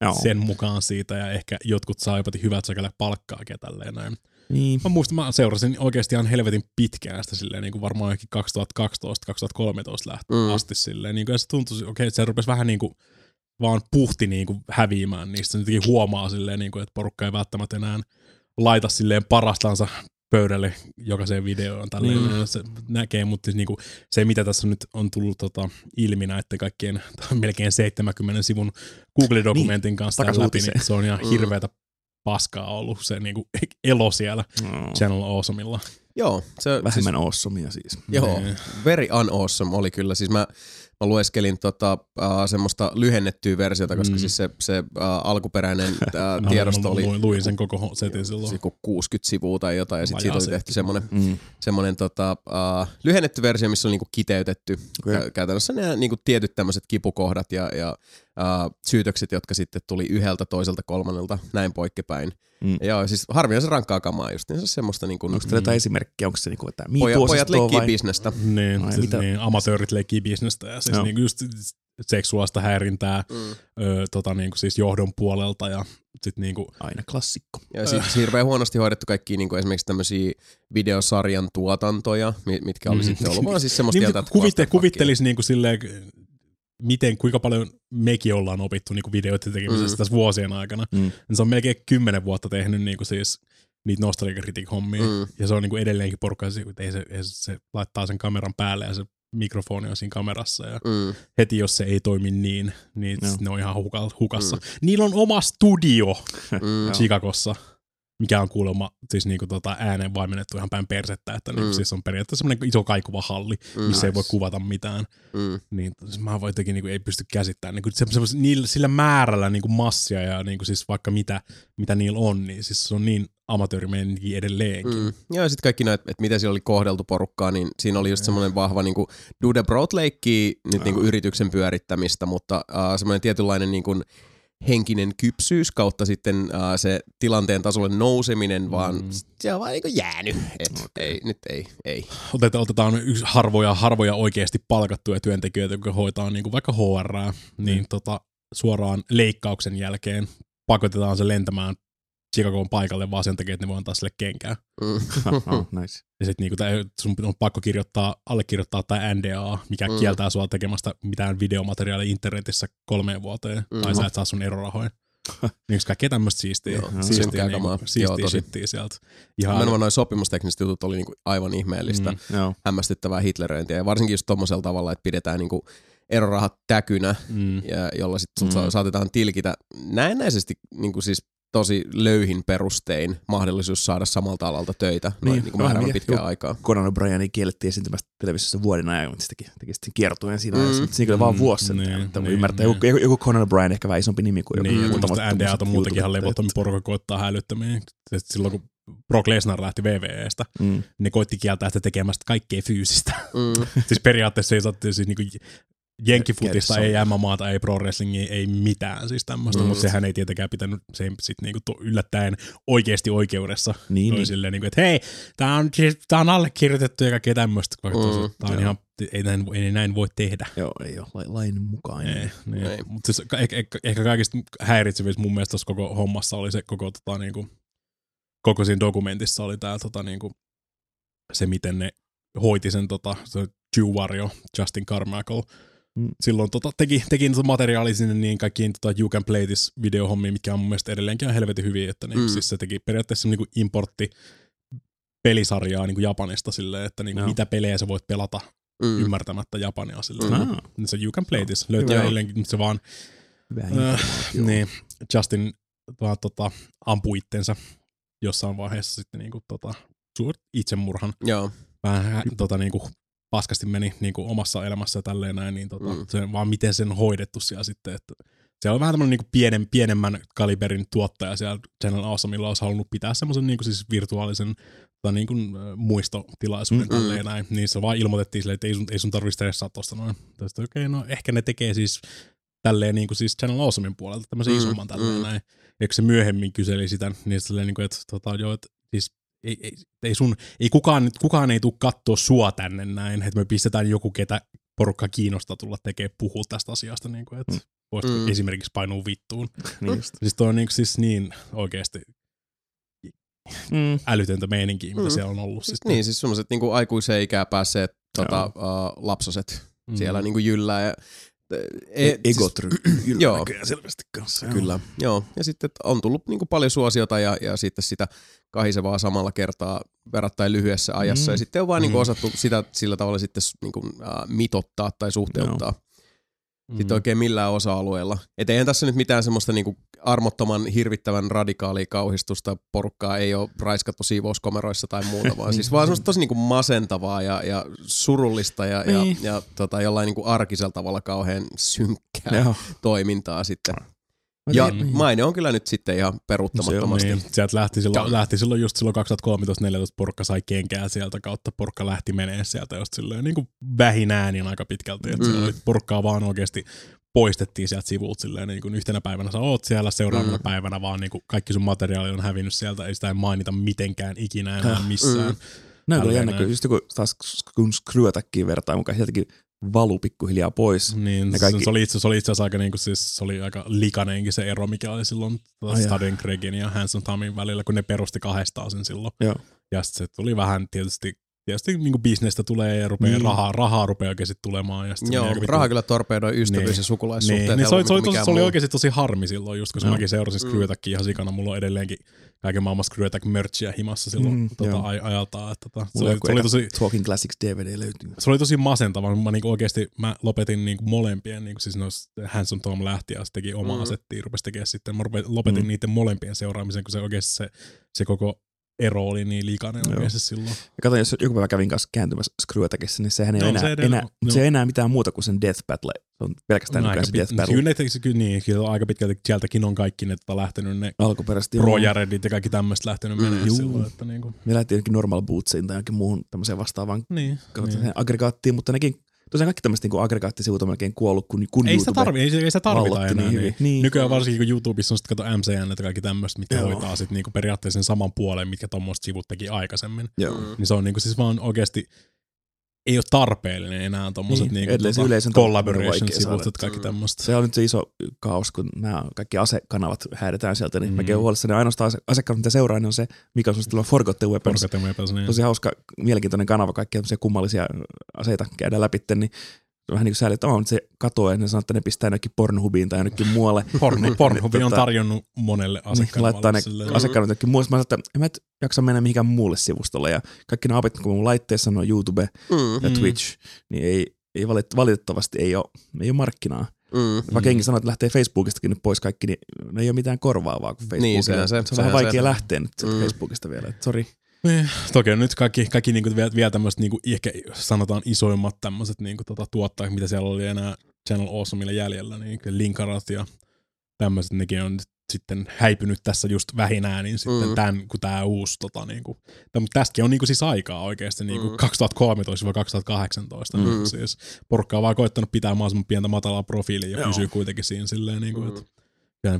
Speaker 2: Joo.
Speaker 3: sen mukaan siitä ja ehkä jotkut saa jopa hyvät säkällä palkkaa ja tälleen näin.
Speaker 2: Niin.
Speaker 3: Mä muistan, mä seurasin oikeasti ihan helvetin pitkään sitä silleen, niin kuin varmaan johonkin 2012-2013 lähti
Speaker 1: Mm.
Speaker 3: asti silleen. Niin kuin, ja se tuntui, okei, okay, se rupesi vähän niin kuin vaan puhti niin kuin häviämään niistä. Se jotenkin huomaa silleen, niin kuin, että porukka ei välttämättä enää laita silleen parastansa pöydälle jokaiseen videoon. Tälleen, mm. se näkee, mutta siis niin kuin, se mitä tässä nyt on tullut tota, ilmi näiden kaikkien melkein 70 sivun Google-dokumentin niin, kanssa läpi, niin se on ihan
Speaker 1: Mm.
Speaker 3: hirveätä paskaa ollut se niin kuin, elo siellä
Speaker 2: No.
Speaker 3: Channel Awesomella.
Speaker 1: Joo, se, siis,
Speaker 2: Vähemmän awesomea siis.
Speaker 1: joo,
Speaker 3: Niin.
Speaker 1: very unawesome oli kyllä. Siis mä, mä lueskelin tota, uh, semmoista lyhennettyä versiota, koska
Speaker 3: Mm.
Speaker 1: siis se, se uh, alkuperäinen
Speaker 3: No,
Speaker 1: tiedosto oli
Speaker 3: Luin, luin sen koko setin silloin.
Speaker 1: joku 60 sivua tai jotain, ja sitten siitä oli tehty semmoinen
Speaker 2: Mm.
Speaker 1: semmoinen tota, uh, lyhennetty versio, missä on niinku kiteytetty okay. käytännössä ne niinku tietyt tämmöiset kipukohdat ja, ja uh, syytökset, jotka sitten tuli yhdeltä, toiselta, kolmannelta, näin poikkepäin.
Speaker 2: Mm.
Speaker 1: Mm. Ja joo, siis harvinaisen rankkaa kamaa just, niin se on semmoista niinku,
Speaker 2: Onko teillä jotain esimerkkiä? Onko se niinku, että
Speaker 1: pojat, pojat leikkii
Speaker 2: vai?
Speaker 1: bisnestä.
Speaker 3: Niin,
Speaker 2: Ai,
Speaker 3: siis
Speaker 2: mitä?
Speaker 3: niin, amatöörit leikkii bisnestä ja siis
Speaker 2: Joo.
Speaker 3: niin just seksuaalista häirintää
Speaker 1: Mm.
Speaker 3: ö, tota, niin kuin siis johdon puolelta ja sit niin kuin,
Speaker 2: Aina klassikko.
Speaker 1: Ja siis hirveän huonosti hoidettu kaikki niinku esimerkiksi tämmöisiä videosarjan tuotantoja, mi- mitkä oli
Speaker 3: Mm.
Speaker 1: sitten ollut vaan siis semmoista
Speaker 3: niin, kuvitte, kuvittelisi niin kuin silleen, miten, kuinka paljon mekin ollaan opittu niin kuin videoiden tekemisestä
Speaker 1: Mm.
Speaker 3: tässä vuosien aikana.
Speaker 2: Mm.
Speaker 3: Se on melkein kymmenen vuotta tehnyt niin kuin siis niitä nostalgia critic hommia
Speaker 1: Mm.
Speaker 3: ja se on niin kuin edelleenkin porukka, että ei se, ei se, se, laittaa sen kameran päälle ja se mikrofoni on siinä kamerassa ja
Speaker 1: Mm.
Speaker 3: heti jos se ei toimi niin, niin
Speaker 2: Joo.
Speaker 3: ne on ihan huka- hukassa. Mm. Niillä on oma studio
Speaker 1: Mm.
Speaker 3: Chicagossa, mikä on kuulemma siis niinku tota ääneen vaimennettu ihan päin persettä, että niinku
Speaker 1: Mm.
Speaker 3: siis on periaatteessa semmoinen iso kaikuva halli,
Speaker 1: Mm.
Speaker 3: missä ei voi kuvata mitään.
Speaker 1: Mm.
Speaker 3: Niin siis mä voin jotenkin niinku, ei pysty käsittämään. Niinku, se, semmos, niillä, sillä määrällä niinku massia ja niinku siis vaikka mitä, mitä niillä on, niin siis se on niin amatöörimeininki edelleenkin.
Speaker 1: Mm. Joo, ja sitten kaikki näet, että miten siellä oli kohdeltu porukkaa, niin siinä oli just semmoinen vahva niinku, Dude Broad leikkii nyt niinku yrityksen pyörittämistä, mutta uh, semmoinen tietynlainen niinku, henkinen kypsyys kautta sitten uh, se tilanteen tasolle nouseminen, vaan
Speaker 3: Mm.
Speaker 1: se on vaan niinku jäänyt. Et ei, nyt ei, ei.
Speaker 3: Otetaan, otetaan yksi harvoja, harvoja oikeasti palkattuja työntekijöitä, jotka hoitaa niin kuin vaikka HR, niin
Speaker 2: Mm.
Speaker 3: tota, suoraan leikkauksen jälkeen pakotetaan se lentämään Chicagoon paikalle vaan sen takia, että ne voi antaa sille kenkää.
Speaker 1: Mm.
Speaker 2: oh, nice.
Speaker 3: Ja sit niinku sun on pakko kirjoittaa, allekirjoittaa tai NDA, mikä
Speaker 1: Mm.
Speaker 3: kieltää sua tekemästä mitään videomateriaalia internetissä kolmeen vuoteen,
Speaker 1: Mm.
Speaker 3: tai sä et saa sun erorahoja. niin kaikkea tämmöistä siistiä,
Speaker 1: Joo,
Speaker 3: siistiä,
Speaker 1: synkkää
Speaker 3: niinku,
Speaker 1: kamaa.
Speaker 3: siistiä
Speaker 1: Joo, tosi.
Speaker 3: shittiä sieltä. Ihan,
Speaker 1: Nimenomaan noin sopimustekniset jutut oli niinku aivan ihmeellistä.
Speaker 3: Mm.
Speaker 2: Joo.
Speaker 1: hämmästyttävää hitleröintiä. Ja varsinkin just tommosella tavalla, että pidetään niinku erorahat täkynä,
Speaker 3: mm.
Speaker 1: ja jolla sitten
Speaker 2: Mm.
Speaker 1: mm. saatetaan tilkitä näennäisesti niinku siis tosi löyhin perustein mahdollisuus saada samalta alalta töitä noin
Speaker 2: Niin,
Speaker 1: niinku
Speaker 2: vähän
Speaker 1: määräävän
Speaker 2: mikä-
Speaker 1: pitkään
Speaker 2: joo.
Speaker 1: aikaa.
Speaker 2: Conan O'Brien kiellettiin esiintymästä televisiossa vuoden ajan, mutta se teki, teki sitten kiertueen siinä
Speaker 1: Mm.
Speaker 2: ajassa. Mutta siinä oli vaan
Speaker 3: Mm,
Speaker 2: vuosi sen.
Speaker 3: niin,
Speaker 2: Niin,
Speaker 3: niin,
Speaker 2: ymmärtää,
Speaker 3: niin.
Speaker 2: joku, joku, Conan O'Brien ehkä vähän isompi nimi kuin joku.
Speaker 3: Niin, tuommoista NDA on muutenkin ihan levottomia porukka koittaa hälyttämiä. Sitten Silloin kun Brock Lesnar lähti VVEstä,
Speaker 2: Mm.
Speaker 3: ne koitti kieltää sitä tekemästä kaikkea fyysistä.
Speaker 1: Mm.
Speaker 3: siis periaatteessa ei saa siis niinku jenkifutista, ei MMAta, ei pro wrestlingia, ei mitään siis tämmöistä,
Speaker 1: Mm.
Speaker 3: mutta sehän ei tietenkään pitänyt se ei sit niinku to, yllättäen oikeasti oikeudessa.
Speaker 2: Niin, niin.
Speaker 3: silleen, niinku, että hei, tää on, siis, tää on allekirjoitettu ja kaikkea tämmöistä. Mm, tää on ihan, ei näin, ei näin voi tehdä.
Speaker 2: Joo, ei ole la- lain mukainen.
Speaker 3: Ei, niin.
Speaker 1: Ei.
Speaker 3: Mutta siis ehkä, ehkä, ehkä kaikista häiritsevissä mun mielestä tuossa koko hommassa oli se koko, tota, niinku, koko siinä dokumentissa oli tää tota, niinku, se, miten ne hoiti sen tota, se Jew Wario, Justin Carmichael.
Speaker 2: Mm.
Speaker 3: Silloin tota, teki, teki niitä materiaalia sinne niin kaikkiin tota, You Can Play This videohommiin, mikä on mun mielestä edelleenkin helvetin hyviä, että niin,
Speaker 1: Mm.
Speaker 3: siis se teki periaatteessa niin importti pelisarjaa niin kuin Japanista silleen, että niin,
Speaker 2: Joo.
Speaker 3: mitä pelejä sä voit pelata
Speaker 1: Mm.
Speaker 3: ymmärtämättä Japania silleen.
Speaker 1: Mm.
Speaker 3: Mm.
Speaker 2: Ah,
Speaker 3: Se You Can Play This löytyy edelleenkin, mutta se vaan Äh, niin, Justin vaan tota, ampui itsensä jossain vaiheessa sitten niinku, tota, suur itsemurhan.
Speaker 1: Joo.
Speaker 3: Vähän hä- tota, niinku, paskasti meni niinku, omassa elämässä ja tälleen näin, niin tota,
Speaker 1: Mm.
Speaker 3: se, vaan miten sen on hoidettu siellä sitten. Että siellä on vähän tämmöinen niinku pienen, pienemmän kaliberin tuottaja siellä Channel Awesomella olisi halunnut pitää semmoisen niinku, siis virtuaalisen tai niinku, äh, muistotilaisuuden
Speaker 2: Mm.
Speaker 3: mm. tälleen näin. Niin se vaan ilmoitettiin silleen, että ei sun, ei sun tarvitse stressaa tosta noin. Tästä okei, okay, no ehkä ne tekee siis tälleen niin kuin siis Channel Awesomein puolelta, tämmöisen
Speaker 1: Mm,
Speaker 3: mm, isomman tälleen
Speaker 1: mm.
Speaker 3: mm. näin. Eikö se myöhemmin kyseli sitä, niin silleen, niin kuin, että tota, joo, että siis ei, ei, ei, sun, ei kukaan, kukaan ei tule katsoa sua tänne näin, että me pistetään joku, ketä porukka kiinnostaa tulla tekemään puhua tästä asiasta, niin kuin, että
Speaker 2: Mm.
Speaker 3: voisitko
Speaker 1: Mm.
Speaker 3: esimerkiksi painua vittuun.
Speaker 2: Niin just.
Speaker 3: Siis toi on niin, siis niin oikeasti
Speaker 2: Mm.
Speaker 3: älytöntä meininkiä, mitä
Speaker 1: Mm.
Speaker 3: siellä on ollut. Siis
Speaker 1: Niin, siis semmoiset niinku aikuiseen ikään päässeet tota, uh, lapsoset
Speaker 3: mm.
Speaker 1: siellä niinku jyllää. Ja,
Speaker 2: E- Egotry.
Speaker 1: Joo.
Speaker 2: näköjään selvästi kanssa. joo.
Speaker 1: Kyllä, joo. Ja sitten on tullut niinku paljon suosiota ja, ja sitten sitä kahisevaa samalla kertaa verrattain lyhyessä ajassa.
Speaker 2: Mm.
Speaker 1: Ja sitten on vaan niinku
Speaker 3: Mm.
Speaker 1: osattu sitä sillä tavalla sitten s- niinku, uh, mitottaa tai suhteuttaa.
Speaker 3: Mm.
Speaker 1: Sitten oikein millään osa-alueella. Et eihän tässä nyt mitään semmoista niinku armottoman hirvittävän radikaalia kauhistusta porukkaa ei ole raiskattu siivouskomeroissa tai muuta, vaan siis vaan semmoista tosi niinku masentavaa ja, ja surullista ja, ja,
Speaker 2: Niin.
Speaker 1: ja tota, jollain niinku arkisella tavalla kauhean synkkää
Speaker 2: Joo.
Speaker 1: toimintaa sitten. Ja
Speaker 2: tiedän.
Speaker 1: maine on kyllä nyt sitten ihan peruuttamattomasti.
Speaker 3: Niin, sieltä lähti silloin,
Speaker 1: Joo.
Speaker 3: lähti silloin just silloin 2013-2014 porukka sai kenkää sieltä kautta, porukka lähti menee sieltä just silleen niin kuin vähin äänin aika pitkälti, että
Speaker 1: Mm.
Speaker 3: porukkaa vaan oikeasti poistettiin sieltä sivulta silleen niin kuin yhtenä päivänä sä oot siellä, seuraavana
Speaker 1: Mm.
Speaker 3: päivänä vaan niin kuin kaikki sun materiaali on hävinnyt sieltä, ei sitä ei mainita mitenkään ikinä enää
Speaker 2: Häh?
Speaker 3: missään.
Speaker 1: Mm.
Speaker 2: Näin
Speaker 3: Tälleen
Speaker 2: jännä, kun just kun taas kun Screwattackiin vertaa mukaan, sieltäkin valu pikkuhiljaa pois.
Speaker 3: Niin,
Speaker 2: Ne
Speaker 3: kaikki... se, oli itse, se oli itse asiassa aika, niin kuin, siis, se oli aika likanenkin se ero, mikä oli silloin. Staden Gregin ja Hanson Tamin välillä, kun ne perusti kahdestaan sen silloin.
Speaker 2: Joo.
Speaker 3: Ja sitten se tuli vähän tietysti, tietysti niin kuin bisnestä tulee ja rupeaa,
Speaker 2: Niin.
Speaker 3: niin. rahaa, rahaa rupeaa oikeasti tulemaan. Ja sit se
Speaker 1: Joo,
Speaker 3: vittu-
Speaker 1: raha kyllä torpedoi ystävyys-
Speaker 3: Niin.
Speaker 1: ja sukulaissuhteet
Speaker 3: niin, niin se, oli, se, oli, tosi,
Speaker 1: mikään
Speaker 3: se oli oikeasti tosi harmi silloin, just koska
Speaker 2: Joo.
Speaker 3: mäkin seurasin
Speaker 1: Mm.
Speaker 3: Ihan sikana. Mulla on edelleenkin kaiken maailman Screwtack merchia himassa silloin
Speaker 2: Mm,
Speaker 3: tota, aj- ajaltaan. Että, tota, se, oli, se, oli tosi,
Speaker 2: Talking Classics DVD löytyy.
Speaker 3: se oli tosi masentava. Mä niinku oikeasti mä lopetin niinku molempien, niinku siis nois Hanson Tom lähti ja se teki omaa
Speaker 1: Mm.
Speaker 3: settiä, rupesi tekemään sitten. Mä lopetin
Speaker 2: mm.
Speaker 3: niiden molempien seuraamisen, kun se oikeasti se, se koko ero oli niin likainen
Speaker 2: Joo.
Speaker 3: oikeasti silloin.
Speaker 2: Ja katsoin, jos joku päivä kävin kanssa kääntymässä Screwattackissa, niin sehän ei
Speaker 3: No,
Speaker 2: ole enää,
Speaker 3: se edelleen
Speaker 2: enää,
Speaker 3: No.
Speaker 2: se ei enää mitään muuta kuin sen Death Battle. Se on pelkästään
Speaker 3: No,
Speaker 2: nykyään
Speaker 3: aika
Speaker 2: se Death Battle.
Speaker 3: kyllä, kyllä, niin, kyllä aika pitkälti sieltäkin on kaikki ne tota, lähtenyt, ne
Speaker 2: Alkuperäisesti.
Speaker 3: Pro
Speaker 2: joo.
Speaker 3: Jaredit ja kaikki tämmöistä lähtenyt
Speaker 1: Mm.
Speaker 3: menemään
Speaker 2: Juu.
Speaker 3: silloin. Että niinku,
Speaker 2: Me lähtiin jonnekin normal bootsiin tai jonkin muuhun tämmöiseen vastaavaan
Speaker 3: niin,
Speaker 2: niin.
Speaker 3: niin.
Speaker 2: aggregaattiin, mutta nekin, tosiaan kaikki tämmöiset niin aggregaattisivuut on melkein kuollut, kun, kun
Speaker 3: Ei sitä,
Speaker 2: YouTube
Speaker 3: tarvi, ei, se- ei sitä tarvita enää.
Speaker 2: niin
Speaker 3: Niin, niin.
Speaker 2: Niin.
Speaker 3: Nykyään varsinkin kun YouTubessa on sitten kato MCN ja kaikki tämmöistä, mitkä
Speaker 2: Joo.
Speaker 3: hoitaa sit niinku periaatteessa sen saman puolen, mitkä tuommoiset sivut teki aikaisemmin.
Speaker 2: Joo.
Speaker 3: Niin se on niinku siis vaan oikeasti ei ole tarpeellinen enää tommoset
Speaker 2: Niin,
Speaker 3: niin, niinku, tota, collaboration-sivut,
Speaker 2: saada.
Speaker 3: että kaikki
Speaker 1: Mm.
Speaker 3: tämmöistä.
Speaker 2: Se on nyt se iso kaos, kun nämä kaikki asekanavat häädetään sieltä, niin mm. Mäkin olen huolissani. Ainoastaan ase- asekanavat, mitä seuraa, niin on se, mikä on suositteleva Forgotten Weapons.
Speaker 3: Forgotten Weapons, niin.
Speaker 2: Tosi hauska, mielenkiintoinen kanava, kaikkia tämmöisiä kummallisia aseita käydään läpi, niin vähän niin kuin sääli, että on, se katoaa ja ne sanoo, että ne pistää jonnekin Pornhubiin tai jonnekin muualle.
Speaker 3: Porno, Pornhub on
Speaker 2: Tota,
Speaker 3: tarjonnut monelle
Speaker 2: Niin,
Speaker 3: asiakkaalle.
Speaker 2: laittaa ne
Speaker 3: silleen.
Speaker 2: asiakkaat jonnekin muualle. Mä sanoin, että en mä et jaksa mennä mihinkään muulle sivustolle. Ja kaikki ne apit, kun mun laitteessa on YouTube
Speaker 1: Mm.
Speaker 2: ja
Speaker 3: Mm.
Speaker 2: Twitch, niin ei, ei valit- valitettavasti ei ole, ei ole markkinaa.
Speaker 1: Mm.
Speaker 2: Vaikka
Speaker 3: Mm.
Speaker 2: jengi sanoo, että lähtee Facebookistakin nyt pois kaikki, niin ne ei ole mitään korvaavaa kuin Facebookilla.
Speaker 1: Niin, sehän se-
Speaker 2: se on vähän vaikea
Speaker 1: se.
Speaker 2: lähteä nyt
Speaker 1: Mm.
Speaker 2: Facebookista vielä. Sori.
Speaker 3: Niin, toki on nyt kaikki, kaikki niinku vielä, vielä tämmöiset niinku, ehkä sanotaan isoimmat tämmöiset niinku, tota, tuottajat, mitä siellä oli enää Channel Awesomille jäljellä, niin Linkarat ja tämmöiset, nekin on nyt sitten häipynyt tässä just vähinään, niin sitten
Speaker 1: Mm.
Speaker 3: tämän, kun tämä uusi, tota, niinku, täm, tästäkin on niinku siis aikaa oikeasti niinku
Speaker 1: Mm.
Speaker 3: 2013-2018, mm.
Speaker 1: Mm.
Speaker 3: niinku siis porukka on vaan koittanut pitää mahdollisimman pientä matalaa profiilia ja
Speaker 2: Joo.
Speaker 3: pysyy kuitenkin siinä silleen, niinku,
Speaker 1: Mm.
Speaker 3: että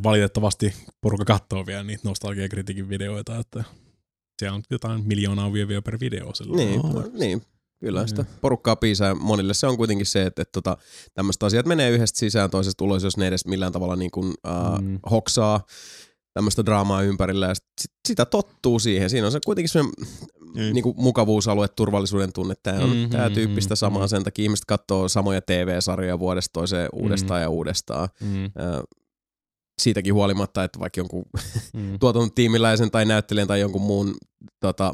Speaker 3: valitettavasti porukka katsoo vielä niitä nostalgiakritiikin videoita, että siellä on jotain miljoonaa vieviä per video.
Speaker 1: Niin, no, niin. Kyllä sitä
Speaker 3: Niin.
Speaker 1: porukkaa piisaa. Monille se on kuitenkin se, että, että tota, tämmöiset asiat menee yhdestä sisään toisesta ulos, jos ne edes millään tavalla niin kuin, äh,
Speaker 3: Mm.
Speaker 1: hoksaa tämmöistä draamaa ympärillä ja sit, sit, sitä tottuu siihen. Siinä on se kuitenkin se
Speaker 2: Niin.
Speaker 1: niin kuin mukavuusalue, turvallisuuden tunne. Tämä on
Speaker 3: Mm,
Speaker 1: tää
Speaker 3: mm,
Speaker 1: tyyppistä
Speaker 3: mm,
Speaker 1: samaa.
Speaker 3: mm.
Speaker 1: Sen takia ihmiset katsoo samoja TV-sarjoja vuodesta toiseen uudestaan ja uudestaan.
Speaker 3: Mm,
Speaker 1: Äh, siitäkin huolimatta, että vaikka jonkun
Speaker 3: mm.
Speaker 1: tuotantotiimiläisen tai näyttelijän tai jonkun muun tota,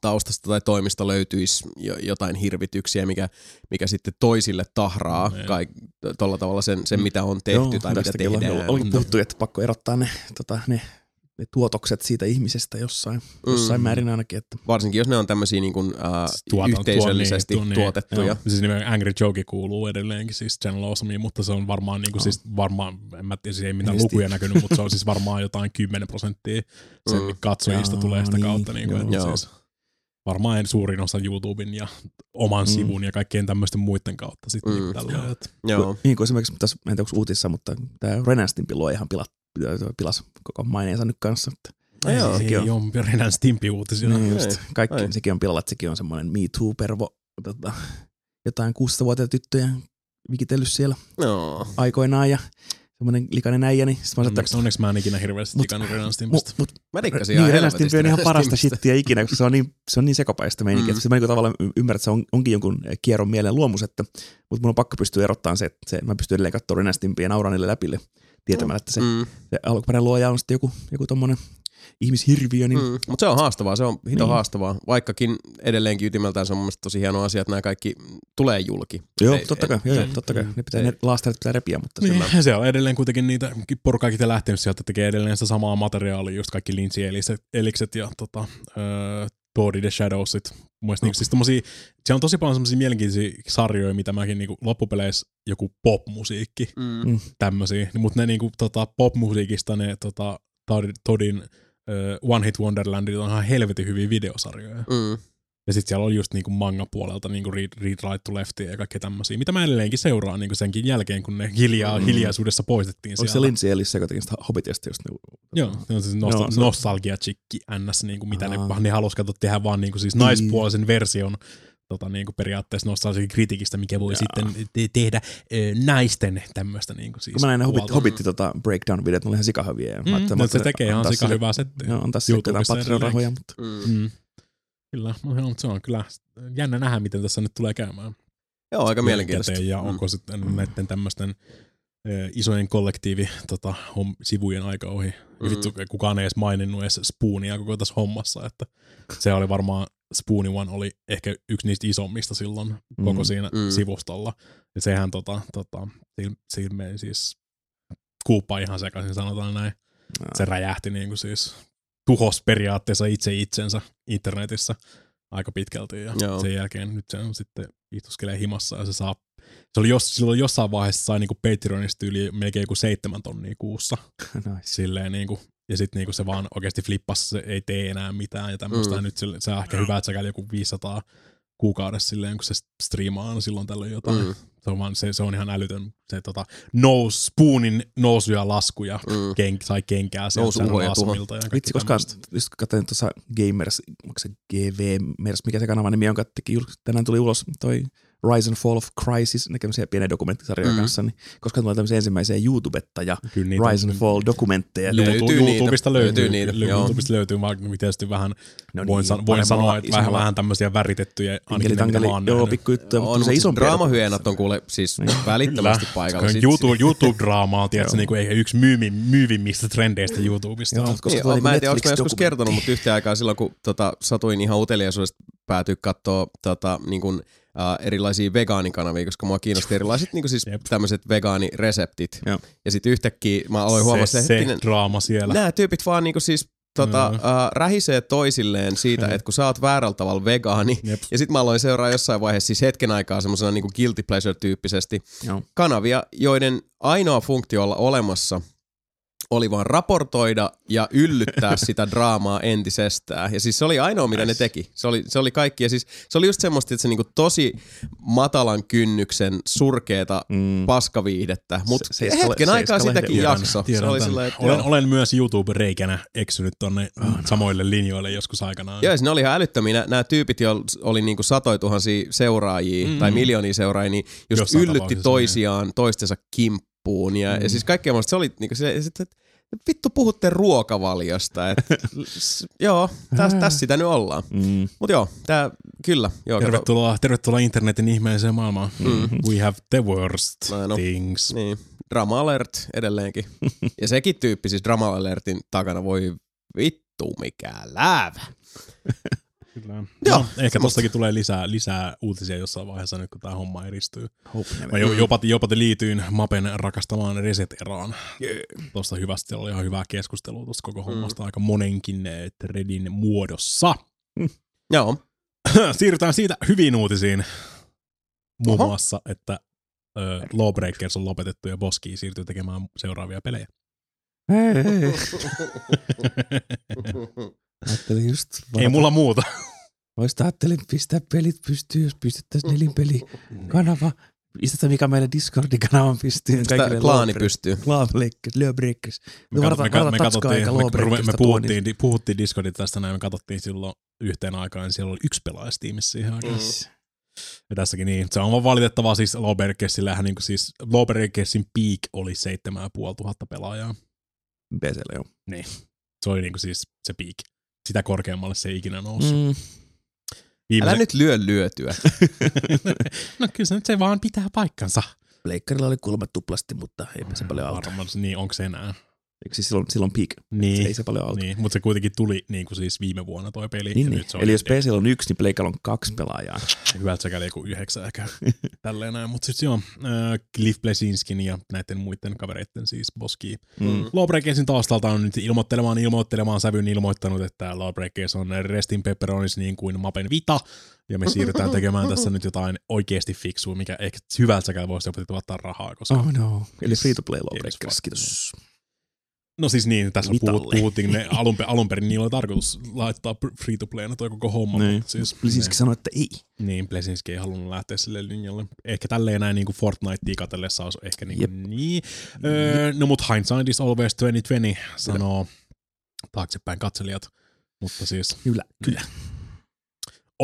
Speaker 1: taustasta tai toimista löytyisi jo, jotain hirvityksiä, mikä, mikä sitten toisille tahraa
Speaker 3: Niin.
Speaker 1: kaik, tolla tavalla sen, sen, mitä on tehty tai mitä tehdään.
Speaker 2: Ollaan puhuttu, että pakko erottaa ne, tota, ne, ne tuotokset siitä ihmisestä jossain, jossain
Speaker 1: Mm.
Speaker 2: määrin ainakin. Että
Speaker 1: Varsinkin jos ne on tämmöisiä niin kuin, äh,
Speaker 3: Tuota-
Speaker 1: yhteisöllisesti
Speaker 3: tuo- niin,
Speaker 1: tuotettuja.
Speaker 3: Joo. Siis nimenomaan Angry Joke kuuluu edelleenkin siis Channel Awesomeen, mutta se on varmaan, niin kuin,
Speaker 2: Joo.
Speaker 3: siis varmaan, en mä tiedä, siis ei mitään
Speaker 2: Niin,
Speaker 3: lukuja näkynyt, mutta se on siis varmaan jotain 10 prosenttia sen
Speaker 1: Mm.
Speaker 3: katsojista
Speaker 2: Jaa,
Speaker 3: tulee sitä
Speaker 2: niin,
Speaker 3: kautta. Niin kuin,
Speaker 2: joo.
Speaker 3: että
Speaker 1: Joo.
Speaker 3: siis, varmaan en suurin osa YouTuben ja oman
Speaker 2: Mm.
Speaker 3: sivun ja kaikkien tämmöisten muiden kautta sitten
Speaker 1: Mm.
Speaker 3: mm. tällä,
Speaker 1: Joo.
Speaker 2: Niin kuin esimerkiksi tässä, en tiedä onko uutissa, mutta tämä Renastimpi luo ihan pilat, pilas koko maineensa nyt kanssa. Että
Speaker 1: Ai joo.
Speaker 2: sekin on,
Speaker 3: ei ole Renan Stimpi uutisia.
Speaker 2: niin
Speaker 3: Mm.
Speaker 2: just,
Speaker 1: Ei,
Speaker 2: kaikki,
Speaker 1: ei.
Speaker 2: sekin on pilalla, että sekin on semmoinen Me Too-pervo, tota, jotain 16-vuotiaita tyttöjä vikitellyt siellä
Speaker 1: Joo.
Speaker 2: aikoinaan ja semmoinen likainen äijä, niin sitten mä sanoin,
Speaker 3: Onneksi,
Speaker 2: että
Speaker 3: onneksi mä en ikinä hirveästi
Speaker 2: Mut-
Speaker 3: digannut Renan
Speaker 2: mut,
Speaker 3: Stimpistä.
Speaker 2: mut,
Speaker 1: Mä dikkasin
Speaker 2: niin,
Speaker 1: ihan
Speaker 2: Renastimpi on ihan parasta shittiä ikinä, koska se on niin, se on niin sekapäistä meininkiä.
Speaker 1: Mm.
Speaker 2: Mm. Mä niin tavallaan ymmärrän, että se on, onkin jonkun kierron mielen luomus, että, mutta mun on pakko pystyä erottamaan se, että se, mä pystyn edelleen katsoa Renastimpia ja nauraa niille läpille tietämällä, että se, mm. Se alkuperäinen luoja on sitten joku, joku tommonen ihmishirviö, niin mm.
Speaker 1: Mutta se on haastavaa, se on hito
Speaker 2: Niin.
Speaker 1: haastavaa. Vaikkakin edelleenkin ytimeltään se on mun mielestä tosi hieno asia, että nämä kaikki tulee julki.
Speaker 2: joo,
Speaker 1: Ei-
Speaker 2: totta kai,
Speaker 1: ei-
Speaker 2: joo, joo,
Speaker 1: ei-
Speaker 2: totta kai.
Speaker 1: mm,
Speaker 2: Ne, pitää,
Speaker 1: ei.
Speaker 2: ne laastarit pitää repiä, mutta sillä
Speaker 3: Niin, se on edelleen kuitenkin niitä porukkaa, ketä lähtenyt sieltä, tekee edelleen sitä samaa materiaalia, just kaikki Lynch-elikset ja tota, öö, Tory the Shadowsit. Mun mielestä niinku, siis tommosia, siellä on tosi paljon semmosia mielenkiintoisia sarjoja, mitä mäkin niinku, loppupeleissä joku popmusiikki,
Speaker 1: Mm.
Speaker 2: Mm.
Speaker 3: tämmösiä, mutta ne niinku, tota, popmusiikista ne tota, Tod- Todin öö, One Hit Wonderlandit on ihan helvetin hyviä videosarjoja.
Speaker 1: Mm.
Speaker 3: Ja sitten siellä oli just niinku manga-puolelta niinku Read, Read Right to Leftia ja kaikkea tämmöisiä, mitä mä edelleenkin seuraan niinku senkin jälkeen, kun ne hiljaa,
Speaker 2: Mm.
Speaker 3: hiljaisuudessa poistettiin
Speaker 2: Onko se
Speaker 3: sieltä.
Speaker 2: Lindsay Ellis jotenkin sitä Hobbitista just? Niin,
Speaker 3: Joo, se on siis nostal-
Speaker 2: Joo, se-
Speaker 3: nostalgia chikki ns, niinku, mitä ne,
Speaker 2: Aa.
Speaker 3: ne halus kato tehdä vaan niinku, siis
Speaker 2: Niin.
Speaker 3: naispuolisen version tota, niinku, periaatteessa nostalgia kritiikistä, mikä voi
Speaker 2: Jaa.
Speaker 3: sitten te- tehdä ö, naisten tämmöistä niinku, siis
Speaker 2: kun mä näin ne Hobbit. Hobbit tota, breakdown-videot, ne oli ihan sikahyviä. ja mä
Speaker 3: Mm,
Speaker 2: ajattelin,
Speaker 3: no,
Speaker 2: mä
Speaker 3: se tekee ihan
Speaker 2: antaa
Speaker 3: sika
Speaker 2: sille-
Speaker 3: hyvää settiä.
Speaker 2: Joo, antaa sille jotain Patreon-rahoja, mutta
Speaker 1: Mm.
Speaker 3: Mm. Kyllä, no, mutta se on kyllä jännä nähdä, miten tässä nyt tulee käymään.
Speaker 1: Joo, aika mielenkiintoista.
Speaker 3: Käteen, Ja
Speaker 1: Mm.
Speaker 3: onko sitten näiden tämmöisten ö, isojen kollektiivi tota, hom, sivujen aika ohi.
Speaker 1: Mm.
Speaker 3: Mm. Vittu, kukaan ei edes maininnut edes Spoonia koko tässä hommassa, että se oli varmaan, Spooni One oli ehkä yksi niistä isommista silloin mm. koko
Speaker 2: Mm.
Speaker 3: siinä
Speaker 1: Mm.
Speaker 3: mm. sivustolla. Ja sehän tota, tota, meni siis kuuppa ihan sekaisin, sanotaan näin. Se räjähti niin kuin siis, tuhos periaatteessa itse itsensä internetissä aika pitkälti ja
Speaker 1: Joo.
Speaker 3: Sen jälkeen nyt se on sitten istuskelee himassa ja se saa, se oli jos, silloin jossain vaiheessa sai niinku Patreonista yli melkein joku seitsemän tonnia kuussa
Speaker 2: nice.
Speaker 3: silleen niinku, ja sitten niinku se vaan oikeasti flippasi, se ei tee enää mitään ja tämmöistä,
Speaker 1: Mm.
Speaker 3: nyt se, se on ehkä hyvä, että sä joku 500 kuukaudessa silleen, kun se striimaa aina silloin tällöin jotain.
Speaker 1: Mm.
Speaker 3: Se, on vaan, se, se, on ihan älytön, se tota, nous, spoonin nousu ja lasku ja
Speaker 1: Mm.
Speaker 3: ken, sai kenkää sieltä
Speaker 1: Nousu, ja
Speaker 2: Vitsi, koska just katsoin tuossa Gamers, onko se GVMers, mikä se kanavan nimi on, teki, tänään tuli ulos toi Rise and Fall of Crisis, ne tämmöisiä pieniä dokumenttisarjoja
Speaker 1: Mm.
Speaker 2: kanssa, niin koska tulee tämmöisiä ensimmäisiä YouTubetta
Speaker 3: Kyllä niitä
Speaker 2: Rise and Fall dokumentteja.
Speaker 1: Löytyy
Speaker 3: YouTubesta löytyy,
Speaker 1: löytyy niitä.
Speaker 3: YouTubesta löytyy vaan tietysti vähän,
Speaker 2: No
Speaker 3: voin,
Speaker 2: niin,
Speaker 3: san, voin sanoa, että vähän, vähän tämmöisiä väritettyjä, ainakin ne, mitä mä oon
Speaker 2: joo,
Speaker 3: nähnyt.
Speaker 2: pikkujuttuja,
Speaker 1: On,
Speaker 2: mutta se isompi
Speaker 1: draamahyönät on kuule siis välittömästi paikalla.
Speaker 3: Kyllä,
Speaker 1: Sit-
Speaker 3: YouTube, YouTube-draama on tietysti
Speaker 2: Joo.
Speaker 3: niinku ehkä yksi myyvi, myyvimmistä trendeistä YouTubesta.
Speaker 2: Joo,
Speaker 1: niin, on, mä en tiedä, onko mä joskus kertonut, mutta yhtä aikaa silloin, kun tota, satuin ihan uteliaisuudesta päätyä katsoa tota, niin kuin, äh, erilaisia vegaanikanavia, koska mua kiinnosti erilaiset niin kuin siis
Speaker 3: Jep.
Speaker 1: tämmöiset vegaanireseptit.
Speaker 2: Joo.
Speaker 1: Ja sitten yhtäkkiä mä aloin huomata,
Speaker 3: se,
Speaker 1: että
Speaker 3: se
Speaker 1: hetkinen,
Speaker 3: draama siellä.
Speaker 1: nämä tyypit vaan niin kuin siis tota,
Speaker 3: Joo.
Speaker 1: äh, rähisee toisilleen siitä, että kun sä oot väärällä tavalla vegaani,
Speaker 3: Jep.
Speaker 1: ja sitten mä aloin seuraa jossain vaiheessa siis hetken aikaa semmoisena niin guilty pleasure-tyyppisesti
Speaker 2: Joo.
Speaker 1: kanavia, joiden ainoa funktio olla olemassa oli vaan raportoida ja yllyttää sitä draamaa entisestään. Ja siis se oli ainoa, mitä ne teki. Se oli, se oli kaikki. Ja siis se oli just semmoista, että se niinku tosi matalan kynnyksen surkeeta
Speaker 2: Mm.
Speaker 1: paskaviihdettä. Mutta
Speaker 2: Se- se
Speaker 1: hetken
Speaker 2: se
Speaker 1: aikaa
Speaker 2: eskalehteli.
Speaker 1: sitäkin
Speaker 2: Tiedän,
Speaker 1: jakso. Se
Speaker 3: Tiedän
Speaker 1: oli
Speaker 3: tän.
Speaker 1: sillä, että
Speaker 3: olen,
Speaker 1: joo.
Speaker 3: olen myös YouTube-reikänä eksynyt tonne samoille linjoille joskus aikanaan.
Speaker 1: Joo, siis ne oli ihan älyttömiä. Nämä tyypit, joilla oli niinku satoja tuhansia seuraajia mm. tai miljoonia seuraajia, niin just
Speaker 3: Jossain
Speaker 1: yllytti toisiaan toistensa kimppuun. Ja, mm. ja siis kaikkea muista se oli niinku se, että et, vittu puhutte ruokavaliosta. Et, s- joo, tässä täs sitä nyt ollaan.
Speaker 2: Mm.
Speaker 1: Mutta joo, tää kyllä. Joo, kato,
Speaker 3: Tervetuloa, tervetuloa internetin ihmeelliseen maailmaan.
Speaker 1: Mm.
Speaker 3: We have the worst
Speaker 1: Näin on.
Speaker 3: things.
Speaker 1: niin, Drama Alert edelleenkin. ja sekin tyyppi siis Drama Alertin takana voi vittu mikä läävä.
Speaker 3: Kyllä.
Speaker 1: Joo,
Speaker 3: Joo, ehkä tostakin tulee lisää, lisää uutisia jossain vaiheessa nyt, kun tämä homma eristyy.
Speaker 2: Hope never.
Speaker 3: Mä jo, jopa, jopa liityin Mapen rakastamaan Reset-eraan. Tuosta hyvästä, siellä oli ihan hyvää keskustelua tuosta koko hommasta aika monenkin eh, threadin muodossa.
Speaker 1: Joo,
Speaker 3: Siirrytään siitä hyviin uutisiin. Muun
Speaker 1: Oho.
Speaker 3: muassa, että ö, Lawbreakers on lopetettu ja Boski siirtyy tekemään seuraavia pelejä.
Speaker 2: Hei, hei. Ajattelin just...
Speaker 3: Ei mulla muuta.
Speaker 2: Voisi ajattelin pistää pelit pystyyn, jos pystyttäisiin nelinpeli kanava. Pistetään mikä meidän Discordin kanavan pystyyn.
Speaker 1: Sitä klaani pystyy.
Speaker 2: Klaanleikkis, lyöbreikkis.
Speaker 3: Me, me, kat- me, katsottiin, me, me, me,
Speaker 2: me
Speaker 3: puhuttiin, di- puhuttiin Discordista tästä näin, me katsottiin silloin yhteen aikaan, niin siellä oli yksi pelaaja aikaan.
Speaker 2: Mm.
Speaker 3: Ja tässäkin niin, se on vaan valitettavaa siis Lawbreakersillähän niin siis Lawbreakersin peak oli 7500 pelaajaa.
Speaker 2: PCllä joo.
Speaker 3: Se oli niin kuin siis se peak. Sitä korkeammalle se ei ikinä noussut. Mm.
Speaker 1: Älä
Speaker 3: Viimeisen...
Speaker 1: nyt lyö lyötyä.
Speaker 3: no kyllä se nyt se vaan pitää paikkansa.
Speaker 2: Pleikkarilla oli kuulemma tuplasti, mutta eipä se paljon auta.
Speaker 3: Varmaan, niin onko se enää?
Speaker 2: Eikö siis silloin, silloin peak?
Speaker 3: Niin.
Speaker 2: Se ei se paljon auta.
Speaker 3: Niin, mutta se kuitenkin tuli niin kuin siis viime vuonna toi peli.
Speaker 2: Niin,
Speaker 3: ja
Speaker 2: niin.
Speaker 3: nyt se on
Speaker 2: Eli jos
Speaker 3: niin-
Speaker 2: PCllä on yksi, niin Pleikalla on kaksi pelaajaa.
Speaker 3: Hyvältä se kävi joku yhdeksän ehkä tälleen näin. Mutta sitten joo, äh, Cliff Blesinskin ja näiden muiden kavereiden siis Boski.
Speaker 2: Mm.
Speaker 3: Lawbreakersin taustalta on nyt ilmoittelemaan ilmoittelemaan sävyn ilmoittanut, että Lawbreakers on Restin Pepperonis niin kuin Mapen Vita. Ja me siirrytään tekemään tässä nyt jotain oikeasti fiksua, mikä ehkä hyvältä säkään voisi jopa tuottaa rahaa, koska
Speaker 2: Oh no. Eli free to play Lawbreakers,
Speaker 3: Workshop.
Speaker 2: kiitos.
Speaker 3: No siis niin, tässä on puhut, puhuttiin, ne alun, alun perin niillä oli tarkoitus laittaa free to playna toi koko homma.
Speaker 2: Niin.
Speaker 3: mutta Siis,
Speaker 2: Lisinski sanoi, että ei.
Speaker 3: Niin, Blesinski ei halunnut lähteä sille linjalle. Ehkä tälleen näin niin kuin Fortnitea katsellessa olisi ehkä niin, kuin, niin. Öö, no mut hindsight is always 2020, sanoo taaksepäin katselijat. Mutta siis
Speaker 2: Kyllä, kyllä.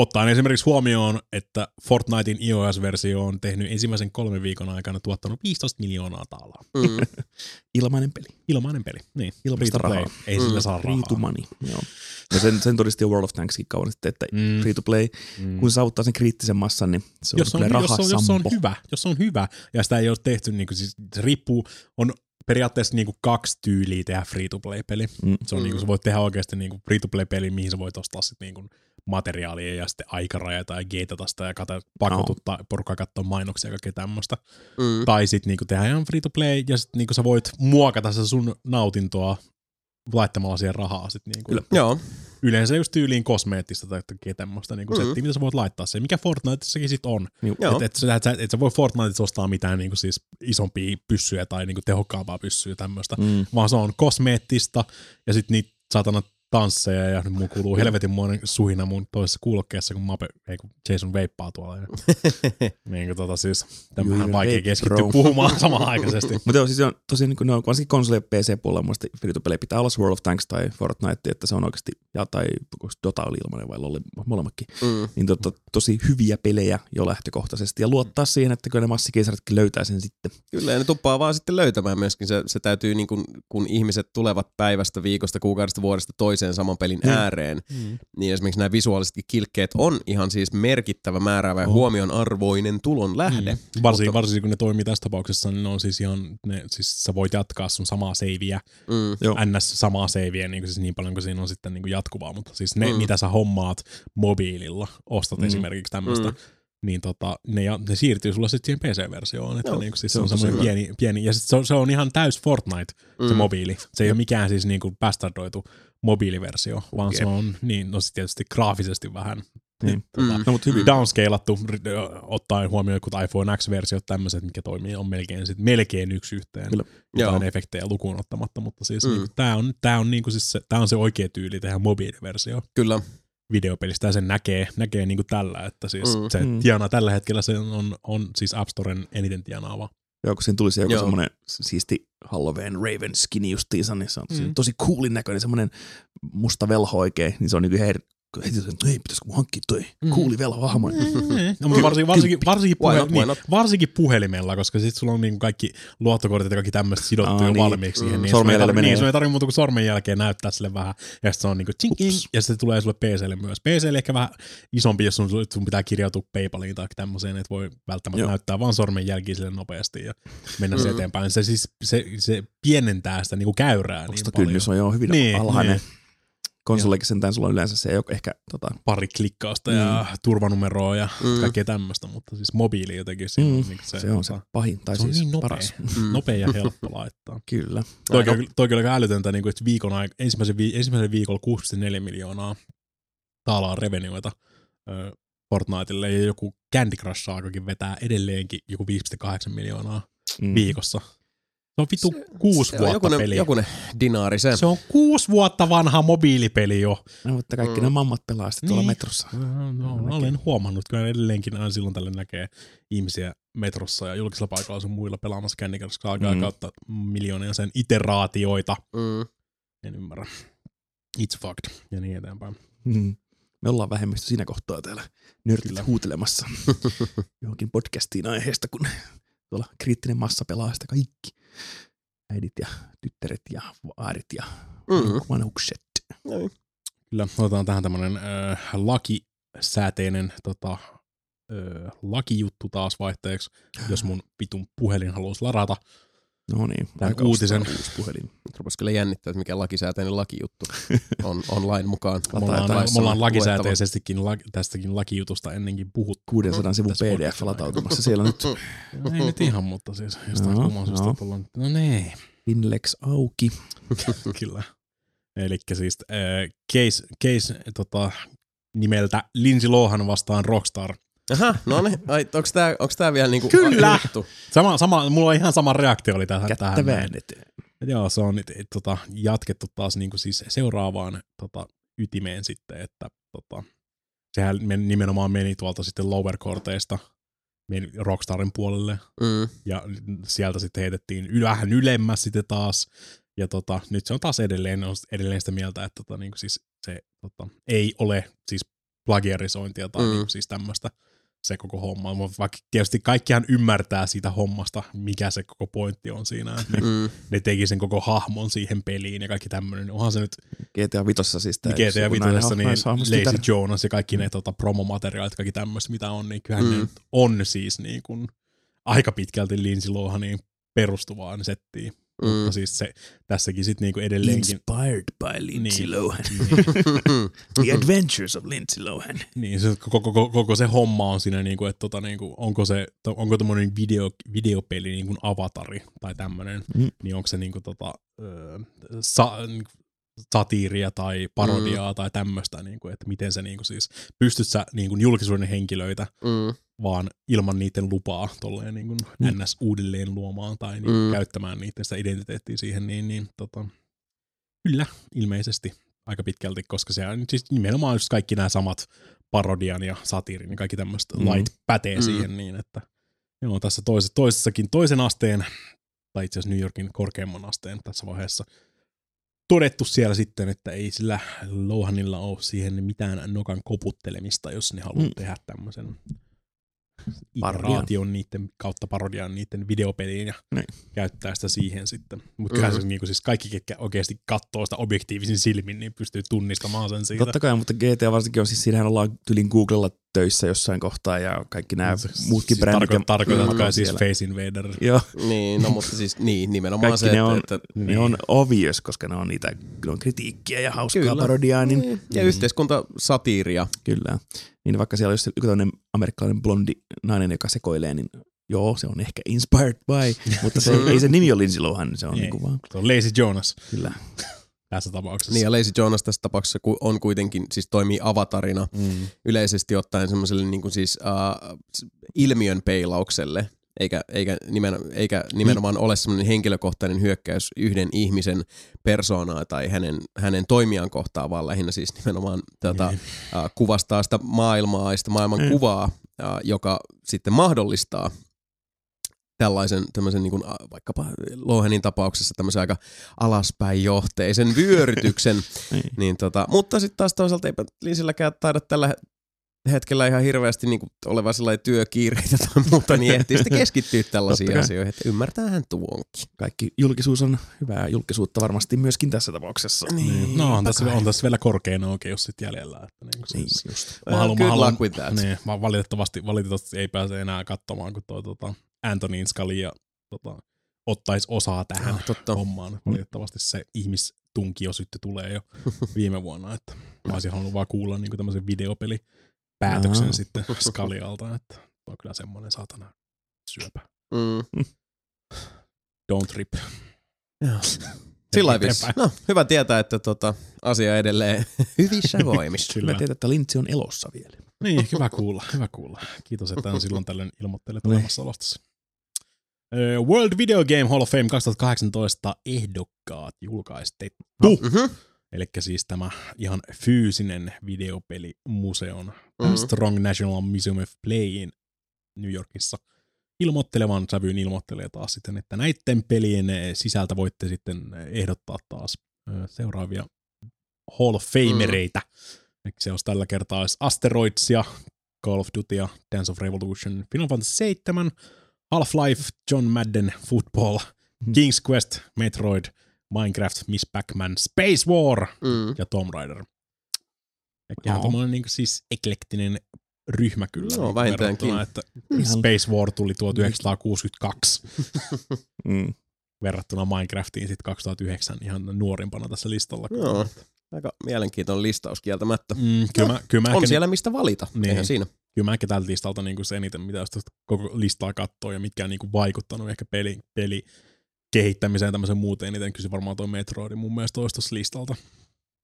Speaker 3: Ottaen esimerkiksi huomioon, että Fortnitein iOS-versio on tehnyt ensimmäisen kolmen viikon aikana tuottanut 15 miljoonaa taalaa.
Speaker 1: Mm.
Speaker 2: Ilmainen peli.
Speaker 3: Ilmainen peli. Niin,
Speaker 2: Ilmaista rahaa.
Speaker 3: Ei
Speaker 1: Mm.
Speaker 3: sillä saa rahaa.
Speaker 2: Free to money. Joo. Ja sen, sen todisti jo World of Tankskin kauan sitten, että
Speaker 3: Mm.
Speaker 2: free to play,
Speaker 3: Mm.
Speaker 2: kun saavuttaa sen kriittisen massan, niin se on
Speaker 3: jos on,
Speaker 2: kyllä
Speaker 3: jos, on, jos on hyvä, jos on hyvä, ja sitä ei ole tehty, niin kuin, siis, se riippuu, on periaatteessa niin kuin kaksi tyyliä tehdä free-to-play-peli.
Speaker 2: Mm.
Speaker 3: Se on mm. niin kuin, sä voit tehdä oikeasti niin kuin free-to-play-peli, mihin sä voit ostaa sit niin kuin materiaalia ja sitten aikarajata ja gateata sitä ja kata, pakotuttaa no. porukkaa katsoa mainoksia ja kaikkea tämmöistä.
Speaker 1: Mm.
Speaker 3: Tai sitten niinku tehdä ihan free-to-play ja sitten niinku sä voit muokata sitä sun nautintoa laittamalla siihen rahaa. Sit niinku.
Speaker 2: Kyllä.
Speaker 1: Joo.
Speaker 3: Yleensä just tyyliin kosmeettista tai jotakin tämmöistä niinku
Speaker 1: Mm.
Speaker 3: mm. settiä, mitä sä voit laittaa se, mikä Fortniteissakin sit on.
Speaker 2: Niin.
Speaker 3: Et, et, et, sä, et sä voi Fortniteissa ostaa mitään niinku siis isompia pyssyjä tai niinku tehokkaampaa pyssyä tämmöistä,
Speaker 2: Mm.
Speaker 3: vaan se on kosmeettista ja sitten niitä saatana tansseja ja nyt mun kuuluu helvetinmoinen suhina mun toisessa kuulokkeessa, kun, Mape, ei, kun Jason veippaa tuolla. Ja, niin kuin tota siis, tämähän vaikea keskittyä puhumaan samanaikaisesti.
Speaker 2: Mutta joo, siis se on tosiaan niin kuin, no, varsinkin konsoli- ja PC-puolella muista free to pitää olla World of Tanks tai Fortnite, että se on oikeasti, ja tai Dota oli ilmainen vai oli molemmatkin,
Speaker 1: Mm.
Speaker 2: niin to, tosi hyviä pelejä jo lähtökohtaisesti ja luottaa siihen, että kyllä ne massikeisaritkin löytää sen sitten.
Speaker 1: Kyllä, ja ne tuppaa vaan sitten löytämään myöskin. Se, se täytyy, niin kun, kun ihmiset tulevat päivästä, viikosta, kuukaudesta, vuodesta toiseen saman pelin
Speaker 2: Mm.
Speaker 1: ääreen,
Speaker 3: Mm.
Speaker 1: niin esimerkiksi nämä visuaalisetkin kilkkeet on ihan siis merkittävä, määräävä ja
Speaker 3: On.
Speaker 1: huomion arvoinen tulon lähde.
Speaker 3: Mm. Varsinkin, varsinkin kun ne toimii tässä tapauksessa, niin ne on siis ihan, ne, siis sä voit jatkaa sun samaa seiviä,
Speaker 1: Mm.
Speaker 3: Ns. samaa seiviä niin, siis niin paljon kuin siinä on sitten niin kuin jatkuvaa, mutta siis ne,
Speaker 1: Mm.
Speaker 3: mitä sä hommaat mobiililla, ostat
Speaker 2: mm.
Speaker 3: esimerkiksi tämmöistä,
Speaker 1: Mm.
Speaker 3: Mm. niin tota, ne, ja- ne siirtyy sulla sitten siihen PC-versioon, että
Speaker 1: Joo,
Speaker 3: niin kuin, siis
Speaker 2: se
Speaker 3: se
Speaker 2: on
Speaker 3: semmoinen pieni, pieni, ja sit se on, se on ihan täys Fortnite, mm. se
Speaker 1: Mm.
Speaker 3: mobiili. Se ei ole mikään siis niin kuin bastardoitu mobiiliversio, vaan se on, niin, no sit tietysti graafisesti vähän
Speaker 2: Niin.
Speaker 3: tota,
Speaker 1: Mm.
Speaker 2: No, mutta hyvin.
Speaker 3: downscalattu, r- ottaen huomioon jotkut iPhone X-versiot, tämmöiset, mikä toimii, on melkein, sit, melkein yksi yhteen.
Speaker 2: Kyllä.
Speaker 3: Jotain
Speaker 1: Joo.
Speaker 3: efektejä lukuun ottamatta, mutta siis
Speaker 1: Mm.
Speaker 3: mm. niin, tämä on, tää on, niinku siis se, tää on se oikea tyyli tehdä mobiiliversio
Speaker 1: Kyllä.
Speaker 3: Videopelistä, ja sen näkee, näkee niinku tällä, että siis
Speaker 1: Mm.
Speaker 3: se
Speaker 2: Mm.
Speaker 3: tienaa tällä hetkellä, se on, on siis App Storen eniten tienaava.
Speaker 2: Joo, kun siinä tuli se joku semmoinen siisti Halloween Raven skinny justiinsa, niin se on tosi,
Speaker 3: Mm.
Speaker 2: tosi coolin näköinen, semmoinen musta velho oikein, niin se on niinku her... heti se, hei, pitäisikö mun hankkia toi
Speaker 3: Mm.
Speaker 2: cooli velho hahmo.
Speaker 3: No, mutta varsinkin, varsinkin, varsinkin,
Speaker 1: Why
Speaker 3: puhe,
Speaker 1: not, why
Speaker 3: niin, varsinkin puhelimella, koska sit sulla on niin kaikki luottokortit ja kaikki tämmöiset sidottu
Speaker 2: Aa,
Speaker 3: jo
Speaker 2: niin.
Speaker 3: valmiiksi siihen.
Speaker 1: Mm.
Speaker 3: Niin sun ei
Speaker 2: Sormenjäljellä
Speaker 3: tarvi-
Speaker 2: menee.
Speaker 3: Niin, sun ei tarvitse muuta kuin sormenjälkeen näyttää sille vähän. Ja sitten se on ching, ching,
Speaker 2: Ups.
Speaker 3: ja sitten se tulee sulle PClle myös. PClle ehkä vähän isompi, jos sun, sun pitää kirjautua Paypaliin tai tämmöiseen, että voi välttämättä
Speaker 2: Joo.
Speaker 3: näyttää vaan sormenjälkiä sille nopeasti ja mennä
Speaker 1: Mm.
Speaker 3: se eteenpäin. Se siis se, se pienentää sitä niinku käyrää niin
Speaker 2: Koska
Speaker 3: paljon.
Speaker 2: kynnys on jo hyvin
Speaker 3: Niin,
Speaker 2: alhainen.
Speaker 3: niin.
Speaker 2: Konsolikin sentään sulla on yleensä se ei ole ehkä tota,
Speaker 3: pari klikkausta ja turvanumeroa ja
Speaker 1: Mm.
Speaker 3: kaikkea tämmöistä, mutta siis mobiili jotenkin siinä
Speaker 2: Mm,
Speaker 3: on niinku
Speaker 2: se, se on se
Speaker 3: tota,
Speaker 2: pahin, tai
Speaker 3: se on
Speaker 2: siis
Speaker 3: niin nopea.
Speaker 2: paras.
Speaker 1: Mm.
Speaker 3: nopea ja helppo laittaa.
Speaker 2: Kyllä.
Speaker 3: Toi on, toi on kyllä älytöntä, niin kuin, että viikon aik- ensimmäisen, vi- ensimmäisen viikolla 6,4 miljoonaa taalaa revenioita ö, Fortniteille ja joku Candy Crush saakakin vetää edelleenkin joku 5,8 miljoonaa
Speaker 2: Mm.
Speaker 3: viikossa. Se on vitu kuusi
Speaker 1: Se
Speaker 3: vuotta
Speaker 1: jokunen,
Speaker 3: peli.
Speaker 1: jokunen dinaari se.
Speaker 3: Se on kuusi vuotta vanha mobiilipeli jo.
Speaker 2: No, mutta kaikki mm. ne mammat pelaa sitten tuolla
Speaker 3: Niin.
Speaker 2: metrossa.
Speaker 3: No, no, olen huomannut, kyllä edelleenkin aina silloin tällä näkee ihmisiä metrossa ja julkisella paikalla sun muilla pelaamassa kännikässä aikaa
Speaker 2: Mm.
Speaker 3: kautta miljoonia sen iteraatioita.
Speaker 1: Mm.
Speaker 3: En ymmärrä. It's fucked. Ja niin eteenpäin.
Speaker 2: Mm. Me ollaan vähemmistö siinä kohtaa täällä nörtit huutelemassa johonkin podcastiin aiheesta, kun tuolla kriittinen massa pelaa sitä kaikki. Äidit ja tyttäret ja vaarit ja
Speaker 1: Mm.
Speaker 2: vanhukset.
Speaker 1: Noin.
Speaker 3: Kyllä, otetaan tähän tämmönen äh, lakisääteinen tota, äh, lakijuttu taas vaihteeksi, jos mun vitun puhelin haluaisi ladata.
Speaker 2: No niin, aika
Speaker 3: uutisen.
Speaker 2: uusi puhelin.
Speaker 1: Nyt rupesi kyllä jännittää, että mikä lakisääteinen lakijuttu on, on lain mukaan.
Speaker 3: Me ollaan, me ollaan lakisääteisestikin la, tästäkin lakijutusta ennenkin puhuttu.
Speaker 2: 600 sivun PDF latautumassa siellä nyt.
Speaker 3: No, ei nyt ihan, mutta siis jostain
Speaker 2: Joo,
Speaker 3: kumman
Speaker 2: joo.
Speaker 3: tullaan. No niin,
Speaker 2: Inlex auki.
Speaker 3: kyllä. Eli siis äh, case, case tota, nimeltä Lindsay Lohan vastaan Rockstar.
Speaker 1: Aha, no niin. Ai, onks tää, onks tää vielä niinku
Speaker 3: Kyllä!
Speaker 1: juttu?
Speaker 3: Sama, sama, mulla on ihan sama reaktio oli tähän.
Speaker 2: Kättä
Speaker 3: tähän näin.
Speaker 2: väännetään.
Speaker 3: Joo, se on nyt et, tota, jatkettu taas niinku siis seuraavaan tota, ytimeen sitten, että tota, sehän men, nimenomaan meni tuolta sitten lower courteista meni Rockstarin puolelle
Speaker 1: Mm.
Speaker 3: ja sieltä sitten heitettiin yl- vähän ylemmäs sitten taas. Ja tota, nyt se on taas edelleen, on edelleen sitä mieltä, että tota, niinku siis se tota, ei ole siis plagiarisointia tai
Speaker 1: mm.
Speaker 3: niinku siis tämmöistä se koko homma. Mutta vaikka tietysti kaikkihan ymmärtää siitä hommasta, mikä se koko pointti on siinä. Että ne,
Speaker 1: Mm.
Speaker 3: ne teki sen koko hahmon siihen peliin ja kaikki tämmöinen. Niin Onhan se nyt
Speaker 2: GTA Vitossa siis tää
Speaker 3: GTA Vitosessa,
Speaker 2: nainen-
Speaker 3: niin Lazy
Speaker 2: tytär.
Speaker 3: Jonas ja kaikki ne tota, promomateriaalit, kaikki tämmöistä, mitä on, niin kyllähän
Speaker 1: Mm.
Speaker 3: mm. ne nyt on siis niin kuin aika pitkälti Lindsay Lohanin perustuvaan settiin. Mm. Mutta siis se tässäkin sitten niinku edelleenkin...
Speaker 2: Inspired by Lindsay
Speaker 3: Niin.
Speaker 2: Lohan.
Speaker 3: Niin,
Speaker 2: The Adventures of Lindsay Lohan.
Speaker 3: niin se koko, koko, koko, se homma on siinä, niinku, että tota, niinku, onko se onko tommonen video, videopeli niinku avatari tai tämmönen,
Speaker 2: Mm.
Speaker 3: mm. niin onko se niinku, tota, ö, sa, niinku, satiiria tai parodiaa mm. tai tämmöistä, niinku, että miten se niinku, siis, pystyt sä niinku, julkisuuden henkilöitä
Speaker 1: Mm.
Speaker 3: vaan ilman niiden lupaa tolleen niin kuin
Speaker 2: Mm.
Speaker 3: ns. uudelleen luomaan tai niin
Speaker 1: Mm.
Speaker 3: mm. käyttämään niiden sitä identiteettiä siihen, niin, niin tota, kyllä, ilmeisesti aika pitkälti, koska se on siis nimenomaan just kaikki nämä samat parodian ja satiirin ja kaikki tämmöiset
Speaker 2: Mm.
Speaker 3: lait pätee
Speaker 1: Mm.
Speaker 3: mm. siihen niin, että joo, tässä toisessa, toisessakin toisen asteen, tai itse asiassa New Yorkin korkeimman asteen tässä vaiheessa, todettu siellä sitten, että ei sillä Lohanilla ole siihen mitään nokan koputtelemista, jos ne haluaa
Speaker 2: Mm.
Speaker 3: tehdä tämmöisen
Speaker 2: Parodian.
Speaker 3: iteraation niiden kautta parodian niiden videopeliin ja
Speaker 2: Niin.
Speaker 3: käyttää sitä siihen sitten. Mutta kyllähän
Speaker 1: Mhm.
Speaker 3: se niinku siis kaikki, ketkä oikeasti katsoo sitä objektiivisin silmin, niin pystyy tunnistamaan sen siitä.
Speaker 2: Totta kai, mutta GTA varsinkin on siis, siinähän ollaan tylin Googlella töissä jossain kohtaa ja kaikki nämä muutkin
Speaker 3: siis
Speaker 2: brändit.
Speaker 3: tarko- tarkoitatko
Speaker 2: Mm.
Speaker 3: kai siis. Face Invader?
Speaker 2: Joo,
Speaker 1: Niin, no mutta siis niin, nimenomaan
Speaker 2: kaikki
Speaker 1: se,
Speaker 2: ne on,
Speaker 1: että, että
Speaker 2: ne on obvious, koska ne on niitä ne on kritiikkiä ja hauskaa
Speaker 1: Kyllä.
Speaker 2: parodiaa, niin
Speaker 1: Niin, ja yhteiskuntasatiiria.
Speaker 2: Kyllä. Niin vaikka siellä olisi joku tämmöinen amerikkalainen blondi nainen, joka sekoilee, niin joo, se on ehkä inspired by, mutta se, ei se nimi ole Lindsay Lohan, niin se on
Speaker 3: Ei.
Speaker 2: niinku vaan,
Speaker 3: Se on Lazy Jonas
Speaker 2: kyllä.
Speaker 3: Tässä tapauksessa.
Speaker 1: Niin ja Lazy Jonas tässä tapauksessa on kuitenkin, siis toimii avatarina
Speaker 3: mm.
Speaker 1: yleisesti ottaen semmoiselle niin kuin siis uh, ilmiön peilaukselle, eikä, eikä, nimen, eikä nimenomaan ole semmoinen henkilökohtainen hyökkäys yhden ihmisen persoonaa tai hänen, hänen toimiaan kohtaan, vaan lähinnä siis nimenomaan tota,
Speaker 3: Niin.
Speaker 1: uh, kuvastaa sitä maailmaa ja sitä maailman
Speaker 2: Mm.
Speaker 1: kuvaa, uh, joka sitten mahdollistaa tällaisen tämmöisen niin kuin, vaikkapa Lohenin tapauksessa tämmöisen aika alaspäin johteisen vyörytyksen,
Speaker 2: Niin.
Speaker 1: niin tota, mutta sitten taas toisaalta eipä Linsilläkään taida tällä hetkellä ihan hirveästi niin kuin oleva sellainen työkiireitä tai muuta, niin ehtii sitten keskittyä tällaisiin asioihin, että ymmärtäähän tuonkin.
Speaker 2: Kaikki julkisuus on hyvää julkisuutta varmasti myöskin tässä tapauksessa.
Speaker 3: Niin. No on tässä, on tässä vielä korkein oikeus sitten jäljellä. Että niin
Speaker 2: Niin,
Speaker 3: siis,
Speaker 2: just.
Speaker 1: Well, good luck with that.
Speaker 3: Niin, vaan valitettavasti, valitettavasti ei pääse enää katsomaan, kun toi tota, Antonin Scalia tota, ottaisi osaa tähän
Speaker 1: Ah, totta.
Speaker 3: hommaan. Valitettavasti se ihmistunkio sitten tulee jo viime vuonna. Että mä olisin halunnut vaan kuulla niin tämmöisen videopelipäätöksen
Speaker 2: Aa.
Speaker 3: sitten Scalialta, että on kyllä semmoinen saatana syöpä.
Speaker 1: Mm.
Speaker 3: Don't rip.
Speaker 1: Sillä. No, hyvä tietää, että tota, asia edelleen hyvissä voimissa.
Speaker 2: Kyllä tietää, että Lintsi on elossa vielä.
Speaker 3: Niin, hyvä kuulla, hyvä kuulla. Kiitos, että on silloin tällöin ilmoittelet
Speaker 2: Niin.
Speaker 3: World Video Game Hall of Fame 2018 ehdokkaat julkaistettu.
Speaker 1: Mhm.
Speaker 3: Eli siis tämä ihan fyysinen videopelimuseon
Speaker 1: Mhm.
Speaker 3: mm. Strong National Museum of Playin New Yorkissa ilmoittelevan sävyyn ilmoittelee taas sitten, että näiden pelien sisältä voitte sitten ehdottaa taas seuraavia Hall of Famereitä. Mm. Se olisi tällä kertaa olisi Asteroidsia, Call of Dutya, Dance of Revolution, Final Fantasy 7, Half-Life, John Madden, Football,
Speaker 2: Mhm.
Speaker 3: King's Quest, Metroid, Minecraft, Miss Pac-Man, Space War
Speaker 1: Mm.
Speaker 3: ja Tomb Raider. Ihan
Speaker 2: Joo.
Speaker 3: tommonen niin siis eklektinen ryhmä kyllä. Niin
Speaker 1: vähintäänkin.
Speaker 3: Että Space War tuli 1962
Speaker 2: Mm.
Speaker 3: verrattuna Minecraftiin sitten 2009 ihan nuorimpana tässä listalla.
Speaker 1: Joo. Aika mielenkiintoinen listaus kieltämättä.
Speaker 3: Mm, kyllä mä, kyllä mä
Speaker 1: On
Speaker 3: ehkä,
Speaker 1: siellä mistä valita,
Speaker 3: Niin.
Speaker 1: eihän siinä.
Speaker 3: Kyllä mä ehkä tältä listalta niin se eniten, mitä jos koko listaa katsoo ja mitkä on niin kuin vaikuttanut ehkä peli, peli kehittämiseen tämmöisen muuten eniten, kyllä se varmaan toi Metroid mun mielestä olisi tuossa listalta.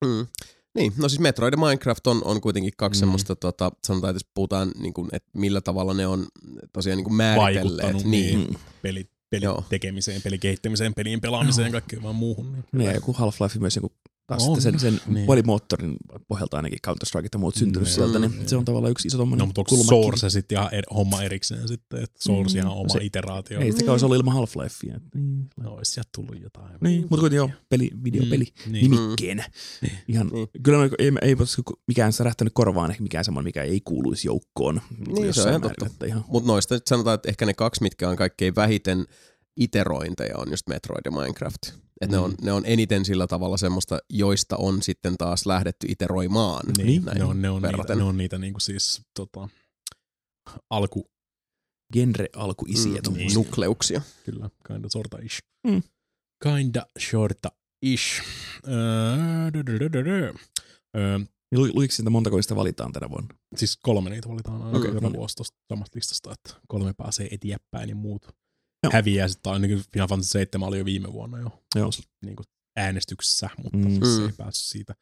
Speaker 1: Mm. Niin, no siis Metroid ja Minecraft on, on kuitenkin kaksi mm.
Speaker 3: Mm.
Speaker 1: semmoista, tota, sanotaan, että jos puhutaan, niin kuin, että millä tavalla ne on tosiaan niin kuin määritelleet.
Speaker 3: Vaikuttanut
Speaker 1: Niin.
Speaker 3: niin. peli, pelin
Speaker 1: Joo.
Speaker 3: tekemiseen, pelin kehittämiseen, pelin pelaamiseen ja kaikkeen vaan muuhun. Niin.
Speaker 2: Niin, ja joku Half-Life myös joku taas
Speaker 3: On,
Speaker 2: sitten sen, sen
Speaker 3: niin.
Speaker 2: pelimoottorin pohjalta ainakin Counter-Strike ja muut syntynyt
Speaker 3: Mm.
Speaker 2: sieltä, niin
Speaker 1: Mm.
Speaker 2: se on tavallaan yksi iso tommonen
Speaker 3: No, mutta onko. Source sitten ihan er, homma erikseen sitten, että Source
Speaker 2: Mm.
Speaker 3: ihan oma
Speaker 2: Se-
Speaker 3: iteraatio.
Speaker 2: Ei sitäkään olisi ollut ilman Half-Lifea. Niin,
Speaker 3: No, olisi sieltä tullut jotain.
Speaker 2: niin mutta kuitenkin joo, peli, videopeli
Speaker 3: Mm, niin.
Speaker 2: nimikkeenä. Ihan,
Speaker 1: Niin.
Speaker 2: Kyllä ei, ei, ei mikään särähtänyt korvaan, ehkä mikään semmoinen, mikä ei kuuluisi joukkoon.
Speaker 1: Niin, se on
Speaker 2: jossain
Speaker 1: ihan
Speaker 2: määrin,
Speaker 1: totta. Mutta noista sanotaan, että ehkä ne kaksi, mitkä on kaikkein vähiten iterointeja, on just Metroid ja Minecraft. Et ne,
Speaker 3: Mm.
Speaker 1: on, ne on eniten sillä tavalla semmoista, joista on sitten taas lähdetty iteroimaan.
Speaker 3: Niin,
Speaker 1: näin
Speaker 3: ne on, ne on niitä, ne on niitä niinku siis tota, alku,
Speaker 2: genre alkuisiä
Speaker 1: Mm,
Speaker 2: mm,
Speaker 3: niin.
Speaker 1: nukleuksia.
Speaker 3: kyllä, kinda sorta ish.
Speaker 2: Mm.
Speaker 3: Kinda shorta ish. Öö. Öö,
Speaker 2: Lu, luiko sitä montako niistä valitaan tänä vuonna?
Speaker 3: siis kolme niitä valitaan aina
Speaker 2: Okei,
Speaker 3: okay,
Speaker 2: no
Speaker 3: joka
Speaker 2: niin.
Speaker 3: vuosi tuosta samasta listasta, että kolme pääsee eteenpäin ja muut
Speaker 2: Joo.
Speaker 3: Häviää. Sitten ainakin Final Fantasy 7 oli jo viime vuonna jo
Speaker 2: Joo.
Speaker 3: niin kuin äänestyksessä, mutta
Speaker 2: Mm.
Speaker 3: mm. se
Speaker 1: Mm.
Speaker 3: ei päässyt siitä,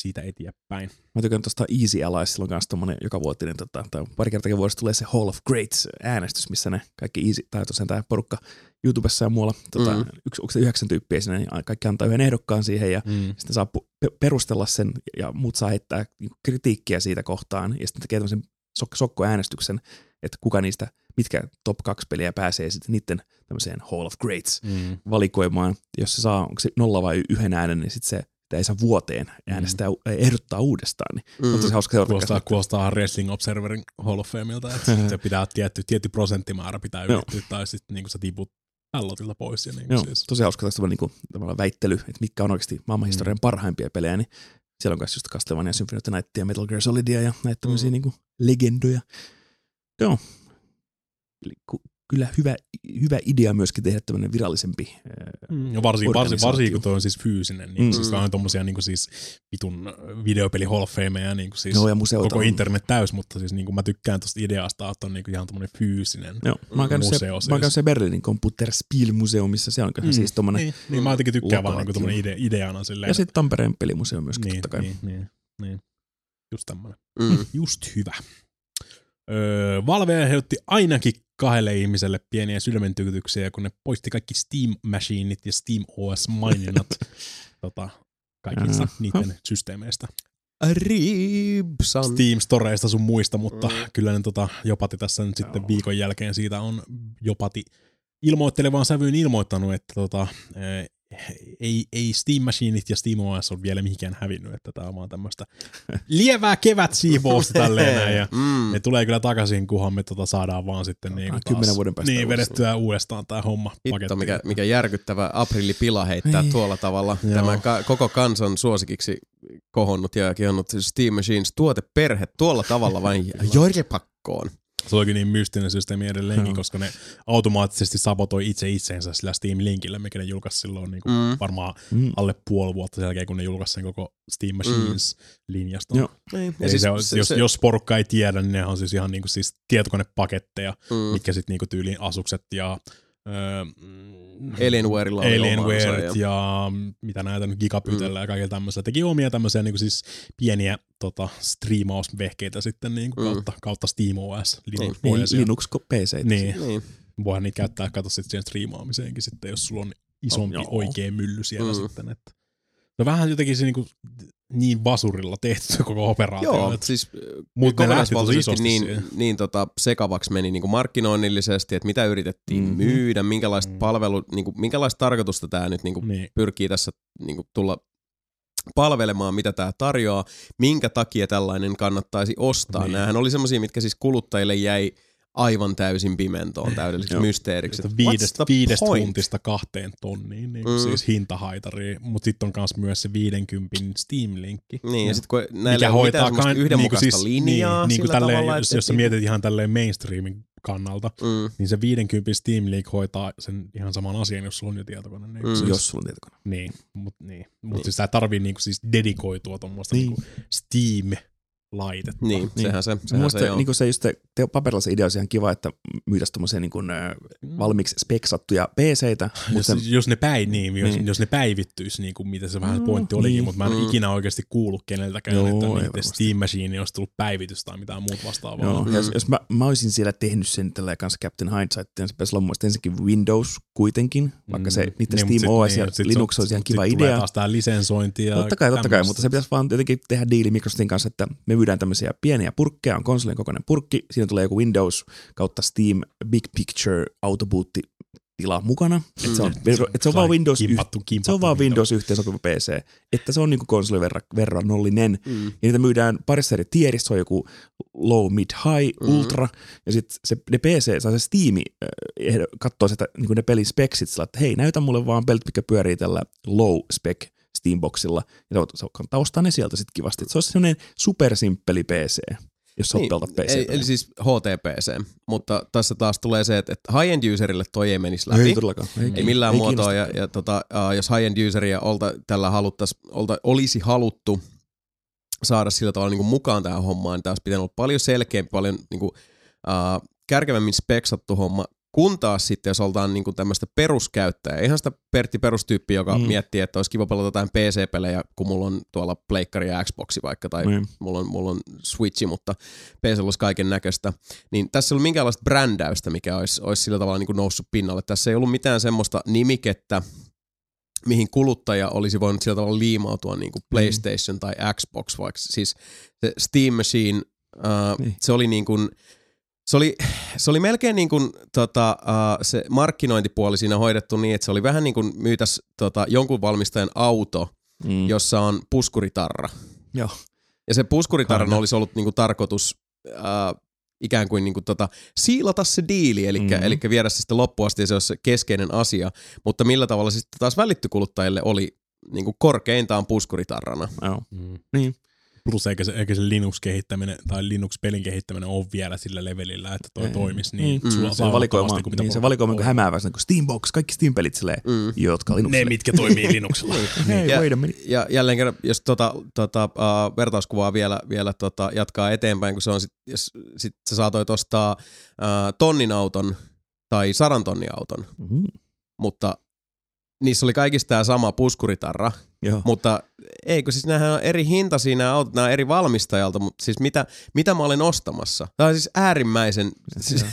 Speaker 3: siitä eteenpäin.
Speaker 2: Mä tykkään tuosta Easy Allies, sillä on myös tommonen joka vuotinen, tota, tai pari kertaa vuodessa tulee se Hall of Greats äänestys, missä ne kaikki Easy, tai tosiaan tämä porukka YouTubessa ja muualla, tota,
Speaker 1: Mm.
Speaker 2: mm. yksi, onko se yhdeksän tyyppiä siinä, niin kaikki antaa yhden ehdokkaan siihen ja
Speaker 3: Mm.
Speaker 2: sitten saa perustella sen ja muut saa heittää niinku kritiikkiä siitä kohtaan ja sitten tekee tämmöisen sok- sokkoäänestyksen, että kuka niistä, mitkä top kaksi peliä pääsee sitten niiden tämmöiseen Hall of Greats
Speaker 3: Mm.
Speaker 2: valikoimaan. Jos se saa, onko se nolla vai yhden äänen, niin sitten se ei saa vuoteen äänestää, mm. ehdottaa uudestaan. Niin
Speaker 1: Mm.
Speaker 2: on tosi hauska seurata.
Speaker 3: Kuulostaa, kuulostaa Wrestling Observerin Hall of Fameilta, että se pitää tietty, tietty prosenttimäärä pitää ylittyä, tai sitten niin sä tiput pallotilta pois. Ja niin
Speaker 2: Joo,
Speaker 3: siis.
Speaker 2: tosi hauska tästä niinku, tavallaan väittely, että mitkä on oikeasti maailmanhistorian mm. parhaimpia pelejä, niin siellä on myös just Castlevania, Symphony of the Nightia, Metal Gear Solidia ja näitä tämmöisiä
Speaker 1: Mm.
Speaker 2: niinku legendoja. Joo. Eli ku- kyllä hyvä, hyvä idea myöskin tehdä tämmöinen virallisempi. ää,
Speaker 3: Mm, ja varsin, varsin,
Speaker 2: organisaatio.
Speaker 3: varsin, kun toi on siis fyysinen, niin
Speaker 2: Mm.
Speaker 3: mm. siis on tommosia niin siis vitun videopeli Hall of Fameja, niin siis
Speaker 2: Joo, ja museota
Speaker 3: koko
Speaker 2: on.
Speaker 3: internet täys, mutta siis niin mä tykkään tosta ideasta, että on niin ihan tommonen fyysinen.
Speaker 2: Joo, mä oon käynyt, se,
Speaker 3: museo
Speaker 2: mä oon
Speaker 3: siis.
Speaker 2: käynyt se Berliinin Computerspielmuseumissa, se on kyllä mm. siis tommonen.
Speaker 3: Niin, niin mä jotenkin tykkään vaan niin tommonen ide, ideana silleen.
Speaker 2: Ja sitten Tampereen pelimuseo myöskin
Speaker 3: niin,
Speaker 2: totta kai.
Speaker 3: niin, niin, niin, just tämmönen.
Speaker 1: Mm.
Speaker 3: Just hyvä. Öö, Valve aiheutti ainakin kahdelle ihmiselle pieniä sydämentykytyksiä, kun ne poisti kaikki Steam Machineit ja Steam OS-maininnat tota, kaikista
Speaker 2: Aha.
Speaker 3: niiden systeemeistä.
Speaker 1: Ribsan.
Speaker 3: Steam Storeista sun muista, mutta
Speaker 1: Mm.
Speaker 3: kyllä ne tota, Jopati tässä nyt sitten
Speaker 2: Joo.
Speaker 3: viikon jälkeen siitä on Jopati ilmoittelevaan sävyyn ilmoittanut, että tota, ei, ei Steam Machineit ja Steam OS ole vielä mihinkään hävinnyt, että tämä on vaan tämmöistä lievää kevätsiivousta tälleen näin, ja
Speaker 1: Mm.
Speaker 3: ne tulee kyllä takaisin, kunhan me tota saadaan vaan sitten niin taas,
Speaker 2: kymmenen vuoden päästä
Speaker 3: niin, vedettyä uudestaan tämä homma
Speaker 1: Hitto, mikä, mikä järkyttävä aprillipila heittää
Speaker 2: Niin.
Speaker 1: tuolla tavalla.
Speaker 3: Joo.
Speaker 1: Tämä ka- koko kansan suosikiksi kohonnut ja kihonnut siis Steam Machines tuoteperhe tuolla tavalla vain jorjepakkoon.
Speaker 3: Se oli niin mystinen systeemi edelleenkin,
Speaker 2: Joo.
Speaker 3: koska ne automaattisesti sabotoi itse itseensä sillä Steam-linkillä, mikä ne julkaisi silloin niin kuin
Speaker 1: Mm.
Speaker 3: varmaan
Speaker 2: Mm.
Speaker 3: alle puoli vuotta sen jälkeen, kun ne julkaisi sen koko Steam Machines-linjaston.
Speaker 2: Joo.
Speaker 1: Niin.
Speaker 3: Ja siis, se, on- jos, jos porukka ei tiedä, niin ne on siis ihan niinku siis tietokonepaketteja,
Speaker 1: mm.
Speaker 3: mitkä sitten niinku tyyliin Asukset ja öö,
Speaker 1: Alienwarella oli
Speaker 3: Alienware ja...
Speaker 1: ja-
Speaker 3: mitä näitä nyt Gigapytellä mm. ja kaikilla tämmöisellä. Teki omia tämmöisiä niinku siis pieniä tota, striimausvehkeitä sitten niinku
Speaker 1: Mm.
Speaker 3: kautta, kautta SteamOS,
Speaker 1: Niin,
Speaker 3: Linux,
Speaker 2: Niin,
Speaker 3: niin,
Speaker 2: Linux PC.
Speaker 3: niin,
Speaker 1: Niin.
Speaker 3: Voihan niitä käyttää, kato sitten siihen striimaamiseenkin sitten, jos sulla on isompi
Speaker 2: Oh, joo.
Speaker 3: oikea mylly siellä
Speaker 1: Mm.
Speaker 3: sitten. Että. On vähän jotenkin se niinku, niin vasurilla tehty se koko operaatio.
Speaker 1: Joo,
Speaker 3: että-
Speaker 1: siis
Speaker 3: Mut ne lähti tosi isosti
Speaker 1: niin,
Speaker 3: siihen.
Speaker 1: niin tota, sekavaksi meni niin kuin markkinoinnillisesti, että mitä yritettiin
Speaker 2: Mhm.
Speaker 1: mm-hmm. myydä, minkälaista
Speaker 3: Mm.
Speaker 1: mm. palvelu, niin kuin, minkälaista tarkoitusta tämä nyt niin kuin
Speaker 3: Niin.
Speaker 1: pyrkii tässä niin kuin tulla palvelemaan, mitä tämä tarjoaa, minkä takia tällainen kannattaisi ostaa.
Speaker 3: Niin.
Speaker 1: Nämähän oli semmoisia, mitkä siis kuluttajille jäi aivan täysin pimentoon täydelliseksi
Speaker 2: Joo.
Speaker 1: mysteeriksi.
Speaker 3: Viidestä, viidestä tuntista kahteen tonniin, niin
Speaker 1: Mm.
Speaker 3: siis hintahaitari, mutta sitten on myös myös se 50 Steam-linkki.
Speaker 1: Niin, ja sitten kun näillä
Speaker 3: mikä hoitaa
Speaker 1: mitään semmoista
Speaker 3: kain-
Speaker 1: yhdenmukaista
Speaker 3: niinku siis,
Speaker 1: linjaa
Speaker 3: niin, niin kuin
Speaker 1: sillä
Speaker 3: tälleen,
Speaker 1: tavalla,
Speaker 3: jos, jos sä mietit ihan tälleen mainstreamin kannalta,
Speaker 1: Mm.
Speaker 3: niin se 50 Steam Link hoitaa sen ihan saman asian, jos sulla on jo tietokone. Niin,
Speaker 1: Mm.
Speaker 3: siis,
Speaker 2: Jos sulla on tietokone.
Speaker 3: Niin, mutta niin. Mut
Speaker 1: Niin.
Speaker 3: siis sä tarvii niinku siis dedikoitua tuommoista
Speaker 2: Niin.
Speaker 3: niinku Steam-laitetta.
Speaker 1: Niin,
Speaker 2: Niin.
Speaker 1: sehän se, sehän
Speaker 2: mielestä
Speaker 1: se on.
Speaker 2: niin se, just se, te, paperilla se idea olisi ihan kiva, että myytäisiin tommosia niin kuin, valmiiksi speksattuja PCitä,
Speaker 3: Jos, jos, ne päi, niin, jos,
Speaker 2: Niin.
Speaker 3: jos ne päivittyisi, niin kuin mitä se vähän
Speaker 2: Mm,
Speaker 3: pointti olikin,
Speaker 2: niin.
Speaker 3: mutta mä en
Speaker 1: Mm.
Speaker 3: ikinä oikeasti kuullut keneltäkään,
Speaker 2: Joo,
Speaker 3: että niiden. Steam Machine olisi tullut päivitys tai mitään muuta vastaavaa.
Speaker 2: Joo,
Speaker 1: Mm.
Speaker 2: jos, jos mä, mä olisin siellä tehnyt sen tällä kanssa Captain Hindsight, niin se pitäisi olla mun mielestä ensinnäkin Windows kuitenkin, vaikka se niiden
Speaker 3: Niin,
Speaker 2: Steam OS
Speaker 3: niin,
Speaker 2: ja
Speaker 3: sit
Speaker 2: Linux olisi ihan kiva
Speaker 3: tulee
Speaker 2: idea.
Speaker 3: taas tää lisensointi ja
Speaker 2: Totta kai, totta kai, mutta se pitäisi vaan jotenkin tehdä diili Microsoftin kanssa, että me myydään tämmöisiä pieniä purkkeja, on konsolin kokoinen purkki, siinä tulee joku Windows kautta Steam Big Picture autobootti tila mukana, että se on,
Speaker 1: Mm.
Speaker 2: että se on vaan Windows,
Speaker 3: kimpattu, kimpattu
Speaker 2: se on vaan
Speaker 3: Windows.
Speaker 2: Windows yhteensopiva PC, että se on niinku konsoli verran, verrannollinen,
Speaker 1: Mm.
Speaker 2: ja niitä myydään parissa eri tierissä, se on joku low, mid, high,
Speaker 1: Mhm.
Speaker 2: ultra, ja sitten se, ne PC, tai se Steam ehdo- katsoo sitä, niin ne pelin speksit, sillä, että hei, näytä mulle vaan pelit, mikä pyörii tällä low spec Steamboxilla, ja se, kannattaa ne sieltä sitten kivasti. Se olisi sellainen supersimppeli PC, jos niin, pelata PC.
Speaker 1: eli, eli siis HTPC, mutta tässä taas tulee se, että, että high-end userille toi ei menisi läpi.
Speaker 2: ei todellakaan.
Speaker 1: Ei millään
Speaker 2: ei
Speaker 1: muotoa, ja, ja tota, uh, jos high-end useria olta, tällä haluttais, olta, olisi haluttu saada sillä tavalla niin kuin mukaan tähän hommaan, niin tämä olisi pitänyt olla paljon selkeämpi, paljon niin kuin, uh, kärkevämmin speksattu homma, kun taas sitten, jos oltaan niin tämmöistä peruskäyttäjää, ihan sitä Pertti perustyyppiä, joka
Speaker 2: Mm.
Speaker 1: mm. miettii, että olisi kiva pelata jotain PC-pelejä, kun mulla on tuolla Pleikkari ja Xboxi vaikka, tai
Speaker 2: Niin.
Speaker 1: mulla on, mulla on Switchi, mutta PC olisi kaiken näköistä. Niin tässä ei ollut minkäänlaista brändäystä, mikä olisi, olisi sillä tavalla niin noussut pinnalle. Tässä ei ollut mitään semmoista nimikettä, mihin kuluttaja olisi voinut sillä tavalla liimautua niin kuin PlayStation tai Xbox, vaikka siis se Steam Machine, uh,
Speaker 2: Niin.
Speaker 1: se oli niin kuin, se oli, se oli melkein niin kuin, tota, uh, se markkinointipuoli siinä hoidettu niin, että se oli vähän niin kuin myytäs tota, jonkun valmistajan auto,
Speaker 2: Mm.
Speaker 1: jossa on puskuritarra.
Speaker 2: Joo.
Speaker 1: Ja se puskuritarran
Speaker 3: Kinda.
Speaker 1: olisi ollut niinku tarkoitus äh, ikään kuin niinku tota, siilata se diili, eli
Speaker 2: Mhm.
Speaker 1: mm-hmm. viedä se sitten loppuun asti ja se olisi se keskeinen asia. Mutta millä tavalla se sitten taas välitty kuluttajille oli niinku korkeintaan puskuritarrana.
Speaker 2: Joo.
Speaker 3: Mm.
Speaker 2: Niin.
Speaker 3: Plus eikä se, eikä se Linux-kehittäminen tai Linux-pelin kehittäminen ole vielä sillä levelillä, että toi
Speaker 2: Ei.
Speaker 3: toimisi
Speaker 2: Niin.
Speaker 3: niin.
Speaker 1: Mm.
Speaker 3: Sulla
Speaker 2: Se valikoima,
Speaker 3: kuin mitä
Speaker 2: niin se valikoima on hämäävä, on kuin Steambox, kaikki Steam-pelit silleen,
Speaker 1: Mm.
Speaker 2: jotka
Speaker 3: Ne,
Speaker 2: Linuxille.
Speaker 3: mitkä toimii Linuxilla.
Speaker 2: Hei,
Speaker 1: Ja-
Speaker 2: wait a minute.
Speaker 1: Ja jälleen kerran, jos tota, tota, uh, vertauskuvaa vielä, vielä tota, jatkaa eteenpäin, kun se on sit, jos sit sä saatoit ostaa uh, tonnin auton tai sadan tonnin auton,
Speaker 2: Mm.
Speaker 1: mutta niissä oli kaikista tämä sama puskuritarra,
Speaker 2: Joo.
Speaker 1: Mutta eikö siis nämähän on eri hintaisia nämä autot, nämä on eri valmistajalta, mutta siis mitä, mitä mä olen ostamassa? Tämä on siis äärimmäisen siis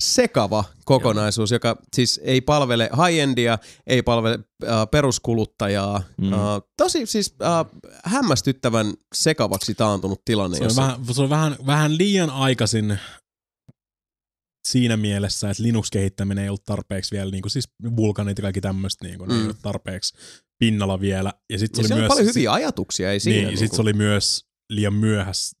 Speaker 1: sekava kokonaisuus, joka siis ei palvele high-endia, ei palvele äh, peruskuluttajaa.
Speaker 2: Mm.
Speaker 1: Äh, tosi siis äh, hämmästyttävän sekavaksi taantunut tilanne.
Speaker 3: Se on,
Speaker 1: jossa-
Speaker 3: vähän, se on vähän, vähän liian aikaisin siinä mielessä, että Linux-kehittäminen ei ollut tarpeeksi vielä, niin kuin siis vulkanit ja kaikki tämmöistä, niin kuin, mm. ei ollut tarpeeksi pinnalla vielä. Ja sitten
Speaker 1: ja
Speaker 3: se oli
Speaker 1: on
Speaker 3: myös,
Speaker 1: paljon hyviä ajatuksia, ei siinä.
Speaker 3: niin, sit se oli myös liian myöhässä,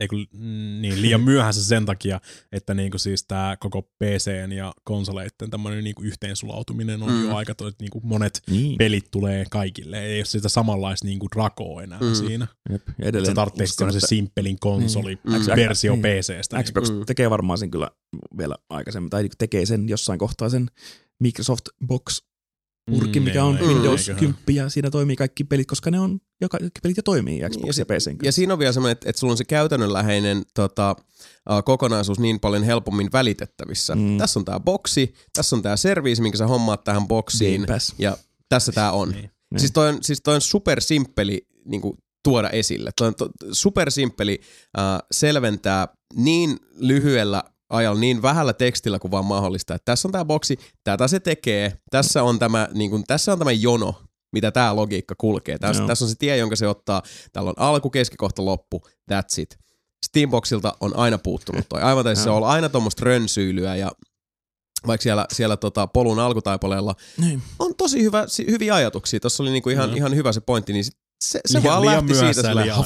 Speaker 3: ei kun, mm, niin, liian myöhässä sen takia, että niinku siis tämä koko PCn ja konsoleiden tämmöinen niinku yhteensulautuminen on
Speaker 1: Mm.
Speaker 3: jo aika, että niinku monet
Speaker 2: Niin.
Speaker 3: pelit tulee kaikille. Ei ole sitä samanlaista niinku drakoa enää
Speaker 1: Mm.
Speaker 3: mm. siinä.
Speaker 2: Jep. Ja
Speaker 3: Että
Speaker 2: edelleen
Speaker 3: sä tarvitsee
Speaker 2: uskon, että
Speaker 3: simppelin konsoli
Speaker 1: Mm.
Speaker 3: versio
Speaker 2: Niin.
Speaker 3: PCstä. Niin.
Speaker 2: Xbox
Speaker 1: Mm.
Speaker 2: tekee varmaan sen kyllä vielä aikaisemmin, tai tekee sen jossain kohtaa sen Microsoft Box purkki,
Speaker 3: Mm,
Speaker 2: mikä on
Speaker 3: ei-
Speaker 2: Windows
Speaker 3: eiköhän.
Speaker 2: 10 ja siinä toimii kaikki pelit, koska ne on, joka, kaikki pelit jo toimii Xbox
Speaker 1: Niin, ja
Speaker 2: ja, PCn
Speaker 1: Ja siinä on vielä semmoinen, että, että sulla on se käytännönläheinen tota, kokonaisuus niin paljon helpommin välitettävissä.
Speaker 2: Mm.
Speaker 1: Mm. Tässä on tämä boksi, tässä on tämä serviisi, minkä sä hommaat tähän boksiin,
Speaker 2: Game Pass.
Speaker 1: ja tässä tämä on.
Speaker 3: Niin.
Speaker 1: Niin. Siis toi on, siis toi on supersimppeli niin kuin, tuoda esille. Toi on to, supersimppeli uh, selventää niin lyhyellä ajalla niin vähällä tekstillä kuin vaan mahdollista. Että tässä on tämä boksi, tätä se tekee, tässä on tämä, niin kuin, tässä on tämä jono, mitä tämä logiikka kulkee. Tässä,
Speaker 2: Joo.
Speaker 1: tässä on se tie, jonka se ottaa. Täällä on alku, keskikohta, loppu. That's it. Steamboxilta on aina puuttunut toi. Aivan tässä on aina tuommoista rönsyilyä ja vaikka siellä, siellä tota polun alkutaipaleella
Speaker 2: Niin.
Speaker 1: on tosi hyvä, hyviä ajatuksia. Tuossa oli niinku ihan,
Speaker 3: Mm.
Speaker 1: ihan hyvä se pointti, niin se, se
Speaker 3: Liian-
Speaker 1: vaan
Speaker 3: liian
Speaker 1: lähti siitä sillä
Speaker 3: liian.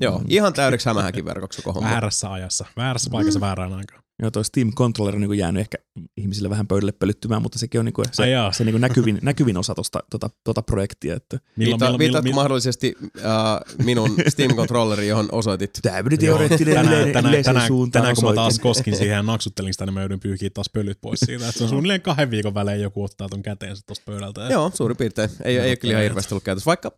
Speaker 1: Joo, ihan täydeksi hämähäkin verkoksi koko.
Speaker 3: Väärässä ajassa. Väärässä paikassa
Speaker 1: Mm.
Speaker 3: väärään aikaan.
Speaker 2: Joo, toi Steam Controller on niin jäänyt ehkä ihmisille vähän pöydälle pölyttymään, mutta sekin on niin
Speaker 3: Ai
Speaker 2: se,
Speaker 3: jaa.
Speaker 2: se niin näkyvin, näkyvin osa tosta, tota, tota projektia. Että
Speaker 1: Viitta, viittaatko mahdollisesti äh, minun Steam-controlleri, johon osoitit
Speaker 2: tämmöinen
Speaker 3: Joo,
Speaker 2: teoreettinen
Speaker 3: tänään, tänään, tänään,
Speaker 2: suuntaan
Speaker 3: tänään kun mä taas koskin siihen ja naksuttelin sitä, niin mä joudun pyyhkiä taas pölyt pois siitä. Että se on suunnilleen kahden viikon välein joku ottaa ton käteensä tosta pöydältä. Ja
Speaker 1: Joo, suurin piirtein. Ei, ei ole kyllä ihan hirveästi ollut käytössä, vaikka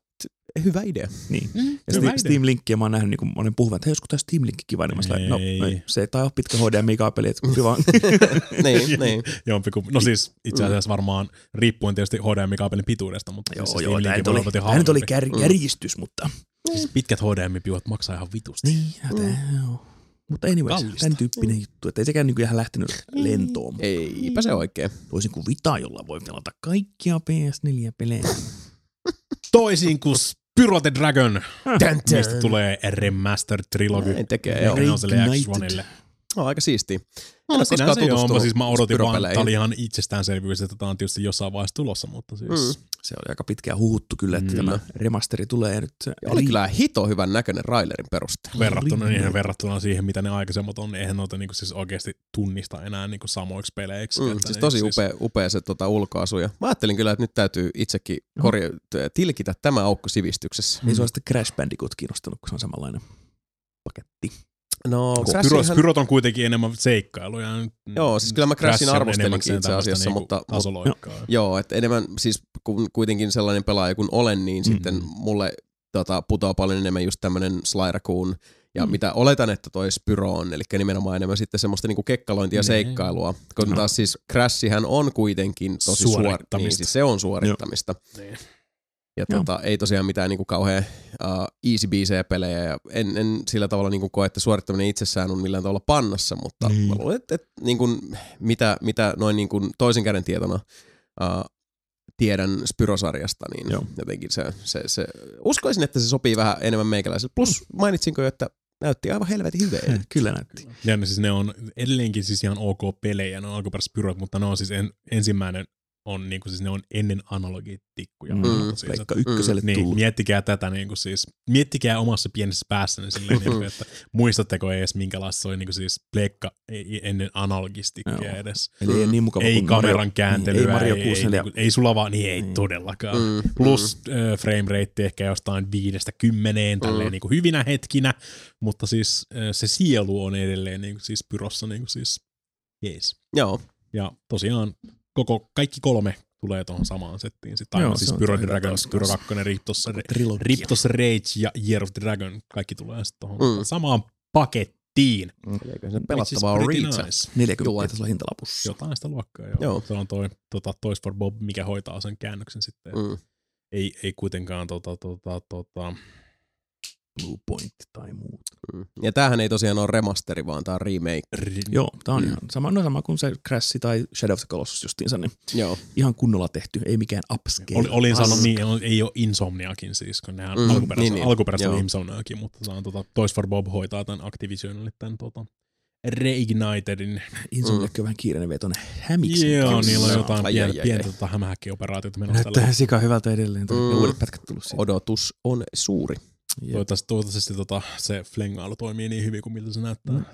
Speaker 1: hyvä idea.
Speaker 2: Niin.
Speaker 3: Mm,
Speaker 2: Ja
Speaker 3: hyvä
Speaker 2: Steam,
Speaker 3: idea.
Speaker 2: Steam Linkkiä mä oon nähnyt niin monen puhuvan, että hei, olisiko tämä Steam Link kiva, niin mä sanoin, no
Speaker 3: Ei.
Speaker 2: se ei tai ole pitkä HDMI-kaapeli, että kumpi vaan.
Speaker 1: niin, niin.
Speaker 3: Jompiku, no siis itse asiassa varmaan riippuen tietysti HDMI-kaapelin pituudesta, mutta
Speaker 2: joo,
Speaker 3: siis
Speaker 2: joo, tämä
Speaker 3: Linkin
Speaker 2: nyt
Speaker 3: voi
Speaker 2: oli,
Speaker 3: olla
Speaker 2: tämä nyt oli kär, kärjistys, mutta
Speaker 3: Siis pitkät HDMI-piuhat maksaa ihan vitusti.
Speaker 2: niin, ja tää, joo. Mutta anyways,
Speaker 3: Kallista.
Speaker 2: tämän tyyppinen juttu, että ei sekään niin ihan lähtenyt lentoon.
Speaker 1: Eipä se oikein.
Speaker 2: Toisin kuin Vita, jolla voi pelata kaikkia PS4-pelejä.
Speaker 3: Toisin kuin Spyro the Dragon, mistä tulee Remastered Trilogy.
Speaker 1: Näin tekee, joo.
Speaker 3: Neloselle ja
Speaker 2: Reignited.
Speaker 3: X1ille.
Speaker 1: No, aika siistiä.
Speaker 3: No,
Speaker 1: ole
Speaker 3: sinänsä
Speaker 1: koskaan
Speaker 3: joo, mä, siis mä odotin vaan, tää oli ihan itsestäänselvyys, että tää on tietysti jossain vaiheessa tulossa, mutta siis...
Speaker 1: Mm.
Speaker 2: Se oli aika pitkään huhuttu kyllä, että
Speaker 3: Mm.
Speaker 2: tämä remasteri tulee nyt. Se
Speaker 1: Ja oli kyllä hito hyvän näköinen Railerin perusteella.
Speaker 3: Verrattuna, niihin, verrattuna siihen, mitä ne aikaisemmat on, niin eihän noita niinku siis oikeasti tunnista enää niinku samoiksi peleiksi.
Speaker 1: Mm,
Speaker 3: Että
Speaker 1: siis tosi upea, upea se tota, ulkoasu. Ja mä ajattelin kyllä, että nyt täytyy itsekin korja- tilkitä tämä aukko sivistyksessä.
Speaker 2: Ei se ole sitten Crash Bandicoot kiinnostanut, kun se on samanlainen.
Speaker 1: No,
Speaker 3: Spyro,
Speaker 1: Crashinhan-
Speaker 3: Spyrot on kuitenkin enemmän seikkailuja.
Speaker 1: Joo, siis kyllä mä Crashin arvostelinkin itse asiassa,
Speaker 3: niinku
Speaker 1: mutta-
Speaker 3: Tasoloikkaa.
Speaker 1: Joo, että enemmän siis kun kuitenkin sellainen pelaaja kun olen, niin
Speaker 3: Mm.
Speaker 1: sitten mulle tota, putoaa paljon enemmän just tämmönen Sly Raccoon, ja
Speaker 2: Mm.
Speaker 1: mitä oletan, että toi Spyro on, eli nimenomaan enemmän sitten semmoista niinku kekkalointia ja
Speaker 3: Nee.
Speaker 1: seikkailua. Kun
Speaker 2: No.
Speaker 1: taas siis Crashihän on kuitenkin tosi suorittamista.
Speaker 3: Suorittamista.
Speaker 1: Niin, siis se on suorittamista.
Speaker 3: Niin.
Speaker 1: Ja
Speaker 2: Joo.
Speaker 1: tota, ei tosiaan mitään niinku kauhean uh, easy biisejä pelejä. Ja en, en sillä tavalla niinku koe, että suorittaminen itsessään on millään tavalla pannassa, mutta
Speaker 3: Niin.
Speaker 1: mä luulen, että, että niinku, mitä, mitä noin niinku toisen käden tietona uh, tiedän Spyrosarjasta, niin
Speaker 2: Joo.
Speaker 1: jotenkin se, se, se, uskoisin, että se sopii vähän enemmän meikäläiselle. Plus mainitsinko jo, että näytti aivan helvetin hyvää.
Speaker 2: Kyllä näytti.
Speaker 3: Ja ne, siis ne on edelleenkin siis ihan ok pelejä, ne on alkuperäiset Spyrot, mutta ne on siis en, ensimmäinen on niinku siis ne on ennen analogitikkuja.
Speaker 2: Mm.
Speaker 3: Siis,
Speaker 2: ykköselle
Speaker 3: Niin,
Speaker 2: tullut.
Speaker 3: miettikää tätä niin kuin siis, miettikää omassa pienessä päässänne silleen, niin kuin, että muistatteko edes minkälaista se oli niin kuin siis pleikka ei- ennen analogistikkia
Speaker 2: Joo.
Speaker 3: edes.
Speaker 2: Eli ei niin mukava
Speaker 3: Ei
Speaker 2: kuin
Speaker 3: kameran
Speaker 2: Mario,
Speaker 3: kääntelyä,
Speaker 2: niin, ei Mario
Speaker 3: ei,
Speaker 2: 64.
Speaker 3: ei, ei, ei sulla vaan, niin ei
Speaker 2: Niin.
Speaker 3: todellakaan.
Speaker 1: Mm,
Speaker 3: Plus äh, frame rate ehkä jostain viidestä kymmeneen tälleen
Speaker 1: Mm.
Speaker 3: niin kuin hyvinä hetkinä, mutta siis äh, se sielu on edelleen niin kuin siis pyrossa niin kuin siis jees.
Speaker 1: Joo,
Speaker 3: Ja tosiaan koko, kaikki kolme tulee tuohon samaan settiin. Sitten
Speaker 2: Joo,
Speaker 3: aina
Speaker 2: se
Speaker 3: siis Pyro Dragon, Pyro
Speaker 2: kanssa.
Speaker 3: 2, Riptos. Riptos Rage ja Year of the Dragon, kaikki tulee sitten tuohon
Speaker 1: Mm.
Speaker 3: samaan pakettiin.
Speaker 1: eikö se
Speaker 3: Which is
Speaker 1: pelattavaa on riitä.
Speaker 3: nice.
Speaker 2: 40
Speaker 1: Joo.
Speaker 2: tasolla hintalapussa.
Speaker 3: Jotain sitä luokkaa, joo.
Speaker 1: Joo.
Speaker 3: Se on toi tota, Toys for Bob, mikä hoitaa sen käännöksen sitten. Mm.
Speaker 1: Mm.
Speaker 3: Ei, ei kuitenkaan tota, tota, tota,
Speaker 2: Blue Point tai muut.
Speaker 1: Mm. Ja tämähän ei tosiaan ole remasteri, vaan tämä on remake.
Speaker 3: ri-
Speaker 2: Joo, tää on
Speaker 1: Mm.
Speaker 2: ihan sama, no sama kuin se Crash tai Shadow of the Colossus justiinsa, niin
Speaker 1: Joo.
Speaker 2: ihan kunnolla tehty, ei mikään upscale.
Speaker 3: Oli, olin sanonut niin, ei ole Insomniakin siis, kun nehän
Speaker 1: Mm,
Speaker 3: mm, alkuperäisellä,
Speaker 1: niin,
Speaker 3: niin,
Speaker 1: niin.
Speaker 3: oli Insomniakin, mutta se on tota, Toys for Bob hoitaa tämän Activisionille tämän tota, Reignitedin.
Speaker 2: Insomniac on vähän kiireinen vetoinen hämiksi.
Speaker 3: Joo, niillä on
Speaker 1: Ai,
Speaker 3: jotain
Speaker 1: ai,
Speaker 3: pientä,
Speaker 1: ai, ai.
Speaker 3: pientä tota, hämähäkki-operaatiota menossa
Speaker 2: Näyttää sika hyvältä edelleen. Mm.
Speaker 1: Mm.
Speaker 2: Uudet pätkät tullut siitä.
Speaker 1: Odotus on suuri.
Speaker 2: Jep.
Speaker 3: Toivottavasti, toivottavasti tota, se flengailu toimii niin hyvin kuin miltä se näyttää.
Speaker 2: Mm.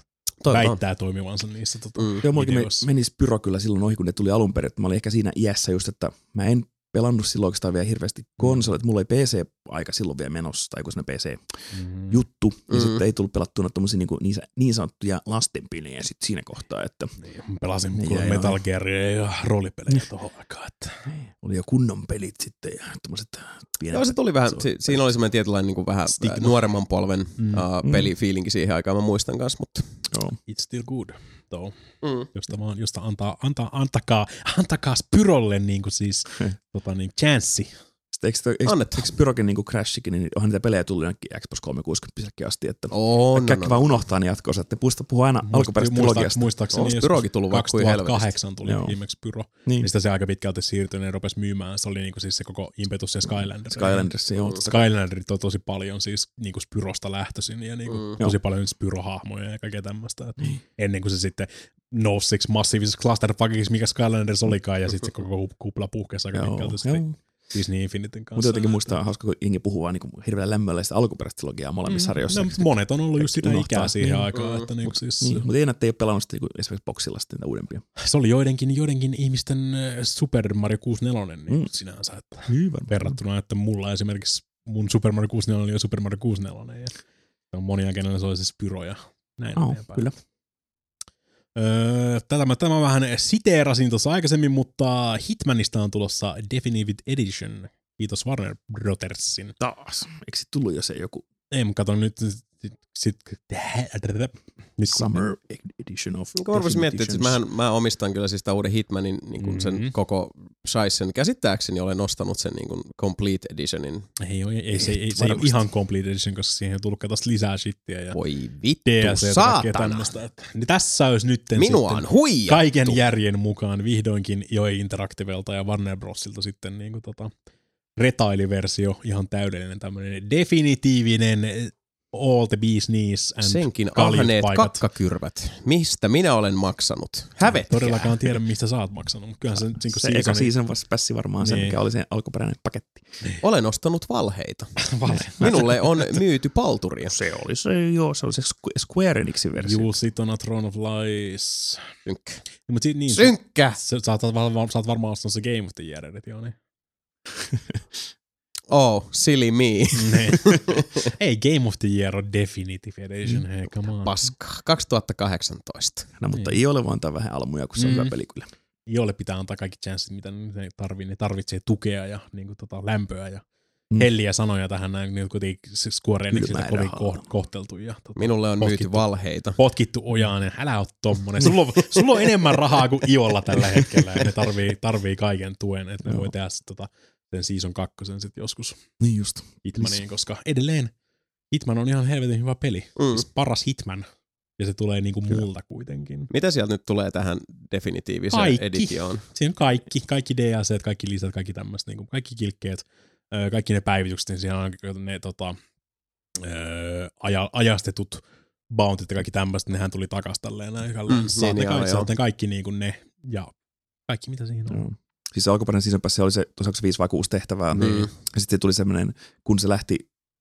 Speaker 1: Toivotaan.
Speaker 3: Väittää toimivansa niissä tota,
Speaker 1: Mm.
Speaker 2: Joo, mullakin me, menisi Pyro kyllä silloin ohi, kun ne tuli alun perin. että Mä olin ehkä siinä iässä just, että mä en pelannut silloin oikeastaan vielä hirveästi konsolit. Mulla ei PC-aika silloin vielä menossa, tai kun se PC-juttu.
Speaker 3: Mm.
Speaker 2: Ja
Speaker 1: Mm.
Speaker 2: sitten ei tullut pelattua tommosia niin, niin, niin sanottuja lastenpelejä sit siinä kohtaa, että
Speaker 3: Niin, pelasin
Speaker 2: Niin,
Speaker 3: kuule
Speaker 2: jäi
Speaker 3: Metal Gearia ja roolipelejä tuohon aikaan. Että.
Speaker 2: oli jo kunnon pelit sitten ja tommoset pienet.
Speaker 1: Joo, se tuli vähän, si- siinä oli semmoinen tietynlainen niin kuin vähän
Speaker 3: Stigma.
Speaker 1: Stigma. nuoremman polven
Speaker 3: mm.
Speaker 1: uh, pelifiilinki siihen aikaan, mä muistan kanssa, mutta...
Speaker 2: Joo.
Speaker 3: It's still good, though.
Speaker 1: Mm.
Speaker 3: Josta vaan, josta antaa, antaa, antakaa, antakaa Spyrolle niin kuin siis, tota niin, chanssi.
Speaker 2: Eikö, toi- eikö,
Speaker 1: Annetaan.
Speaker 2: eikö Pyrokin niinku Crashikin, niin onhan niitä pelejä tullut jonnekin Xbox 360 asti, että
Speaker 1: On,
Speaker 2: Äkkiä
Speaker 1: no, no,
Speaker 2: vaan
Speaker 1: no.
Speaker 2: unohtaa ne jatkossa, että puhuta puhua aina
Speaker 3: Muista-
Speaker 2: alkuperäisestä
Speaker 3: muista-
Speaker 2: trilogiasta.
Speaker 3: Muistaakseni joskus
Speaker 1: Pyrokin tullut vaikka kuin
Speaker 3: 2008 tuli
Speaker 2: Joo.
Speaker 3: viimeksi Pyro.
Speaker 1: Niin.
Speaker 3: Mistä se aika pitkälti siirtyi, ne rupesi myymään. Se oli niinku siis se koko impetus ja Skylander.
Speaker 2: Skylanders, joo.
Speaker 3: Skylanderit on tosi paljon siis niinku Spyrosta lähtöisin ja niinku
Speaker 1: Mm.
Speaker 3: tosi paljon Spyro-hahmoja ja kaikkea tämmöistä. Ennen kuin se sitten nousi siksi massiivisessa clusterfuckiksi, mikä Skylanders olikaan, ja sitten se koko kupla puhkesi aika pitkälti sitten Disney Infinityn kanssa.
Speaker 2: Mutta jotenkin
Speaker 3: Että-
Speaker 2: muistaa hauska, kun jengi puhuu vaan niin hirveän lämmöllä sitä alkuperäistä trilogiaa molemmissa sarjoissa.
Speaker 3: No, mutta monet on ollut just sitä
Speaker 2: unohtaa.
Speaker 3: ikää siihen
Speaker 2: Niin.
Speaker 3: aikaan, että niinku siis,
Speaker 2: Niin, mutta ei näitä ei ole pelannut sitten, niin esimerkiksi boksilla sitten niitä uudempia.
Speaker 3: se oli joidenkin, joidenkin ihmisten äh, Super Mario 64 niin
Speaker 2: Mm.
Speaker 3: sinänsä, että
Speaker 2: Hyvä.
Speaker 3: verrattuna, että mulla esimerkiksi mun Super Mario 64 oli jo Super Mario 64 ja on monia, kenellä se oli se Spyro ja näin
Speaker 2: Oh, kyllä.
Speaker 3: Öö, tätä mä, tämä mä vähän siteerasin tuossa aikaisemmin, mutta Hitmanista on tulossa Definitive Edition. Kiitos Warner Brothersin.
Speaker 2: Taas. Eikö sit tullut jo se joku
Speaker 3: Ei, mä katson nyt sit, sit, nyt
Speaker 2: Summer Edition of
Speaker 1: Niin kun mä rupesin miettimään, että siis mähän, mä omistan kyllä siis tämän uuden Hitmanin niin kuin sen
Speaker 3: Mhm.
Speaker 1: koko Shaisen. Käsittääkseni olen ostanut sen niin kuin Complete Editionin.
Speaker 3: Ei, ei, ei, se, ei, se ei ole ihan complete edition, koska siihen on tullut lisää shittiä ja
Speaker 1: Voi vittu,
Speaker 3: DLC
Speaker 1: saatana.
Speaker 3: tämmöistä. Että, niin tässä olisi nyt
Speaker 1: Minua
Speaker 3: sitten
Speaker 1: on huijattu.
Speaker 3: kaiken järjen mukaan vihdoinkin Joy Interactivelta ja Warner Brosilta sitten niin kuin tota, retailiversio, ihan täydellinen tämmöinen definitiivinen all the bees knees and
Speaker 1: Senkin ahneet
Speaker 3: paikat.
Speaker 1: kakkakyrvät. Mistä minä olen maksanut? Hävetkää.
Speaker 3: Todellakaan tiedä, mistä sä oot maksanut, mutta kyllähän se, niin
Speaker 2: Se eka season vasta pässi varmaan se,
Speaker 3: Niin.
Speaker 2: mikä oli se alkuperäinen paketti.
Speaker 1: Olen ostanut valheita.
Speaker 3: vale.
Speaker 1: Minulle on myyty palturia.
Speaker 2: Se oli se, joo, se oli se Squ- Square Enixin versio.
Speaker 3: Juu, sit on a Throne of Lies.
Speaker 1: Synkkä.
Speaker 3: No, mutta niin,
Speaker 1: Synkkä!
Speaker 3: sä, sä, oot, varmaan- sä oot varmaan ostanut se Game of the Year edit, joo niin.
Speaker 1: Oh, silly me.
Speaker 3: Niin. Ei Game of the Year on Definitive Edition, hei, come on.
Speaker 1: Paskaa. 2018.
Speaker 2: No, mutta
Speaker 3: Niin.
Speaker 2: ei ole vaan vähän almuja, kun se on
Speaker 3: Mm.
Speaker 2: hyvä peli kyllä.
Speaker 3: Jolle pitää antaa kaikki chanssit, mitä ne tarvii. Ne tarvitsee tukea ja niin kuin, tota, lämpöä ja
Speaker 2: Mm.
Speaker 3: helliä sanoja tähän näin, niin kuitenkin se Square Enixiltä kovin ko- kohteltu. Ja, tota,
Speaker 1: Minulle on myyty
Speaker 3: Potkittu.
Speaker 1: valheita.
Speaker 3: potkittu ojaan, ja älä oo tommonen. Sulla on, sulla on enemmän rahaa kuin Iolla tällä hetkellä, ja ne tarvii, tarvii kaiken tuen, että ne
Speaker 2: Joo.
Speaker 3: voi tehdä sit, tota, sen season kakkosen sitten joskus
Speaker 2: Niin just.
Speaker 3: Hitmaniin, koska edelleen Hitman on ihan helvetin hyvä peli.
Speaker 1: Mm.
Speaker 3: Siis paras Hitman, ja se tulee niinku
Speaker 2: Kyllä.
Speaker 3: multa kuitenkin.
Speaker 1: Mitä sieltä nyt tulee tähän definitiiviseen
Speaker 3: Kaikki.
Speaker 1: editioon?
Speaker 3: Siinä on kaikki, kaikki DLC, kaikki lisät, kaikki tämmöistä, niin kaikki kilkkeet, öö, kaikki ne päivitykset, niin siellä on ne tota, öö, aja, ajastetut bountit ja kaikki tämmöistä, nehän tuli takas tälleen näin.
Speaker 1: Mm,
Speaker 3: Mm, saatte,
Speaker 1: niin
Speaker 3: kaikki,
Speaker 1: joo.
Speaker 3: saatte kaikki niin kuin ne ja kaikki mitä siinä on.
Speaker 2: Joo. Siis se alkuperäinen season pass, se oli se tosiaan se 5 vai 6 tehtävää.
Speaker 1: Mm.
Speaker 2: Ja sitten tuli semmoinen, kun se lähti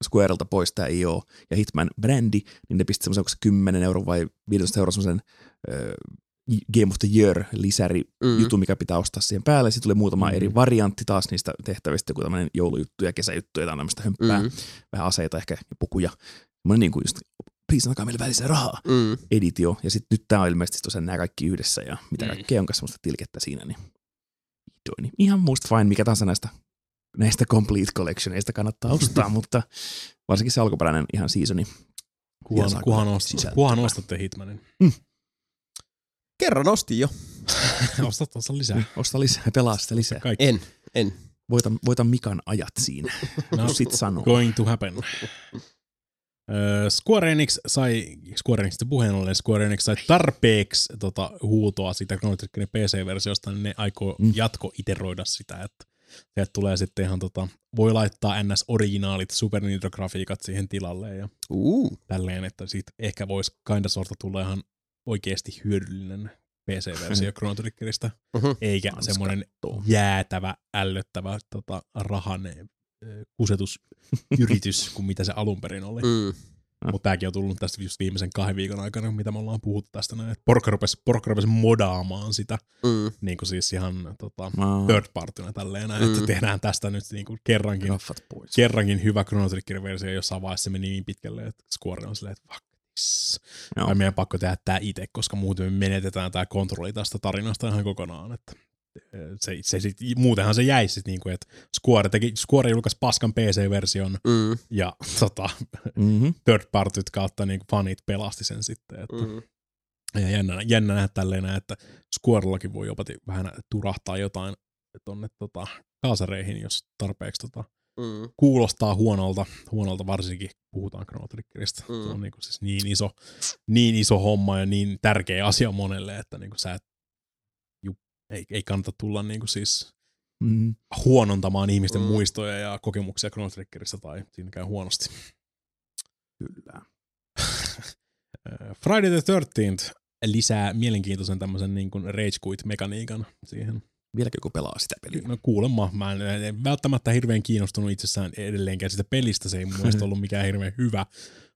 Speaker 2: Squarelta pois tämä IO ja Hitman brändi, niin ne pisti semmoisen, onko se 10 euro vai 15 euro semmoisen äh, Game of the Year lisäri
Speaker 1: Mm.
Speaker 2: juttu, mikä pitää ostaa siihen päälle. Sitten tuli muutama
Speaker 3: Mm.
Speaker 2: eri variantti taas niistä tehtävistä, joku tämmöinen joulujuttu ja kesäjuttu ja tämmöistä hömppää.
Speaker 1: Mm.
Speaker 2: Vähän aseita ehkä ja pukuja. Semmoinen niin kuin just, please antakaa meille välissä rahaa.
Speaker 1: Mm.
Speaker 2: Editio. Ja sitten nyt tämä on ilmeisesti tosiaan nämä kaikki yhdessä ja mitä
Speaker 3: Mm.
Speaker 2: kaikkea onkaan semmoista tilkettä siinä. Niin, vihdoin, niin ihan musta fine, mikä tahansa näistä, näistä Complete Collectioneista kannattaa ostaa, mutta varsinkin se alkuperäinen ihan seasoni.
Speaker 3: Kuhan, kuhan, ostat, kuhan ostatte Hitmanin.
Speaker 1: Kerran ostin jo.
Speaker 3: ostat, ostat lisää.
Speaker 2: Osta lisää, pelaa sitä lisää.
Speaker 3: Kaikki.
Speaker 1: En, en.
Speaker 2: Voita, voita Mikan ajat siinä,
Speaker 3: No,
Speaker 2: sit sanoo.
Speaker 3: going to happen. Öö, Square Enix sai, Square Enixistä puheen ollen, Square Enix sai tarpeeksi tota, huutoa siitä Chrono PC-versiosta, niin ne aikoo
Speaker 2: Mm.
Speaker 3: mm. jatko-iteroida sitä, että sieltä tulee sitten ihan tota, voi laittaa NS-originaalit Super Nintendo-grafiikat siihen tilalle ja
Speaker 1: Uh.
Speaker 3: tälleen, että siitä ehkä voisi kinda sorta tulla ihan oikeasti hyödyllinen PC-versio Chrono Triggeristä,
Speaker 1: Mhm.
Speaker 3: eikä semmoinen jäätävä, ällöttävä tota, rahan kusetusyritys kuin mitä se alun perin oli. Mm.
Speaker 1: Mm.
Speaker 3: Mutta tämäkin on tullut tästä just viimeisen kahden viikon aikana, mitä me ollaan puhuttu tästä näin, että porukka rupesi, porukka rupesi modaamaan sitä,
Speaker 1: Mm.
Speaker 3: niin kuin siis ihan tota,
Speaker 2: Maa,
Speaker 3: third partyna tälleen näin,
Speaker 1: Mm.
Speaker 3: että tehdään tästä nyt niin kuin kerrankin, kerrankin hyvä Chrono Trigger-versio, jossain vaiheessa se meni niin pitkälle, että Square on silleen, että fuck. Tai meidän pakko tehdä tämä itse, koska muuten me menetetään tämä kontrolli tästä tarinasta ihan kokonaan. Että se, se sit, muutenhan se jäisi sit niinku, että Square, teki, Square julkaisi paskan PC-version
Speaker 1: Mm.
Speaker 3: ja tota,
Speaker 2: Mm-hmm.
Speaker 3: third partyt kautta niinku fanit pelasti sen sitten. Että,
Speaker 1: Mm.
Speaker 3: ja jännä, jännä nähdä tälleen, että Squarellakin voi jopa ti- vähän turahtaa jotain tonne tota, kaasareihin, jos tarpeeksi tota,
Speaker 1: Mm.
Speaker 3: kuulostaa huonolta, huonolta varsinkin puhutaan Chrono Triggeristä.
Speaker 1: Mm.
Speaker 3: Se on niin kuin siis niin, iso, niin iso homma ja niin tärkeä asia monelle, että niin kuin sä et, ei, ei kannata tulla niin kuin siis
Speaker 2: Mm.
Speaker 3: huonontamaan ihmisten
Speaker 1: Mm.
Speaker 3: muistoja ja kokemuksia Chrono Triggeristä tai siinä käy huonosti.
Speaker 2: Kyllä.
Speaker 3: Friday the 13th lisää mielenkiintoisen tämmöisen niin kuin rage quit mekaniikan siihen.
Speaker 2: Vieläkö joku pelaa sitä peliä?
Speaker 3: No kuulemma, mä en, en välttämättä hirveän kiinnostunut itsessään edelleenkään sitä pelistä, se ei mun mielestä ollut mikään hirveän hyvä,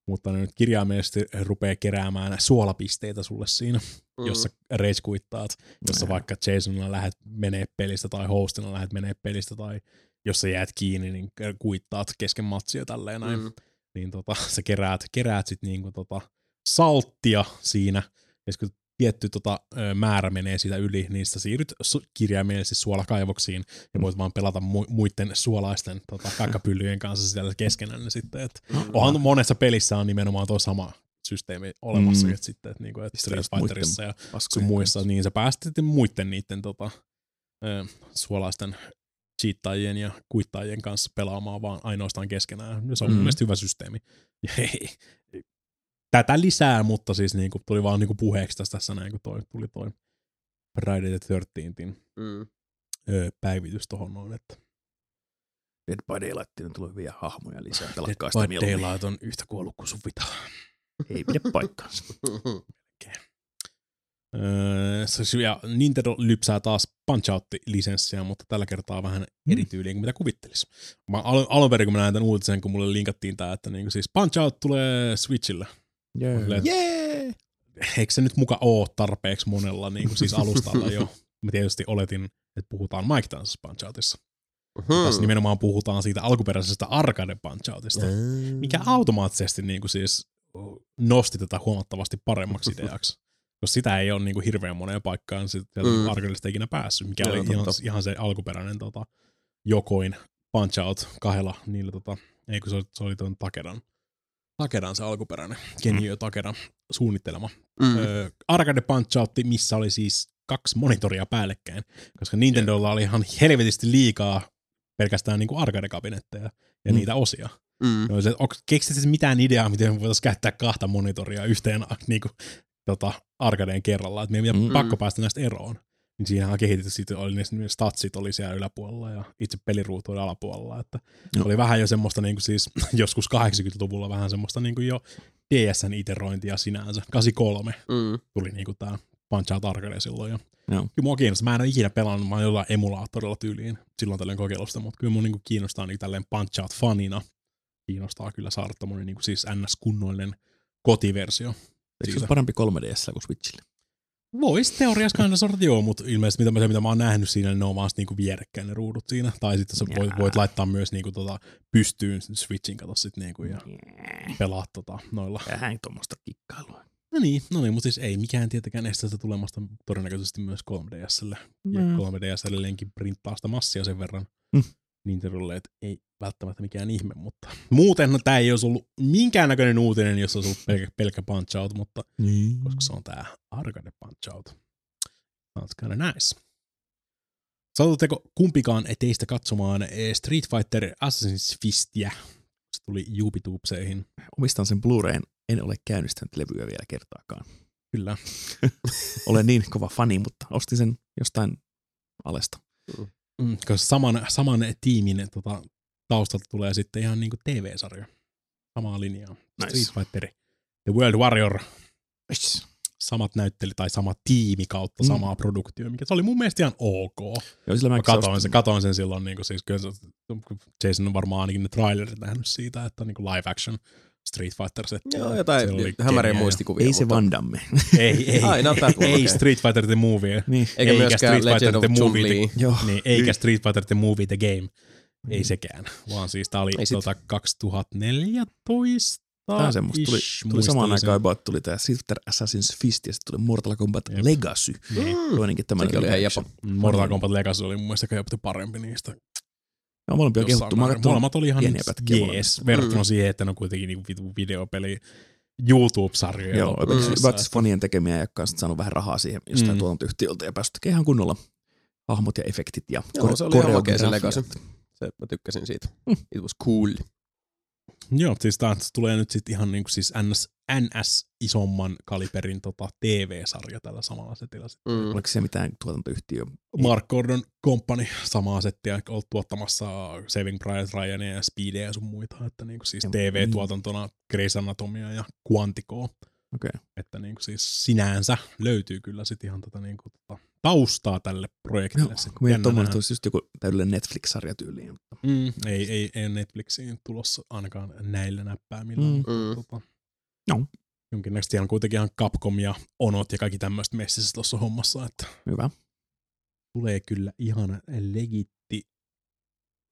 Speaker 3: mutta ne nyt kirjaimellisesti rupeaa keräämään suolapisteitä sulle siinä,
Speaker 1: Mm.
Speaker 3: jossa rage quittaat, jossa
Speaker 2: Joo.
Speaker 3: vaikka Jasonilla lähdet menee pelistä tai hostina lähdet menee pelistä tai jos sä jäät kiinni, niin kuittaat kesken matsia tälleen näin.
Speaker 1: Mm.
Speaker 3: Niin tota, sä keräät, keräät sit niinku tota salttia siinä, ja kun tietty tota, määrä menee siitä yli, niin sä siirryt su- kirjaimellisesti suolakaivoksiin ja voit vaan pelata mu- muiden suolaisten tota, kakkapyllyjen kanssa siellä keskenään sitten. Et onhan monessa pelissä on nimenomaan tuo sama systeemi olemassa,
Speaker 2: Mm.
Speaker 3: että sitten, että niinku, et Street Fighterissa ja sun muissa, niin sä pääset sitten muiden niiden tota, ö, suolaisten cheattaajien ja kuittaajien kanssa pelaamaan vaan ainoastaan keskenään. Se on mm.
Speaker 2: Mm.
Speaker 3: mun mielestä hyvä systeemi. Ja ei, tätä lisää, mutta siis niinku, tuli vaan niinku puheeksi tässä, tässä näin, kun toi, tuli toi Friday the 13
Speaker 1: Mm.
Speaker 3: ö, päivitys tohon noin, että
Speaker 2: Dead by Daylightiin tulee hyviä hahmoja lisää.
Speaker 3: Dead
Speaker 2: Pelakkaa sitä
Speaker 3: by. Daylight on yhtä kuollut kuin sun vita.
Speaker 2: Ei pidä paikkaansa.
Speaker 3: Öö, se- ja Nintendo lypsää taas Punch-Out-lisenssiä, mutta tällä kertaa vähän eri tyyliin kuin mitä kuvittelis. Mä alun, alun perin, kun mä näin tämän uutisen, kun mulle linkattiin tää, että niinku siis Punch-Out tulee Switchille.
Speaker 2: Yeah.
Speaker 3: Silleen,
Speaker 2: Yeah.
Speaker 3: Eikö se nyt muka oo tarpeeksi monella niin siis alustalla jo? Mä tietysti oletin, että puhutaan Mike Tyson Punch-Outissa.
Speaker 1: Hmm.
Speaker 3: Tässä nimenomaan puhutaan siitä alkuperäisestä arcade Punch-Outista, mikä automaattisesti niin kuin siis nosti tätä huomattavasti paremmaksi ideaksi. Koska sitä ei ole niin kuin hirveän moneen paikkaan sieltä
Speaker 1: Mm.
Speaker 3: arcadeista ikinä päässyt, mikä
Speaker 2: Joo,
Speaker 3: oli ihan, ihan, se alkuperäinen tota, jokoin Punch-Out kahdella niillä, tota, ei kun se oli, se oli tuon Takedan, Takedan se alkuperäinen, Kenjo Takedan suunnittelema
Speaker 1: Mm.
Speaker 3: ö, arcade punch missä oli siis kaksi monitoria päällekkäin, koska Nintendolla oli ihan helvetisti liikaa pelkästään niinku arcade-kabinetteja ja
Speaker 2: Mm.
Speaker 3: niitä osia.
Speaker 1: Mm.
Speaker 3: No, se, onko, keksit siis mitään ideaa, miten me voitaisiin käyttää kahta monitoria yhteen niinku, tota, arcadeen kerralla, että meidän
Speaker 2: Mm.
Speaker 3: mm. pakko päästä näistä eroon. Niin siinähän on kehitetty, sitten oli ne, statsit oli siellä yläpuolella ja itse peliruutu oli alapuolella, että
Speaker 2: Joo.
Speaker 3: oli vähän jo semmoista niinku siis joskus 80-luvulla vähän semmoista niinku jo DSn iterointia sinänsä. 83
Speaker 1: Mm.
Speaker 3: tuli niinku tää Punch Out Arcade silloin. Ja
Speaker 2: Joo.
Speaker 3: kyllä mua kiinnostaa. Mä en ole ikinä pelannut, mä oon jollain emulaattorilla tyyliin silloin tällöin kokeilusta, mutta kyllä mua niinku kiinnostaa niinku tälleen Punch Out fanina. Kiinnostaa kyllä saada tommonen niinku siis NS-kunnollinen kotiversio.
Speaker 2: Eikö se ole parempi 3DS kuin Switchille?
Speaker 3: Vois teoriassa kanssa sorta joo, mutta ilmeisesti mitä, mä- se, mitä mä oon nähnyt siinä, niin ne on vaan niinku vierekkäin ne ruudut siinä. Tai sitten sä voit, voit laittaa myös niinku tota pystyyn Switchin kato sit niinku ja pelaa tota noilla
Speaker 2: Vähän tuommoista kikkailua.
Speaker 3: No niin, no niin, mutta siis ei mikään tietenkään estä sitä tulemasta todennäköisesti myös 3DSlle. Ja
Speaker 2: Mm.
Speaker 3: 3DS edelleenkin printtaa sitä massia sen verran
Speaker 2: Mm.
Speaker 3: Nintendolle, että ei välttämättä mikään ihme, mutta muuten no, tämä ei olisi ollut minkäännäköinen uutinen, jos olisi ollut pelkkä, pelkkä Punch Out, mutta
Speaker 2: Niin.
Speaker 3: koska se on tämä arcade Punch Out. Sounds kinda nice. Satutteko kumpikaan teistä katsomaan eh, Street Fighter Assassin's Fistia? Se tuli YouTubeseihin.
Speaker 2: Omistan sen Blu-rayn. En ole käynnistänyt levyä vielä kertaakaan.
Speaker 3: Kyllä.
Speaker 2: Olen niin kova fani, mutta ostin sen jostain alesta.
Speaker 3: Mm, koska saman, saman tiimin tota, taustalta tulee sitten ihan niinku TV-sarja. Samaa linjaa.
Speaker 2: Nice.
Speaker 3: Street Fighter. The World Warrior.
Speaker 2: Yes.
Speaker 3: Samat näytteli tai sama tiimi kautta
Speaker 2: Mm.
Speaker 3: samaa produktio, mikä se oli mun mielestä ihan ok.
Speaker 2: Joo, sillä
Speaker 3: Mä
Speaker 2: mä
Speaker 3: katoin sen, katoin sen silloin, niin kuin siis kyllä se- Jason on varmaan ainakin ne trailerit nähnyt siitä, että niin kuin live action Street Fighter setti.
Speaker 1: Joo, jotain
Speaker 3: ja-
Speaker 1: muistikuvia.
Speaker 2: Ei se
Speaker 1: mutta-
Speaker 2: Van Damme.
Speaker 3: Ei, ei,
Speaker 1: Ai, that one,
Speaker 3: ei
Speaker 1: okei.
Speaker 3: Street Fighter the Movie.
Speaker 2: niin.
Speaker 1: Eikä,
Speaker 3: eikä
Speaker 1: myöskään
Speaker 3: Street Fighter
Speaker 1: Legend of
Speaker 3: the Movie.
Speaker 2: Joo.
Speaker 3: Niin, eikä Street Fighter the Movie the Game. Ei sekään, vaan siis tää oli
Speaker 1: Ei sit.
Speaker 3: tota 2014.
Speaker 2: Tää on semmoista. Tuli, tuli samaan aikaan about tuli tää Fighter Assassin's Fist ja sitten tuli Mortal Kombat
Speaker 3: Jep.
Speaker 2: Legacy.
Speaker 3: Niin.
Speaker 2: Toinenkin tämä
Speaker 1: oli ihan jepa.
Speaker 3: Mortal Kombat Legacy oli mun mielestä jopa parempi niistä.
Speaker 2: Joo, molempia kehuttu. Mä
Speaker 3: Molemmat oli ihan jees, verrattuna
Speaker 1: Mm.
Speaker 3: siihen, että ne on kuitenkin niinku vitu videopeli YouTube-sarjoja.
Speaker 2: Joo,
Speaker 1: Mm.
Speaker 3: lopuksi,
Speaker 2: About fanien tekemiä, jotka on saanut vähän rahaa siihen jostain
Speaker 3: Mm.
Speaker 2: tuotantoyhtiöltä ja päässyt tekemään ihan kunnolla hahmot ja efektit ja
Speaker 1: Joo,
Speaker 2: kore-
Speaker 1: se oli ihan makea se. Legacy. Se, mä tykkäsin siitä. It was cool.
Speaker 3: Joo, siis tää tulee nyt sitten ihan niinku siis NS, NS isomman kaliberin tota TV-sarja tällä samalla setillä.
Speaker 1: Mm.
Speaker 2: Oliko se mitään tuotantoyhtiö?
Speaker 3: Mark Gordon Company samaa settiä ollut tuottamassa Saving Private Ryania ja Speedia ja sun muita, että niinku siis TV-tuotantona Grey's Anatomia ja Quanticoa.
Speaker 2: Okei.
Speaker 3: Että niinku siis sinänsä löytyy kyllä sit ihan tätä niinku tota taustaa tälle projektille.
Speaker 2: Joo,
Speaker 3: sit.
Speaker 2: kun tuommoinen, olisi just joku täydellinen Netflix-sarja tyyliin. Mutta
Speaker 3: Mm, ei, ei, ei Netflixiin tulossa ainakaan näillä näppäimillä.
Speaker 2: Mm.
Speaker 3: mutta
Speaker 1: Mm.
Speaker 3: Tota,
Speaker 2: Joo.
Speaker 3: Jonkinnäköisesti siellä on kuitenkin ihan Capcom ja Onot ja kaikki tämmöistä messissä tuossa hommassa, että
Speaker 2: hyvä.
Speaker 3: tulee kyllä ihan legitti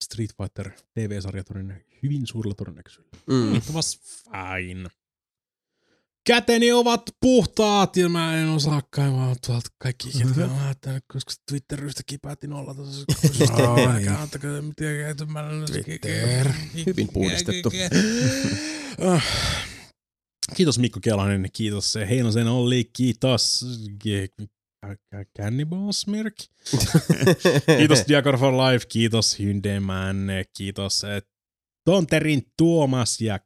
Speaker 3: Street Fighter TV-sarja hyvin suurella todennäköisyydellä.
Speaker 1: Mm.
Speaker 3: Fine. Käteni ovat puhtaat ja mä en osaa kaivaa tuolta kaikki, ketkä on lähettänyt, koska Twitteristä päätin olla tuossa. Älkää antakaa mitään käytämällä.
Speaker 2: Twitter.
Speaker 1: Hyvin puhdistettu.
Speaker 3: Ah. Kiitos Mikko Kelanen, kiitos Heinosen Olli, kiitos Cannibal Smirk. Kiitos Diacor for Life, kiitos Hyndeman, kiitos eh, Tonterin Tuomas ja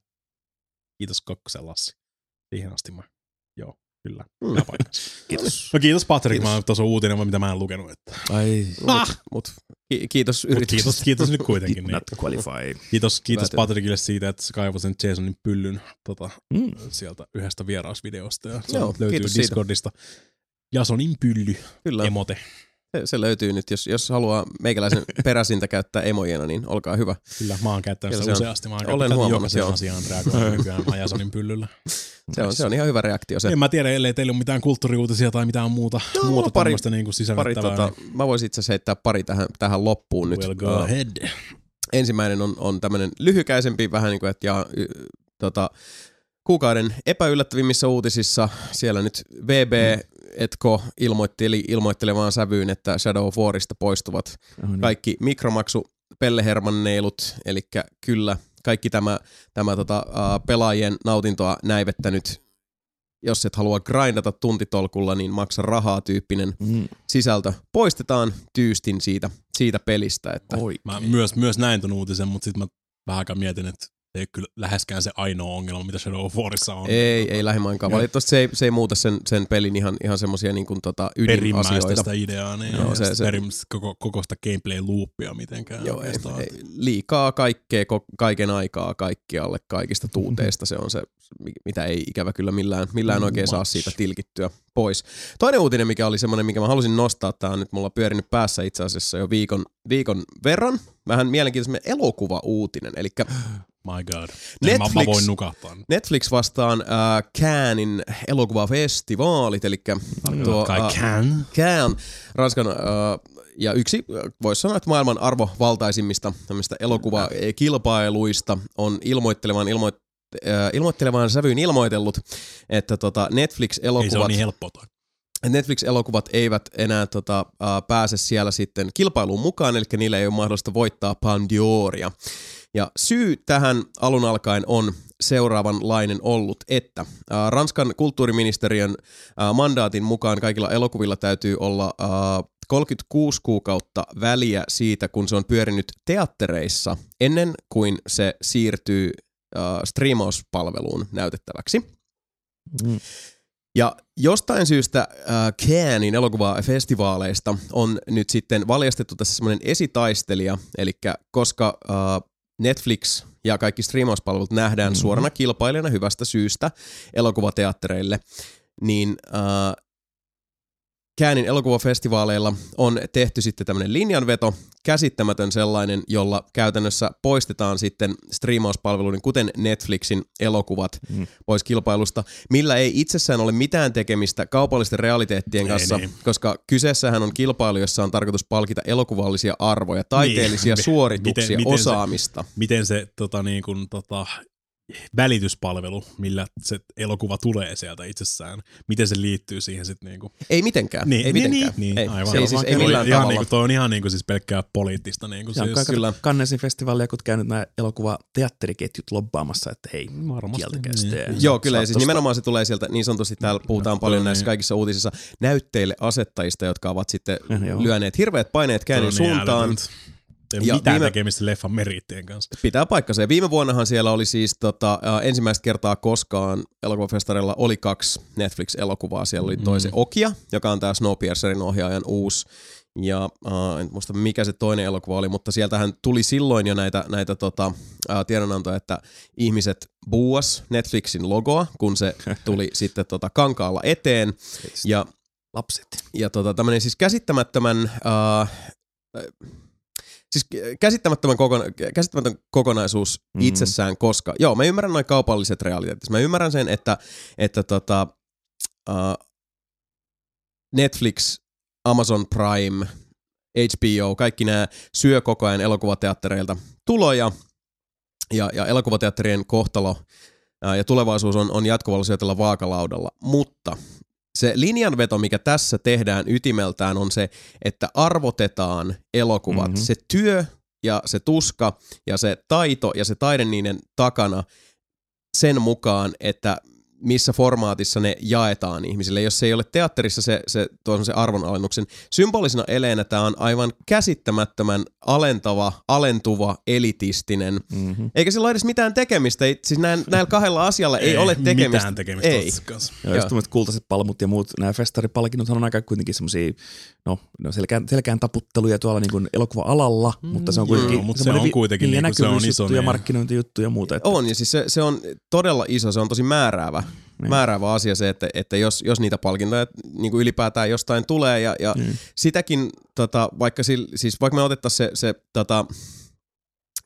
Speaker 3: kiitos Kokkosen Lassi. Siihen asti mä, joo, kyllä,
Speaker 1: Mm.
Speaker 2: Kiitos.
Speaker 3: No kiitos Patrick,
Speaker 1: Kiitos.
Speaker 3: mä tuossa on uutinen, mitä mä en lukenut. Että.
Speaker 2: Ai.
Speaker 1: Mut, mut, ki- kiitos
Speaker 3: Mut
Speaker 1: yrityksestä.
Speaker 3: kiitos, kiitos nyt kuitenkin. Niin.
Speaker 2: not qualify.
Speaker 3: Kiitos, kiitos. Patrickille siitä, että se kaivoi sen Jasonin pyllyn tota,
Speaker 2: Mm.
Speaker 3: sieltä yhdestä vierausvideosta. Ja se
Speaker 1: Joo,
Speaker 3: löytyy
Speaker 1: kiitos siitä.
Speaker 3: Discordista. Jasonin pylly,
Speaker 1: Kyllä,
Speaker 3: emote.
Speaker 1: Se, löytyy nyt. Jos, jos haluaa meikäläisen peräsintä käyttää emojena, niin olkaa hyvä.
Speaker 3: Kyllä, mä oon käyttänyt sitä useasti. Mä oon
Speaker 1: Olen huomannut, joo.
Speaker 3: asiaan reagoinut nykyään pyllyllä.
Speaker 1: Se on, se on ihan hyvä reaktio. Se.
Speaker 3: En mä tiedä, ellei teillä ole mitään kulttuuriuutisia tai mitään muuta,
Speaker 1: No,
Speaker 3: muuta
Speaker 1: pari-
Speaker 3: tämmöistä niin
Speaker 1: Pari,
Speaker 3: sisällyttävää.
Speaker 1: tota, mä voisin itse asiassa heittää pari tähän, tähän loppuun nyt.
Speaker 3: Well, go
Speaker 1: Uh,
Speaker 3: ahead.
Speaker 1: ensimmäinen on, on tämmöinen lyhykäisempi, vähän niin kuin, että ja, y, tota, kuukauden epäyllättävimmissä uutisissa siellä nyt VB Etko ilmoitteli ilmoittelevaan sävyyn, että Shadow of Warista poistuvat
Speaker 2: Oh, niin.
Speaker 1: kaikki mikromaksu pellehermanneilut, eli kyllä kaikki tämä, tämä tota, uh, pelaajien nautintoa näivettänyt, jos et halua grindata tuntitolkulla, niin maksa rahaa tyyppinen
Speaker 2: Mm.
Speaker 1: sisältö poistetaan tyystin siitä, siitä pelistä. Että
Speaker 2: Oi.
Speaker 3: Mä myös, myös näin ton uutisen, mutta sitten mä vähän aikaa mietin, että ei ole kyllä läheskään se ainoa ongelma, mitä Shadow of Warissa on.
Speaker 1: Ei, ei lähimainkaan. Valitettavasti se ei, se ei muuta sen, sen pelin ihan, ihan semmosia niin kuin tota ydinasioita.
Speaker 3: sitä ideaa, niin
Speaker 1: Joo, se-
Speaker 3: se, perimmäistä koko, koko sitä gameplay-loopia mitenkään.
Speaker 1: Joo, ei, ei, liikaa kaikkea, kaiken aikaa kaikkialle kaikista tuuteista. Se on se, mi- mitä ei ikävä kyllä millään, millään oikein saa
Speaker 3: much.
Speaker 1: siitä tilkittyä pois. Toinen uutinen, mikä oli semmoinen, mikä mä halusin nostaa, tämä on nyt mulla pyörinyt päässä itse asiassa jo viikon, viikon verran. Vähän mielenkiintoinen elokuva-uutinen, eli
Speaker 3: My god. Netflix. Mä, mä voin nukahtaa.
Speaker 1: Netflix vastaan äh, Cannesin elokuvafestivaalit, eli tuo
Speaker 3: Kai
Speaker 1: äh,
Speaker 3: can.
Speaker 1: Cannes, Ranskan äh, ja yksi, voisi sanoa, että maailman arvovaltaisimmista tämmöistä elokuvakilpailuista on ilmoittelevan ilmoit, äh, ilmoittelevaan sävyyn ilmoitellut, että tota
Speaker 3: Ei se ole
Speaker 1: Netflix-elokuvat,
Speaker 3: niin helppoa toi.
Speaker 1: Netflix-elokuvat eivät enää tota, äh, pääse siellä sitten kilpailuun mukaan, eli niillä ei ole mahdollista voittaa Pandioria. Ja syy tähän alun alkaen on seuraavanlainen ollut, että Ranskan kulttuuriministeriön mandaatin mukaan kaikilla elokuvilla täytyy olla äh, 36 kuukautta väliä siitä, kun se on pyörinyt teattereissa ennen kuin se siirtyy striimauspalveluun näytettäväksi.
Speaker 2: Mm.
Speaker 1: Ja jostain syystä äh, Cannesin elokuvafestivaaleista on nyt sitten valjastettu tässä semmoinen esitaistelija, eli koska äh, Netflix ja kaikki striimauspalvelut nähdään
Speaker 2: Mhm.
Speaker 1: mm-hmm. suorana kilpailijana hyvästä syystä elokuvateattereille, niin äh, Cannesin elokuvafestivaaleilla on tehty sitten tämmöinen linjanveto, käsittämätön sellainen, jolla käytännössä poistetaan sitten striimauspalveluiden, kuten Netflixin elokuvat
Speaker 2: Mm.
Speaker 1: pois kilpailusta, millä ei itsessään ole mitään tekemistä kaupallisten realiteettien
Speaker 3: Ei
Speaker 1: kanssa,
Speaker 3: niin.
Speaker 1: koska kyseessähän on kilpailu, jossa on tarkoitus palkita elokuvallisia arvoja, taiteellisia
Speaker 3: Niin.
Speaker 1: suorituksia,
Speaker 3: Miten- miten se-
Speaker 1: osaamista.
Speaker 3: Miten se tota, niin kuin, tota, välityspalvelu, millä se elokuva tulee sieltä itsessään. Miten se liittyy siihen sitten niinku.
Speaker 1: Ei mitenkään.
Speaker 3: Niin,
Speaker 1: ei
Speaker 3: niin,
Speaker 1: mitenkään.
Speaker 3: niin,
Speaker 1: ei.
Speaker 3: aivan.
Speaker 1: Se ei siis ei millään
Speaker 3: ihan
Speaker 1: tavalla.
Speaker 3: Niinku, toi on ihan niinku siis pelkkää poliittista. Niinku,
Speaker 2: Ja
Speaker 3: siis,
Speaker 2: siis,
Speaker 1: kyllä.
Speaker 2: Cannesin festivaalia, kun käynyt nämä elokuva teatteriketjut lobbaamassa, että hei,
Speaker 3: Varmasti,
Speaker 2: kieltäkää
Speaker 3: niin.
Speaker 2: sitä.
Speaker 1: Joo, kyllä. Ja siis nimenomaan se tulee sieltä, niin sanotusti täällä puhutaan paljon
Speaker 3: Joo,
Speaker 1: näissä
Speaker 3: niin.
Speaker 1: kaikissa uutisissa, näytteille asettajista, jotka ovat sitten
Speaker 2: Eh,
Speaker 1: lyöneet hirveät paineet
Speaker 3: niin
Speaker 1: suuntaan.
Speaker 3: älytöntä. Ei
Speaker 1: Ja
Speaker 3: mitään
Speaker 1: viime-
Speaker 3: tekemistä leffan merittien kanssa.
Speaker 1: Pitää paikkansa. Ja viime vuonnahan siellä oli siis tota, ensimmäistä kertaa koskaan elokuvafestarilla oli kaksi Netflix-elokuvaa. Siellä oli toisen
Speaker 3: Mm.
Speaker 1: Okia, joka on tämä Snowpiercerin ohjaajan uusi. Ja äh, en muista mikä se toinen elokuva oli, mutta sieltähän tuli silloin jo näitä, näitä tota, äh, tiedonantoja, että ihmiset buuas Netflixin logoa, kun se tuli sitten tota, kankaalla eteen. Ja
Speaker 2: Lapset.
Speaker 1: ja tota, tämmöinen siis käsittämättömän, äh, siis käsittämättömän, kokona, käsittämätön kokonaisuus mm. itsessään, koska, joo, mä ymmärrän noin kaupalliset realiteetit. Mä ymmärrän sen, että, että tota, äh, Netflix, Amazon Prime, HBO, kaikki nämä syö koko ajan elokuvateattereilta tuloja, ja, ja elokuvateatterien kohtalo ää, ja tulevaisuus on, on jatkuvalla syötellä vaakalaudalla, mutta se linjanveto, mikä tässä tehdään ytimeltään, on se, että arvotetaan elokuvat.
Speaker 2: Mhm.
Speaker 1: Mm-hmm. Se työ ja se tuska ja se taito ja se taide niiden takana sen mukaan, että missä formaatissa ne jaetaan ihmisille. Jos se ei ole teatterissa se, se tuo se arvonalennuksen. Symbolisena eleenä tämä on aivan käsittämättömän alentava, alentuva, elitistinen.
Speaker 2: Mm-hmm.
Speaker 1: Eikä sillä ole edes mitään tekemistä. Ei, siis näin, näillä kahdella asialla ei, ole tekemistä.
Speaker 3: mitään tekemistä
Speaker 1: Ei.
Speaker 3: kanssa.
Speaker 2: Joo,
Speaker 1: Joo.
Speaker 2: just kultaiset palmut ja muut, nämä festaripalkinnot on aika kuitenkin semmoisia, no, no selkään, selkään taputteluja tuolla niin kuin elokuva-alalla, mm, mutta se on kuitenkin,
Speaker 3: joo, mutta se
Speaker 2: semmoinen
Speaker 3: on kuitenkin
Speaker 2: niin, ja
Speaker 3: niinku se on iso,
Speaker 2: ja markkinointijuttu ja muuta. Että,
Speaker 1: On, ja siis se, se on todella iso, se on tosi määräävä,
Speaker 2: Niin.
Speaker 1: määräävä asia se, että, että jos, jos niitä palkintoja niin kuin ylipäätään jostain tulee, ja, ja
Speaker 2: Niin.
Speaker 1: sitäkin, tota, vaikka, sil, siis vaikka me otettaisiin se, se tota,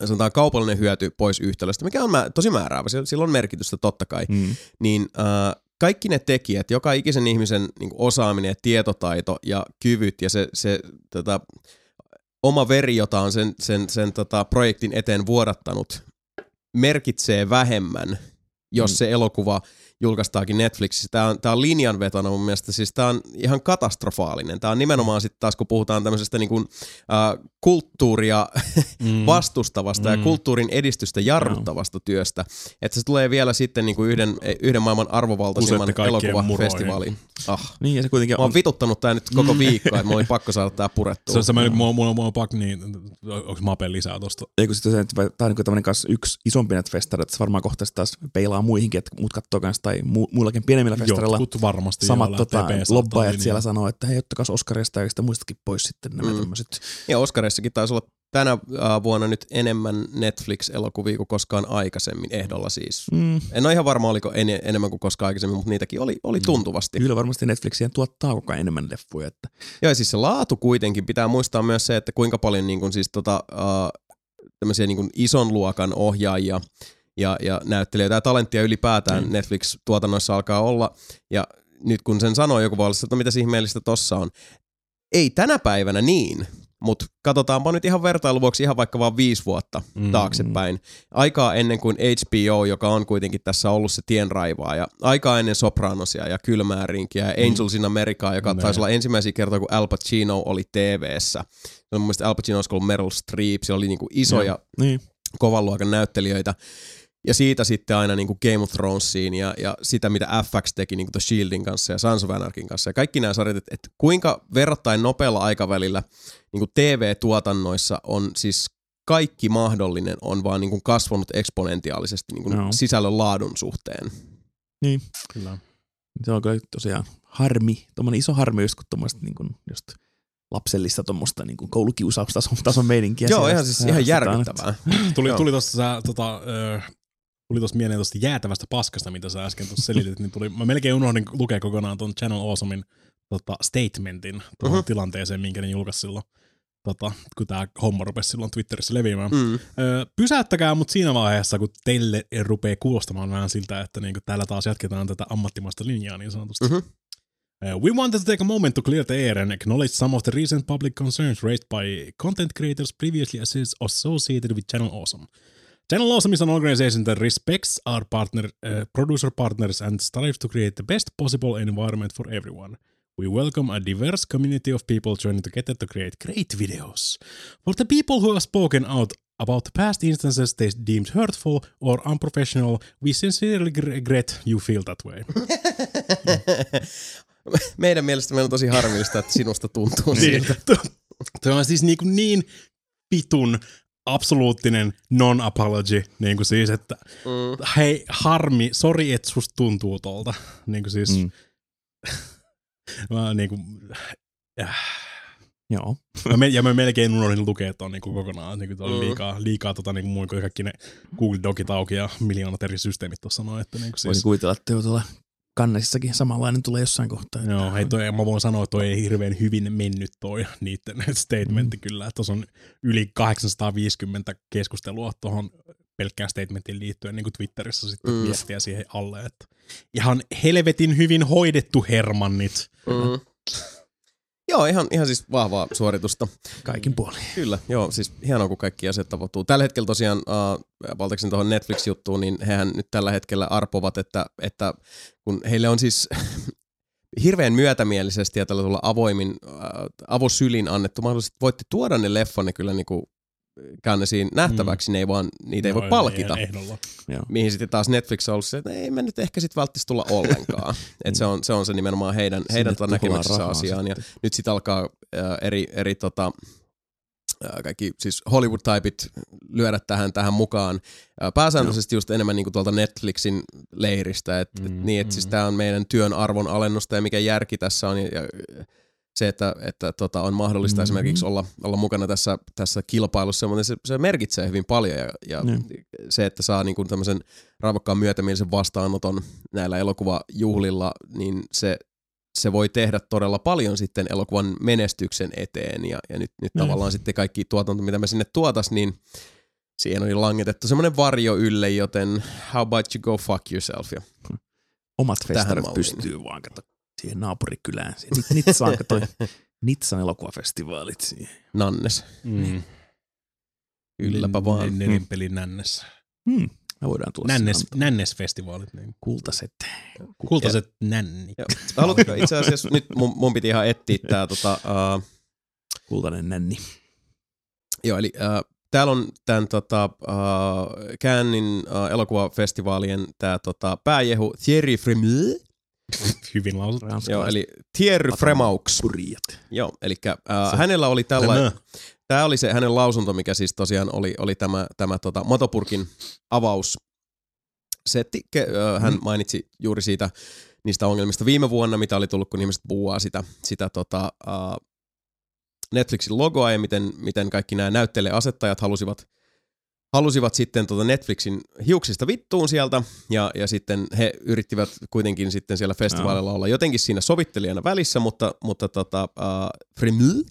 Speaker 1: sanotaan kaupallinen hyöty pois yhtälöstä, mikä on mä, tosi määräävä, sillä, sillä on merkitystä totta kai,
Speaker 2: Mm.
Speaker 1: niin äh, kaikki ne tekijät, joka ikisen ihmisen niin kuin osaaminen ja tietotaito ja kyvyt ja se, se tota, oma veri, jota on sen, sen, sen tota, projektin eteen vuodattanut, merkitsee vähemmän, jos
Speaker 2: Mm.
Speaker 1: se elokuva julkaistaankin Netflixissä. Tämä on, tämä on linjanvetona mun mielestä, siis tämä on ihan katastrofaalinen. Tämä on nimenomaan sitten taas, kun puhutaan tämmöisestä niin kuin, äh, kulttuuria
Speaker 3: Mm.
Speaker 1: vastustavasta mm. ja
Speaker 3: Mm.
Speaker 1: kulttuurin edistystä jarruttavasta työstä. Että se tulee vielä sitten niin kuin yhden, yhden maailman arvovaltaisimman elokuvafestivaaliin. Ah.
Speaker 2: Niin, ja se kuitenkin
Speaker 1: Mä oon
Speaker 2: on,
Speaker 1: vituttanut tää nyt koko viikko, että mulla oli pakko saada tää purettua.
Speaker 3: Se on semmoinen, mulla, mulla, mulla on pakko, niin, onko Mape lisää tosta?
Speaker 2: ei kun sitten se, että tämä on niin tämmöinen kanssa yksi isompi näitä festareita, että se varmaan kohta taas peilaa muihinkin, että muut katsoo kanssa tai mu, muillakin pienemmillä festareilla.
Speaker 3: Jotkut varmasti
Speaker 2: Samat
Speaker 3: joo,
Speaker 2: tota, lobbaajat
Speaker 3: linjaa.
Speaker 2: siellä sanoo, että hei, ottakaa Oscarista ja kaikista muistakin pois sitten nämä
Speaker 1: Mm.
Speaker 2: mm. tämmöiset.
Speaker 1: Ja Oscareissakin taisi olla tänä vuonna nyt enemmän Netflix-elokuvia kuin koskaan aikaisemmin ehdolla siis.
Speaker 2: Mm.
Speaker 1: En ole ihan varma, oliko en, enemmän kuin koskaan aikaisemmin, mutta niitäkin oli, oli tuntuvasti.
Speaker 2: Kyllä varmasti Netflixien tuottaa koko ajan enemmän leffoja. Että.
Speaker 1: Joo, ja siis se laatu kuitenkin pitää muistaa myös se, että kuinka paljon niin kuin, siis, tota, uh, tämmöisiä niin kuin ison luokan ohjaajia ja, ja näyttelijöitä ja talenttia ylipäätään mm. Netflix-tuotannoissa alkaa olla. Ja nyt kun sen sanoo joku voi olla, että no mitäs ihmeellistä tossa on. Ei tänä päivänä niin, mutta katsotaanpa nyt ihan vertailuvuoksi ihan vaikka vaan viisi vuotta
Speaker 3: Mm.
Speaker 1: mm. taaksepäin. Aikaa ennen kuin HBO, joka on kuitenkin tässä ollut se tienraivaa, ja aikaa ennen Sopranosia ja Kylmää rinkiä ja Angels in America, joka taisi olla ensimmäisiä kertoja, kun Al Pacino oli TV-ssä. Se on mun mielestä Al Pacino olisi ollut Meryl Streep, siellä oli niinku isoja
Speaker 2: Niin.
Speaker 1: kovan luokan näyttelijöitä. Ja siitä sitten aina niin kuin Game of Thronesiin ja, ja sitä, mitä FX teki niin kuin The Shieldin kanssa ja Sons of Anarchin kanssa. Ja kaikki nämä sarjat, että, että kuinka verrattain nopealla aikavälillä niin kuin TV-tuotannoissa on siis kaikki mahdollinen on vaan niin kuin kasvanut eksponentiaalisesti niin kuin
Speaker 2: Joo.
Speaker 1: sisällön laadun suhteen.
Speaker 2: niin.
Speaker 3: Kyllä.
Speaker 2: Se on kyllä tosiaan harmi, tuommoinen iso harmi just kun tuommoista niin kuin just lapsellista tuommoista niin kuin koulukiusaustason tason meininkiä.
Speaker 1: Joo, ihan siis ihan järkyttävää.
Speaker 3: Tuli, tuli tosta sä, tota, tuli tosta mieleen tosta jäätävästä paskasta, mitä sä äsken tuossa selitit, niin tuli, mä melkein unohdin lukea kokonaan ton Channel Awesomein tota, statementin tuohon
Speaker 1: Mhm.
Speaker 3: tilanteeseen, minkä ne julkaisi silloin, tota, kun tämä homma rupesi silloin Twitterissä leviämään.
Speaker 1: Mm.
Speaker 3: Ö, pysäyttäkää mut siinä vaiheessa, kun teille rupeaa kuulostamaan vähän siltä, että niinku täällä taas jatketaan tätä ammattimaista linjaa niin sanotusti.
Speaker 1: Mhm.
Speaker 3: Uh, we wanted to take a moment to clear the air and acknowledge some of the recent public concerns raised by content creators previously associ- associated with Channel Awesome. Channel Awesome is an organization that respects our partner, uh, producer partners and strives to create the best possible environment for everyone. We welcome a diverse community of people joining together to create great videos. For the people who have spoken out about past instances they deemed hurtful or unprofessional, we sincerely regret you feel that way.
Speaker 1: Meidän mielestä meillä on tosi harmillista, että sinusta tuntuu
Speaker 3: niin,
Speaker 1: siltä.
Speaker 3: toi on siis niin, niin pitun absoluuttinen non-apology, niin kuin siis, että mm. hei, harmi, sori, että susta tuntuu tolta. Niin kuin siis, mm. mä niin kuin, äh,
Speaker 2: Joo.
Speaker 3: mä me, ja mä melkein unohdin lukea ton niin kuin kokonaan, niin kuin oli
Speaker 1: Mm.
Speaker 3: liikaa, liikaa tota, niin kuin muun kuin kaikki ne Google Docit auki ja miljoonat eri systeemit tuossa noin, että niin kuin
Speaker 2: Voisin
Speaker 3: siis,
Speaker 2: kuvitella, että jo tuolla kannesissakin samanlainen tulee jossain kohtaa.
Speaker 3: Joo, hei toi, mä voin sanoa, että toi ei hirveän hyvin mennyt toi niiden statementti mm. kyllä. Tuossa on yli 850 keskustelua tuohon pelkkään statementin liittyen niin kuin Twitterissä sitten
Speaker 1: Mm.
Speaker 3: mm. viestiä siihen alle. Että ihan helvetin hyvin hoidettu Hermannit.
Speaker 1: Mm. Joo, ihan, ihan siis vahvaa suoritusta.
Speaker 2: Kaikin puolin.
Speaker 1: Kyllä, joo, siis hienoa, kun kaikki asiat tapahtuu. Tällä hetkellä tosiaan, äh, valtaaksen tuohon Netflix-juttuun, niin hehän nyt tällä hetkellä arpovat, että, että kun heille on siis hirveän myötämielisesti ja tällä tuolla avoimin, äh, avosylin annettu mahdollisuus, että voitte tuoda ne leffanne kyllä niinku kannesiin nähtäväksi, mm. ne ei vaan, niitä ei voi
Speaker 3: Joo,
Speaker 1: palkita.
Speaker 3: Ehdolla.
Speaker 2: Joo.
Speaker 1: Mihin sitten taas Netflix on ollut se, että ei me nyt ehkä sitten välttis tulla ollenkaan. Et se, on, se on se nimenomaan heidän, heidän
Speaker 2: rahaa
Speaker 1: asiaan. Ja nyt sitten alkaa äh, eri, eri tota, äh, kaikki siis Hollywood-typit lyödä tähän, tähän mukaan. Äh, pääsääntöisesti just enemmän niinku tuolta Netflixin leiristä. Et, mm, et niin, että mm. siis tämä on meidän työn arvon alennusta ja mikä järki tässä on. Ja, ja se, että, että tota, on mahdollista mm-hmm. esimerkiksi olla, olla mukana tässä, tässä kilpailussa, mutta se, se merkitsee hyvin paljon ja, ja
Speaker 2: Niin.
Speaker 1: se, että saa niin kuin tämmöisen raivokkaan myötämielisen vastaanoton näillä elokuvajuhlilla, niin se, se voi tehdä todella paljon sitten elokuvan menestyksen eteen ja, ja nyt, nyt
Speaker 2: Mm.
Speaker 1: tavallaan sitten kaikki tuotanto, mitä me sinne tuotas, niin siihen jo langetettu semmoinen varjo ylle, joten how about you go fuck yourself ja
Speaker 2: Omat festarit pystyy vaan kato siihen naapurikylään. Nit- Nitsaan katoi Nitsan elokuvafestivaalit siihen.
Speaker 1: Nannes.
Speaker 3: Mm.
Speaker 1: Kylläpä vaan.
Speaker 3: Nelinpelin nännes.
Speaker 2: Hmm. Me voidaan tulla
Speaker 3: Nännes, nännesfestivaalit. Niin.
Speaker 2: kultaset.
Speaker 3: Kultaiset nänni.
Speaker 1: Joo. Haluatko itse asiassa, nyt mun, mun piti ihan etsiä tää tota, uh,
Speaker 2: Kultainen nänni.
Speaker 1: Joo, eli äh, täällä on tämän tota, äh, Cannesin äh, elokuvafestivaalien tämä tota, pääjehu Thierry Fremeux.
Speaker 3: Hyvin lausuttu.
Speaker 1: Joo, eli Thierry Fremaux. Joo, eli äh, hänellä oli tällainen, tämä oli se hänen lausunto, mikä siis tosiaan oli, oli tämä, tämä tota, Motopurkin avaus. Setti, ke, äh, hän mainitsi juuri siitä niistä ongelmista viime vuonna, mitä oli tullut, kun ihmiset buuaa sitä, sitä tota, äh, Netflixin logoa ja miten, miten kaikki nämä näyttelijäasettajat halusivat, halusivat sitten tota Netflixin hiuksista vittuun sieltä ja, ja sitten he yrittivät kuitenkin sitten siellä festivaalilla olla jotenkin siinä sovittelijana välissä, mutta, mutta tota, uh, Fremeux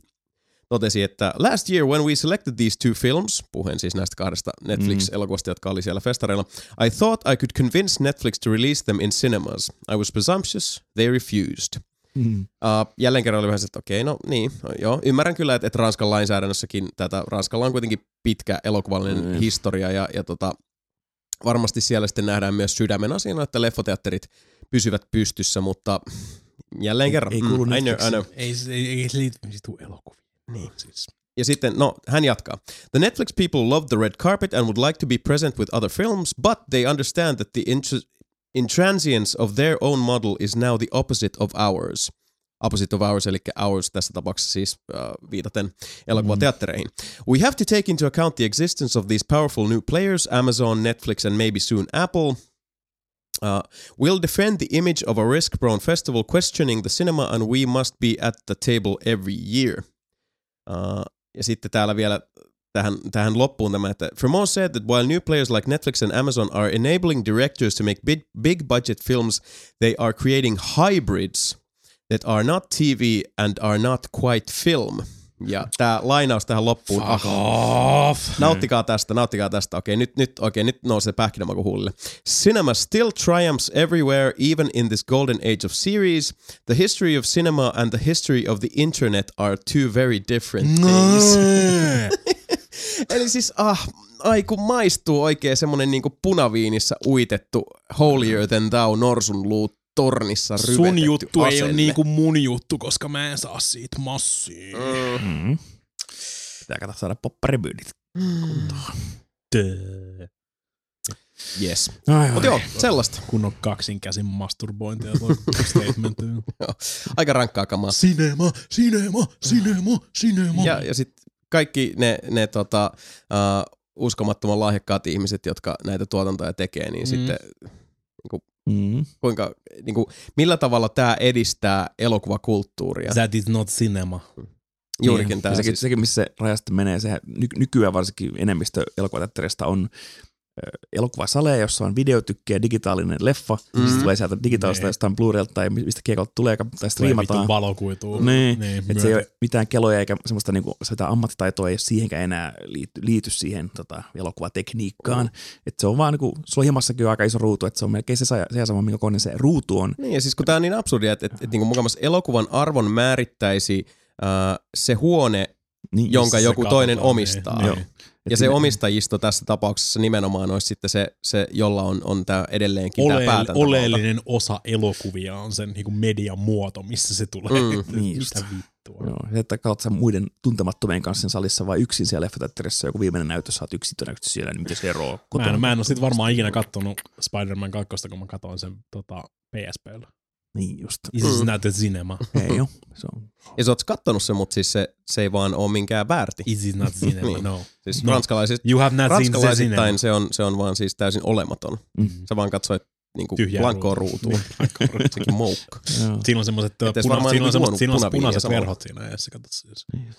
Speaker 1: totesi, että last year when we selected these two films, puheen siis näistä kahdesta Netflix-elokuvasta, jotka oli siellä festareilla, I thought I could convince Netflix to release them in cinemas. I was presumptuous, they refused.
Speaker 2: Mm.
Speaker 1: Uh, jälleen kerran oli vähän se, että okei, no niin, no, joo. Ymmärrän kyllä, että, että Ranskan lainsäädännössäkin tätä, Ranskalla on kuitenkin pitkä elokuvallinen
Speaker 2: Mm.
Speaker 1: mm. historia ja, ja tota, varmasti siellä sitten nähdään myös sydämen asiana, että leffoteatterit pysyvät pystyssä, mutta jälleen kerran,
Speaker 2: ei kuulu
Speaker 1: mm, I know, I know.
Speaker 3: Ei, ei, ei liity siis elokuviin.
Speaker 1: Niin.
Speaker 3: Siis.
Speaker 1: Ja sitten, no, hän jatkaa. The Netflix people love the red carpet and would like to be present with other films, but they understand that the intransience of their own model is now the opposite of ours. Opposite of ours, eli ours tässä tapauksessa siis uh, viitaten elokuvateattereihin. We have to take into account the existence of these powerful new players, Amazon, Netflix, and maybe soon Apple. Uh, we'll defend the image of a risk-prone festival questioning the cinema, and we must be at the table every year. Uh, ja sitten täällä vielä tähän, tähän loppuun tämä, että Fremont said that while new players like Netflix and Amazon are enabling directors to make big, big budget films, they are creating hybrids that are not TV and are not quite film. Ja tämä lainaus tähän loppuun.
Speaker 3: Fuck off!
Speaker 1: Nauttikaa tästä, nauttikaa tästä. Okei, nyt, nyt, okei, nyt nousee pähkinämaku huulille. Cinema still triumphs everywhere, even in this golden age of series. The history of cinema and the history of the internet are two very different things. Eli siis, ah, ai kun maistuu oikein semmonen niinku punaviinissä uitettu holier than thou norsun luu tornissa ryvetetty
Speaker 3: Sun juttu ei ole
Speaker 1: asenne.
Speaker 3: niinku mun juttu, koska mä en saa siitä massia.
Speaker 1: Mm.
Speaker 2: Mm. Pitää katsoa saada popparibyydit.
Speaker 3: Tää.
Speaker 1: Yes.
Speaker 2: Ai,
Speaker 1: Mut joo, sellaista.
Speaker 3: Kun on kaksin käsin masturbointia toi statement.
Speaker 1: Aika rankkaa kamaa.
Speaker 3: Sinema, sinema, sinema, sinema.
Speaker 1: Ja, ja sitten kaikki ne, ne tota, uh, uskomattoman lahjakkaat ihmiset, jotka näitä tuotantoja tekee, niin mm. sitten
Speaker 2: Mm.
Speaker 1: kuinka, niin kuin, millä tavalla tämä edistää elokuvakulttuuria?
Speaker 3: That is not cinema.
Speaker 1: Juurikin
Speaker 2: Niin,
Speaker 1: tämä
Speaker 2: sekin,
Speaker 1: siis.
Speaker 2: sekin, missä se raja sitten menee, sehän ny- nykyään varsinkin enemmistö elokuvateatterista on elokuvasaleja, jossa on videotykki ja digitaalinen leffa. Mm. Sitten tulee sieltä digitaalista
Speaker 3: Niin.
Speaker 2: jostain Blu-raylta tai mistä kiekolta tulee tai striimataan.
Speaker 3: valokuituu.
Speaker 2: Niin,
Speaker 3: niin
Speaker 2: että se ei ole mitään keloja eikä semmoista niinku, sitä ammattitaitoa ei ole siihenkään enää liity, liity siihen tota, elokuvatekniikkaan. Mm. Että se on vaan niinku, sulla on aika iso ruutu, että se on melkein se, se sama, minkä kokoinen se ruutu on.
Speaker 1: Niin, ja siis kun tämä on niin absurdia, että, että, että niin mukamas elokuvan arvon määrittäisi uh, se huone,
Speaker 2: Niin,
Speaker 1: jonka joku toinen
Speaker 3: niin,
Speaker 1: omistaa.
Speaker 3: niin.
Speaker 2: Joo.
Speaker 1: Ja se omistajisto tässä tapauksessa nimenomaan olisi sitten se, se jolla on, on tämä edelleenkin tämä
Speaker 3: Ole-
Speaker 1: päätäntävalta.
Speaker 3: oleellinen osa elokuvia on sen niin median muoto, missä se tulee.
Speaker 1: Mm,
Speaker 2: niin.
Speaker 3: Mitä vittua.
Speaker 2: Joo, se, että katsot sä muiden tuntemattomien kanssa sen salissa vai yksin siellä leffateatterissa, joku viimeinen näytös, sä oot yksin todennäköisesti siellä, niin miten se eroaa
Speaker 3: Mä en, mä en ole sit varmaan ikinä kattonut Spider-Man 2, kun mä katsoin sen tota, PSPllä.
Speaker 2: Niin just.
Speaker 3: Is mm.
Speaker 1: Mm.
Speaker 3: not a cinema.
Speaker 2: Ei oo. Se on.
Speaker 1: Ja sä oot kattonut sen, mutta siis se, se ei vaan ole minkään väärti.
Speaker 3: Is it not cinema?
Speaker 1: Niin.
Speaker 3: no.
Speaker 1: Siis
Speaker 3: No.
Speaker 1: ranskalaisista,
Speaker 3: You have not seen the cinema.
Speaker 1: ranskalaisittain se on, se on vaan siis täysin olematon.
Speaker 2: Mm.
Speaker 1: Sä vaan katsoit niinku
Speaker 3: Tyhjää
Speaker 1: blankkoa.
Speaker 3: Niin, ruutua.
Speaker 1: Sekin moukka.
Speaker 3: Siinä on semmoiset on
Speaker 1: niinku
Speaker 3: punaiset verhot siinä edessä. Katsot siis.
Speaker 2: Niin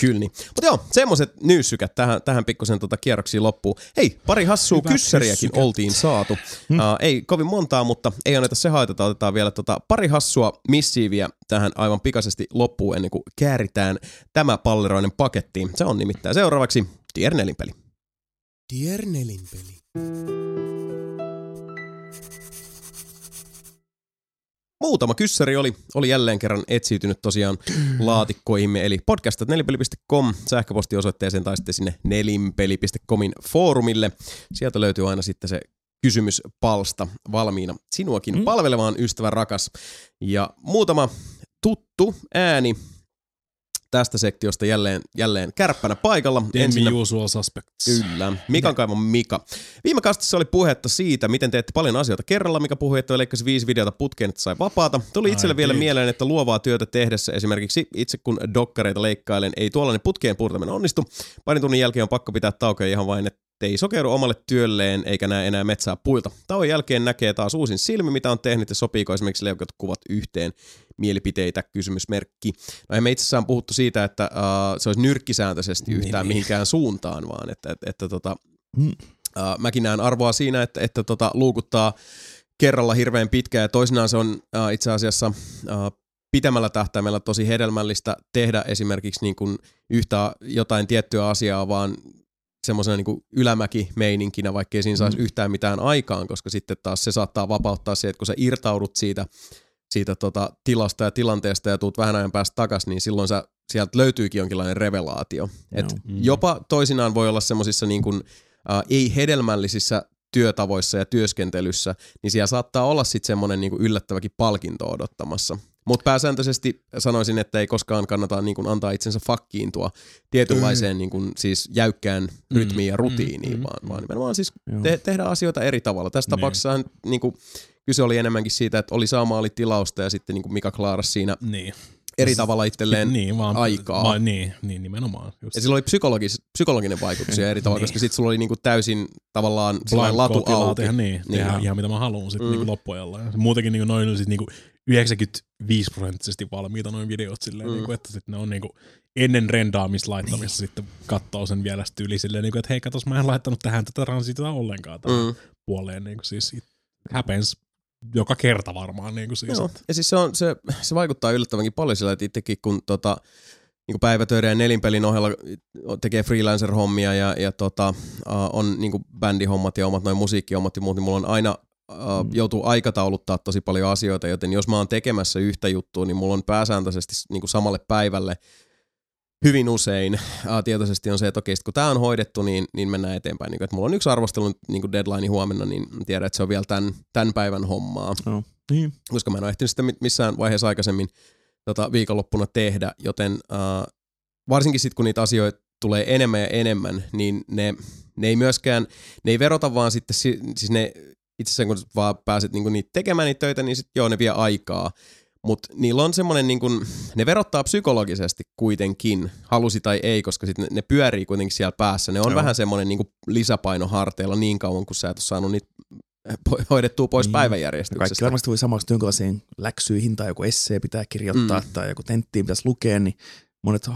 Speaker 1: Kyllä niin. Mutta joo, semmoiset nyyssykät tähän, tähän pikkusen tota kierroksiin loppuun. Hei, pari hassua kyssäriäkin oltiin saatu. Hmm. Uh, ei kovin montaa, mutta ei anneta se haitata. Otetaan vielä tota pari hassua missiiviä tähän aivan pikaisesti loppuun ennen kuin kääritään tämä palleroinen pakettiin. Se on nimittäin seuraavaksi Tier 4 peli.
Speaker 5: Tier nelinpeli.
Speaker 1: Muutama kyssäri oli, oli jälleen kerran etsiytynyt tosiaan laatikkoihimme, eli podcast.nelipeli.com sähköpostiosoitteeseen tai sitten sinne nelinpeli.comin foorumille. Sieltä löytyy aina sitten se kysymyspalsta valmiina sinuakin
Speaker 2: Mm.
Speaker 1: palvelemaan, ystävä rakas. Ja muutama tuttu ääni tästä sektiosta jälleen, jälleen kärppänä paikalla.
Speaker 3: Ensinnä... usual suspects.
Speaker 1: Kyllä. Mikan kaivan Mika. Viime kastissa oli puhetta siitä, miten teette paljon asioita kerralla. Mika puhui, että leikkasi viisi videota putkeen, että sai vapaata. Tuli itselle
Speaker 3: Ai
Speaker 1: vielä
Speaker 3: niin.
Speaker 1: mieleen, että luovaa työtä tehdessä esimerkiksi itse kun dokkareita leikkailen, ei tuollainen putkeen puurtaminen onnistu. Parin tunnin jälkeen on pakko pitää taukoja ihan vain, että ei sokeudu omalle työlleen eikä näe enää metsää puilta. Tauon jälkeen näkee taas uusin silmi, mitä on tehnyt ja sopiiko esimerkiksi leukatut kuvat yhteen mielipiteitä, kysymysmerkki. No emme itse asiassa puhuttu siitä, että uh, se olisi nyrkkisääntöisesti yhtään
Speaker 3: Niin.
Speaker 1: mihinkään suuntaan, vaan että, että, että tota,
Speaker 2: Mm.
Speaker 1: uh, mäkin näen arvoa siinä, että, että tota, luukuttaa kerralla hirveän pitkään ja toisinaan se on uh, itse asiassa uh, pitemmällä tähtäimellä tosi hedelmällistä tehdä esimerkiksi niin kuin yhtä jotain tiettyä asiaa vaan semmoisena niin ylämäki-meininkinä, vaikkei siinä saisi
Speaker 2: Mm.
Speaker 1: yhtään mitään aikaan, koska sitten taas se saattaa vapauttaa se, että kun sä irtaudut siitä, siitä tota tilasta ja tilanteesta ja tuut vähän ajan päästä takaisin, niin silloin sä, sieltä löytyykin jonkinlainen revelaatio. Et
Speaker 2: Joo.
Speaker 3: Mm.
Speaker 1: Jopa toisinaan voi olla semmoisissa niin kuin, äh, ei-hedelmällisissä työtavoissa ja työskentelyssä, niin siellä saattaa olla sitten semmoinen niin yllättäväkin palkinto odottamassa. Mutta pääsääntöisesti sanoisin, että ei koskaan kannata niin kuin antaa itsensä fakkiintua tietynlaiseen niin kuin, siis jäykkään rytmiin ja rutiiniin,
Speaker 3: mm,
Speaker 1: vaan, vaan nimenomaan siis te- tehdä asioita eri tavalla. Tässä
Speaker 3: Niin.
Speaker 1: tapauksessa niin kuin, kyse oli enemmänkin siitä, että oli saamaali tilausta ja sitten niin kuin Mika klaarasi siinä
Speaker 3: Niin.
Speaker 1: eri tavalla itselleen
Speaker 3: niin, vaan,
Speaker 1: aikaa.
Speaker 3: Vaan, niin, niin, nimenomaan. Just.
Speaker 1: ja sillä oli psykologis, psykologinen vaikutuksia eri tavalla,
Speaker 3: Niin.
Speaker 1: koska sitten sulla oli niinku täysin tavallaan latu auki.
Speaker 3: Tehdä, niin,
Speaker 1: Niin.
Speaker 3: tehdä ihan mitä mä haluan sitten
Speaker 1: Mm.
Speaker 3: mm. niin loppuajalla. Ja muutenkin niin noin on sit niin 95 prosenttisesti valmiita noin videot silleen,
Speaker 1: Mm.
Speaker 3: niin että sitten ne on niin ennen rendaamista laittamista sitten katsoo sen vielä sitten yli silleen, niin kuin, että hei katos mä en laittanut tähän tätä transitiota ollenkaan tähän
Speaker 1: Mm.
Speaker 3: puoleen. Niin kuin, siis it happens joka kerta varmaan. Niin kuin, siis,
Speaker 1: Joo. Ja siis se, on, se, se vaikuttaa yllättävänkin paljon sillä, että itsekin kun tota, niin päivätöiden ja nelinpelin ohella tekee freelancer-hommia ja, ja tota, uh, on niin bändihommat ja omat noin musiikkihommat ja muut, niin mulla on aina joutuu aikatauluttaa tosi paljon asioita, joten jos mä oon tekemässä yhtä juttua, niin mulla on pääsääntöisesti niin samalle päivälle hyvin usein äh, tietoisesti on se, että okei, kun tämä on hoidettu, niin, niin mennään eteenpäin. Niin, kuin, että mulla on yksi arvostelu niin kuin deadline huomenna, niin tiedän, että se on vielä tämän, tämän päivän hommaa.
Speaker 2: No, niin.
Speaker 1: koska mä en ole ehtinyt sitä mi- missään vaiheessa aikaisemmin tota, viikonloppuna tehdä, joten äh, varsinkin sitten kun niitä asioita tulee enemmän ja enemmän, niin ne, ne ei myöskään, ne ei verota vaan sitten, si- siis ne itse asiassa kun vaan pääset niinku niitä tekemään niitä töitä, niin sitten joo, ne vie aikaa. Mutta niillä on semmoinen, niinku, ne verottaa psykologisesti kuitenkin, halusi tai ei, koska sit ne, ne pyörii kuitenkin siellä päässä. Ne on
Speaker 2: Joo.
Speaker 1: vähän semmoinen niinku lisäpaino harteilla niin kauan, kun sä et ole saanut niitä hoidettua pois
Speaker 2: Niin.
Speaker 1: päiväjärjestyksestä.
Speaker 2: Kaikki varmasti voi samaksi jonkinlaisiin läksyihin tai joku essee pitää kirjoittaa mm. tai joku tenttiin pitäisi lukea, niin monet,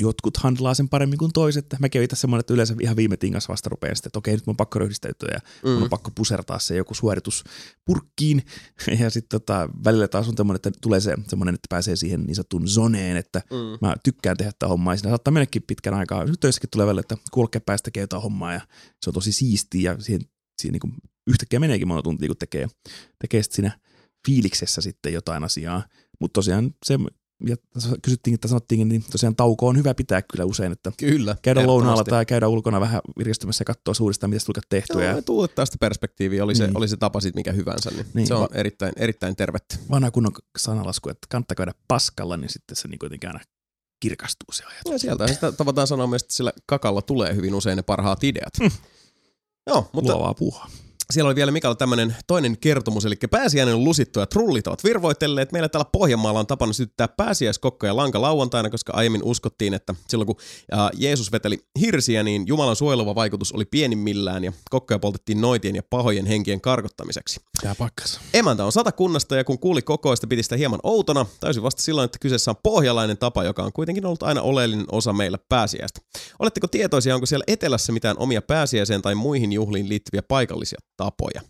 Speaker 2: jotkut handlaa sen paremmin kuin toiset. Mä kävin semmoinen, että yleensä ihan viime tingas vasta rupean sitten, että okei, nyt mun on pakko ryhdistäytyä ja mm. mun on pakko pusertaa se joku suoritus purkkiin. Ja sitten tota, välillä taas on tämmöinen, että tulee se semmoinen, että pääsee siihen niin sanottuun zoneen, että
Speaker 1: Mm.
Speaker 2: mä tykkään tehdä tätä hommaa ja siinä saattaa mennäkin pitkän aikaa. Nyt töissäkin tulee välillä, että kulkea päästä tekee jotain hommaa ja se on tosi siistiä ja siihen, siihen niin kuin yhtäkkiä meneekin monta tuntia, kun tekee, tekee sit siinä fiiliksessä sitten jotain asiaa. Mutta tosiaan se, ja kysyttiin, että sanottiinkin, niin tosiaan tauko on hyvä pitää kyllä usein, että
Speaker 1: Kyllä.
Speaker 2: käydä lounaalla tai käydä ulkona vähän viristymässä ja katsoa suurista, mitä tulee tehtyä.
Speaker 1: Joo,
Speaker 2: Ja
Speaker 1: tuuttaa sitä perspektiiviä, oli se,
Speaker 2: Niin.
Speaker 1: oli se tapa sit mikä hyvänsä, niin,
Speaker 2: Niin.
Speaker 1: se on
Speaker 2: Va-
Speaker 1: erittäin, erittäin tervettä.
Speaker 2: vanha kunnon sanalasku, että kannattaa käydä paskalla, niin sitten se niin kuitenkin aina kirkastuu se ajatus.
Speaker 1: Ja sieltä sitä tavataan sanoa myös, että sillä kakalla tulee hyvin usein ne parhaat ideat. Joo, mutta
Speaker 2: Luovaa puuhaa.
Speaker 1: Siellä oli vielä Mikael tämmöinen toinen kertomus, eli pääsiäinen lusittu ja trullit ovat virvoitelleet. Meillä täällä Pohjanmaalla on tapana sytyttää pääsiäiskokkoja lanka lauantaina, koska aiemmin uskottiin, että silloin kun Jeesus veteli hirsiä, niin Jumalan suojeluva vaikutus oli pienimmillään ja kokkoja poltettiin noitien ja pahojen henkien karkottamiseksi.
Speaker 3: Tää pakkas.
Speaker 1: Emäntä on satakunnasta ja kun kuuli kokoista, piti sitä hieman outona. Täysin vasta silloin, että kyseessä on pohjalainen tapa, joka on kuitenkin ollut aina oleellinen osa meillä pääsiäistä. Oletteko tietoisia, onko siellä etelässä mitään omia pääsiäiseen tai muihin juhliin liittyviä paikallisia tapoja?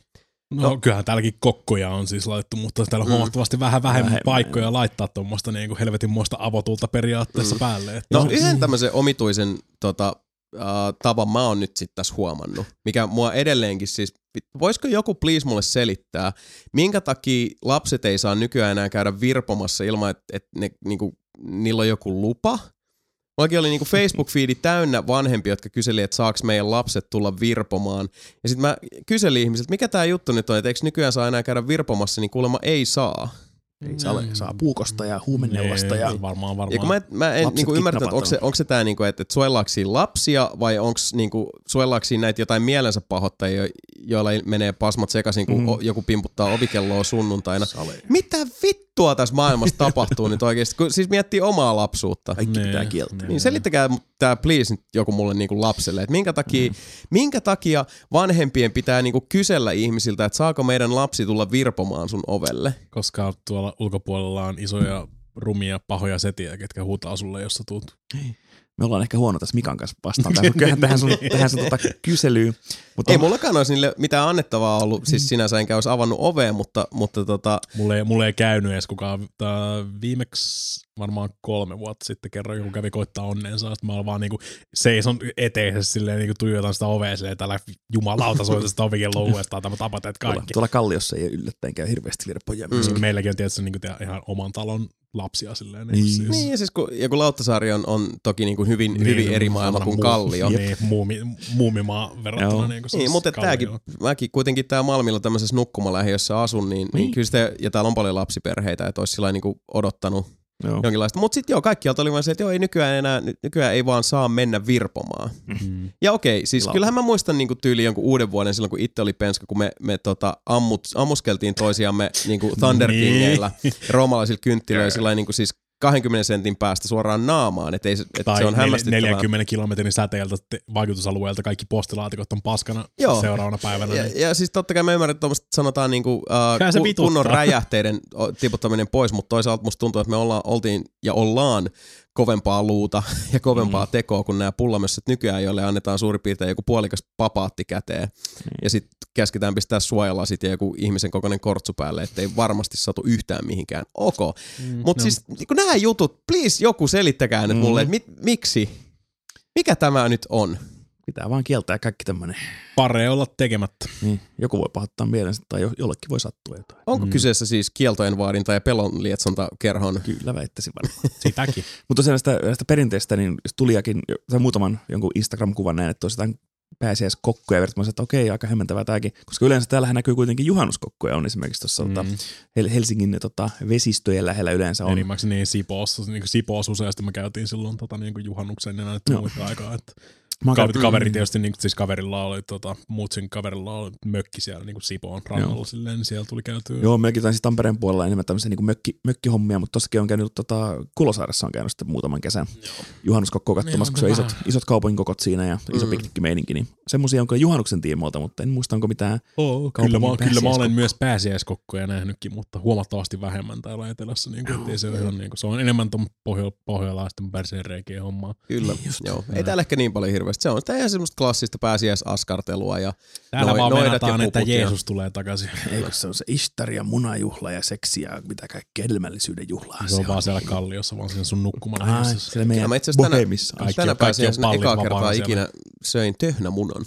Speaker 3: No, no kyllähän täälläkin kokkoja on siis laitettu, mutta täällä on
Speaker 1: Mm.
Speaker 3: huomattavasti vähän vähemmän
Speaker 2: Vähemmän,
Speaker 3: paikkoja laittaa tuommoista niin kuin helvetin muista avotulta periaatteessa mm. päälle. Että
Speaker 1: No yhden tämmöisen omituisen tota, äh, tavan mä oon nyt sitten tässä huomannut, mikä mua edelleenkin siis, voisiko joku please mulle selittää, minkä takia lapset ei saa nykyään enää käydä virpomassa ilman, että et ne, niinku, niillä on joku lupa? Mullakin oli niinku Facebook-fiidi täynnä vanhempia, jotka kyseli, että saaks meidän lapset tulla virpomaan. Ja sitten mä kyselin ihmisiltä, mikä tämä juttu nyt on, että eikö nykyään saa enää käydä virpomassa, niin kuulemma ei saa.
Speaker 2: Ei saa, saa puukosta ja huumenneulasta ja
Speaker 3: Niin, varmaan, varmaan.
Speaker 1: Ja kun mä, mä en niinku ymmärtänyt, että onko se, onko se tää, niinku, että, että suojellaanko lapsia vai onko niinku, suojellaanko siinä näitä jotain mielensä pahoittajia, joilla menee pasmat sekaisin, kun
Speaker 2: Mm.
Speaker 1: mm. joku pimputtaa ovikelloa sunnuntaina.
Speaker 2: Sale.
Speaker 1: Mitä vittua tässä maailmassa tapahtuu nyt oikeasti? Kun siis miettii omaa lapsuutta.
Speaker 2: Kaikki
Speaker 3: Nee,
Speaker 2: pitää kieltää.
Speaker 3: nee.
Speaker 1: Niin selittäkää tää please nyt joku mulle niinku lapselle, että minkä takia, mm. minkä takia vanhempien pitää niinku kysellä ihmisiltä, että saako meidän lapsi tulla virpomaan sun ovelle?
Speaker 3: Koska tuolla ulkopuolella on isoja rumia pahoja setiä, ketkä huutaa sulle, jos sä tuut.
Speaker 2: Me ollaan ehkä huono tässä Mikan kanssa vastaan tähän, tähän, tähän sun, tähän sun tota kyselyyn. Mutta
Speaker 1: Ei
Speaker 2: on-
Speaker 1: mullakaan olisi niille mitään annettavaa ollut, siis sinänsä enkä olisi avannut ovea, mutta, mutta tota,
Speaker 3: Mulle ei, mulle ei käynyt edes kukaan. Tää viimeksi varmaan kolme vuotta sitten kerran joku kävi koittaa onneensa. Sitten mä vaan niinku seison eteisessä silleen niinku tuijotan sitä ovea silleen tällä jumalauta soita sitä ovikelloa uudestaan. Tämä tapat teet
Speaker 2: tuolla,
Speaker 3: kaikki.
Speaker 2: tuolla Kalliossa ei yllättäen käy hirveästi virpoja
Speaker 3: Mm. Meilläkin on tietysti niinku ihan oman talon lapsia silleen. Niin,
Speaker 2: Niin.
Speaker 3: siis,
Speaker 1: niin ja siis kun, ja kun Lauttasaari on, on toki niin kuin hyvin, niin, hyvin eri maailma kuin
Speaker 3: muu-
Speaker 1: Kallio.
Speaker 3: Niin, muumi, muumimaa verrattuna.
Speaker 2: Joo.
Speaker 3: Niin, kuin
Speaker 1: Niin, mutta tämäkin, mäkin kuitenkin tää Malmilla tämmöisessä nukkumalähiössä asun, niin, niin.
Speaker 2: Niin.
Speaker 1: niin kyllä sitä, ja täällä on paljon lapsiperheitä, että olisi sillä niin kuin odottanut
Speaker 2: Joo.
Speaker 1: jonkinlaista. Mutta sitten joo, kaikkialta oli vaan se, että joo, ei nykyään enää, ny- nykyään ei vaan saa mennä virpomaan.
Speaker 3: Mm.
Speaker 1: Ja okei, siis
Speaker 2: Ilo.
Speaker 1: kyllähän mä muistan niinku tyyli jonkun uuden vuoden silloin, kun itse oli penska, kun me, me tota, ammut, ammuskeltiin toisiamme niinku Thunder
Speaker 3: Niin.
Speaker 1: Kingeillä roomalaisilla kynttilöillä sillä niinku siis 20 sentin päästä suoraan naamaan, että et
Speaker 3: Tai
Speaker 1: se on
Speaker 3: nel-
Speaker 1: hämmästyttävää.
Speaker 3: 40 kilometrin säteeltä te- vaikutusalueelta kaikki postilaatikot on paskana
Speaker 1: Joo.
Speaker 3: seuraavana päivänä.
Speaker 1: Ja,
Speaker 3: niin-
Speaker 1: ja siis totta kai mä ymmärrän, että sanotaan niinku,
Speaker 3: Kyllä
Speaker 1: uh,
Speaker 3: se
Speaker 1: kunnon räjähteiden tiputtaminen pois, mutta toisaalta musta tuntuu, että me ollaan, oltiin ja ollaan kovempaa luuta ja kovempaa mm. tekoa kuin nämä pullamössöt nykyään, joille annetaan suurin piirtein joku puolikas papaatti käteen. Mm. Ja sitten käsketään pistää suojalasit ja joku ihmisen kokoinen kortsu päälle, ettei varmasti satu yhtään mihinkään. Ok. Mm, Mutta no. siis niin nämä jutut, please joku selittäkää nyt
Speaker 2: Mm.
Speaker 1: mulle, että mit, miksi? Mikä tämä nyt on?
Speaker 2: Pitää vaan kieltää kaikki tämmöinen.
Speaker 3: Pare olla tekemättä.
Speaker 2: Niin, joku voi pahoittaa mielensä tai jo- jollekin voi sattua jotain.
Speaker 1: Onko mm. kyseessä siis kieltojen vaadinta ja pelon lietsonta kerhon?
Speaker 2: Kyllä väittäisin varmaan.
Speaker 3: Sitäkin.
Speaker 2: Mutta tosiaan näistä, näistä perinteistä, niin jos tulijakin, tai muutaman jonkun Instagram-kuvan näin, että jotain pääsiäiskokkoja, ja että okei, aika hämmentävää tämäkin, koska yleensä täällähän näkyy kuitenkin juhannuskokkoja, on esimerkiksi tuossa mm. tota, Hel- Helsingin tota, vesistöjen lähellä yleensä on.
Speaker 3: Enimmäkseen niin Sipoossa, niin kuin Sipoossa useasti me käytiin silloin tota, niin kuin juhannuksen ja näitä muita aikaa. Että
Speaker 2: Mä oon
Speaker 3: Ka-
Speaker 2: käynyt-
Speaker 3: kaveri tietysti, niin, siis kaverilla oli, tota, Mutsin kaverilla oli mökki siellä niin kuin Sipoon rannalla
Speaker 2: Joo.
Speaker 3: silleen, niin siellä tuli käytyä.
Speaker 2: Joo, mekin taisi Tampereen puolella enemmän tämmöisiä niin mökki, mökkihommia, mutta tossakin on käynyt, tota, Kulosaaressa on käynyt sitten muutaman kesän juhannuskokkoa katsomassa,
Speaker 3: Niin,
Speaker 2: kun se on
Speaker 3: onko
Speaker 2: isot, isot kaupungin kokot siinä ja iso mm. piknikkimeininki, niin semmoisia on kyllä juhannuksen tiimoilta, mutta en muista, onko mitään
Speaker 3: Oh, kyllä, mä, kyllä mä olen myös pääsiäiskokkoja nähnytkin, mutta huomattavasti vähemmän täällä etelässä. Niin kuin, ettei se, ole ihan, niin kuin, se on enemmän tuon pohjo, pohjalaisten perseen reikien hommaa.
Speaker 1: Kyllä, joo. Ei täällä ehkä niin paljon hirveästi. Se on sitä ihan semmoista klassista pääsiäisaskartelua ja
Speaker 3: Täällä
Speaker 1: noi-
Speaker 3: vaan
Speaker 1: ja
Speaker 3: että Jeesus tulee takaisin.
Speaker 2: Eikö se on se Ishtar ja munajuhla ja seksi ja mitä kaikkea hedelmällisyyden juhlaa
Speaker 3: Se on vaan siellä kalliossa, vaan siinä sun nukkuman
Speaker 2: Ai,
Speaker 3: Ai,
Speaker 2: siellä meidän
Speaker 1: mä itse asiassa tänä-.
Speaker 3: Kaikki
Speaker 1: tänä
Speaker 3: on- on
Speaker 1: pääsiäisenä ekaa kertaa ikinä söin töhnämunan.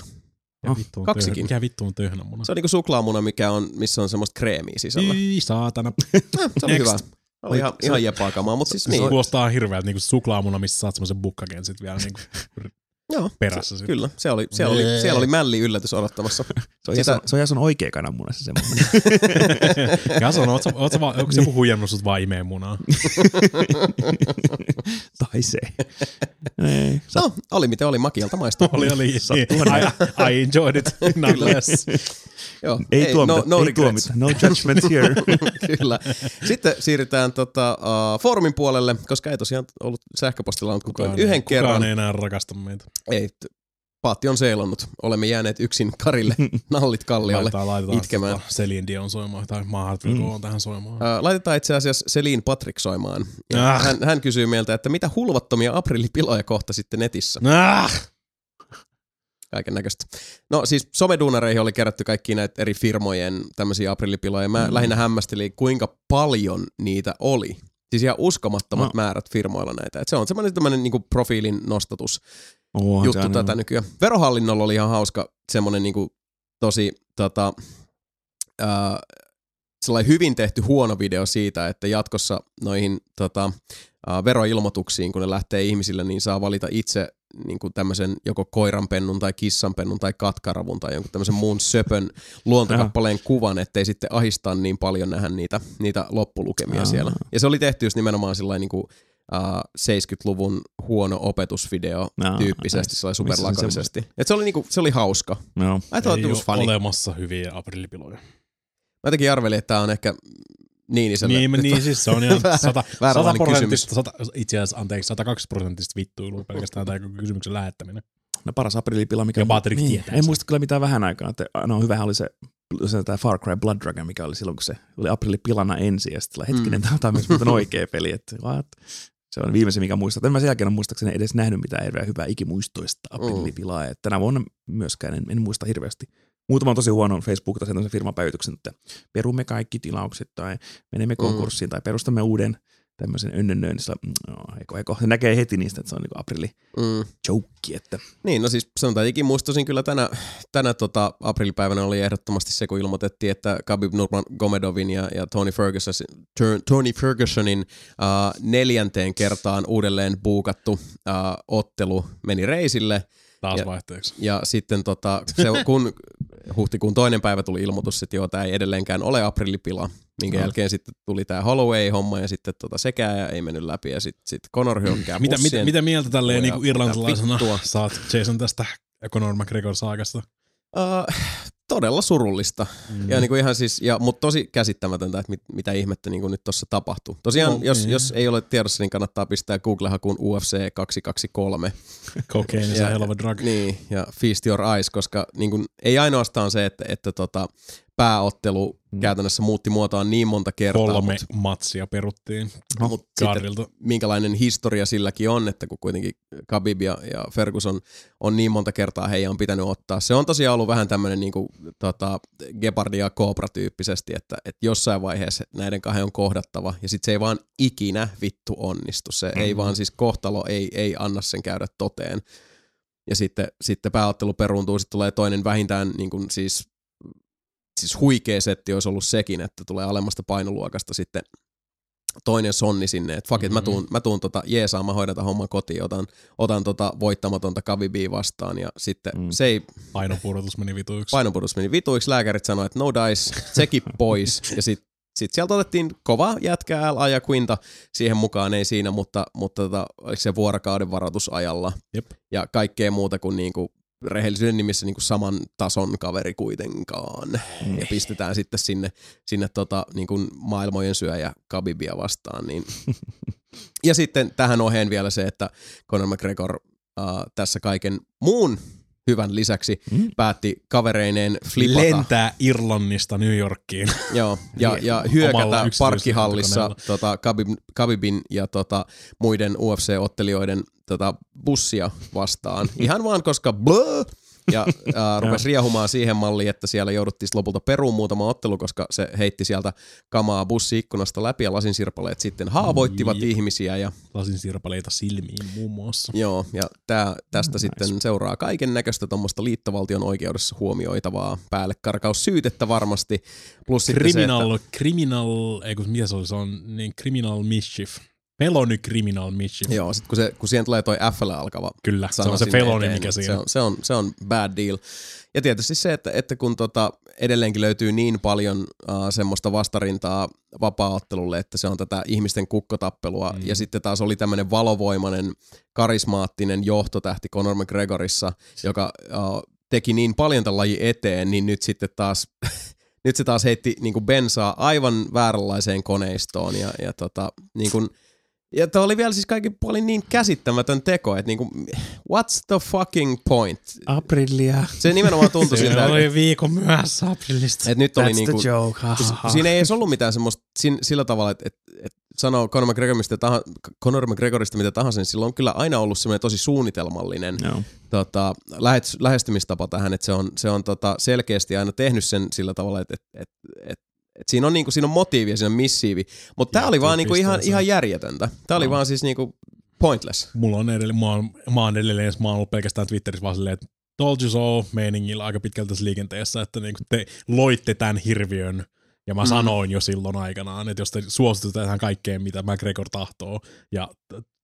Speaker 3: Mikä vittu on
Speaker 1: kaksikin.
Speaker 3: Töhnä, mikä vittu on töhnämuna?
Speaker 1: Se on niinku suklaamuna, mikä on, missä on semmoista kreemiä sisällä.
Speaker 3: Yi, saatana.
Speaker 1: Eh, se oli hyvä. Oli ihan, ihan jepaa kamaa, mutta siis
Speaker 3: Niin.
Speaker 1: niin.
Speaker 3: Kuulostaa hirveältä niinku suklaamuna, missä saat semmoisen bukkaken sit vielä niinku
Speaker 1: Joo,
Speaker 3: perässä. Sit.
Speaker 1: kyllä. Se oli, siellä, oli, siellä oli mälli yllätys odottamassa.
Speaker 2: Se on,
Speaker 1: Sitä-
Speaker 2: se on Jason oikea kananmuna se semmoinen.
Speaker 3: Jason, oot sä, oot sä, vaan- onko se joku huijannut sut vaan imeen munaa?
Speaker 2: tai se. Ei, sä,
Speaker 1: No, oli miten oli, makialta maistuu.
Speaker 3: oli, oli.
Speaker 2: Sattuhan
Speaker 3: I, I enjoyed it nonetheless.
Speaker 1: Joo,
Speaker 2: ei, tuomita,
Speaker 1: no, no
Speaker 2: ei
Speaker 1: regrets.
Speaker 2: tuomita. No judgment here.
Speaker 1: Kyllä. Sitten siirrytään tota, uh, foorumin puolelle, koska ei tosiaan ollut sähköpostilla on kukaan,
Speaker 3: Kukaan,
Speaker 1: yhden
Speaker 3: kukaan
Speaker 1: kerran.
Speaker 3: ei enää rakasta meitä.
Speaker 1: Ei, Paatti on seilannut. Olemme jääneet yksin Karille nallit kalliolle.
Speaker 3: Laitetaan, laitetaan
Speaker 1: itkemään.
Speaker 3: Tota Celine Dion soimaan, tai Mahat mm. tähän soimaan.
Speaker 1: Uh, laitetaan itse asiassa Selin Patrick soimaan. Ja
Speaker 3: Ah.
Speaker 1: hän, hän kysyy meiltä, että mitä hulvattomia aprillipiloja kohta sitten netissä?
Speaker 3: Ah!
Speaker 1: Kaiken näköistä. No siis someduunareihin oli kerätty kaikki näitä eri firmojen tämmöisiä aprillipiloja. Mä mm. lähinnä hämmästelin, kuinka paljon niitä oli. Siis ihan uskomattomat
Speaker 2: No.
Speaker 1: määrät firmoilla näitä. Et se on semmoinen tämmöinen niinku profiilin nostatus
Speaker 2: Onhan
Speaker 1: juttu tätä nykyään. Verohallinnolla oli ihan hauska semmoinen niinku tosi tota, ää, sellainen hyvin tehty huono video siitä, että jatkossa noihin tota, veroilmoituksiin, kun ne lähtee ihmisille, niin saa valita itse niin kuin tämmöisen joko koiranpennun tai kissanpennun tai katkaravun tai jonkun tämmöisen muun söpön luontokappaleen kuvan, ettei sitten ahistaa niin paljon nähdä niitä, niitä loppulukemia
Speaker 2: Aa.
Speaker 1: siellä. Ja se oli tehty just nimenomaan sillä niin kuin, uh, 70-luvun huono opetusvideo
Speaker 2: Aa,
Speaker 1: tyyppisesti, sellainen
Speaker 2: Missä se.
Speaker 1: Et se oli, niinku, se oli hauska.
Speaker 2: No.
Speaker 3: Ei ole
Speaker 1: funny.
Speaker 3: olemassa hyviä aprillipiloja.
Speaker 1: Mä jotenkin arvelin, että tää on ehkä Niiniselle.
Speaker 3: Niin, niin siis se on ihan
Speaker 1: Väärä-
Speaker 3: 100, 100
Speaker 1: vääränlainen
Speaker 3: prosenttista, 100, itse asiassa anteeksi, 102 prosenttista vittuilua pelkästään tämä kysymyksen lähettäminen.
Speaker 2: No paras aprilipila, mikä...
Speaker 3: Ja Patrick
Speaker 2: niin,
Speaker 3: tietää
Speaker 2: En
Speaker 3: sen.
Speaker 2: muista kyllä mitään vähän aikaa. Että, no hyvä oli se, se tämä Far Cry Blood Dragon, mikä oli silloin, kun se oli aprilipilana ensin. Ja sitten hetkinen, mm. tämä on myös muuten oikea peli. Että, what? Se on viimeisin, mikä muistaa. En mä sen jälkeen muistaakseni edes nähnyt mitään hirveän hyvää ikimuistoista aprilipilaa. Mm. Tänä vuonna myöskään en, en muista hirveästi. Muutama on tosi huono Facebook tai sen firmapäivityksen, että perumme kaikki tilaukset tai menemme konkurssiin tai perustamme uuden tämmöisen önnönnön, niin no, se näkee heti niistä, että se on niinku aprilli
Speaker 1: Mm.
Speaker 2: joke, että
Speaker 1: Niin, no siis sanotaan ikimuistoisin kyllä tänä, tänä tota, aprillipäivänä oli ehdottomasti se, kun ilmoitettiin, että Khabib Nurmagomedovin ja, ja Tony, Ferguson, Tony Fergusonin uh, neljänteen kertaan uudelleen buukattu uh, ottelu meni reisille.
Speaker 3: Taas
Speaker 1: Ja-
Speaker 3: vaihteeksi.
Speaker 1: Ja sitten tota, se, kun huhtikuun toinen päivä tuli ilmoitus, että joo, tämä ei edelleenkään ole aprillipila, minkä
Speaker 2: No.
Speaker 1: jälkeen sitten tuli tämä Holloway-homma ja sitten tota sekään ja ei mennyt läpi ja sitten sit Conor hyökkää
Speaker 3: Mitä, mitä, mitä mieltä tälleen niin irlantilaisena saat Jason tästä Conor McGregor-saakasta?
Speaker 1: Uh, todella surullista.
Speaker 3: Mm.
Speaker 1: Ja niinku ihan siis, ja, mutta tosi käsittämätöntä, että mit, mitä ihmettä niinku nyt tuossa tapahtuu. Tosiaan,
Speaker 3: No,
Speaker 1: no, jos,
Speaker 3: niin.
Speaker 1: jos ei ole tiedossa, niin kannattaa pistää Google-hakuun UFC 223.
Speaker 3: Cocaine is a
Speaker 1: Ja-
Speaker 3: hell of a drug.
Speaker 1: Niin, ja Feast Your Eyes, koska niin kun, ei ainoastaan se, että, että tota, pääottelu
Speaker 2: Mm.
Speaker 1: käytännössä muutti muotoaan niin monta kertaa,
Speaker 3: Kolme
Speaker 1: mutta
Speaker 3: matsia peruttiin
Speaker 1: mut sitten
Speaker 3: Karilta.
Speaker 1: minkälainen historia silläkin on, että kun kuitenkin Khabib ja, ja Ferguson on niin monta kertaa heidän on pitänyt ottaa. Se on tosiaan ollut vähän tämmöinen niin kuin, tota, Gepard ja Cobra tyyppisesti, että, että jossain vaiheessa näiden kahden on kohdattava ja sitten se ei vaan ikinä vittu onnistu. Se mm-hmm. ei vaan siis kohtalo ei, ei anna sen käydä toteen. ja sitten, sitten pääottelu peruuntuu, sitten tulee toinen vähintään niin kuin siis, siis huikea setti olisi ollut sekin, että tulee alemmasta painoluokasta sitten toinen sonni sinne, että fuck it, mä tuun, mä tuun tota, jeesaa, mä hoidan homman kotiin, otan, otan tota voittamatonta Kavibia vastaan ja sitten mm. se ei,
Speaker 3: Painonpudotus meni vituiksi.
Speaker 1: painonpudotus meni vituiksi, lääkärit sanoi, että no dice, sekin pois ja sitten sit sieltä otettiin kova jätkä LA ja Quinta siihen mukaan, ei siinä, mutta, mutta tota, oliko se vuorokauden varoitusajalla
Speaker 3: Jep.
Speaker 1: ja kaikkea muuta kuin niinku rehellisyyden nimissä niinku saman tason kaveri kuitenkaan. Mm. Ja pistetään sitten sinne, sinne tota, niinku maailmojen syöjä Kabibia vastaan. Niin. ja sitten tähän oheen vielä se, että Conor McGregor uh, tässä kaiken muun hyvän lisäksi mm. päätti kavereineen flipata.
Speaker 3: Lentää Irlannista New Yorkiin.
Speaker 1: Joo, ja, ja hyökätä parkkihallissa tota, Khabib, Khabibin ja tota, muiden UFC-ottelijoiden tota, bussia vastaan. Ihan vaan koska blö, ja äh, rupesi riehumaan siihen malliin, että siellä jouduttiin lopulta peruun muutama ottelu, koska se heitti sieltä kamaa bussiikkunasta läpi ja lasinsirpaleet sitten haavoittivat
Speaker 3: Jep.
Speaker 1: ihmisiä ja
Speaker 3: Lasin sirpaleita silmiin muun muassa.
Speaker 1: Joo, ja tää, tästä
Speaker 2: Nice.
Speaker 1: sitten seuraa kaiken näköistä tuommoista liittovaltion oikeudessa huomioitavaa päällekarkaussyytettä varmasti. Plus sitten se,
Speaker 3: Criminal, criminal, ei kun mitä se oli, se on niin criminal mischief. Felony criminal
Speaker 1: että, joo, sit kun, se, kun siihen tulee toi F alkava
Speaker 3: Kyllä, se on se felony,
Speaker 1: eteen,
Speaker 3: mikä
Speaker 1: niin
Speaker 3: siinä
Speaker 1: se on, se, on, se on bad deal. Ja tietysti se, että, että kun tota, edelleenkin löytyy niin paljon uh, semmoista vastarintaa vapaaottelulle, että se on tätä ihmisten kukkotappelua, mm. ja sitten taas oli tämmöinen valovoimainen, karismaattinen johtotähti Conor McGregorissa, joka uh, teki niin paljon tämän lajin eteen, niin nyt sitten taas nyt se taas heitti niin kuin bensaa aivan vääränlaiseen koneistoon ja, ja tota, niin kuin, ja tämä oli vielä siis kaikin puolin niin käsittämätön teko, että niinku, what's the fucking point?
Speaker 2: Aprilia.
Speaker 1: Se nimenomaan tuntui siltä,
Speaker 3: Se oli viikon myöhässä aprillista.
Speaker 1: että nyt oli
Speaker 2: That's
Speaker 1: niinku,
Speaker 2: the joke. Ha,
Speaker 1: kun
Speaker 2: ha, ha.
Speaker 1: siinä ei edes ollut mitään semmoista sin, sillä tavalla, että, että, että sanoo Conor McGregorista, taha, Conor McGregorista mitä tahansa, niin sillä on kyllä aina ollut semmoinen tosi suunnitelmallinen
Speaker 2: Joo.
Speaker 1: tota, lähet, lähestymistapa tähän, että se on, se on tota, selkeästi aina tehnyt sen sillä tavalla, että, että, että, että et siinä on niinku, siinä on motiivi ja siinä on missiivi, mutta tämä oli vaan niinku ihan, ihan järjetöntä. Tämä oli
Speaker 2: No.
Speaker 1: vaan siis niinku pointless.
Speaker 3: Mulla on edelleen, mä oon, mä oon edelleen, mä oon ollut pelkästään Twitterissä vaan silleen, että told you so meiningillä aika pitkältä tässä liikenteessä, että niinku te loitte tämän hirviön, ja mä
Speaker 1: Mm.
Speaker 3: mm. sanoin jo silloin aikanaan, että jos te suostutte tähän kaikkeen, mitä McGregor tahtoo, ja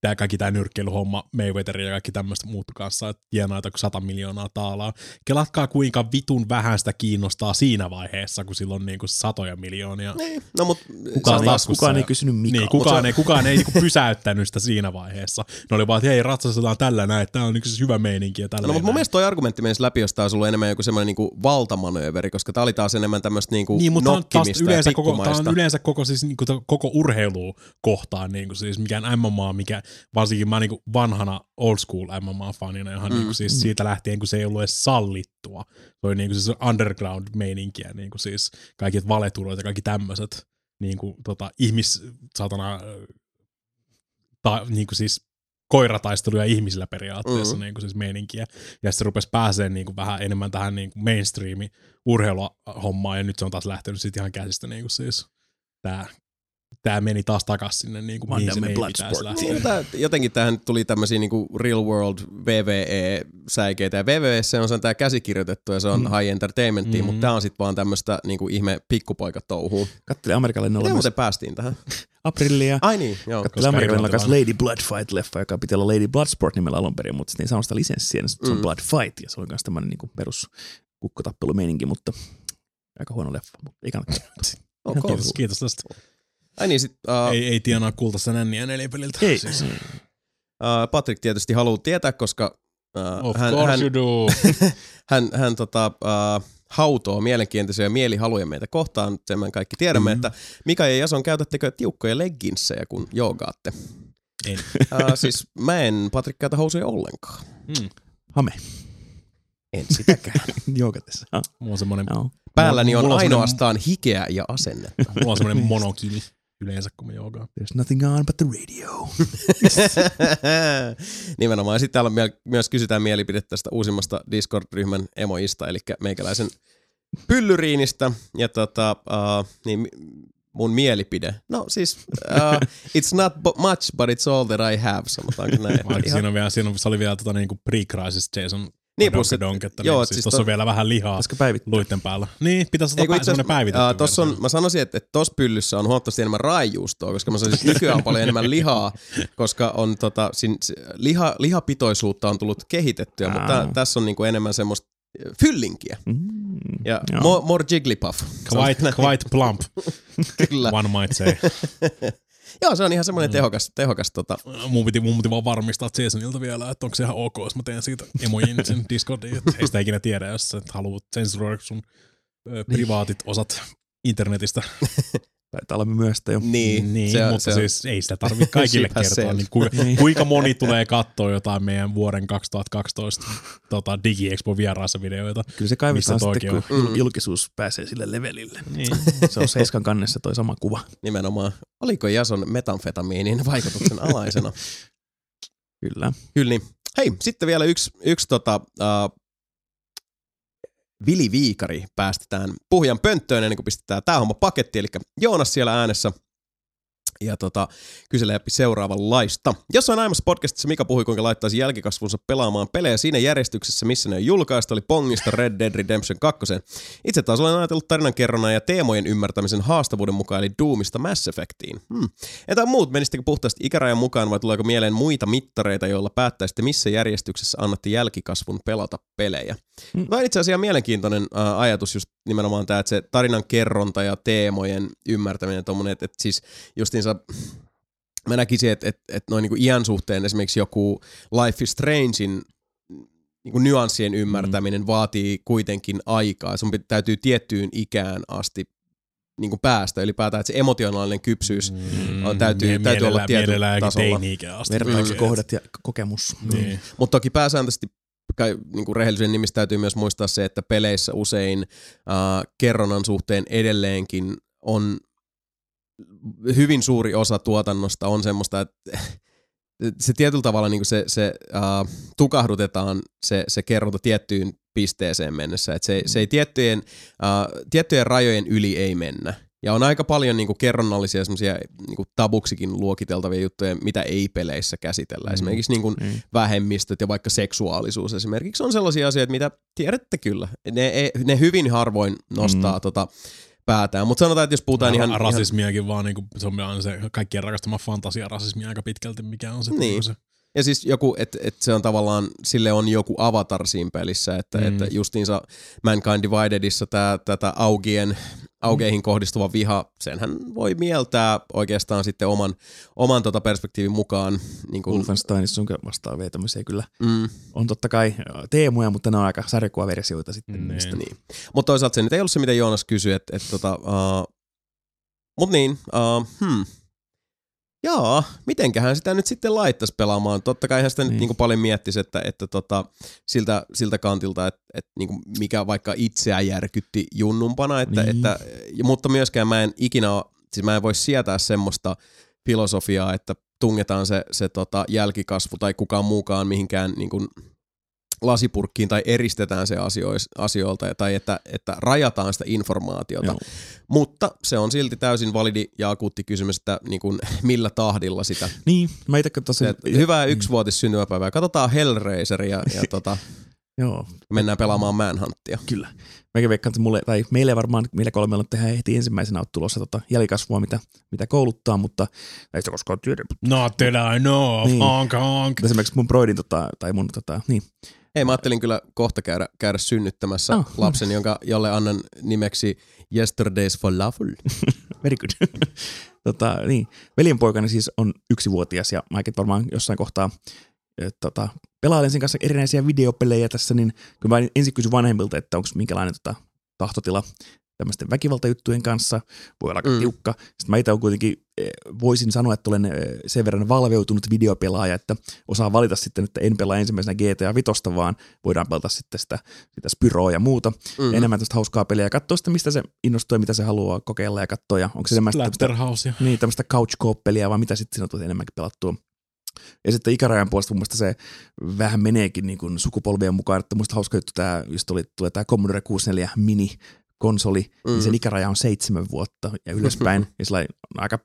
Speaker 3: tämä kaikki tämä nyrkkeilyhomma, Mayweather ja kaikki tämmöistä muuttu kanssa, että tienaa joku 100 miljoonaa taalaa. Kelatkaa kuinka vitun vähän sitä kiinnostaa siinä vaiheessa, kun sillä on niinku satoja miljoonia.
Speaker 1: Niin, no mut
Speaker 2: Kukaan, ei, kukaan ei kysynyt Mika.
Speaker 3: Niin, kukaan, ei, kukaan ei niinku pysäyttänyt sitä siinä vaiheessa. Ne oli vaan, että hei, ratsastetaan tällä näin, että tää on yksi hyvä meininki ja tällä
Speaker 1: No, mutta mun mielestä toi argumentti menisi läpi, jos tää olisi ollut enemmän joku semmoinen niinku valtamanööveri, koska tää oli taas enemmän tämmöistä niinku
Speaker 3: niin, mutta
Speaker 1: nokkimista
Speaker 3: yleensä koko,
Speaker 1: pikkumaista.
Speaker 3: on yleensä koko, siis, niinku, koko urheilu kohtaan, niinku, siis mikään MMA, mikä varsinkin mä niinku vanhana old school MMA-fanina, ihan
Speaker 1: Mm.
Speaker 3: mm. niinku, siis siitä lähtien, kun se ei ollut edes sallittua. Se oli niinku, siis underground-meininkiä, niinku, siis kaikki valeturot ja kaikki tämmöiset niinku, tota, ihmis, satana, ta, niinku, siis koirataisteluja ihmisillä periaatteessa
Speaker 1: Mm.
Speaker 3: mm. niin kuin siis meininkiä. Ja sitten se rupesi pääsemään niin kuin vähän enemmän tähän niin kuin mainstreami urheiluhommaan, ja nyt se on taas lähtenyt sitten ihan käsistä niin kuin siis tää, tää meni taas takas sinne niin kuin mihin se
Speaker 2: Vandamme
Speaker 3: ei
Speaker 2: Bloodsport.
Speaker 1: Niin, tää, jotenkin tähän tuli tämmöisiä niinku real world VVE-säikeitä. Ja VVE se on sen tää käsikirjoitettu ja se on
Speaker 3: Mm.
Speaker 1: high entertainmentia,
Speaker 3: Mm.
Speaker 1: mutta tää on sit vaan tämmöistä niinku ihme pikkupoikatouhua.
Speaker 2: Kattele Amerikalle
Speaker 1: Miten
Speaker 2: myös
Speaker 1: muuten päästiin tähän?
Speaker 2: Aprilia.
Speaker 1: Ai niin, joo.
Speaker 2: Kattele
Speaker 3: Koska
Speaker 2: Amerikalle kanssa. Lady Bloodfight-leffa, joka pitää olla Lady Bloodsport nimellä alun perin, mutta sitten ei saanut sitä lisenssiä, niin se on
Speaker 1: Mm.
Speaker 2: Blood Fight, ja se oli myös tämmöinen niin perus kukkotappelumeininki, mutta aika huono leffa, mutta ei kannata.
Speaker 1: Okay.
Speaker 3: Kiitos, kiitos tästä.
Speaker 1: Ai niin, sit, uh,
Speaker 3: Ei, ei tienaa kultaista nänniä nelipeliltä.
Speaker 2: Ei.
Speaker 3: Siis,
Speaker 1: uh, Patrick tietysti haluaa tietää, koska uh,
Speaker 3: of
Speaker 1: hän, hän,
Speaker 3: you do.
Speaker 1: hän, hän tota, uh, hautoo mielenkiintoisia mielihaluja meitä kohtaan. Sen me kaikki tiedämme,
Speaker 3: Mm-hmm.
Speaker 1: mm. että Mika ja Jason, käytättekö tiukkoja legginsejä, kun joogaatte?
Speaker 3: En.
Speaker 1: Uh, siis mä en Patrick käytä housuja ollenkaan.
Speaker 3: Mm.
Speaker 2: Hame,
Speaker 1: En sitäkään.
Speaker 2: joukatessa. Ah,
Speaker 3: Mulla on semmonen,
Speaker 2: joo.
Speaker 1: Päälläni on
Speaker 3: Mulla
Speaker 1: ainoastaan hikeä ja asennetta.
Speaker 3: mulla on semmonen monokini yleensä, kun mä joogaan.
Speaker 2: There's nothing on but the radio.
Speaker 1: Nimenomaan. Sitten täällä miel- myös kysytään mielipidettä tästä uusimmasta Discord-ryhmän emoista, eli meikäläisen pyllyriinistä. Ja tota, uh, niin mun mielipide. No siis, uh, it's not bo- much, but it's all that I have, sanotaanko näin.
Speaker 3: Vaikka
Speaker 1: Ihan-
Speaker 3: siinä, on vielä, siinä on, se oli vielä tota, niin kuin pre-crisis Jason
Speaker 1: Niin, plus,
Speaker 3: Donk,
Speaker 1: et-
Speaker 3: donk, että
Speaker 1: joo,
Speaker 3: niin, siis,
Speaker 1: siis
Speaker 3: tuossa on vielä vähän lihaa luitten päällä. Niin, pitäisi olla
Speaker 1: itse
Speaker 3: semmoinen päivitetty.
Speaker 1: ää, tossa on, mä sanoisin, että, että tossa pyllyssä on huomattavasti enemmän raijuustoa, koska mä sanoisin, että nykyään on paljon enemmän lihaa, koska on tota, sin, si- liha, lihapitoisuutta on tullut kehitettyä,
Speaker 2: Aa.
Speaker 1: mutta tä, tässä on niinku enemmän semmoista fyllinkiä
Speaker 2: Mm,
Speaker 1: ja
Speaker 2: joo.
Speaker 1: more, more jigglypuff.
Speaker 3: Quite, quite plump, one might say.
Speaker 1: Joo, se on ihan
Speaker 3: Mm.
Speaker 1: semmoinen tehokas, tehokas tota,
Speaker 3: Mun piti, mun piti vaan varmistaa Jasonilta vielä, että onko se ihan ok, jos mä teen siitä emojin sen Discordiin. Että ei sitä ikinä tiedä, jos sä et halua sensuroida sun ö, privaatit osat internetistä.
Speaker 2: Taitaa olla myöstä jo.
Speaker 1: niin,
Speaker 3: niin,
Speaker 1: se, on-
Speaker 3: mutta
Speaker 1: se on-
Speaker 3: siis ei sitä tarvitse kaikille kertoa. Niin kuinka,
Speaker 2: Niin.
Speaker 3: kuinka moni tulee katsoa jotain meidän vuoden 2012 tota, DigiExpo vieraassa videoita.
Speaker 2: Kyllä se kaivetaan sitten, kun
Speaker 1: Mm.
Speaker 2: julkisuus pääsee sille levelille.
Speaker 3: Niin.
Speaker 2: Se on Seiskan kannessa toi sama kuva.
Speaker 1: nimenomaan. Oliko Jason metamfetamiinin vaikutuksen alaisena?
Speaker 2: Kyllä.
Speaker 1: Kyllä niin. Hei, sitten vielä yksi, yksi tota, uh, Vili Viikari päästetään puhujan pönttöön ennen kuin pistetään tämä homma paketti, eli Joonas siellä äänessä ja tota, kyselee seuraavanlaista. Jossain aiemmassa podcastissa Mika puhui, kuinka laittaisi jälkikasvunsa pelaamaan pelejä siinä järjestyksessä, missä ne on julkaistu, oli Pongista Red Dead Redemption 2. Itse taas olen ajatellut tarinankerronnan ja teemojen ymmärtämisen haastavuuden mukaan, eli Doomista Mass Effectiin. Hmm. Entä muut, menisittekö puhtaasti ikärajan mukaan vai tuleeko mieleen muita mittareita, joilla päättäisitte, missä järjestyksessä annatte jälkikasvun pelata pelejä?
Speaker 2: Mm.
Speaker 1: Tämä on itse asiassa ihan mielenkiintoinen ää, ajatus just nimenomaan tämä, että se tarinan kerronta ja teemojen ymmärtäminen, tommonen, että, että siis justiinsa mä näkisin, että, että, että noin niin kuin iän suhteen esimerkiksi joku Life is Strangein niin kuin nyanssien ymmärtäminen mm. vaatii kuitenkin aikaa. Sun täytyy tiettyyn ikään asti niin kuin päästä ylipäätään, että se emotionaalinen kypsyys mm. on, täytyy,
Speaker 3: Mie-
Speaker 1: täytyy olla tietyllä tasolla.
Speaker 2: Vertauskohdat ja kokemus.
Speaker 3: Niin.
Speaker 1: Mutta toki pääsääntöisesti kai, niin kuin rehellisyyden nimissä täytyy myös muistaa se, että peleissä usein äh, kerronnan suhteen edelleenkin on hyvin suuri osa tuotannosta on semmoista, että se tietyllä tavalla niin kuin se, se äh, tukahdutetaan se, se kerronta tiettyyn pisteeseen mennessä. Et se, se ei tiettyjen, äh, tiettyjen rajojen yli ei mennä. Ja on aika paljon niin kuin kerronnallisia semmoisia niin tabuksikin luokiteltavia juttuja, mitä ei peleissä käsitellä.
Speaker 2: Mm.
Speaker 1: Esimerkiksi niin kuin
Speaker 2: Niin.
Speaker 1: vähemmistöt ja vaikka seksuaalisuus esimerkiksi on sellaisia asioita, mitä tiedätte kyllä. Ne, e- ne hyvin harvoin nostaa mm. tota päätään. Mutta sanotaan, että jos puhutaan ihan...
Speaker 3: Ra-
Speaker 1: ihan
Speaker 3: rasismiakin vaan, niin kuin, se on aina se kaikkien rakastama fantasia rasismia aika pitkälti, mikä on
Speaker 1: Niin.
Speaker 3: niin. se.
Speaker 1: Ja siis joku, että et se on tavallaan, sille on joku avatar siinä pelissä, että, mm.
Speaker 3: Mm.
Speaker 1: että justiinsa Mankind Dividedissa tää, tätä augien, augeihin kohdistuva viha, senhän voi mieltää oikeastaan sitten oman, oman tota perspektiivin mukaan. Niin kuin,
Speaker 2: Wolfensteinissa on vastaavia tämmöisiä kyllä.
Speaker 1: mm,
Speaker 2: On totta kai äh, teemoja, mutta ne on aika sarjakuvaversioita sitten.
Speaker 3: Niin.
Speaker 2: niistä.
Speaker 1: niin. Mutta toisaalta se nyt ei ollut se, mitä Joonas kysyi, että et, tota, uh, mut niin, uh, hmm. Jaa, mitenköhän sitä nyt sitten laittaisi pelaamaan? Totta kai sitä niin. nyt
Speaker 2: Niin.
Speaker 1: niinku paljon miettisi, että, että tota, siltä, siltä kantilta, että, että niinku mikä vaikka itseä järkytti junnumpana, että,
Speaker 2: Niin.
Speaker 1: että, mutta myöskään mä en ikinä, siis mä en voi sietää semmoista filosofiaa, että tungetaan se, se tota jälkikasvu tai kukaan muukaan mihinkään niin kuin lasipurkkiin tai eristetään se asiois, asioilta tai että, että rajataan sitä informaatiota.
Speaker 2: Joo.
Speaker 1: Mutta se on silti täysin validi ja akuutti kysymys, että niin kuin, millä tahdilla sitä.
Speaker 2: Niin, mä itse katsoin.
Speaker 1: Se, hyvää yksivuotis syntymäpäivää. Katsotaan Hellraiseria ja tota,
Speaker 2: Joo,
Speaker 1: mennään pelaamaan Manhunttia.
Speaker 2: kyllä. Mäkin veikkaan, että mulle, tai meille varmaan, meillä kolmella tehdään heti ensimmäisenä ole tulossa tota jälkikasvua, mitä, mitä kouluttaa, mutta ei sitä koskaan tiedä.
Speaker 3: Not that I know,
Speaker 2: Niin.
Speaker 3: honk honk.
Speaker 2: Esimerkiksi mun broidin, tota, tai mun, tota, niin,
Speaker 1: Ei, mä ajattelin kyllä kohta käydä, käydä synnyttämässä
Speaker 2: Oh.
Speaker 1: lapsen, jonka, jolle annan nimeksi Yesterday's Falafel.
Speaker 2: very good. tota, niin, veljenpoikani siis on yksivuotias ja mäkin varmaan jossain kohtaa et, tota, pelailen sen kanssa erinäisiä videopelejä tässä, niin kyllä mä ensin kysyn vanhemmilta, että onko minkälainen tota, tahtotila tämmöisten väkivaltajuttujen kanssa, voi olla aika
Speaker 1: Mm.
Speaker 2: tiukka. Sitten mä itse kuitenkin, eh, voisin sanoa, että olen eh, sen verran valveutunut videopelaaja, että osaan valita sitten, että en pelaa ensimmäisenä GTA Vitosta, vaan voidaan pelata sitten sitä, sitä Spyroa ja muuta.
Speaker 1: Mm.
Speaker 2: Mm. Enemmän tästä hauskaa peliä ja katsoa sitä, mistä se innostuu ja mitä se haluaa kokeilla ja katsoa. Ja onko se tämmöistä, niin, tämmöistä couch co-peliä, vai mitä sitten siinä on tullut enemmänkin pelattua. Ja sitten ikärajan puolesta mun mielestä se vähän meneekin niin kuin sukupolvien mukaan, että muista hauska juttu tämä, just oli, tulee tämä Commodore 64 Mini konsoli, mm. niin sen
Speaker 1: Mm.
Speaker 2: ikäraja on seitsemän vuotta ja ylöspäin, ja sillä on aika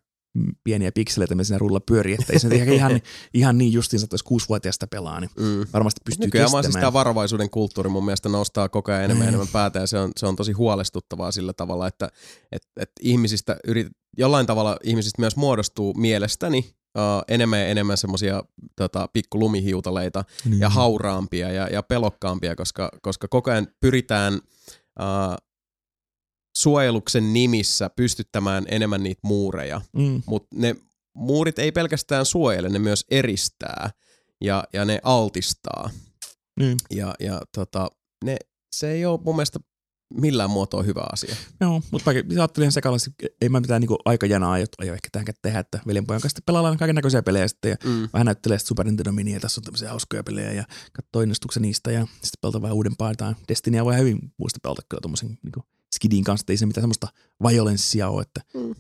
Speaker 2: pieniä pikseleitä, mitä siinä rulla pyörii, että ei se ihan, niin- ihan niin justiinsa, että jos kuusivuotiaasta pelaa, niin
Speaker 1: Mm.
Speaker 2: varmasti pystyy
Speaker 1: Nykyään siis
Speaker 2: kestämään.
Speaker 1: tämä varovaisuuden kulttuuri mun mielestä nostaa koko ajan enemmän ja
Speaker 2: Mm.
Speaker 1: enemmän päätä ja se on, se on tosi huolestuttavaa sillä tavalla, että et, et ihmisistä yrit, jollain tavalla ihmisistä myös muodostuu mielestäni uh, enemmän ja enemmän semmoisia tota, pikkulumihiutaleita
Speaker 2: Niin.
Speaker 1: ja hauraampia ja, ja pelokkaampia, koska, koska koko ajan pyritään uh, suojeluksen nimissä pystyttämään enemmän niitä muureja,
Speaker 2: Mm.
Speaker 1: mutta ne muurit ei pelkästään suojele, ne myös eristää ja, ja ne altistaa.
Speaker 2: Niin.
Speaker 1: Ja, ja tota, ne, se ei ole mun mielestä millään muotoa hyvä asia.
Speaker 2: Joo, mutta mä ajattelin ihan sekalaisesti, ei mä mitään niinku aikajanaa aio, aio ehkä tähän tehdä, että veljenpojan kanssa pelaillaan kaiken näköisiä pelejä sitten ja
Speaker 1: Mm.
Speaker 2: vähän näyttelee sitten Super Nintendo Miniä, tässä on tämmöisiä hauskoja pelejä ja katsoo innostuksen niistä ja sitten pelata vähän uudempaa jotain. Destinyä voi hyvin muista pelata kyllä tommosen niinku skidin kanssa, että ei se mitään semmoista violenssia ole, että
Speaker 1: Mm.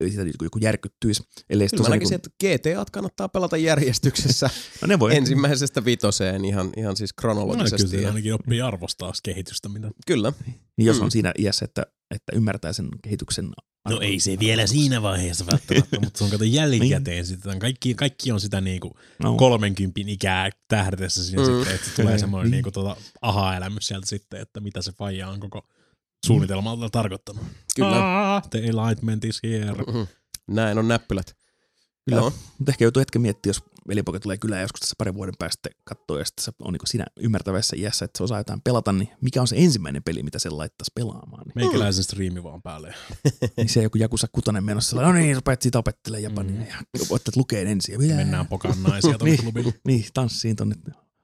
Speaker 2: ei sitä joku järkyttyisi. Ellei sit
Speaker 1: Kyllä mä näkisin,
Speaker 2: niinku-
Speaker 1: että GTA kannattaa pelata järjestyksessä
Speaker 2: no ne voi.
Speaker 1: ensimmäisestä vitoseen ihan, ihan siis
Speaker 3: No, kyllä
Speaker 1: kronologisesti.
Speaker 3: se
Speaker 1: ja,
Speaker 3: ainakin oppii arvostaa kehitystä. Mitä...
Speaker 1: kyllä.
Speaker 2: Niin jos
Speaker 1: Mm.
Speaker 2: on siinä iässä, että, että ymmärtää sen kehityksen
Speaker 3: No
Speaker 2: arvon-
Speaker 3: ei se vielä siinä vaiheessa välttämättä, mutta se on kato jälkikäteen sitten. Kaikki, kaikki on sitä niinku
Speaker 2: no.
Speaker 3: 30 ikää tähdetessä siinä
Speaker 1: Mm.
Speaker 3: mm. sitten, että tulee
Speaker 2: Niin.
Speaker 3: semmoinen niinku tota aha-elämys sieltä sitten, että mitä se faija on koko suunnitelmalta tarkoittanut.
Speaker 1: Kyllä.
Speaker 3: Ah, the enlightenment is here.
Speaker 1: Mhm. Näin on näppylät.
Speaker 2: Kyllä.
Speaker 1: Joo.
Speaker 2: Mutta ehkä joutuu hetken miettimään, jos velipoika tulee kylään joskus tässä parin vuoden päästä katsoa ja sitten se on niin siinä ymmärtävässä iässä, että se osaa jotain pelata, niin mikä on se ensimmäinen peli, mitä se laittaisi pelaamaan? Niin,
Speaker 3: Meikäläisen striimi vaan päälle.
Speaker 2: niin se joku Jakusa kutonen menossa, no niin, rupeat siitä opettelemaan japania ja voittat lukeen ensin. Ja mitä?
Speaker 3: Mennään pokaan naisia tuonne
Speaker 2: Niin.
Speaker 3: klubille.
Speaker 2: Niin, tanssiin tonne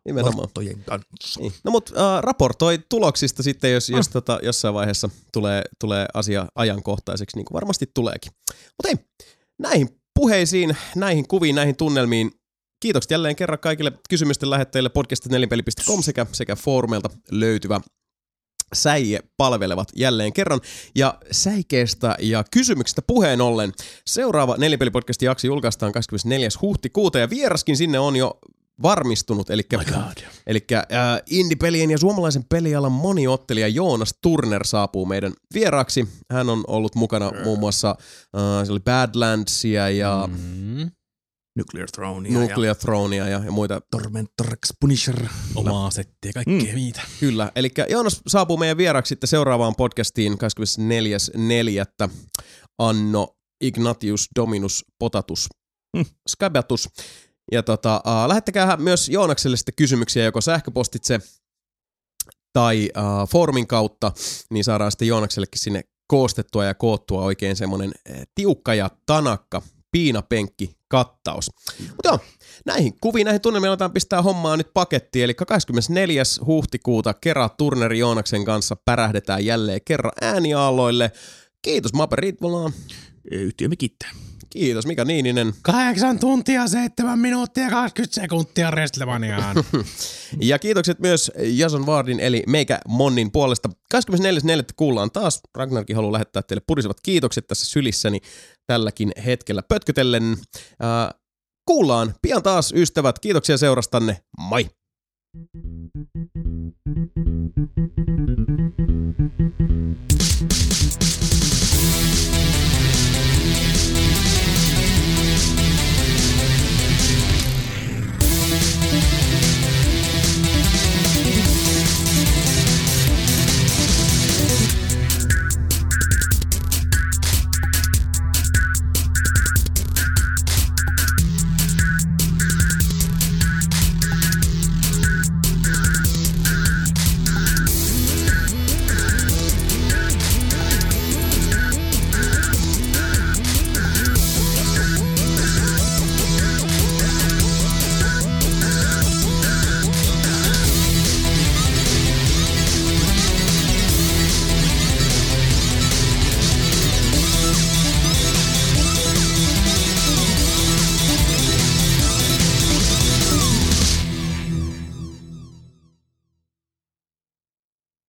Speaker 1: Nimenomaan.
Speaker 2: lottojen kanssa.
Speaker 1: Niin. No mutta äh, raportoi tuloksista sitten, jos,
Speaker 2: Ah.
Speaker 1: jos tota, jossain vaiheessa tulee, tulee asia ajankohtaiseksi, niin kuin varmasti tuleekin. Mutta hei, näihin puheisiin, näihin kuviin, näihin tunnelmiin, kiitokset jälleen kerran kaikille kysymysten lähettäjille podcast.nelinpeli.com sekä, sekä foorumeilta löytyvä säie palvelevat jälleen kerran. Ja säikeestä ja kysymyksistä puheen ollen, seuraava Nelipelipodcastin jakso julkaistaan 24. huhtikuuta ja vieraskin sinne on jo varmistunut, eli. Eli äh, indie-pelien ja suomalaisen pelialan moniottelija Joonas Turner saapuu meidän vieraaksi. Hän on ollut mukana muun muassa äh, se oli Badlandsia ja
Speaker 3: Mm.
Speaker 2: Nuclear Throne ja,
Speaker 1: Nuclear Thronea ja, ja muita.
Speaker 2: Tormentor Punisher.
Speaker 3: Omaa settiä, kaikkea mm. niitä.
Speaker 1: Kyllä, eli Joonas saapuu meidän vieraaksi sitten seuraavaan podcastiin 24.4. Anno Ignatius Dominus Potatus
Speaker 2: Hmm.
Speaker 1: Skabatus. Ja tota, uh, lähettäkää myös Joonakselle sitten kysymyksiä joko sähköpostitse tai uh, foorumin kautta, niin saadaan sitten Joonaksellekin sinne koostettua ja koottua oikein semmoinen tiukka ja tanakka piinapenkki kattaus. Mutta joo, näihin kuviin, näihin tunnelmiin aletaan pistää hommaa nyt pakettiin, eli 24. huhtikuuta Kera Turneri Joonaksen kanssa pärähdetään jälleen kerran ääniaaloille. Kiitos Mape Ritvolaan.
Speaker 2: Yhtiömme kiittää.
Speaker 1: Kiitos Mika Niininen.
Speaker 3: 8 tuntia, 7 minuuttia, 20 sekuntia Restlevaniaan.
Speaker 1: Ja kiitokset myös Jason Vardin eli meikä Monnin puolesta. 24.4. kuullaan taas. Ragnarkin haluaa lähettää teille purisevat kiitokset tässä sylissäni tälläkin hetkellä pötkötellen. Ää, kuullaan pian taas ystävät. Kiitoksia seurastanne. Moi!
Speaker 5: Thank you.